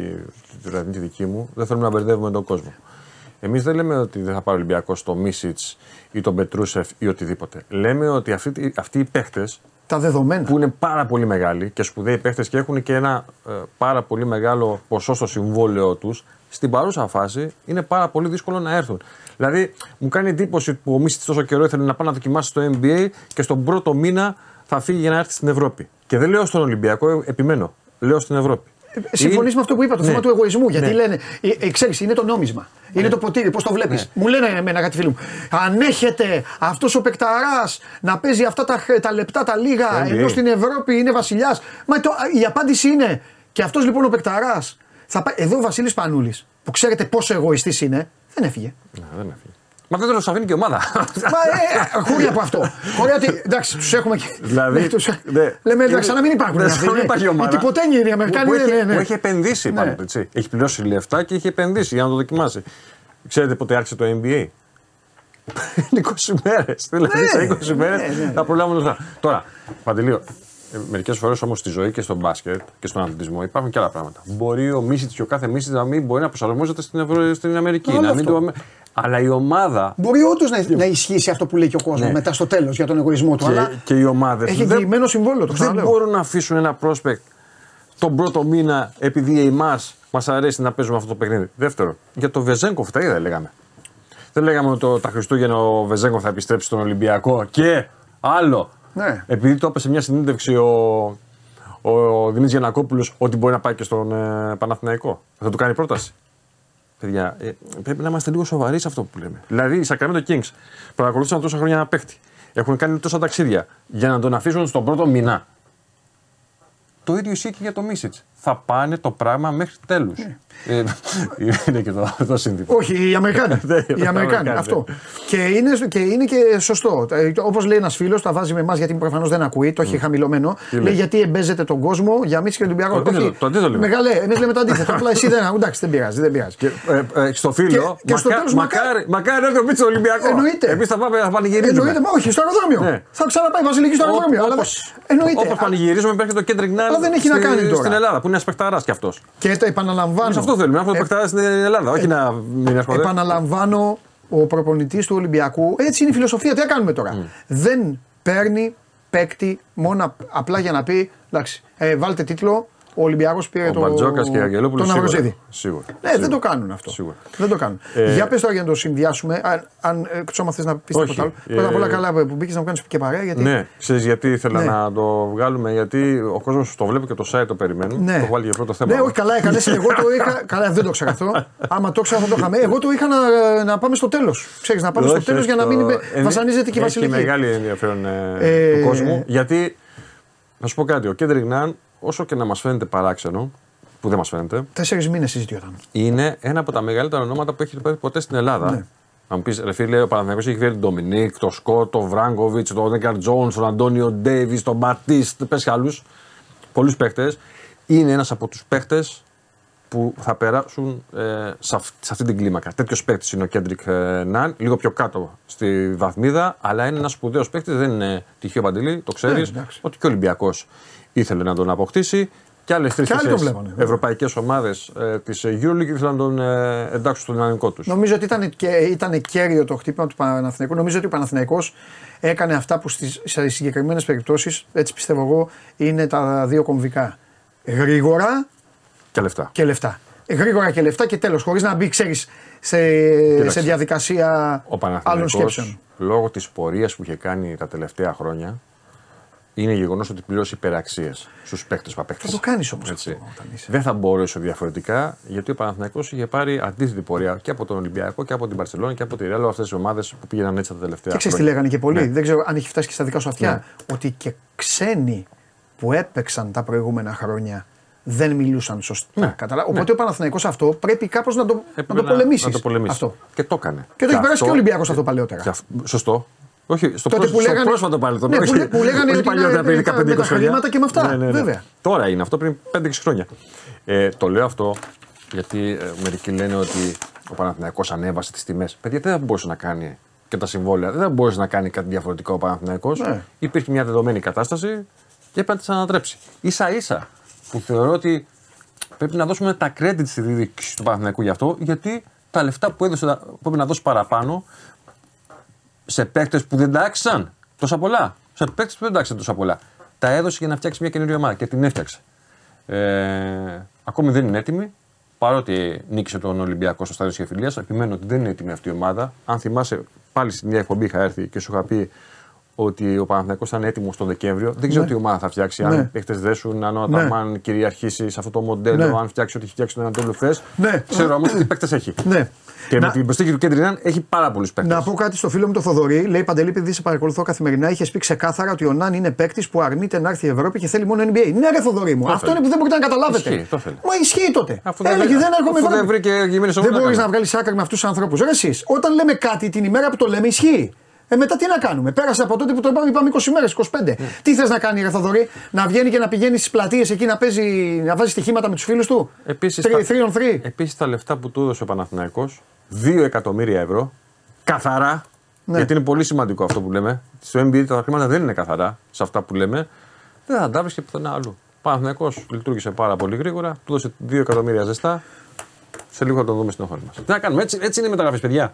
Speaker 8: τη βραδινή τη δική μου, δεν θέλουμε να μπερδεύουμε τον κόσμο. Εμείς δεν λέμε ότι δεν θα πάρει ο Ολυμπιακός το Μίσιτς ή τον Πετρούσεφ ή οτιδήποτε. Λέμε ότι αυτοί, αυτοί οι παίχτες
Speaker 1: Τα δεδομένα.
Speaker 8: που είναι πάρα πολύ μεγάλοι και σπουδαίοι παίχτες και έχουν και ένα ε, πάρα πολύ μεγάλο ποσό στο συμβόλαιό τους, στην παρούσα φάση είναι πάρα πολύ δύσκολο να έρθουν. Δηλαδή, μου κάνει εντύπωση που ο Μίσιτ τόσο καιρό ήθελε να πάει να δοκιμάσει στο NBA και στον πρώτο μήνα θα φύγει για να έρθει στην Ευρώπη. Και δεν λέω στον Ολυμπιακό, ε, επιμένω. Λέω στην Ευρώπη.
Speaker 1: Συμφωνείς
Speaker 8: Είναι-
Speaker 1: με αυτό που είπα, το
Speaker 8: Ναι.
Speaker 1: θέμα του εγωισμού. Γιατί
Speaker 8: Ναι.
Speaker 1: λένε, ε, ε, ξέρεις, είναι το νόμισμα. Είναι το ποτήρι, πώς το βλέπεις. Μου λένε εμένα κάτι φίλοι μου. Αν έχετε αυτός ο παικταράς να παίζει αυτά τα, χ- τα λεπτά, τα λίγα,
Speaker 8: NBA.
Speaker 1: ενώ στην Ευρώπη είναι βασιλιάς. Μα το, η απάντηση είναι, και αυτός λοιπόν ο παικταράς. Εδώ ο Βασίλης Πανούλης, που ξέρετε πόσο εγωιστής είναι, δεν έφυγε.
Speaker 8: Ναι, δεν έφυγε. Μα δεν το αφήνει και η ομάδα.
Speaker 1: Μα ε, χώρια από αυτό. Χώρια ότι εντάξει, τους έχουμε και.
Speaker 8: Δηλαδή,
Speaker 1: ναι, τους-
Speaker 8: ναι.
Speaker 1: λέμε εντάξει, σαν να μην υπάρχουν.
Speaker 8: Ναι,
Speaker 1: αυτοί,
Speaker 8: σαν να μην
Speaker 1: ναι.
Speaker 8: υπάρχει ομάδα.
Speaker 1: Οι τυποτένιοι είναι οι
Speaker 8: Που-
Speaker 1: Αμερικάνοι.
Speaker 8: που,
Speaker 1: ναι,
Speaker 8: έχει,
Speaker 1: ναι, ναι.
Speaker 8: που έχει επενδύσει πάνω
Speaker 1: Ναι.
Speaker 8: του, έτσι. Έχει πληρώσει λεφτά και έχει επενδύσει για να το δοκιμάσει. Ξέρετε πότε άρχισε το NBA. Είναι 20 μέρες. Δηλαδή
Speaker 1: Ναι,
Speaker 8: σε 20 μέρες
Speaker 1: ναι, ναι.
Speaker 8: θα προλάβουν λεφτά. Τώρα, Παντελείο, μερικές φορές όμως στη ζωή και στο μπάσκετ και στον αθλητισμό υπάρχουν και άλλα πράγματα. Μπορεί ο Μίσιτς και ο κάθε Μίσιτς να μην μπορεί να προσαρμόζεται στην, Ευρω... στην Αμερική.
Speaker 1: Άλλο
Speaker 8: να μην
Speaker 1: αυτό.
Speaker 8: το... Αλλά η ομάδα
Speaker 1: Μπορεί όντως να, να ισχύσει αυτό που λέει και ο κόσμος
Speaker 8: Ναι.
Speaker 1: μετά στο τέλος για τον εγωισμό του.
Speaker 8: και,
Speaker 1: αλλά
Speaker 8: και οι ομάδες
Speaker 1: έχει εγγυημένο συμβόλαιο, το
Speaker 8: δεν
Speaker 1: ξαναλέω.
Speaker 8: μπορούν να αφήσουν ένα prospect τον πρώτο μήνα επειδή εμάς μας αρέσει να παίζουμε αυτό το παιχνίδι. Δεύτερο, για το Βεζέγκοφ τα είδα λέγαμε. Δεν λέγαμε ότι το, τα Χριστούγεννα ο Βεζέγκοφ θα επιστρέψει στον Ολυμπιακό και άλλο.
Speaker 1: Ναι.
Speaker 8: Επειδή το είπε σε μια συνέντευξη ο, ο, ο Δημήτρης Γιανακόπουλος ότι μπορεί να πάει και στον ε, Παναθηναϊκό. Θα του κάνει πρόταση. Παιδιά, ε, πρέπει να είμαστε λίγο σοβαροί σε αυτό που λέμε. Δηλαδή, οι Sacramento Kings παρακολούθησαν τόσα χρόνια ένα παίχτη. Έχουν κάνει τόσα ταξίδια για να τον αφήσουν στον πρώτο μήνα. Το ίδιο ισχύει και για το Μίσιτς. Θα πάνε το πράγμα μέχρι τέλους. Ε, είναι και το, το σύνθημα.
Speaker 1: Όχι, οι Αμερικάνοι.
Speaker 8: Ναι,
Speaker 1: οι
Speaker 8: οι
Speaker 1: Αμερικάνοι.
Speaker 8: Αμερικάνοι,
Speaker 1: αυτό. Και είναι, και είναι και σωστό. Όπως λέει ένας φίλος, τα βάζει με εμάς γιατί προφανώς δεν ακούει, το έχει χαμηλωμένο. λέει
Speaker 8: λέει;
Speaker 1: γιατί εμπέζεται τον κόσμο για μίτσι και τον Ολυμπιακό.
Speaker 8: Το αντίθετο,
Speaker 1: Όχι,
Speaker 8: το αντίθετο λέμε.
Speaker 1: Μεγάλε, εμείς λέμε το αντίθετο. Απλά εσύ δεν. Εντάξει, δεν πειράζει. Δεν πειράζει.
Speaker 8: Και, ε, ε, στο φίλο,
Speaker 1: Και- και στο τέλος
Speaker 8: μακάρι, μακάρι να έρθει ο Μίτσος Ολυμπιακός.
Speaker 1: Εννοείται.
Speaker 8: Εμείς θα πάμε να πανηγυρίζουμε.
Speaker 1: Εννοείται, μα όχι, στο αεροδρόμιο.
Speaker 8: Ναι.
Speaker 1: Θα ξαναπάει η Βασιλική στο αεροδρόμιο. αλλά
Speaker 8: Όπως-
Speaker 1: δεν- Εννοείται.
Speaker 8: Όπως πανηγυρίζουμε, υπάρχει και το Κέντρικ Νάλ
Speaker 1: Αλλά δεν έχει να κάνει τώρα.
Speaker 8: στην Ελλάδα που είναι ένας παιχταράς κι αυτός.
Speaker 1: Και το επαναλαμβάνω.
Speaker 8: Σε αυτό θέλουμε, να έχουμε
Speaker 1: Ε,
Speaker 8: παιχταρά στην Ελλάδα, όχι να μην έρχονται.
Speaker 1: Επαναλαμβάνω, ο προπονητής του Ολυμπιακού, έτσι είναι η φιλοσοφία. Τι θα κάνουμε τώρα. Δεν παίρνει παίκτη μόνο απ- απλά για να πει εντάξει, ε, βάλτε τίτλο. Ο Ολυμπιακός πήρε
Speaker 8: Ο
Speaker 1: το,
Speaker 8: Μπαρτζόκας και η Αγγελόπουλος
Speaker 1: τον
Speaker 8: σίγουρα.
Speaker 1: Αυροζίδη.
Speaker 8: Σίγουρα.
Speaker 1: Ναι,
Speaker 8: Σίγουρα.
Speaker 1: δεν το κάνουν αυτό.
Speaker 8: Σίγουρα.
Speaker 1: Δεν το κάνουν.
Speaker 8: Ε,
Speaker 1: για πες τώρα για να το συνδυάσουμε. Αν, αν ε, ξέρω αν θες να πεις
Speaker 8: Όχι.
Speaker 1: τίποτα άλλο.
Speaker 8: Ε,
Speaker 1: Πρώτα απ' όλα καλά που μπήκες να μου κάνεις και παρέα. Γιατί
Speaker 8: Ναι, ξέρεις γιατί ήθελα
Speaker 1: Ναι.
Speaker 8: να το βγάλουμε, γιατί ο κόσμος το βλέπει και το site το περιμένει.
Speaker 1: Ναι.
Speaker 8: Το έχω βάλει για πρώτο θέμα.
Speaker 1: Ναι, όχι, καλά έκανες. Εγώ το είχα. Καλά, δεν το ξέρω αυτό. Άμα το ήξερα θα το είχαμε. Εγώ το είχα να, να πάμε στο τέλος. Ξέρεις, να πάμε στο
Speaker 8: Όχι,
Speaker 1: τέλος για να
Speaker 8: όχι,
Speaker 1: μην
Speaker 8: το-
Speaker 1: είπε-
Speaker 8: ε,
Speaker 1: βασανίζεται και η
Speaker 8: Έχει
Speaker 1: Βασιλική.
Speaker 8: μεγάλη ενδιαφέρον ε,
Speaker 1: Ε,
Speaker 8: του κόσμου. Γιατί, να σου πω κάτι, ο Κέντρικ Νάν, όσο και να μας φαίνεται παράξενο, που δεν μας φαίνεται,
Speaker 1: Τέσσερις μήνες συζητιόταν.
Speaker 8: είναι ένα από τα μεγαλύτερα ονόματα που έχει πάρει ποτέ στην Ελλάδα.
Speaker 1: Ναι.
Speaker 8: Να μου πεις, ρε φίλε, ο Παναθηναϊκός έχει φέρει τον Ντομινίκ, τον Σκότ, τον Βράγκοβιτς, τον Νέκαρ Τζόουν, τον Αντώνιο Ντέιβι, τον Μπατίστ, πες και άλλους. Πολλούς παίχτες. Είναι ένας από τους παίχτες που θα περάσουν ε, σε, αυ- σε αυτή την κλίμακα. Τέτοιος παίκτη είναι ο Κέντρικ ε, Ναν, λίγο πιο κάτω στη βαθμίδα, αλλά είναι ένας σπουδαίος παίκτη. Δεν είναι τυχαίο παντελή, το ξέρεις.
Speaker 1: Ναι, εντάξει.
Speaker 8: ότι και ο Ολυμπιακός ήθελε να τον αποκτήσει. Και άλλες τρεις
Speaker 1: Και άλλοι το βλέπανε.
Speaker 8: ευρωπαϊκές ομάδες ε, της Euroleague ήθελαν να τον ε, εντάξουν στο δυναμικό του.
Speaker 1: Νομίζω ότι ήταν, και, ήταν κέριο το χτύπημα του Παναθηναϊκού. Νομίζω ότι ο Παναθηναϊκός έκανε αυτά που στις, σε συγκεκριμένες περιπτώσεις, έτσι πιστεύω εγώ, είναι τα δύο κομβικά. Γρήγορα
Speaker 8: Και λεφτά.
Speaker 1: και λεφτά. Γρήγορα και λεφτά και τέλος. Χωρίς να μπει, ξέρεις, σε, σε διαδικασία
Speaker 8: Ο
Speaker 1: άλλων
Speaker 8: Παναθηναϊκός,
Speaker 1: σκέψεων.
Speaker 8: λόγω της πορείας που είχε κάνει τα τελευταία χρόνια, είναι γεγονός ότι πληρώσει υπεραξίες στους παίκτες που απέκτησε.
Speaker 1: Θα το κάνεις όμως
Speaker 8: Έτσι.
Speaker 1: αυτό όταν είσαι.
Speaker 8: Δεν θα μπορούσε διαφορετικά, γιατί ο Παναθηναϊκός είχε πάρει αντίθετη πορεία και από τον Ολυμπιακό και από την Παρσελόνη και από τη Ρεάλ, αυτές τις ομάδες που πήγαιναν έτσι τα τελευταία
Speaker 1: Και ξέρεις τι
Speaker 8: χρόνια.
Speaker 1: λέγανε και πολλοί,
Speaker 8: Ναι.
Speaker 1: δεν ξέρω αν έχει φτάσει και στα δικά σου αυτιά, ότι και ξένοι που έπαιξαν τα προηγούμενα χρόνια δεν μιλούσαν σωστά.
Speaker 8: Ναι.
Speaker 1: Καταλά- Οπότε ο Παναθηναϊκός αυτό πρέπει κάπως να το, να
Speaker 8: Έπρεπε
Speaker 1: το πολεμήσεις.
Speaker 8: Να το πολεμήσεις.
Speaker 1: Αυτό.
Speaker 8: Και το έκανε.
Speaker 1: Και το έχει περάσει
Speaker 8: αυτό-
Speaker 1: και ο Ολυμπιακός αυτό παλαιότερα.
Speaker 8: και αυ- Σωστό. Όχι, στο,
Speaker 1: Τότε
Speaker 8: πρόσ-
Speaker 1: που
Speaker 8: στο
Speaker 1: λέγανε-
Speaker 8: πρόσφατο παρελθόν.
Speaker 1: Ναι, που
Speaker 8: όχι-
Speaker 1: λέ- που λέγανε
Speaker 8: όχι
Speaker 1: ότι
Speaker 8: παλιότερα,
Speaker 1: είναι
Speaker 8: πριν
Speaker 1: με
Speaker 8: 15-20
Speaker 1: τα
Speaker 8: χρόνια.
Speaker 1: χρήματα και με αυτά,
Speaker 8: Ναι, ναι, ναι.
Speaker 1: βέβαια.
Speaker 8: Τώρα είναι αυτό πριν 5-6 χρόνια. Ε, το λέω αυτό γιατί ε, μερικοί λένε ότι ο Παναθηναϊκός ανέβασε τις τιμές. Παιδιά δεν θα μπορούσε να κάνει και τα συμβόλαια. Δεν θα μπορούσε να κάνει κάτι διαφορετικό ο Παναθηναϊκός.
Speaker 1: Ναι.
Speaker 8: Υπήρχε μια δεδομένη κατάσταση και έπρεπε να τις ανατρέψει. σα ίσα που θεωρώ ότι πρέπει να δώσουμε τα credit στη διοίκηση του Παναθηναϊκού γι' αυτό, γιατί τα λεφτά που έδωσε πρέπει να δώσει παραπάνω σε παίκτες που δεν τα άξιζαν τόσα πολλά. Σε παίκτες που δεν τα άξιζαν τόσα πολλά. Τα έδωσε για να φτιάξει μια καινούργια ομάδα και την έφτιαξε. Ε, ακόμη δεν είναι έτοιμη. Παρότι νίκησε τον Ολυμπιακό στο στάδιο τη Εφηλία, επιμένω ότι δεν είναι έτοιμη αυτή η ομάδα. Αν θυμάσαι, πάλι στην μια εκπομπή είχα έρθει και σου είχα πει ότι ο Παναθηναϊκός ήταν έτοιμος τον Δεκέμβριο. Δεν ξέρω τι ομάδα θα φτιάξει.
Speaker 1: Ναι.
Speaker 8: Αν οι παίχτε δέσουν, αν ο
Speaker 1: Ναι.
Speaker 8: Αταμάν κυριαρχήσει σε αυτό το μοντέλο,
Speaker 1: Ναι.
Speaker 8: αν φτιάξει ό,τι έχει φτιάξει τον Ανατόλου χθες.
Speaker 1: Ναι.
Speaker 8: Ξέρω όμως τι παίκτες έχει.
Speaker 1: Ναι.
Speaker 8: Και
Speaker 1: Να-
Speaker 8: με την προσθήκη του Κέντριναν έχει πάρα πολλούς παίκτες.
Speaker 1: Να πω κάτι στο φίλο μου το Θοδωρή. Λέει Παντελή, επειδή σε παρακολουθώ καθημερινά, είχες πει ξεκάθαρα ότι ο Νάν είναι παίκτης που αρνείται να έρθει η Ευρώπη και θέλει μόνο NBA. Ναι, ρε Θοδωρή μου.
Speaker 8: Το
Speaker 1: Αυτό
Speaker 8: θέλει.
Speaker 1: είναι που δεν μπορείτε να καταλάβετε.
Speaker 8: Ισχύει, το θέλει.
Speaker 1: Μα ισχύει τότε.
Speaker 8: Αφού δεν
Speaker 1: Έλεγε
Speaker 8: βρει-
Speaker 1: δεν έρχομαι
Speaker 8: αφού δεν
Speaker 1: Ευρώπη.
Speaker 8: βρήκε γυμνή
Speaker 1: Δεν
Speaker 8: σωμόνα να
Speaker 1: μπορείς
Speaker 8: κάνει.
Speaker 1: να βγάλεις άκρη με αυτούς τους ανθρώπους. Ρε εσείς, όταν λέμε κάτι την ημέρα που το λέμε, ισχύει. Ε, μετά τι να κάνουμε; Πέρασε από τότε που το είπαμε, είπαμε 20 μέρες, 25.
Speaker 8: Ναι.
Speaker 1: Τι θες να κάνει, Ρε Θοδωρή, να βγαίνει και να πηγαίνει στις πλατείες εκεί να παίζει, να βάζει στοιχήματα με τους φίλους του;
Speaker 8: Επίσης,
Speaker 1: 3
Speaker 8: τα-
Speaker 1: 3 on 3.
Speaker 8: Επίσης τα λεφτά που του έδωσε ο Παναθηναϊκός, 2 εκατομμύρια ευρώ, καθαρά,
Speaker 1: Ναι.
Speaker 8: γιατί είναι πολύ σημαντικό αυτό που λέμε. Στο NBA τα χρήματα δεν είναι καθαρά σε αυτά που λέμε, δεν θα τα βρεις και πουθενά αλλού. Ο Παναθηναϊκός λειτουργήσε πάρα πολύ γρήγορα, του έδωσε 2 εκατομμύρια ζεστά. Σε λίγο θα τον δούμε στην οθόνη μας. Τι να κάνουμε, έτσι, έτσι είναι οι μεταγραφέ, παιδιά.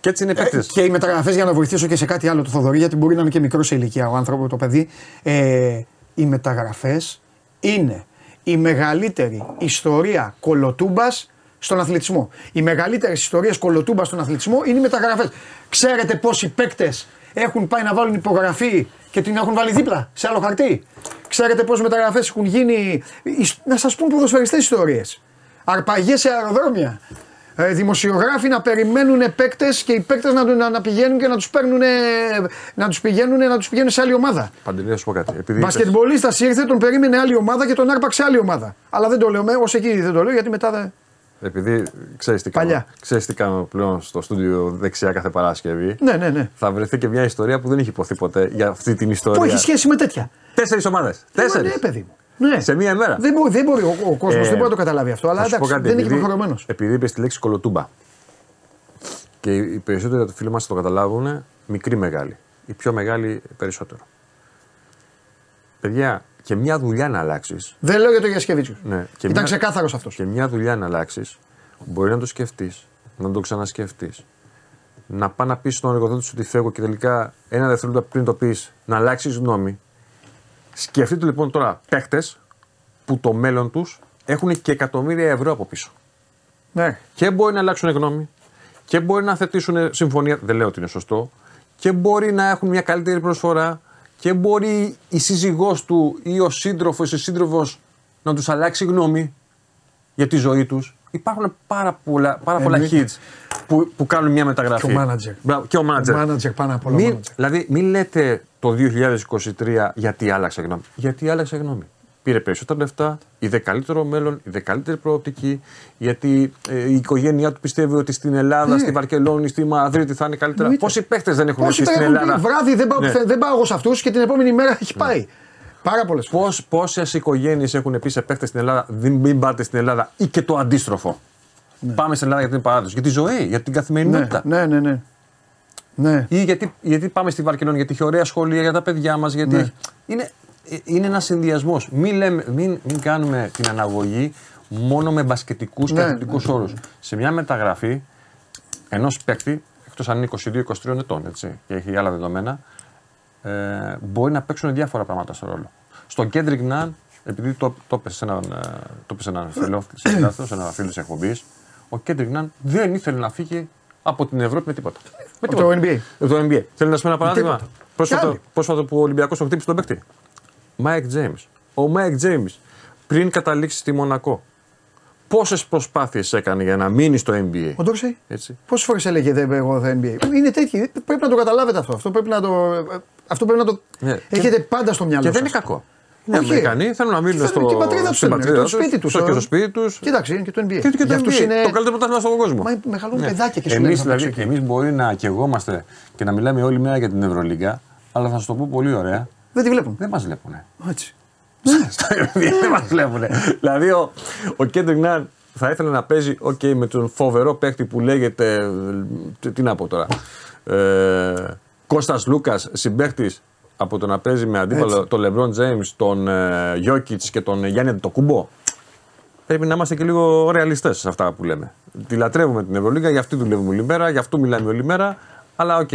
Speaker 8: Και έτσι είναι οι παίκτες.
Speaker 1: Και οι μεταγραφές για να βοηθήσω και σε κάτι άλλο του Θοδωρή, γιατί μπορεί να είναι και μικρός σε ηλικία ο άνθρωπο, το παιδί. Ε, οι μεταγραφές είναι η μεγαλύτερη ιστορία κολοτούμπας στον αθλητισμό. Οι μεγαλύτερε ιστορίε κολοτούμπας στον αθλητισμό είναι οι μεταγραφές. Ξέρετε πόσοι παίκτες έχουν πάει να βάλουν υπογραφή και την έχουν βάλει δίπλα σε άλλο χαρτί; Ξέρετε πόσες μεταγραφές έχουν γίνει. Να σας πούν ποδοσφαιριστές ιστορίες. Αρπαγές σε αεροδρόμια. Ε, δημοσιογράφοι να περιμένουν παίκτες και οι παίκτες να, να, να πηγαίνουν και να τους παίρνουν. Να τους πηγαίνουν, να τους πηγαίνουν σε άλλη ομάδα.
Speaker 8: Παντελή, να σου πω κάτι. Επειδή είπες-
Speaker 1: Μπασκετμπολίστας ήρθε, τον περίμενε άλλη ομάδα και τον άρπαξε άλλη ομάδα. Αλλά δεν το λέω, ως εκεί δεν το λέω γιατί μετά δεν.
Speaker 8: Επειδή ξέρεις τι,
Speaker 1: Παλιά.
Speaker 8: κάνω, ξέρεις τι κάνω πλέον στο στούντιο δεξιά κάθε Παρασκευή.
Speaker 1: Ναι, ναι, ναι.
Speaker 8: Θα βρεθεί και μια ιστορία που δεν έχει υποθεί ποτέ για αυτή την ιστορία.
Speaker 1: Που έχει σχέση με τέτοια.
Speaker 8: Τέσσερις ομάδες. Τέσσερι.
Speaker 1: Ναι, παιδί μου. Ναι.
Speaker 8: Σε μία μέρα.
Speaker 1: Δεν μπορεί, δεν μπορεί ο, ο κόσμος
Speaker 8: Ε,
Speaker 1: δεν μπορεί να το καταλάβει αυτό. Αλλά
Speaker 8: Θα σου πω
Speaker 1: εντάξει,
Speaker 8: κάτι,
Speaker 1: δεν είναι και
Speaker 8: επειδή-
Speaker 1: προχωρημένος.
Speaker 8: Επειδή είπες τη λέξη κολοτούμπα. Και οι περισσότεροι από του φίλοι μας το καταλάβουν, μικρή μεγάλη. Η πιο μεγάλη περισσότερο. Παιδιά, και μια δουλειά να αλλάξει.
Speaker 1: Δεν λέω για τον Γιασκεβίτσιου.
Speaker 8: Ναι, και
Speaker 1: Ήταν
Speaker 8: μια-
Speaker 1: ξεκάθαρος αυτός.
Speaker 8: Και μια δουλειά να αλλάξεις, μπορεί να το σκεφτείς, να το ξανασκεφτείς. Να πάει να πεις στον εργοδότη σου ότι φεύγω και τελικά ένα δευτερόλεπτο πριν το πεις να αλλάξεις γνώμη. Σκεφτείτε λοιπόν τώρα παίχτε που το μέλλον τους έχουν και εκατομμύρια ευρώ από πίσω.
Speaker 1: Ναι.
Speaker 8: Και μπορεί να αλλάξουν γνώμη και μπορεί να θετήσουν συμφωνία. Δεν λέω ότι είναι σωστό. Και μπορεί να έχουν μια καλύτερη προσφορά και μπορεί η σύζυγός του ή ο σύντροφος ή ο σύντροφος να τους αλλάξει γνώμη για τη ζωή τους. Υπάρχουν πάρα πολλά, πάρα πολλά
Speaker 1: Εννοείται.
Speaker 8: hits που, που κάνουν μια μεταγραφή.
Speaker 1: Και ο manager.
Speaker 8: Μπράβο, και ο manager.
Speaker 1: Ο manager πάνω απ' όλα. ο
Speaker 8: Μην,
Speaker 1: manager.
Speaker 8: δηλαδή, μην λέτε το 2023 γιατί άλλαξε γνώμη. Γιατί άλλαξε γνώμη. Πήρε περισσότερα λεφτά, είδε καλύτερο μέλλον, είδε καλύτερη προοπτική, γιατί ε, η οικογένειά του πιστεύει ότι στην Ελλάδα,
Speaker 1: Ναι.
Speaker 8: στη Βαρκελόνη, στη Μαδρίτη θα είναι καλύτερα.
Speaker 1: Εννοείται.
Speaker 8: Πόσοι παίχτε δεν έχουν
Speaker 1: Πόσοι
Speaker 8: έρθει στην
Speaker 1: έχουν πει
Speaker 8: Ελλάδα.
Speaker 1: βράδυ δεν πάω,
Speaker 8: Ναι.
Speaker 1: δεν πάω εγώ σε αυτούς και την επόμενη μέρα έχει πάει. Πάρα πολλές φορές.
Speaker 8: Πώς, πόσες οικογένειες έχουν πει σε παίχτες στην Ελλάδα δεν μην πάτε στην Ελλάδα ή και το αντίστροφο. Πάμε στην Ελλάδα για την παράδοση, για τη ζωή, για την
Speaker 1: Ναι,
Speaker 8: καθημερινότητα.
Speaker 1: ναι, ναι, ναι. Ναι.
Speaker 8: Ή γιατί, γιατί πάμε στη Βαρκελόνη, γιατί έχει ωραία σχολεία για τα παιδιά μας. Γιατί
Speaker 1: Ναι.
Speaker 8: έχει- είναι, ε, είναι ένας συνδυασμός. Μην, λέμε- μην, μην κάνουμε την αναγωγή μόνο με μπασκετικούς και
Speaker 1: Ναι,
Speaker 8: αθλητικού όρους. Σε μια μεταγραφή ενός παίκτη, εκτός αν είναι 22-23 ετών έτσι, και έχει άλλα δεδομένα, ε, μπορεί να παίξουν διάφορα πράγματα στο ρόλο. Στον Κέντρικ Ναν επειδή το, το έπεσε σε έναν, ε, το έπεσε έναν φίλο, συνεργάτη, σε έναν φίλο της εκπομπής, ο Κέντρικ Ναν δεν ήθελε να φύγει από την Ευρώπη με τίποτα. Με
Speaker 1: Από το NBA.
Speaker 8: με το NBA. Θέλω να σου πω ένα παράδειγμα;
Speaker 1: τίποτα. Κι
Speaker 8: Πρόσφατο,
Speaker 1: άλλοι.
Speaker 8: πρόσφατο που ο Ολυμπιακός το χτύπησε τον παίκτη. Μάικ Τζέιμς. Ο Μάικ Τζέιμς πριν καταλήξει στη Μονακό, πόσες προσπάθειες έκανε για να μείνει στο NBA.
Speaker 1: Ο Ντόρσεϊ.
Speaker 8: Έτσι.
Speaker 1: Πόσες φορές έλεγε δεν εγώ θα NBA. Είναι τέτοιοι. Πρέπει να το καταλάβετε αυτό. Αυτό πρέπει να το. Αυτό πρέπει να το.
Speaker 8: Ναι.
Speaker 1: Έχετε πάντα στο μυαλό
Speaker 8: Και δεν
Speaker 1: σας.
Speaker 8: είναι κακό. Είναι
Speaker 1: Όχι.
Speaker 8: Αμερικανοί, θέλουν να μείνουν
Speaker 1: Και θέλουν
Speaker 8: στο,
Speaker 1: την πατρίδα τους
Speaker 8: στην
Speaker 1: θέλουν,
Speaker 8: πατρίδα
Speaker 1: το σπίτι τους,
Speaker 8: στο- και
Speaker 1: ε.
Speaker 8: στο σπίτι τους.
Speaker 1: Κοίταξε, είναι και το NBA.
Speaker 8: Και, και το
Speaker 1: Για αυτούς
Speaker 8: NBA,
Speaker 1: είναι-
Speaker 8: το καλύτερο πρωτάθλημα στον κόσμο.
Speaker 1: Μα μεγαλώνουν παιδάκια και σου
Speaker 8: Εμείς
Speaker 1: λένε θα
Speaker 8: δηλαδή,
Speaker 1: παίξω εκεί.
Speaker 8: εμείς μπορεί να κεγόμαστε και να μιλάμε όλη μέρα για την Ευρωλίγκα, αλλά θα σου το πω πολύ ωραία,
Speaker 1: Δεν τη βλέπουν.
Speaker 8: δεν μας βλέπουν.
Speaker 1: Έτσι.
Speaker 8: Στο NBA δεν μας βλέπουν. δηλαδή ο, ο Κέντρικ Ναν θα ήθελε να παίζει okay, με τον φοβερό παίκτη που λέγεται. ε, Τι, τι να πω τώρα. Ε, Κώστας Λούκας, συμπαίκτης από το να παίζει με αντίπαλο
Speaker 1: Έτσι.
Speaker 8: τον Λεμπρόν Τζέιμς, τον ε, Γιόκιτς και τον Γιάννη Αντετοκούνμπο. Πρέπει να είμαστε και λίγο ρεαλιστές σε αυτά που λέμε. Τη λατρεύουμε την Ευρωλίγα, γι' αυτή δουλεύουμε όλη μέρα, γι' αυτό μιλάμε όλη μέρα. Αλλά οκ.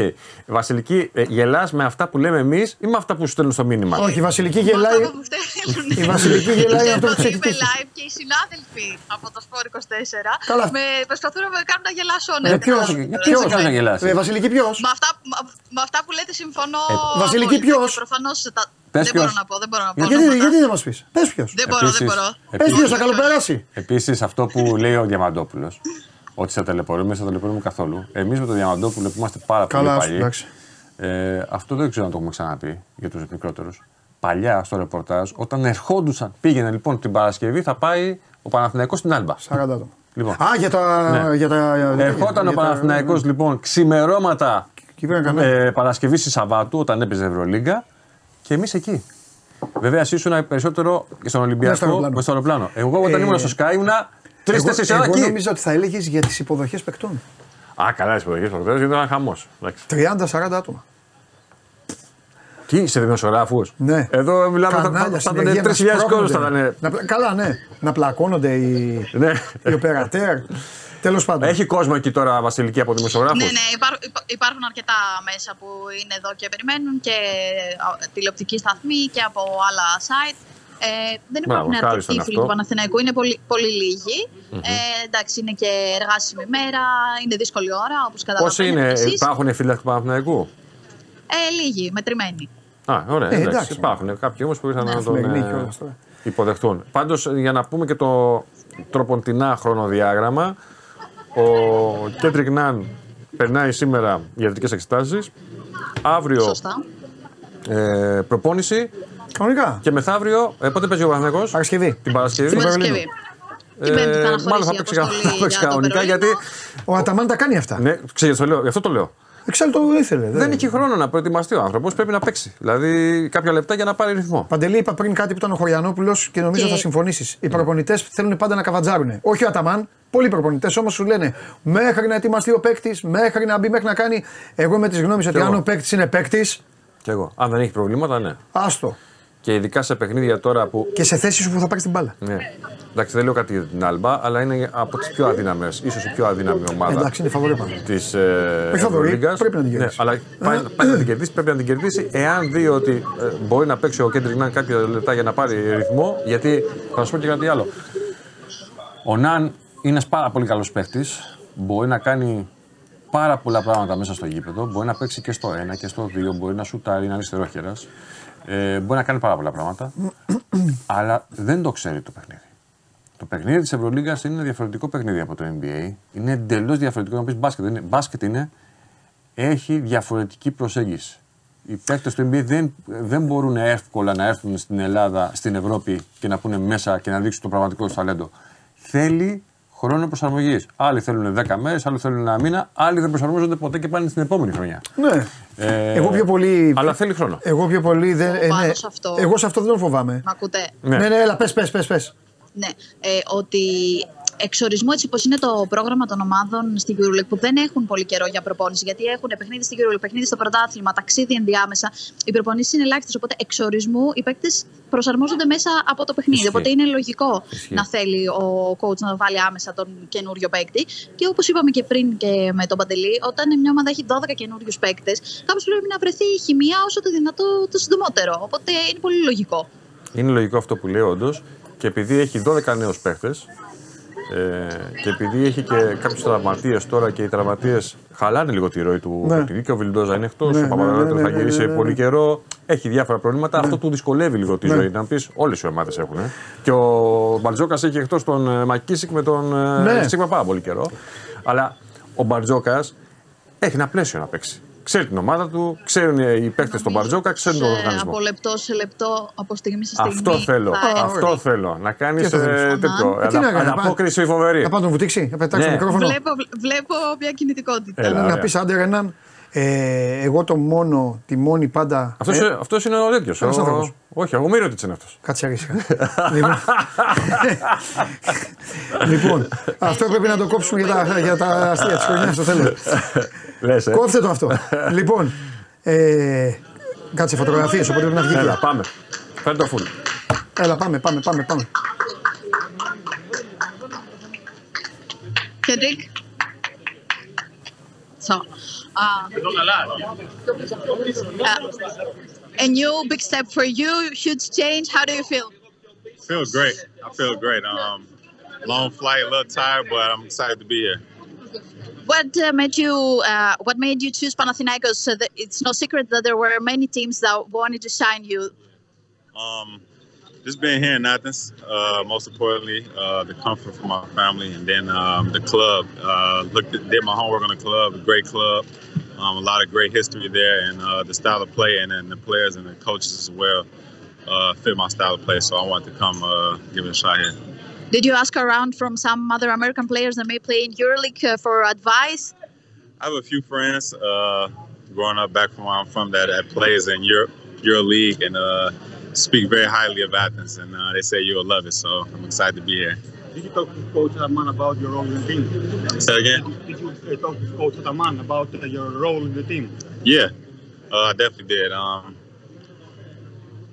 Speaker 8: Βασιλική, ε, γελάς με αυτά που λέμε εμείς ή με αυτά που σου στέλνουν στο μήνυμα;
Speaker 1: Όχι, η Βασιλική
Speaker 7: Αυτό
Speaker 1: γελάει.
Speaker 7: που μου στέλνουν.
Speaker 1: Η Βασιλική γελάει αυτό που
Speaker 7: Ξέρετε ότι είμαι
Speaker 1: ξεκινήσει.
Speaker 7: live και οι συνάδελφοι από το Sport 24
Speaker 1: Καλά.
Speaker 7: με προσπαθούν να με κάνουν να γελάσω. Ναι,
Speaker 1: Ε, ποιος,
Speaker 7: καταλαβαίνετε.
Speaker 8: ποιος
Speaker 7: Ναι.
Speaker 8: σε κάνει να γελάσει;
Speaker 1: Ε, Βασιλική ποιος;
Speaker 7: Με αυτά, με, με αυτά που λέτε συμφωνώ.
Speaker 1: Βασιλική,
Speaker 7: απόλυτα
Speaker 1: ποιος;
Speaker 7: και Προφανώς τα...
Speaker 8: Πες
Speaker 7: δεν
Speaker 8: ποιος.
Speaker 7: μπορώ να πω, δεν μπορώ να πω.
Speaker 1: Γιατί,
Speaker 7: ονόματα.
Speaker 1: γιατί δεν μας πεις; Πες ποιος.
Speaker 7: Δεν μπορώ, δεν μπορώ.
Speaker 1: Πες ποιος, θα καλοπεράσει.
Speaker 8: Επίσης, αυτό που λέει ο Διαμαντόπουλος, ότι σε ταλαιπωρούμε, σε ταλαιπωρούμε καθόλου. Εμείς με τον Διαμαντόπουλο που είμαστε πάρα
Speaker 1: Καλά,
Speaker 8: πολύ
Speaker 1: σου,
Speaker 8: παλιοί.
Speaker 1: εντάξει.
Speaker 8: Ε, αυτό δεν ξέρω αν το έχουμε ξαναπεί για τους μικρότερους. Παλιά στο ρεπορτάζ, όταν ερχόντουσαν, πήγαινε λοιπόν την Παρασκευή, θα πάει ο Παναθηναϊκός στην Άλμπα.
Speaker 1: 40 άτομα.
Speaker 8: Λοιπόν.
Speaker 1: Α, για τα.
Speaker 8: Ναι.
Speaker 1: Για τα για
Speaker 8: Ερχόταν
Speaker 1: τα-
Speaker 8: ο Παναθηναϊκός λοιπόν ξημερώματα
Speaker 1: Και πήγαν κανένα.
Speaker 8: ε, Παρασκευή στη Σαββάτου όταν έπαιζε Ευρωλίγκα και εμείς εκεί. Βέβαια, εσύ ήσουν περισσότερο και στον
Speaker 1: στο
Speaker 8: Ολυμπιακό
Speaker 1: αεροπλάνο.
Speaker 8: με στο αεροπλάνο. Εγώ όταν
Speaker 1: Ε,
Speaker 8: ήμουν στο Sky ήμουνα τρει-τέσσερι ώρα
Speaker 1: Εγώ
Speaker 8: εκεί.
Speaker 1: νόμιζα ότι θα έλεγες για τις υποδοχές παικτών.
Speaker 8: Α, καλά, τις υποδοχές προχθέ ήταν ένα χαμό.
Speaker 1: 30-40 άτομα.
Speaker 8: Τι, σε δημοσιογράφου.
Speaker 1: Ναι.
Speaker 8: Εδώ μιλάμε, θα, θα,
Speaker 1: Κανάλια,
Speaker 8: θα
Speaker 1: συνεργεία,
Speaker 8: ήταν 3.000
Speaker 1: να
Speaker 8: κόσμος. Θα
Speaker 1: σπρώχνονται.
Speaker 8: ήταν.
Speaker 1: Να πλα- Καλά, ναι. Να πλακώνονται οι,
Speaker 8: Ναι.
Speaker 1: οι οπερατέρ. Τέλος πάντων.
Speaker 8: Έχει κόσμο εκεί τώρα, Βασιλική, από δημοσιογράφους;
Speaker 7: Ναι, ναι, υπάρ- υπά- υπάρχουν αρκετά μέσα που είναι εδώ και περιμένουν και α, τηλεοπτικοί σταθμοί και από άλλα site. Ε, δεν
Speaker 8: Μπράβο,
Speaker 7: υπάρχουν
Speaker 8: ευχάριστο
Speaker 7: αρκετοί
Speaker 8: είναι
Speaker 7: φίλοι
Speaker 8: αυτό.
Speaker 7: του Παναθηναϊκού, είναι πολύ, πολύ λίγοι. Ε, εντάξει, είναι και εργάσιμη μέρα, είναι δύσκολη ώρα, όπως
Speaker 8: Πώ
Speaker 7: καταλαβαίνετε
Speaker 8: είναι,
Speaker 7: κι εσείς.
Speaker 8: υπάρχουν φίλοι του Παναθηναϊκού;
Speaker 7: Ε, λίγοι, μετρημένοι.
Speaker 8: Α, ωραία.
Speaker 1: Ε,
Speaker 8: εντάξει,
Speaker 1: εντάξει.
Speaker 8: Υπάρχουν κάποιοι όμως που ήρθαν να τον
Speaker 1: Καθημερινή
Speaker 8: ε,
Speaker 1: κιόλας τώρα.
Speaker 8: υποδεχτούν. Πάντως, για να πούμε και το τροποντινά χρονοδιάγραμμα, ο Κέντρικ Ναν περνάει σήμερα ιατρικέ εξετάσεις. Αύριο
Speaker 7: Σωστά.
Speaker 8: ε, προπόνηση
Speaker 1: Κανονικά.
Speaker 8: και μεθαύριο. Ε, πότε παίζει ο Παναθηναϊκός;
Speaker 1: Παρασκευή.
Speaker 8: Την Παρασκευή.
Speaker 7: Την
Speaker 1: Βερολίνο.
Speaker 7: Παρασκευή. Την Πέμπτη θα
Speaker 8: Ε,
Speaker 7: αναχωρήσει
Speaker 8: μάλλον θα
Speaker 7: η
Speaker 8: παίξει,
Speaker 7: αποστολή
Speaker 8: θα παίξει
Speaker 7: για το
Speaker 8: κανονικά
Speaker 7: Βερολίνο.
Speaker 8: γιατί.
Speaker 1: Ο Αταμάν τα κάνει αυτά.
Speaker 8: Ναι, ξέρεις, το λέω, γι' αυτό το λέω.
Speaker 1: Εξάλλου το ήθελε.
Speaker 8: Δεν έχει χρόνο να προετοιμαστεί ο άνθρωπος, πρέπει να παίξει. Δηλαδή κάποια λεπτά για να πάρει ρυθμό.
Speaker 1: Παντελή, είπα πριν κάτι που ήταν ο Χωριανόπουλος και νομίζω
Speaker 7: Και-
Speaker 1: θα συμφωνήσεις. Οι προπονητές θέλουν πάντα να καβατζάρουν. Όχι ο Αταμάν. Πολλοί προπονητές όμως σου λένε μέχρι να ετοιμαστεί ο παίκτης, μέχρι να μπει, μέχρι να κάνει. Εγώ είμαι της γνώμης ότι
Speaker 8: εγώ.
Speaker 1: αν ο παίκτης είναι παίκτης,
Speaker 8: Κι εγώ. Αν δεν έχει προβλήματα, ναι.
Speaker 1: άστο.
Speaker 8: Και ειδικά σε παιχνίδια τώρα που.
Speaker 1: Και σε θέση σου που θα πάρεις την μπάλα.
Speaker 8: Ναι. Εντάξει, δεν λέω κάτι για την Άλμπα, αλλά είναι από τις πιο αδύναμες, ίσως η πιο αδύναμη ομάδα.
Speaker 1: Εντάξει, είναι φαβορί πάνω.
Speaker 8: Της ε,
Speaker 1: Όχι φαβορί,
Speaker 8: Ευρωλίγκας.
Speaker 1: πρέπει να την
Speaker 8: Ναι,
Speaker 1: κερδίσει.
Speaker 8: αλλά πάει, πάει να την κερδίσει, πρέπει να την κερδίσει εάν δει ότι ε, μπορεί να παίξει ο Κέντρικ Ναν κάποια λεπτά για να πάρει ρυθμό. Γιατί θα σου πω και κάτι άλλο. Ο Ναν είναι ένας πάρα πολύ καλός παίχτης. Μπορεί να κάνει πάρα πολλά πράγματα μέσα στο γήπεδο. Μπορεί να παίξει και στο 1 και στο 2. Μπορεί να σουτάρει, να είναι αριστερόχερα. Ε, μπορεί να κάνει πάρα πολλά πράγματα. αλλά δεν το ξέρει το παιχνίδι. Το παιχνίδι της Ευρωλίγα είναι ένα διαφορετικό παιχνίδι από το NBA. Είναι εντελώς διαφορετικό. Να πεις μπάσκετ. Είναι, μπάσκετ είναι, έχει διαφορετική προσέγγιση. Οι παίκτες του NBA δεν, δεν μπορούν εύκολα να έρθουν στην Ελλάδα, στην Ευρώπη και να πούνε μέσα και να δείξουν το πραγματικό τους ταλέντο. Θέλει χρόνο προσαρμογής. Άλλοι θέλουν 10 μέρες, άλλοι θέλουν ένα μήνα, άλλοι δεν προσαρμόζονται ποτέ και πάνε στην επόμενη χρονιά.
Speaker 1: Ναι.
Speaker 8: Ε,
Speaker 1: Εγώ πιο πολύ.
Speaker 8: Αλλά θέλει χρόνο.
Speaker 1: Εγώ πιο πολύ δεν. ε,
Speaker 7: πάνω
Speaker 1: ναι.
Speaker 7: σε αυτό.
Speaker 1: Εγώ σε αυτό δεν τον φοβάμαι.
Speaker 7: Μ' ακούτε;
Speaker 8: Ναι.
Speaker 1: Ναι, ναι, έλα, πες, πες, πες.
Speaker 7: Ναι, ε, ότι εξορισμού έτσι πως είναι το πρόγραμμα των ομάδων στην EuroLeague που δεν έχουν πολύ καιρό για προπόνηση γιατί έχουν παιχνίδι στην EuroLeague, παιχνίδι στο πρωτάθλημα, ταξίδι ενδιάμεσα. Οι προπονήσεις είναι ελάχιστες. Οπότε εξορισμού οι παίκτες προσαρμόζονται μέσα από το παιχνίδι.
Speaker 8: Ισχύει.
Speaker 7: Οπότε είναι λογικό
Speaker 8: Ισχύει.
Speaker 7: να θέλει ο coach να βάλει άμεσα τον καινούριο παίκτη. Και όπως είπαμε και πριν και με τον Παντελή, όταν μια ομάδα έχει 12 καινούριους παίκτες, κάπω πρέπει να βρεθεί η χημεία όσο το δυνατό το συντομότερο. Οπότε είναι πολύ λογικό.
Speaker 8: Είναι λογικό αυτό που λέει όντως. Και επειδή έχει 12 νέους παίχτε ε, και επειδή έχει και κάποιους τραυματίες τώρα και οι τραυματίες χαλάνε λίγο τη ροή του
Speaker 1: Ναι.
Speaker 8: παιχνιδιού και ο Βιλντόζα είναι εκτός.
Speaker 1: Ναι,
Speaker 8: ο
Speaker 1: ναι,
Speaker 8: Παπαδόπουλο
Speaker 1: ναι,
Speaker 8: θα
Speaker 1: ναι,
Speaker 8: γυρίσει
Speaker 1: ναι,
Speaker 8: σε
Speaker 1: ναι,
Speaker 8: πολύ
Speaker 1: ναι.
Speaker 8: καιρό. Έχει διάφορα προβλήματα. Αυτό του δυσκολεύει λίγο τη
Speaker 1: Ναι.
Speaker 8: ζωή. Να πεις, όλες οι ομάδες έχουν. ε. Και ο Μπαρτζόκας έχει εκτός τον ε, Μακίσικ με τον
Speaker 1: Ναι.
Speaker 8: ναι. Σίγμα πάρα πολύ καιρό. Αλλά ο Μπαρτζόκας έχει ένα πλαίσιο να παίξει. Ξέρει την ομάδα του, ξέρουν οι παίκτες τον Μπαρτζόκα, ξέρουν τον
Speaker 7: Σε-
Speaker 8: οργανισμό.
Speaker 7: Από λεπτό σε λεπτό, από στιγμή σε στιγμή.
Speaker 8: Αυτό θέλω.
Speaker 7: θα έρθει.
Speaker 8: Αυτό θέλω. Να κάνεις
Speaker 1: Τι αυτό θέλεις;
Speaker 8: τέτοιο.
Speaker 1: Ε, τι να
Speaker 8: ανα-
Speaker 1: κάνει,
Speaker 8: Αναπόκριση φοβερή.
Speaker 1: Να πάω να τον βουτήξει, να πετάξει
Speaker 8: Ναι.
Speaker 1: το μικρόφωνο.
Speaker 7: Βλέπω, βλέπω μια κινητικότητα.
Speaker 8: Έλα,
Speaker 1: να
Speaker 8: ωραία.
Speaker 1: πεις άντε έναν. Ε, εγώ το μόνο, τη μόνη πάντα.
Speaker 8: Αυτός,
Speaker 1: Ε,
Speaker 8: αυτός είναι ο τέτοιος.
Speaker 1: Ένας άνθρωπος.
Speaker 8: Όχι, εγώ μύρο είναι αυτός.
Speaker 1: Κάτσε ήσυχα. λοιπόν, λοιπόν, αυτό πρέπει να το κόψουμε για τα, για τα αστεία της χρονιάς στο τέλο.
Speaker 8: Λες, ε.
Speaker 1: Κόψτε το αυτό. λοιπόν, ε, κάτσε φωτογραφίες, οπότε πρέπει να βγει.
Speaker 8: Έλα, πάμε. Φέρνει το φουλ.
Speaker 1: Έλα, πάμε, πάμε, πάμε. πάμε.
Speaker 7: Kendrick. So, uh, uh, a new big step for you, huge change. How do you feel?
Speaker 9: Feel great. I feel great. Um, long flight, a little tired, but I'm excited to be here.
Speaker 7: What uh, made you? Uh, what made you choose Panathinaikos? So that it's no secret that there were many teams that wanted to sign you.
Speaker 9: Um, just being here in Athens, uh, most importantly, uh, the comfort for my family, and then um, the club. Uh, looked at, did my homework on the club. A great club. Um, a lot of great history there, and uh, the style of play, and then the players and the coaches as well uh, fit my style of play. So I wanted to come uh, give it a shot here.
Speaker 7: Did you ask around from some other American players that may play in EuroLeague uh, for advice?
Speaker 9: I have a few friends uh, growing up back from where I'm from that, that plays in Europe, Euro League, and uh, speak very highly of Athens. And uh, they say you'll love it, so I'm excited to be here.
Speaker 10: Did you talk to Coach Ataman about your role in the team?
Speaker 9: Say again?
Speaker 10: Did you uh, talk to Coach Ataman about uh, your role in the team?
Speaker 9: Yeah, uh, I definitely did. Um,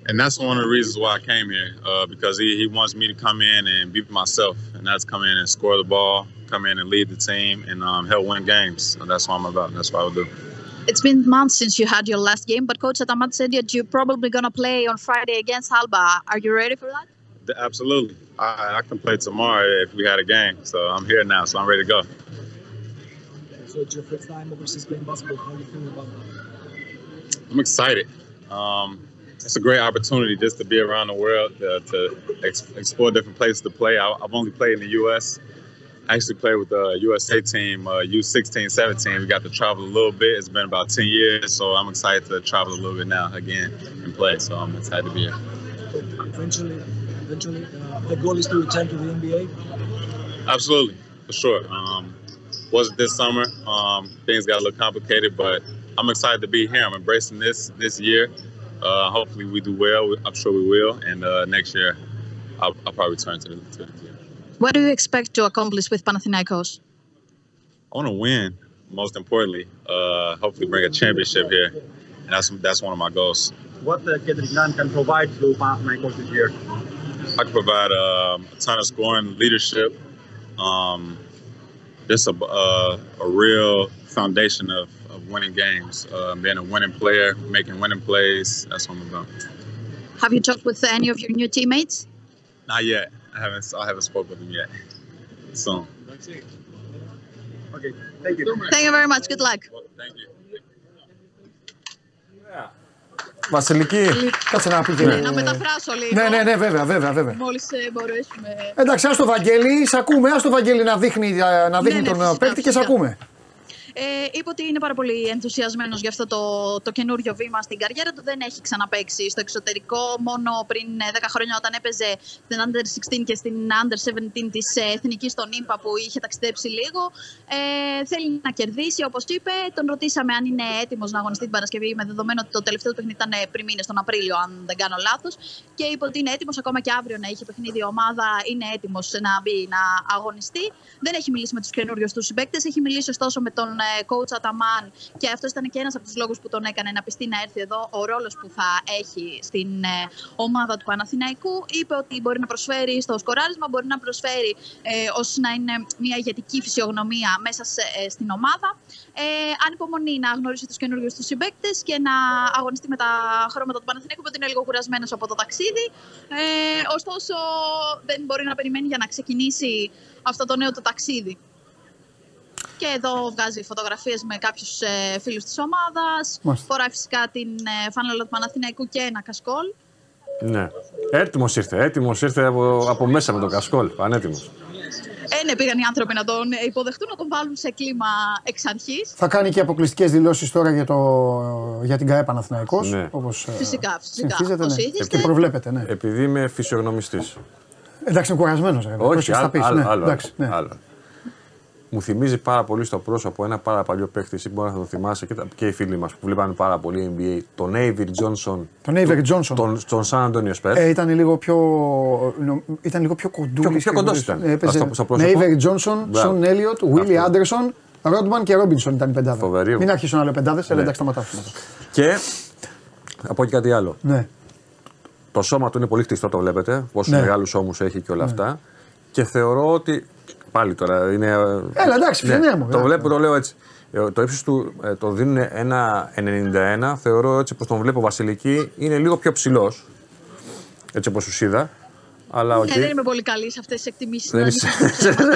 Speaker 9: and that's one of the reasons why I came here uh, because he, he wants me to come in and be myself, and that's come in and score the ball, come in and lead the team, and um, help win games. So that's what I'm about. and That's what I would do.
Speaker 7: It's been months since you had your last game, but Coach Atamat said that you're probably gonna play on Friday against Halba. Are you ready for that?
Speaker 9: Absolutely. I, I can play tomorrow if we had a game. So I'm here now, so I'm ready to go.
Speaker 11: So it's your first time overseas playing basketball. How are you feeling about that?
Speaker 9: I'm excited. Um, it's a great opportunity just to be around the world, uh, to ex- explore different places to play. I, I've only played in the U.S. I actually played with the USA team, uh, U16, 17. We got to travel a little bit. It's been about 10 years, so I'm excited to travel a little bit now again and play. So I'm excited to be here.
Speaker 11: Eventually, eventually, uh, the goal is to return to the NBA.
Speaker 9: Absolutely, for sure. Um, wasn't this summer. Um, things got a little complicated, but I'm excited to be here. I'm embracing this this year. Uh, hopefully, we do well. I'm sure we will. And uh, next year, I'll, I'll probably return to the, to the.
Speaker 7: What do you expect to accomplish with Panathinaikos?
Speaker 9: I want to win. Most importantly, uh, hopefully, bring a championship here, and that's that's one of my goals.
Speaker 10: What uh, Kendrick Nunn can provide to Panathinaikos this year?
Speaker 9: I can provide um, a ton of scoring, leadership, um, just a, uh, a real foundation of, of winning games, uh, being a winning player, making winning plays. That's what I'm about.
Speaker 7: Have you talked with any of your new teammates?
Speaker 9: Not yet. I haven't. I haven't spoken with them yet. Soon.
Speaker 10: Okay, thank you.
Speaker 7: Thank you very much. Good luck.
Speaker 9: Thank you.
Speaker 8: Βασιλική.
Speaker 1: Κάτσε να πει και.
Speaker 7: Ε, Να μεταφράσω λίγο.
Speaker 1: Ναι, ναι, ναι, βέβαια, βέβαια. βέβαια.
Speaker 7: Μόλις ε, μπορέσουμε.
Speaker 1: Εντάξει, ας το Βαγγέλη, σ' ακούμε. Α το Βαγγέλη να δείχνει, να δείχνει
Speaker 7: ναι,
Speaker 1: τον
Speaker 7: φυσικά,
Speaker 1: παίκτη και σ'
Speaker 7: φυσικά.
Speaker 1: ακούμε.
Speaker 7: Ε, είπε ότι είναι πάρα πολύ ενθουσιασμένος για αυτό το, το καινούριο βήμα στην καριέρα του. Δεν έχει ξαναπέξει στο εξωτερικό. Μόνο πριν ε, 10 χρόνια, όταν έπαιζε στην Under 16 και στην Under 17 της Εθνικής στον Ήμπα, που είχε ταξιδέψει λίγο. Ε, θέλει να κερδίσει, όπως είπε. Τον ρωτήσαμε αν είναι έτοιμος να αγωνιστεί την Παρασκευή, με δεδομένο ότι το τελευταίο του παιχνίδι ήταν ε, πριν μήνες, τον Απρίλιο, αν δεν κάνω λάθος. Και είπε ότι είναι έτοιμος ακόμα και αύριο να έχει παιχνίδι η ομάδα. Είναι έτοιμος να μπει να αγωνιστεί. Δεν έχει μιλήσει με τους καινούριους τους συμπαίκτες. Έχει μιλήσει ωστόσο με τον ε, coach Αταμάν και αυτός ήταν και ένας από τους λόγους που τον έκανε να πιστεί να έρθει εδώ. Ο ρόλος που θα έχει στην ε, ομάδα του Παναθηναϊκού είπε ότι μπορεί να προσφέρει στο σκοράρισμα, μπορεί να προσφέρει ε, ώστε να είναι μια ηγετική φυσιογνωμία μέσα σε, ε, στην ομάδα. Ε, ανυπομονεί να γνωρίσει τους καινούριους τους συμπαίκτες και να αγωνιστεί με τα χρώματα του Παναθηναϊκού, που είναι λίγο κουρασμένος από το ταξίδι. Ε, ωστόσο, δεν μπορεί να περιμένει για να ξεκινήσει αυτό το νέο το ταξίδι. Και εδώ βγάζει φωτογραφίες με κάποιους ε, φίλους της ομάδας.
Speaker 8: Μάλιστα.
Speaker 7: Φοράει φυσικά την ε, φάνελα του Παναθηναϊκού και ένα κασκόλ.
Speaker 8: Ναι. Έτοιμος ήρθε. Έτοιμος ήρθε από, από μέσα με τον κασκόλ. Πανέτοιμος.
Speaker 7: Ε, ναι, πήγαν οι άνθρωποι να τον υποδεχτούν, να τον βάλουν σε κλίμα εξ αρχής.
Speaker 1: Θα κάνει και αποκλειστικές δηλώσεις τώρα για, το, για την ΚαΕ Παναθηναϊκός,
Speaker 8: Ναι.
Speaker 1: όπως ε,
Speaker 7: Φυσικά, φυσικά.
Speaker 1: συνηθίζεται,
Speaker 7: Ως
Speaker 1: ναι.
Speaker 7: ήθιστε.
Speaker 1: Και προβλέπετε, ναι.
Speaker 8: Επειδή είμαι φυσιογνωμιστής.
Speaker 1: Εντάξει, είναι κουρασμένος.
Speaker 8: Όχι, άλλο,
Speaker 1: πεις,
Speaker 8: άλλο,
Speaker 1: ναι.
Speaker 8: άλλο,
Speaker 1: Εντάξει, ναι.
Speaker 8: άλλο. Μου θυμίζει πάρα πολύ στο πρόσωπο ένα πάρα παλιό παίχτη, εσύ μπορεί να το θυμάσαι και, τα- και οι φίλοι μας που βλέπανε πάρα πολύ NBA, τον Avery Johnson.
Speaker 1: Τον Avery Johnson.
Speaker 8: Τον, τον San Antonio Spurs.
Speaker 1: Ε, ήταν λίγο πιο, νο- ήταν λίγο πιο κοντούλης.
Speaker 8: Πιο- πιο
Speaker 1: και
Speaker 8: κοντός
Speaker 1: κοντούλης.
Speaker 8: ήταν.
Speaker 1: Ε, έπαιζε
Speaker 8: Στο- στο
Speaker 1: με
Speaker 8: πρόσωπο.
Speaker 1: Avery Johnson,
Speaker 8: Μπράβο.
Speaker 1: Σον Έλιοτ, Willie
Speaker 8: Αυτό.
Speaker 1: Άντερσον, Ρόντμαν και Ρόμπινσον ήταν η πεντάδα.
Speaker 8: Φοβερή.
Speaker 1: Μην αρχίσω να λέω πεντάδες, αλλά
Speaker 8: Ναι.
Speaker 1: εντάξει, σταματάω.
Speaker 8: Και από εκεί κάτι άλλο.
Speaker 1: Ναι.
Speaker 8: Το σώμα του είναι πολύ χτιστό, το βλέπετε. Πόσους
Speaker 1: Ναι.
Speaker 8: μεγάλους ώμους έχει και όλα αυτά. Και θεωρώ ότι. Πάλι τώρα είναι.
Speaker 1: Έλα, εντάξει, φιλενάδα μου,
Speaker 8: Το
Speaker 1: ε.
Speaker 8: βλέπω, το λέω έτσι. Ε, Το ύψος του ε, το δίνουν ένα 91. Θεωρώ έτσι πως τον βλέπω Βασιλική. Είναι λίγο πιο ψηλός. Έτσι όπως σου είδα. Αλλά οκ.
Speaker 7: Ε, δεν είμαι πολύ καλή σε αυτές τις εκτιμήσεις.
Speaker 8: Δεν είσαι.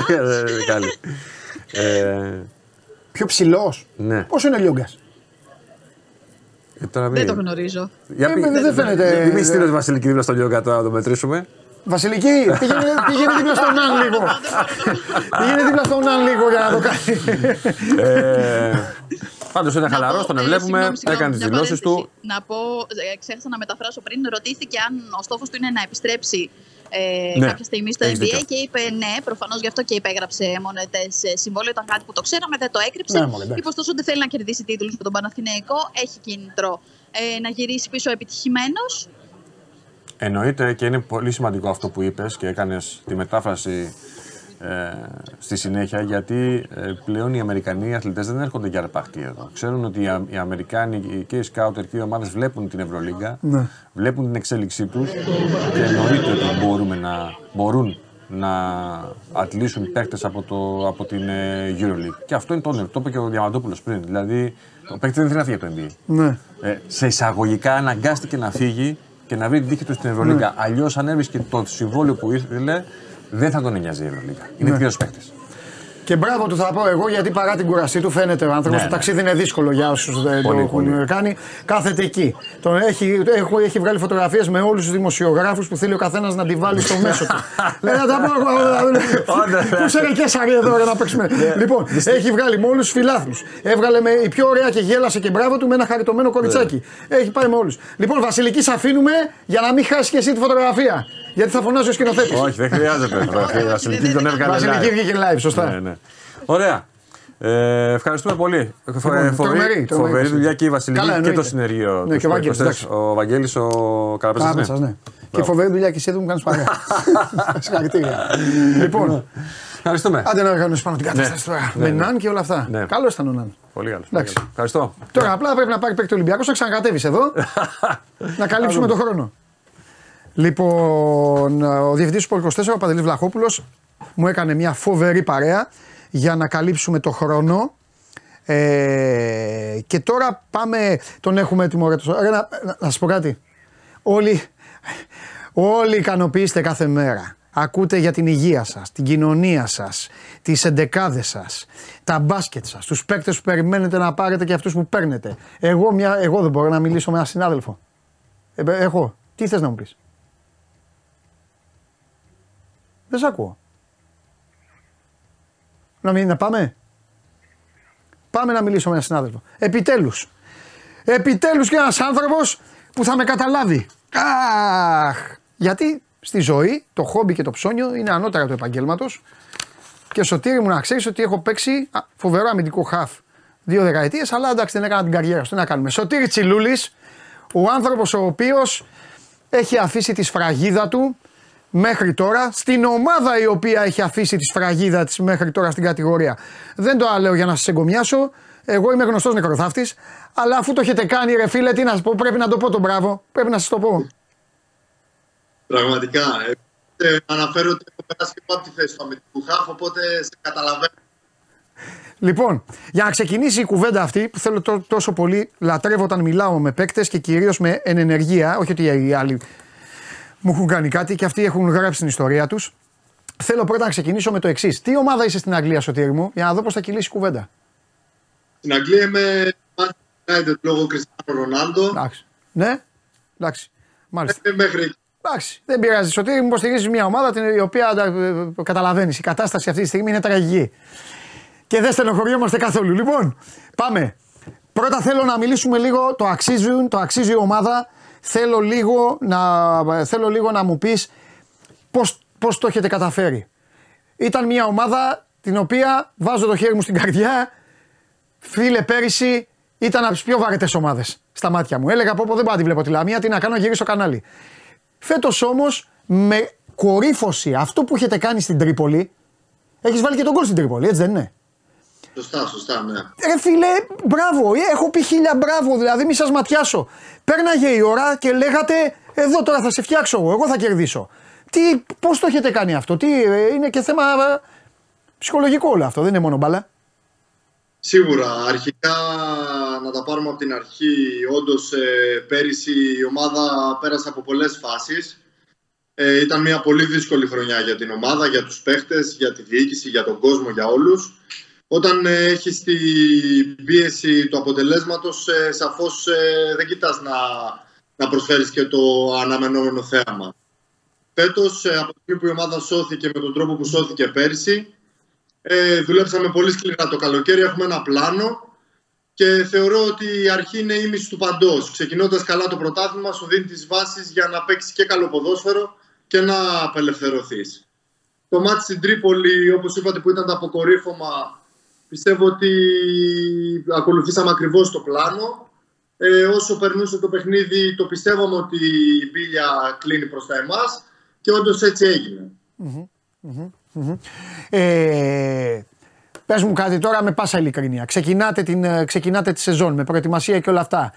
Speaker 8: Δεν είναι καλή. Ε,
Speaker 1: Πιο ψηλός.
Speaker 8: ναι.
Speaker 1: Πόσο είναι Λιόγκα.
Speaker 8: Ε, τώρα
Speaker 7: Δεν
Speaker 8: μην-
Speaker 7: το γνωρίζω.
Speaker 8: Για
Speaker 1: Ε,
Speaker 8: πει-
Speaker 1: δεν φαίνεται-
Speaker 8: Μην στείλεις Βασιλική δίπλα στο Λιόγκα τώρα να το μετρήσουμε.
Speaker 1: Βασιλική, πήγαινε, πήγαινε δίπλα στον Ναν λίγο. πήγαινε δίπλα στον Ναν λίγο για να το κάνει.
Speaker 8: ε, Πάντως είναι
Speaker 7: Να
Speaker 8: χαλαρό,
Speaker 7: πω,
Speaker 8: τον
Speaker 7: ε,
Speaker 8: βλέπουμε,
Speaker 7: συγγνώμη, συγγνώμη,
Speaker 8: έκανε τις
Speaker 7: μια
Speaker 8: δηλώσεις του.
Speaker 7: παρένθεση. Να πω, ε, ξέχασα να μεταφράσω πριν, ρωτήθηκε αν ο στόχος του είναι να επιστρέψει ε,
Speaker 8: Ναι,
Speaker 7: κάποια στιγμή στο
Speaker 8: έχεις
Speaker 7: NBA
Speaker 8: δίκιο.
Speaker 7: και είπε ναι, προφανώς γι' αυτό και υπέγραψε μονετές συμβόλαιο. Ήταν κάτι που το ξέραμε, δεν το έκρυψε.
Speaker 1: Ναι, μωρέ, εντάξει.
Speaker 7: είπε ωστόσο ότι θέλει να κερδίσει τίτλους με τον Παναθηναϊκό. Έχει κίνητρο ε, να γυρίσει πίσω επιτυχημένος.
Speaker 8: Εννοείται και είναι πολύ σημαντικό αυτό που είπες και έκανες τη μετάφραση ε, στη συνέχεια γιατί ε, πλέον οι Αμερικανοί αθλητές δεν έρχονται για αρπαχτή εδώ. Ξέρουν ότι οι, Α- οι Αμερικάνοι και οι σκάουτερ και οι ομάδες βλέπουν την Ευρωλίγκα,
Speaker 1: Ναι.
Speaker 8: βλέπουν την εξέλιξή τους και εννοείται ότι μπορούμε να, μπορούν να αντλήσουν παίκτες από, το, από την ε, Euroleague. Και αυτό είναι το όνειρο, το είπε και ο Διαμαντόπουλος πριν. Δηλαδή, ο παίκτης δεν θέλει να φύγει από το NBA.
Speaker 1: ναι.
Speaker 8: Ε, σε εισαγωγικά αναγκάστηκε να φύγει και να βρει τη δίκη του στην Ευρωλίγα.
Speaker 1: Ναι.
Speaker 8: Αλλιώς, αν έβρισκε το συμβόλαιο που ήθελε, δεν θα τον νοιάζει η Ευρωλίγα. Είναι
Speaker 1: Ναι.
Speaker 8: ναι. παίκτης.
Speaker 1: Και μπράβο του θα πω εγώ γιατί παρά την κουρασή του φαίνεται ο άνθρωπος.
Speaker 8: Ναι,
Speaker 1: το
Speaker 8: ναι.
Speaker 1: ταξίδι είναι δύσκολο για όσους δεν το
Speaker 8: Πολύ,
Speaker 1: έχουν
Speaker 8: πολύ.
Speaker 1: κάνει. Κάθεται εκεί. Τον έχει, έχω, έχει βγάλει φωτογραφίες με όλους τους δημοσιογράφους που θέλει ο καθένας να τη βάλει στο μέσο του. Λέει να τα πω εγώ.
Speaker 8: Όντως, ναι.
Speaker 1: Πού σε και σαρί εδώ για να παίξουμε. Λοιπόν, έχει βγάλει με όλους τους φιλάθλους. Έβγαλε με η πιο ωραία και γέλασε και μπράβο του με ένα χαριτωμένο κοριτσάκι. Έχει πάει με όλους. Λοιπόν, Βασιλική, σε αφήνουμε για να μην χάσεις και εσύ τη φωτογραφία. Γιατί θα φωνάζει ο σκηνοθέτης.
Speaker 8: Όχι, δεν χρειάζεται. φωτογραφία. Η Βασιλική τον έβγαλε.
Speaker 1: Βασιλική
Speaker 8: live.
Speaker 1: βγήκε live, σωστά.
Speaker 8: Ναι, ναι. Ωραία. Ε, ευχαριστούμε πολύ. Φο-
Speaker 1: Λοιπόν,
Speaker 8: ε, φοβερή,
Speaker 1: τρομερή, τρομερή.
Speaker 8: φοβερή δουλειά και η Βασιλική
Speaker 1: Καλά,
Speaker 8: και
Speaker 1: εννοείται.
Speaker 8: το συνεργείο.
Speaker 1: Ναι,
Speaker 8: τους
Speaker 1: και ο Βαγγέλης,
Speaker 8: Sport 24.
Speaker 1: εντάξει.
Speaker 8: Ο Βαγγέλης, ο Καραπέζας.
Speaker 1: Κάπου ναι. Και φοβερή δουλειά και εσύ εδώ μου κάνεις παρέα. Συγχαρητήρια. λοιπόν,
Speaker 8: Ευχαριστούμε.
Speaker 1: άντε να οργανώσει πάνω την κατάσταση
Speaker 8: Ναι.
Speaker 1: τώρα.
Speaker 8: Ναι,
Speaker 1: Με
Speaker 8: ναι.
Speaker 1: Ναν και όλα αυτά.
Speaker 8: Ναι.
Speaker 1: Καλό ήταν ο Ναν.
Speaker 8: Πολύ καλό.
Speaker 1: Εντάξει.
Speaker 8: Ευχαριστώ.
Speaker 1: Τώρα απλά πρέπει να πάρει παίκτη Ολυμπιακός να ξανακατέβεις εδώ να καλύψουμε τον χρόνο. Λοιπόν, ο διευθυντής του Sport 24, ο Παντελής Βλαχόπουλος, μου έκανε μια φοβερή παρέα για να καλύψουμε το χρόνο. Ε, και τώρα πάμε, τον έχουμε έτοιμο. ρε, το- ρε, να, να, να σας πω κάτι. Όλοι, όλοι ικανοποιήστε κάθε μέρα. Ακούτε για την υγεία σας, την κοινωνία σας, τις εντεκάδες σας, τα μπάσκετ σας, τους παίκτες που περιμένετε να πάρετε και αυτούς που παίρνετε. Εγώ, μια, εγώ δεν μπορώ να μιλήσω με έναν συνάδελφο. Ε, μπε, έχω. Τι θες να μου πεις; Δεν σ' ακούω. Να, μην, να πάμε; Πάμε να μιλήσω με έναν συνάδελφο. Επιτέλους. Επιτέλους και ένας άνθρωπος που θα με καταλάβει. Αχ. Γιατί στη ζωή το χόμπι και το ψώνιο είναι ανώτερα του επαγγέλματος και σωτήρι μου να ξέρεις ότι έχω παίξει α, φοβερό αμυντικό χαφ δύο δεκαετίες, αλλά εντάξει δεν έκανα την καριέρα σου. Τι να κάνουμε. Σωτήρι Τσιλούλης, ο άνθρωπος ο οποίος έχει αφήσει τη σφραγίδα του μέχρι τώρα στην ομάδα η οποία έχει αφήσει τη σφραγίδα της μέχρι τώρα στην κατηγορία. Δεν το λέω για να σας εγκομιάσω. Εγώ είμαι γνωστός νεκροθάφτης. Αλλά αφού το έχετε κάνει, ρε φίλε, τι να σας πω, πρέπει να το πω τον μπράβο. Πρέπει να σας το πω.
Speaker 12: Πραγματικά. Ε, αναφέρω ότι έχω περάσει και από τη θέση του αμυντικού χάφ, οπότε σε καταλαβαίνω.
Speaker 1: Λοιπόν, για να ξεκινήσει η κουβέντα αυτή που θέλω τό- τόσο πολύ, λατρεύω όταν μιλάω με παίκτες και κυρίως με ενεργεία. Όχι ότι οι άλλοι μου έχουν κάνει κάτι και αυτοί έχουν γράψει την ιστορία τους. Θέλω πρώτα να ξεκινήσω με το εξής. Τι ομάδα είσαι στην Αγγλία, Σωτήρη μου, για να δω πώς θα κυλήσει η κουβέντα.
Speaker 12: Στην Αγγλία είμαι Manchester United λόγω Κριστιανό Ρονάλντο.
Speaker 1: Εντάξει. Ναι, εντάξει. Μάλιστα.
Speaker 12: Ε, μέχρι εκεί.
Speaker 1: Εντάξει, δεν πειράζει. Σωτήρη μου υποστηρίζεις μια ομάδα την η οποία καταλαβαίνεις. Η κατάσταση αυτή τη στιγμή είναι τραγική. Και δεν στενοχωριόμαστε καθόλου. Λοιπόν, πάμε. Πρώτα θέλω να μιλήσουμε λίγο, το αξίζουν, το αξίζει η ομάδα. Θέλω λίγο να, θέλω λίγο να μου πεις πώς, πώς το έχετε καταφέρει. Ήταν μια ομάδα την οποία βάζω το χέρι μου στην καρδιά. Φίλε, πέρυσι ήταν από τις πιο βαρετές ομάδες στα μάτια μου. Έλεγα πω, πω δεν πάω να τη βλέπω τη Λαμία, τι να κάνω, γυρίσω κανάλι. Φέτος όμως με κορύφωση αυτό που έχετε κάνει στην Τρίπολη, έχεις βάλει και τον κόλ στην Τρίπολη, έτσι δεν είναι;
Speaker 12: Σωστά, σωστά, ναι.
Speaker 1: Ρε φίλε, μπράβο, ε, έχω πει χίλια μπράβο, δηλαδή μη σας ματιάσω. Πέρναγε η ώρα και λέγατε, εδώ τώρα θα σε φτιάξω εγώ, εγώ θα κερδίσω. Τι, πώς το έχετε κάνει αυτό, τι, ε, είναι και θέμα ε, ψυχολογικό όλο αυτό, δεν είναι μόνο μπάλα.
Speaker 12: Σίγουρα. Αρχικά να τα πάρουμε από την αρχή. Όντως ε, πέρυσι η ομάδα πέρασε από πολλές φάσεις. Ε, ήταν μια πολύ δύσκολη χρονιά για την ομάδα, για τους παίχτες, για τη διοίκηση, για τον κόσμο, για όλους. Όταν ε, έχεις την πίεση του αποτελέσματος, ε, σαφώς ε, δεν κοιτάς να, να προσφέρεις και το αναμενόμενο θέαμα. Φέτος, ε, από τη στιγμή που η ομάδα σώθηκε με τον τρόπο που σώθηκε πέρυσι, ε, δουλέψαμε πολύ σκληρά το καλοκαίρι, έχουμε ένα πλάνο και θεωρώ ότι η αρχή είναι η μισή του παντός. Ξεκινώντας καλά το πρωτάθλημα, σου δίνει τις βάσεις για να παίξεις και καλό ποδόσφαιρο και να απελευθερωθείς. Το μάτι στην Τρίπολη, όπως είπατε που ήταν το αποκορύφωμα, πιστεύω ότι ακολουθήσαμε ακριβώς το πλάνο. Ε, όσο περνούσε το παιχνίδι, το πιστεύαμε ότι η μπίλια κλείνει προς τα εμάς και όντως έτσι έγινε.
Speaker 1: Ε, πες μου κάτι τώρα με πάσα ειλικρίνεια. Ξεκινάτε, την, ε, ξεκινάτε τη σεζόν με προετοιμασία και όλα αυτά.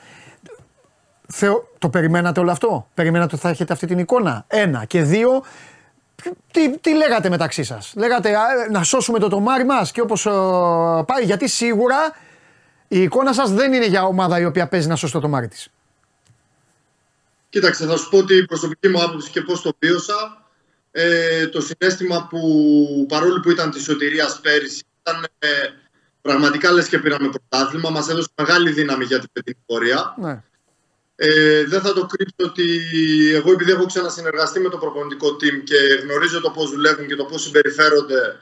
Speaker 1: Θεω, το περιμένατε όλο αυτό; Περιμένατε ότι θα έχετε αυτή την εικόνα; Ένα. Και δύο, τι, τι λέγατε μεταξύ σας; Λέγατε «Α, να σώσουμε το τομάρι μας και όπως ε, πάει. Γιατί σίγουρα η εικόνα σας δεν είναι για ομάδα η οποία παίζει να σώσει το τομάρι της.
Speaker 12: Κοίταξε, θα σου πω την προσωπική μου άποψη και πώς το βίωσα. Ε, το συνέστημα που παρόλο που ήταν της σωτηρίας πέρυσι ήταν ε, πραγματικά λες και πήραμε πρωτάθλημα. Μας έδωσε μεγάλη δύναμη για την φετινή πορεία.
Speaker 1: Ναι.
Speaker 12: Ε, δεν θα το κρύψω ότι εγώ επειδή έχω ξανασυνεργαστεί με το προπονητικό team και γνωρίζω το πώς δουλεύουν και το πώς συμπεριφέρονται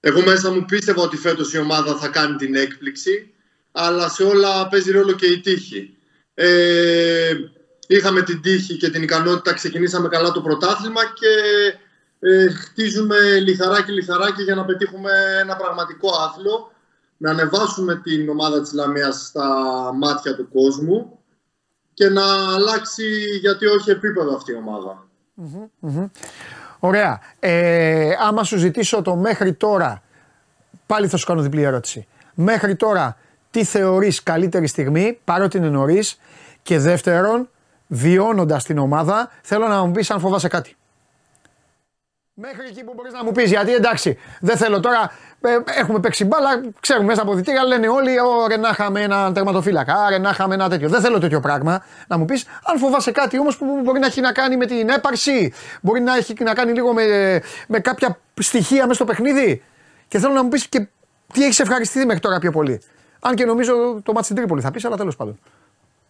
Speaker 12: εγώ μέσα μου πίστευα ότι φέτος η ομάδα θα κάνει την έκπληξη αλλά σε όλα παίζει ρόλο και η τύχη. Ε, είχαμε την τύχη και την ικανότητα, ξεκινήσαμε καλά το πρωτάθλημα και ε, χτίζουμε λιθαράκι λιθαράκι για να πετύχουμε ένα πραγματικό άθλο, να ανεβάσουμε την ομάδα της Λαμίας στα μάτια του κόσμου και να αλλάξει γιατί όχι επίπεδο αυτή η ομάδα.
Speaker 1: Ωραία. Ε, άμα σου ζητήσω το μέχρι τώρα, πάλι θα σου κάνω διπλή ερώτηση. Μέχρι τώρα, τι θεωρείς καλύτερη στιγμή, παρότι είναι νωρίς. Και δεύτερον, βιώνοντας την ομάδα, θέλω να μου πεις αν φοβάσαι κάτι. Μέχρι εκεί που μπορείς να μου πεις, γιατί εντάξει, δεν θέλω τώρα, ε, έχουμε παίξει μπάλα, ξέρουμε μέσα από δυτήρια, λένε όλοι, ωραία να είχαμε ένα τερματοφύλακα, άρα να είχαμε ένα τέτοιο. Δεν θέλω τέτοιο πράγμα. Να μου πεις, αν φοβάσαι κάτι όμως που μπορεί να έχει να κάνει με την έπαρση, μπορεί να έχει να κάνει λίγο με, με κάποια στοιχεία μέσα στο παιχνίδι. Και θέλω να μου πεις και τι έχεις ευχαριστηθεί μέχρι τώρα πιο πολύ. Αν και νομίζω το μάτι στην Τρίπολη θα πεις, αλλά τέλος πάντων.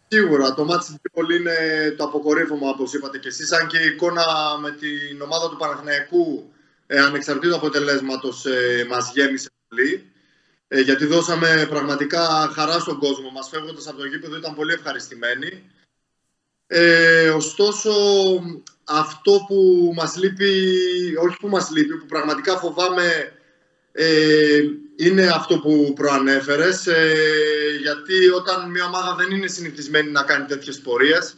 Speaker 12: Σίγουρα, το μάτι στην Τρίπολη είναι το αποκορύφωμα, όπως είπατε και εσείς, αν και η εικόνα με την ομάδα του Παναθηναϊκού, ε, ανεξαρτήτου αποτελέσματος, ε, μας γέμισε πολύ. Ε, γιατί δώσαμε πραγματικά χαρά στον κόσμο μας, φεύγοντας από το γήπεδο ήταν πολύ ευχαριστημένοι. Ε, ωστόσο, αυτό που μας λείπει, όχι που μας λείπει, που πραγματικά φοβάμαι ε, είναι αυτό που προανέφερες ε, γιατί όταν μια ομάδα δεν είναι συνηθισμένη να κάνει τέτοιες πορείες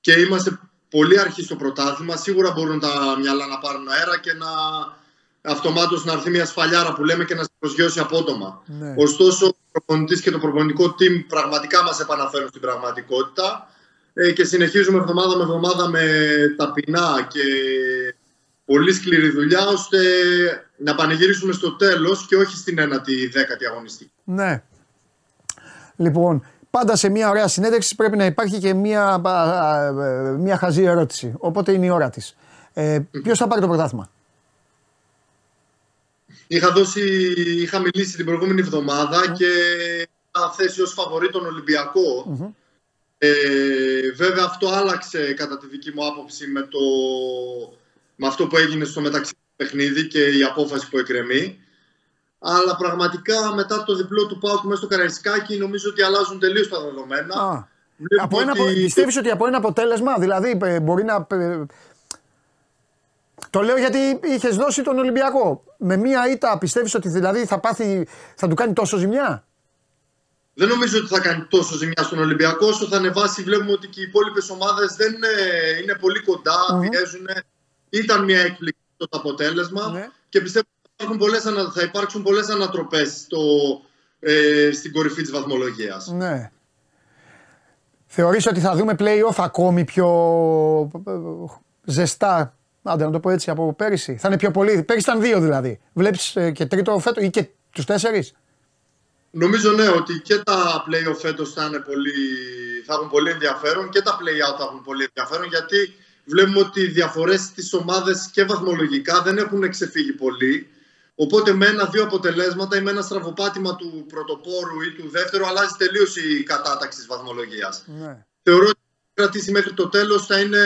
Speaker 12: και είμαστε πολύ αρχή στο πρωτάθλημα. Σίγουρα μπορούν τα μυαλά να πάρουν αέρα και να αυτομάτως να έρθει μια σφαλιάρα που λέμε και να σε προσγειώσει απότομα.
Speaker 1: Ναι.
Speaker 12: Ωστόσο, ο προπονητής και το προπονητικό team πραγματικά μας επαναφέρουν στην πραγματικότητα ε, και συνεχίζουμε εβδομάδα με εβδομάδα με ταπεινά και πολύ σκληρή δουλειά ώστε να πανηγυρίσουμε στο τέλος και όχι στην ένατη δέκατη αγωνιστική.
Speaker 1: Ναι. Λοιπόν, πάντα σε μια ωραία συνέντευξη πρέπει να υπάρχει και μια, α, α, μια χαζή ερώτηση. Οπότε είναι η ώρα της. Ε, ποιος θα πάρει το πρωτάθλημα;
Speaker 12: Είχα, δώσει, είχα μιλήσει την προηγούμενη εβδομάδα και είχα θέσει ως φαβορή τον ολυμπιακο Ε, βέβαια αυτό άλλαξε κατά τη δική μου άποψη με, το, με αυτό που έγινε στο μεταξύ παιχνίδι και η απόφαση που εκκρεμεί. Αλλά πραγματικά μετά το διπλό του Πάουκ μέσα στο Καραϊσκάκι νομίζω ότι αλλάζουν τελείως τα δεδομένα.
Speaker 1: Α,
Speaker 12: Βλέπουμε
Speaker 1: από ένα,
Speaker 12: ότι-
Speaker 1: Πιστεύεις ότι από ένα αποτέλεσμα, δηλαδή ε, μπορεί να... ε, Το λέω γιατί είχες δώσει τον Ολυμπιακό. Με μία ήττα πιστεύεις ότι δηλαδή θα, πάθει, θα του κάνει τόσο ζημιά;
Speaker 12: Δεν νομίζω ότι θα κάνει τόσο ζημιά στον Ολυμπιακό όσο θα ανεβάσει. Βλέπουμε ότι και οι υπόλοιπες ομάδες δεν ε, είναι πολύ κοντά, πιέζουν. Ήταν μια έκπληξη το αποτέλεσμα
Speaker 1: Ναι.
Speaker 12: και πιστεύω ότι θα υπάρχουν πολλές, ανα- θα υπάρξουν πολλές ανατροπές ε, στην κορυφή της βαθμολογίας.
Speaker 1: Ναι. Θεωρείς ότι θα δούμε play-off ακόμη πιο ε, ζεστά, άντε να το πω έτσι, από πέρυσι. Θα είναι πιο πολύ. Πέρυσι ήταν δύο δηλαδή. Βλέπεις ε, και τρίτο φέτος ή και τους τέσσερις;
Speaker 12: Νομίζω ναι ότι και τα play-off φέτος θα, είναι πολύ, θα έχουν πολύ ενδιαφέρον και τα play-out θα έχουν πολύ ενδιαφέρον γιατί βλέπουμε ότι οι διαφορές στις ομάδες και βαθμολογικά δεν έχουν ξεφύγει πολύ. Οπότε με ένα-δύο αποτελέσματα ή με ένα στραβοπάτημα του πρωτοπόρου ή του δεύτερου αλλάζει τελείως η κατάταξη της βαθμολογίας.
Speaker 1: Ναι.
Speaker 12: Θεωρώ ότι αν κρατήσει μέχρι το τέλος θα είναι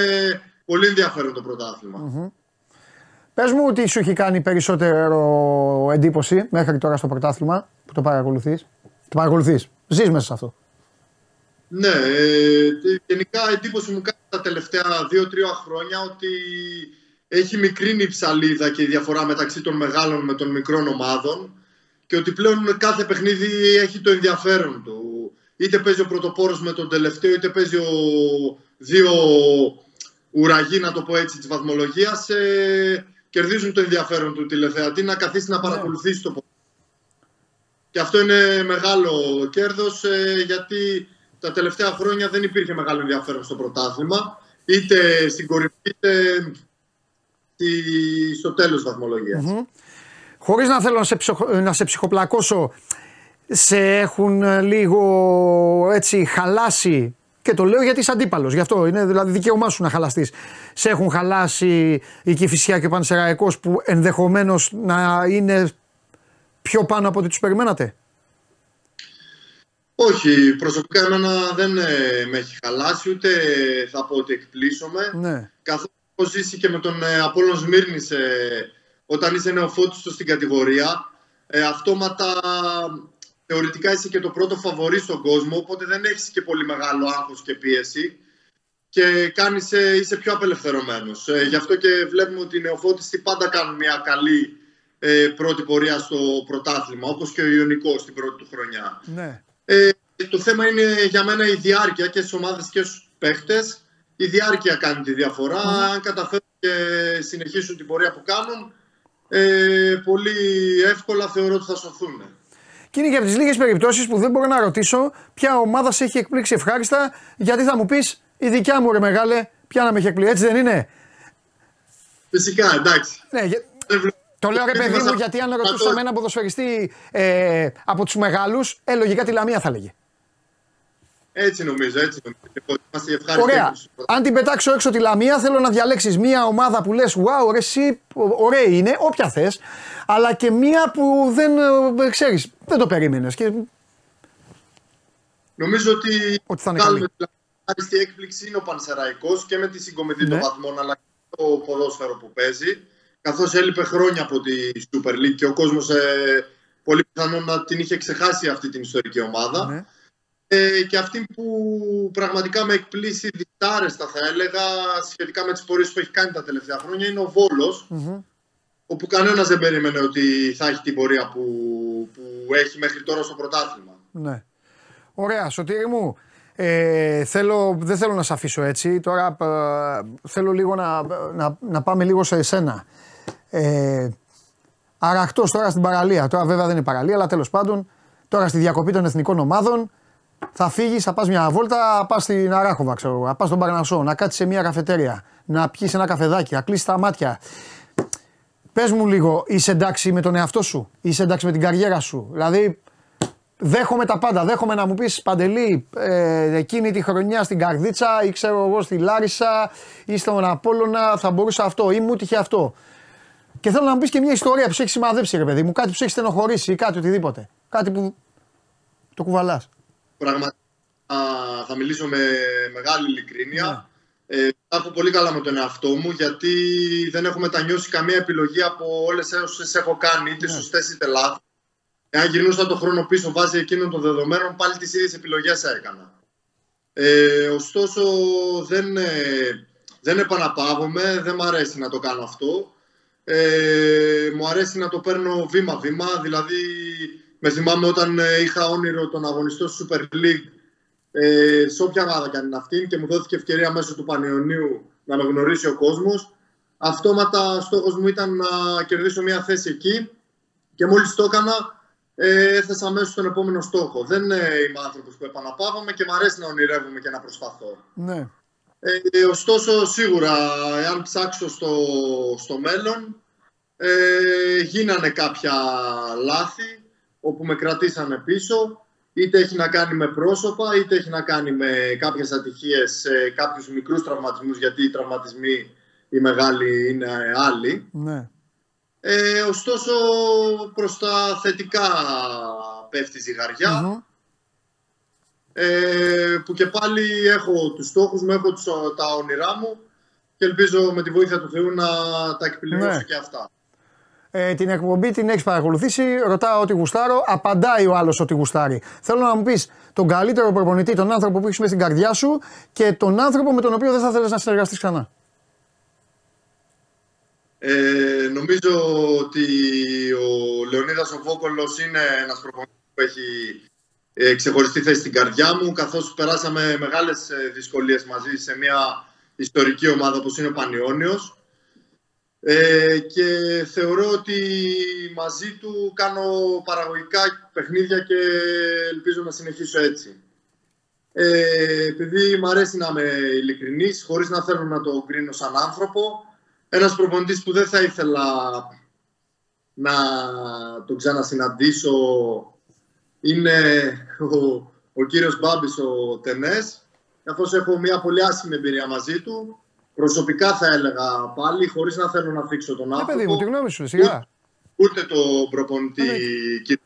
Speaker 12: πολύ ενδιαφέρον το πρωτάθλημα.
Speaker 1: Πες μου τι σου έχει κάνει περισσότερο εντύπωση μέχρι τώρα στο πρωτάθλημα που το παρακολουθείς. Το παρακολουθείς. Ζεις μέσα σε αυτό.
Speaker 12: Ναι, ε, τε- γενικά εντύπωση μου κάνει τα τελευταία δύο-τρία χρόνια ότι έχει μικρύνει η ψαλίδα και η διαφορά μεταξύ των μεγάλων με των μικρών ομάδων και ότι πλέον κάθε παιχνίδι έχει το ενδιαφέρον του. Είτε παίζει ο πρωτοπόρος με τον τελευταίο, είτε παίζει ο δύο ουραγοί, να το πω έτσι, της βαθμολογίας, ε, κερδίζουν το ενδιαφέρον του τηλεθεατή να καθίσει να παρακολουθήσει το ποδόσφαιρο. Και αυτό είναι μεγάλο κέρδος ε, γιατί τα τελευταία χρόνια δεν υπήρχε μεγάλο ενδιαφέρον στο πρωτάθλημα είτε στην κορυφή είτε στη- στο τέλος της βαθμολογίας.
Speaker 1: Χωρίς να θέλω να σε, ψυχο- να σε ψυχοπλακώσω, σε έχουν ε, λίγο έτσι χαλάσει και το λέω γιατί είσαι αντίπαλος, γι' αυτό είναι δηλαδή δικαίωμά σου να χαλαστείς. Σε έχουν χαλάσει η Κηφισιά και ο Πανσεραϊκός που ενδεχομένως να είναι πιο πάνω από ό,τι τους περιμένατε;
Speaker 12: Όχι, προσωπικά εμένα δεν ε, με έχει χαλάσει, ούτε θα πω ότι εκπλήσωμαι.
Speaker 1: Ναι.
Speaker 12: Καθώς έχω ζήσει και με τον ε, Απόλλων Σμύρνης ε, όταν είσαι νεοφώτιστος στην κατηγορία, ε, αυτόματα θεωρητικά είσαι και το πρώτο φαβορί στον κόσμο, οπότε δεν έχεις και πολύ μεγάλο άγχος και πίεση και κάνεις, ε, είσαι πιο απελευθερωμένος. Ε, γι' αυτό και βλέπουμε ότι οι νεοφώτιστοι πάντα κάνουν μια καλή ε, πρώτη πορεία στο πρωτάθλημα, όπως και ο Ιωνικός στην πρώτη του χρονιά.
Speaker 1: Ναι.
Speaker 12: Ε, το θέμα είναι για μένα η διάρκεια και στις ομάδες και στους παίχτες. Η διάρκεια κάνει τη διαφορά. Αν καταφέρουν και συνεχίσουν την πορεία που κάνουν, ε, πολύ εύκολα θεωρώ ότι θα σωθούν.
Speaker 1: Και είναι και από τις λίγες περιπτώσεις που δεν μπορώ να ρωτήσω ποια ομάδα σε έχει εκπλήξει ευχάριστα, γιατί θα μου πεις η δικιά μου ρε μεγάλε, ποια να με έχει εκπλήξει, έτσι δεν είναι;
Speaker 12: Φυσικά, εντάξει.
Speaker 1: Ναι, για- το λέω ρε παιδί μου, γιατί αν ρωτούσαμε έναν ποδοσφαιριστή ε, από τους μεγάλους, ε, λογικά τη Λαμία θα λέγε.
Speaker 12: Έτσι νομίζω, έτσι νομίζω. Ότι Είμαστε ευχάριστοι
Speaker 1: Ωραία.
Speaker 12: έκπληξη.
Speaker 1: Αν την πετάξω έξω τη Λαμία, θέλω να διαλέξεις μία ομάδα που λες: Wow, ρε, εσύ, ωραία είναι, όποια θες, αλλά και μία που δεν ξέρεις, δεν το περίμενες. Και...
Speaker 12: Νομίζω ότι,
Speaker 1: Ότι θα είναι
Speaker 12: βγάλουμε
Speaker 1: καλή.
Speaker 12: τη ευχάριστη έκπληξη είναι ο Πανσεραϊκός και με τη συγκομιδή
Speaker 1: Ναι.
Speaker 12: των βαθμών αλλά και το ποδόσφαιρο που παίζει. Καθώς έλειπε χρόνια από τη Super League και ο κόσμος ε, πολύ πιθανόν να την είχε ξεχάσει αυτή την ιστορική ομάδα.
Speaker 1: Ναι.
Speaker 12: Ε, και αυτή που πραγματικά με εκπλήσει διστάρεστα θα έλεγα σχετικά με τις πορείες που έχει κάνει τα τελευταία χρόνια είναι ο βολος όπου κανένας δεν περίμενε ότι θα έχει την πορεία που, που έχει μέχρι τώρα στο πρωτάθλημα.
Speaker 1: Ναι. Ωραία, Σωτήρη μου. Ε, θέλω, δεν θέλω να σε αφήσω έτσι. Τώρα ε, θέλω λίγο να, να, να πάμε λίγο σε εσένα. Ε, Αραχτός τώρα στην παραλία. Τώρα βέβαια δεν είναι παραλία, αλλά τέλος πάντων τώρα στη διακοπή των εθνικών ομάδων θα φύγεις, θα πας μια βόλτα, πας στην Αράχοβα, ξέρω εγώ, να πας στον Παρνασό, να κάτσεις σε μια καφετέρια, να πιεις ένα καφεδάκι, να κλείσεις τα μάτια. Πες μου λίγο, είσαι εντάξει με τον εαυτό σου, είσαι εντάξει με την καριέρα σου. Δηλαδή, δέχομαι τα πάντα. Δέχομαι να μου πεις Παντελή, ε, εκείνη τη χρονιά στην Καρδίτσα ή ξέρω εγώ στη Λάρισα ή στον Απόλωνα θα μπορούσα αυτό ή μου τύχε αυτό. Και θέλω να μου πεις και μια ιστορία που σου έχει σημαδέψει, ρε παιδί μου, κάτι που σου έχει στενοχωρήσει ή κάτι οτιδήποτε. Κάτι που το κουβαλάς.
Speaker 12: Πραγματικά θα μιλήσω με μεγάλη ειλικρίνεια. Ε, θα πολύ καλά με τον εαυτό μου γιατί δεν έχω μετανιώσει καμία επιλογή από όλες όσες έχω κάνει, είτε
Speaker 1: Ναι.
Speaker 12: σωστέ είτε λάθη. Εάν γυρνούσα το χρόνο πίσω βάσει εκείνων των δεδομένων, πάλι τις ίδιες επιλογές έκανα. Ε, ωστόσο, δεν, ε, δεν επαναπαύομαι, δεν μου αρέσει να το κάνω αυτό. Ε, μου αρέσει να το παίρνω βήμα-βήμα, δηλαδή με θυμάμαι όταν ε, είχα όνειρο τον αγωνιστό στη Super League ε, σε όποια γάδα και αν είναι αυτή και μου δόθηκε ευκαιρία μέσω του Πανιωνίου να με γνωρίσει ο κόσμος. Αυτόματα στόχος μου ήταν να κερδίσω μια θέση εκεί και μόλις το έκανα ε, έθεσα αμέσως στον επόμενο στόχο. Δεν ε, είμαι άνθρωπος που επαναπαύομαι και μου αρέσει να ονειρεύομαι και να προσπαθώ.
Speaker 1: Ναι.
Speaker 12: Ε, ωστόσο, σίγουρα, εάν ψάξω στο, στο μέλλον, ε, γίνανε κάποια λάθη όπου με κρατήσανε πίσω. Είτε έχει να κάνει με πρόσωπα, είτε έχει να κάνει με κάποιες ατυχίες, ε, κάποιους μικρούς τραυματισμούς, γιατί οι τραυματισμοί οι μεγάλοι είναι άλλοι.
Speaker 1: Ναι.
Speaker 12: Ε, ωστόσο, προς τα θετικά πέφτει η ζυγαρια ε, που και πάλι έχω τους στόχους μου, έχω τους, τα όνειρά μου και ελπίζω με τη βοήθεια του Θεού να τα εκπληρώσω
Speaker 1: Ναι.
Speaker 12: και αυτά.
Speaker 1: Ε, την εκπομπή την έχεις παρακολουθήσει. Ρωτάω ό,τι γουστάρω. Απαντάει ο άλλος ό,τι γουστάρει. Θέλω να μου πεις τον καλύτερο προπονητή, τον άνθρωπο που έχεις με στην καρδιά σου και τον άνθρωπο με τον οποίο δεν θα θέλεις να συνεργαστείς ξανά.
Speaker 12: Ε, νομίζω ότι ο Λεωνίδας ο Βόκολος είναι ένας προπονητής που έχει ε, ξεχωριστή θέση στην καρδιά μου καθώς περάσαμε μεγάλες ε, δυσκολίες μαζί σε μια ιστορική ομάδα όπως είναι ο Πανιόνιος ε, και θεωρώ ότι μαζί του κάνω παραγωγικά παιχνίδια και ελπίζω να συνεχίσω έτσι. Ε, επειδή μου αρέσει να είμαι ειλικρινής, χωρίς να θέλω να το κρίνω σαν άνθρωπο, ένας προπονητής που δεν θα ήθελα να τον ξανασυναντήσω είναι ο, ο κύριος Μπάμπης ο Τενές καθώς έχω μια πολύ άσχημη εμπειρία μαζί του προσωπικά θα έλεγα πάλι χωρίς να θέλω να θίξω τον
Speaker 1: Ε,
Speaker 12: άνθρωπο
Speaker 1: παιδί μου, τη γνώμη σου, σιγά.
Speaker 12: ούτε τον προπονητή κύριο.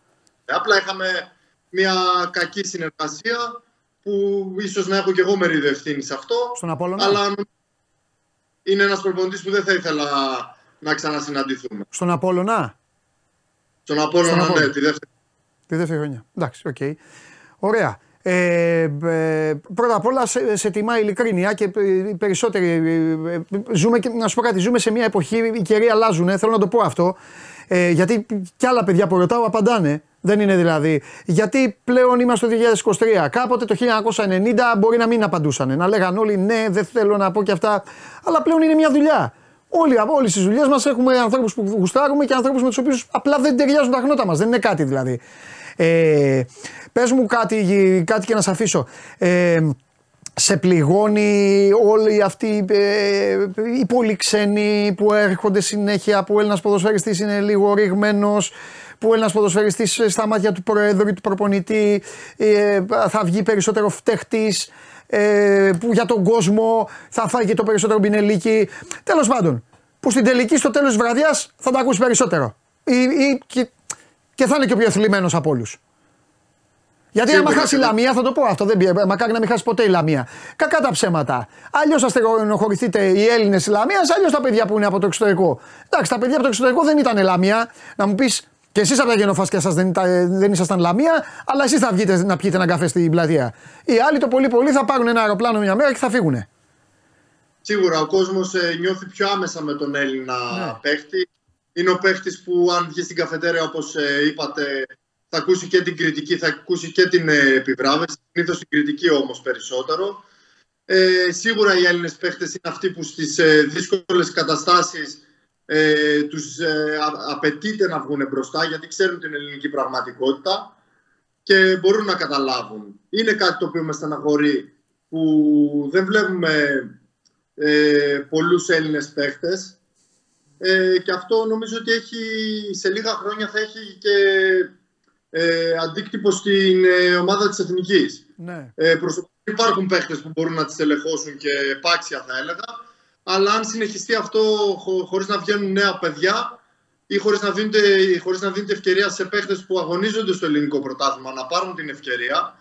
Speaker 12: Απλά είχαμε μια κακή συνεργασία που ίσως να έχω και εγώ μερίδιο ευθύνη σε αυτό.
Speaker 1: Στον Απόλλωνα;
Speaker 12: Αλλά είναι ένας προπονητής που δεν θα ήθελα να ξανασυναντηθούμε.
Speaker 1: Στον Απόλλωνα;
Speaker 12: Στον Απόλλωνα,
Speaker 1: Στον
Speaker 12: ναι,
Speaker 1: Απόλλωνα.
Speaker 12: τη δεύτερη.
Speaker 1: Τη δεύτερη χρονιά. Εντάξει, οκ. Ωραία. Ε, ε, πρώτα απ' όλα σε, σε τιμά η ειλικρίνεια και ε, οι περισσότεροι ε, ε, ζούμε και, να σου πω κάτι, ζούμε σε μια εποχή, οι καιροί αλλάζουν, θέλω να το πω αυτό, ε, γιατί κι άλλα παιδιά που ρωτάω απαντάνε, δεν είναι δηλαδή, γιατί πλέον είμαστε το 2023, κάποτε το 1990 μπορεί να μην απαντούσαν, να λέγαν όλοι ναι δεν θέλω να πω και αυτά, αλλά πλέον είναι μια δουλειά. Όλοι, όλες τις δουλειές μας έχουμε ανθρώπους που γουστάρουμε και ανθρώπους με τους οποίους απλά δεν ταιριάζουν τα χνότα μας, δεν είναι κάτι δηλαδή. Ε, πες μου κάτι, κάτι και να σε αφήσω. Ε, σε πληγώνει όλοι αυτοί ε, οι πολύ ξένοι που έρχονται συνέχεια, που ο Έλληνας ποδοσφαιριστής είναι λίγο ρηγμένος, που ο Έλληνας ποδοσφαιριστής στα μάτια του Προέδρου ή του προπονητή ε, θα βγει περισσότερο φταίχτης, ε, που για τον κόσμο θα φάει και το περισσότερο μπινελίκι. Τέλος πάντων, που στην τελική στο τέλος της βραδιάς θα τα ακούσει περισσότερο. Ή, ή, και, και θα είναι και ο πιο θλιμμένος από όλους. Γιατί άμα χάσει η Λαμία, θα το πω αυτό, δεν πει, μακάρι να μην χάσει ποτέ η Λαμία. Κακά τα ψέματα. Αλλιώς θα στενοχωρηθείτε οι Έλληνες της Λαμίας, αλλιώς τα παιδιά που είναι από το εξωτερικό. Εντάξει, τα παιδιά από το εξωτερικό δεν ήταν Λαμία. Να μου πεις και εσείς από τα γενοφάσκια σας δεν, ήταν- δεν ήσασταν Λαμία, αλλά εσείς θα βγείτε να πιείτε ένα καφέ στην πλατεία. Οι άλλοι το πολύ πολύ θα πάρουν ένα αεροπλάνο μια μέρα και θα φύγουν.
Speaker 12: Σίγουρα ο κόσμος ε, νιώθει πιο άμεσα με τον Έλληνα
Speaker 1: Ναι.
Speaker 12: παίχτη. Είναι ο παίχτης που αν βγει στην καφετέρια όπως ε, είπατε θα ακούσει και την κριτική, θα ακούσει και την ε, επιβράβευση. Συνήθως την κριτική όμως περισσότερο. Ε, σίγουρα οι Έλληνες παίχτες είναι αυτοί που στις ε, δύσκολες καταστάσεις ε, τους ε, απαιτείται να βγουν μπροστά γιατί ξέρουν την ελληνική πραγματικότητα και μπορούν να καταλάβουν. Είναι κάτι το οποίο με στεναχωρεί που δεν βλέπουμε ε, πολλούς Έλληνες παίχτες ε, και αυτό νομίζω ότι έχει, σε λίγα χρόνια θα έχει και ε, αντίκτυπο στην ε, ομάδα της Εθνικής.
Speaker 1: Ναι.
Speaker 12: Ε, προσωπικά υπάρχουν παίχτες που μπορούν να τις ελεγχώσουν και επάξια θα έλεγα, αλλά αν συνεχιστεί αυτό χω, χωρίς να βγαίνουν νέα παιδιά ή χωρίς να, δίνεται, χωρίς να δίνεται ευκαιρία σε παίχτες που αγωνίζονται στο ελληνικό πρωτάθλημα να πάρουν την ευκαιρία,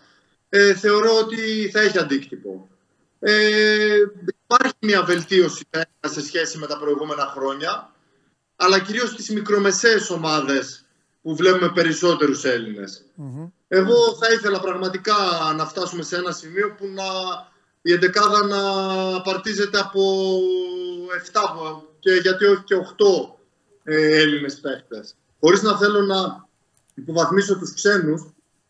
Speaker 12: ε, θεωρώ ότι θα έχει αντίκτυπο. Ε, υπάρχει μια βελτίωση σε σχέση με τα προηγούμενα χρόνια, αλλά κυρίως στις μικρομεσαίες ομάδες που βλέπουμε περισσότερους Εγώ θα ήθελα πραγματικά να φτάσουμε σε ένα σημείο που να, η εντεκάδα να παρτίζεται από 7 και γιατί όχι και 8 ε, Έλληνες παίχτες. Χωρίς να θέλω να υποβαθμίσω τους ξένους,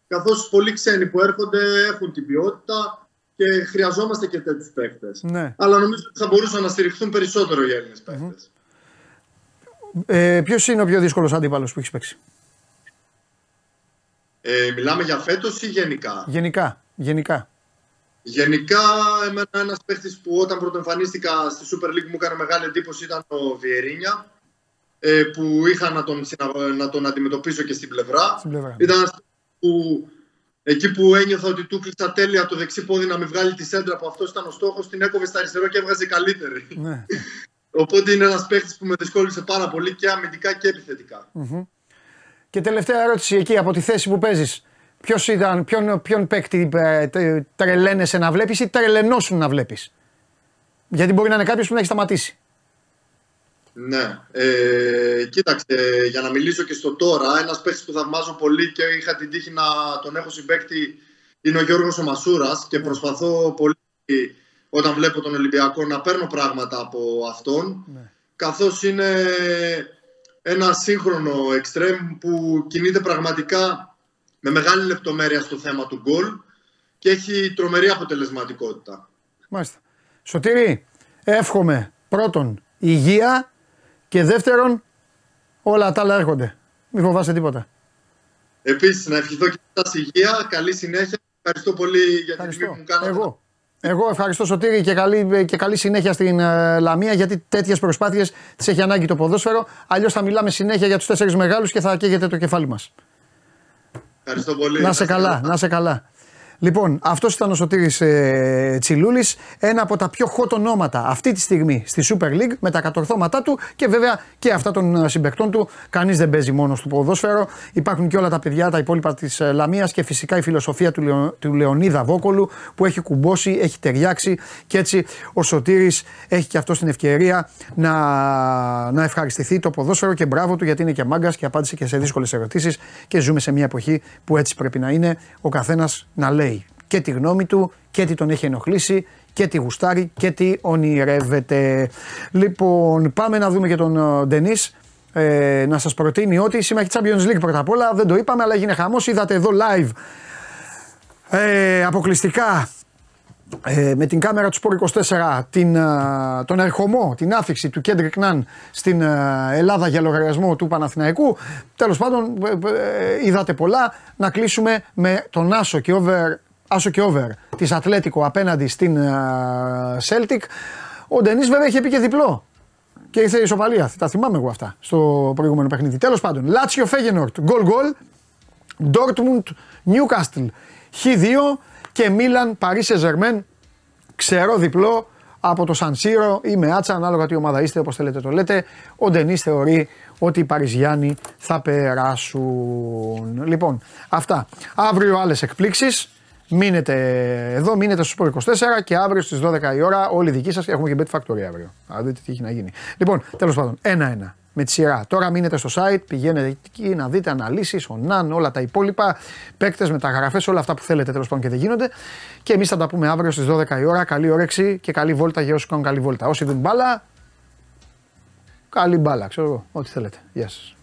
Speaker 12: καθώς πολλοί ξένοι που έρχονται έχουν την ποιότητα και χρειαζόμαστε και τέτοιους παίχτες.
Speaker 1: Ναι.
Speaker 12: Αλλά νομίζω ότι θα μπορούσαν να στηριχθούν περισσότερο οι Έλληνες παίχτες.
Speaker 1: Ε, Ποιος είναι ο πιο δύσκολος αντίπαλος που έχεις παίξει,
Speaker 12: ε, Μιλάμε για φέτος ή γενικά;
Speaker 1: Γενικά. Γενικά.
Speaker 12: Γενικά, εμένα ένας παίχτης που όταν πρωτοεμφανίστηκα στη Super League μου έκανε μεγάλη εντύπωση ήταν ο Βιερίνια. Ε, που είχα να τον, συνα- να τον αντιμετωπίσω και στην πλευρά.
Speaker 1: Στην πλευρά.
Speaker 12: Ήταν ένας που εκεί που ένιωθα ότι του κλείσα τέλεια το δεξί πόδι να μην βγάλει τη σέντρα που αυτός ήταν ο στόχος, την έκοβε στα αριστερό και έβγαζε καλύτερη.
Speaker 1: Ναι.
Speaker 12: Οπότε είναι ένας παίχτης που με δυσκόλυψε πάρα πολύ και αμυντικά και επιθετικά.
Speaker 1: Και τελευταία ερώτηση εκεί από τη θέση που παίζεις. Ποιος ήταν, ποιον, ποιον παίκτη ε, τε- τρελαίνεσαι να βλέπεις ή τρελαινόσουν να βλέπεις; Γιατί μπορεί να είναι κάποιος που να έχει σταματήσει.
Speaker 12: Ναι. Ε, κοίταξε, για να μιλήσω και στο τώρα, ένας παίχτη που θαυμάζω πολύ και είχα την τύχη να τον έχω συμπέκτη είναι ο Γιώργος ο Μασούρας και προσπαθώ πολύ όταν βλέπω τον Ολυμπιακό να παίρνω πράγματα από αυτόν. Καθώς είναι ένα σύγχρονο εξτρέμ που κινείται πραγματικά με μεγάλη λεπτομέρεια στο θέμα του γκολ και έχει τρομερή αποτελεσματικότητα.
Speaker 1: Μάλιστα. Σωτήρη, εύχομαι πρώτον υγεία και δεύτερον όλα τα άλλα έρχονται. Μην φοβάσαι τίποτα.
Speaker 12: Επίσης, να ευχηθώ και σας υγεία, καλή συνέχεια. Ευχαριστώ πολύ για την τιμή που μου κάνατε.
Speaker 1: Εγώ. Εγώ ευχαριστώ Σωτήρη και καλή, και καλή συνέχεια στην ε, Λαμία γιατί τέτοιες προσπάθειες τις έχει ανάγκη το ποδόσφαιρο. Αλλιώς θα μιλάμε συνέχεια για τους τέσσερις μεγάλους και θα καίγεται το κεφάλι μας.
Speaker 12: Ευχαριστώ πολύ.
Speaker 1: Να σε καλά, να σε καλά. Λοιπόν, αυτός ήταν ο Σωτήρης ε, Τσιλούλης, ένα από τα πιο hot ονόματα αυτή τη στιγμή στη Super League με τα κατορθώματά του και βέβαια και αυτά των ε, συμπεκτών του. Κανείς δεν παίζει μόνος στο ποδόσφαιρο. Υπάρχουν και όλα τα παιδιά, τα υπόλοιπα της ε, Λαμίας και φυσικά η φιλοσοφία του, Λεω, του Λεωνίδα Βόκολου που έχει κουμπώσει, έχει ταιριάξει και έτσι ο Σωτήρης έχει και αυτός την ευκαιρία να, να ευχαριστηθεί το ποδόσφαιρο και μπράβο του γιατί είναι και μάγκας και απάντησε και σε δύσκολες ερωτήσεις και ζούμε σε μια εποχή που έτσι πρέπει να είναι ο καθένας να λέει και τη γνώμη του και τι τον έχει ενοχλήσει και τι γουστάρει και τι ονειρεύεται. Λοιπόν, πάμε να δούμε και τον ε, Ντενή. Ε, να σας προτείνει ότι σήμερα έχει Champions League πρώτα απ' όλα, δεν το είπαμε αλλά έγινε χαμός, είδατε εδώ live ε, αποκλειστικά ε, με την κάμερα του Sport 24 την, ε, τον ερχομό, την άφηξη του Κέντρικ Ναν στην ε, Ελλάδα για λογαριασμό του Παναθηναϊκού. Τέλος πάντων ε, ε, είδατε πολλά. Να κλείσουμε με τον Άσο και over, Άσο και over της Ατλέτικο απέναντι στην ε, Celtic. Ο Ντενής βέβαια είχε πει και διπλό. Και ήρθε η ισοπαλία. Τα θυμάμαι εγώ αυτά στο προηγούμενο παιχνίδι. Τέλος πάντων, Λάτσιο Φέγενορτ, γκολ γκολ. Dortmund Newcastle Χ2 και Μίλαν Παρίσι Ζερμέν ξερό διπλό από το Σαν Σύρο ή με άτσα, ανάλογα τι ομάδα είστε, όπως θέλετε το λέτε. Ο Ντενής θεωρεί ότι οι Παριζιάνοι θα περάσουν. Λοιπόν, αυτά. Αύριο άλλες εκπλήξεις. Μείνετε εδώ, μείνετε στο Sport 24 και αύριο στις 12 η ώρα όλοι οι δικοί σας έχουμε και Bet Factory αύριο. Α δείτε τι έχει να γίνει. Λοιπόν, τέλος πάντων, ένα-ένα με τη σειρά. Τώρα μείνετε στο site, πηγαίνετε εκεί να δείτε αναλύσεις, ο Ναν, όλα τα υπόλοιπα, παίκτες, μεταγραφέ, όλα αυτά που θέλετε τέλος πάντων και δεν γίνονται. Και εμείς θα τα πούμε αύριο στις 12 η ώρα. Καλή όρεξη και καλή βόλτα για όσους κάνουν καλή βόλτα. Όσοι δουν μπάλα, καλή μπάλα, ξέρω εγώ, ό,τι θέλετε. Γεια σας.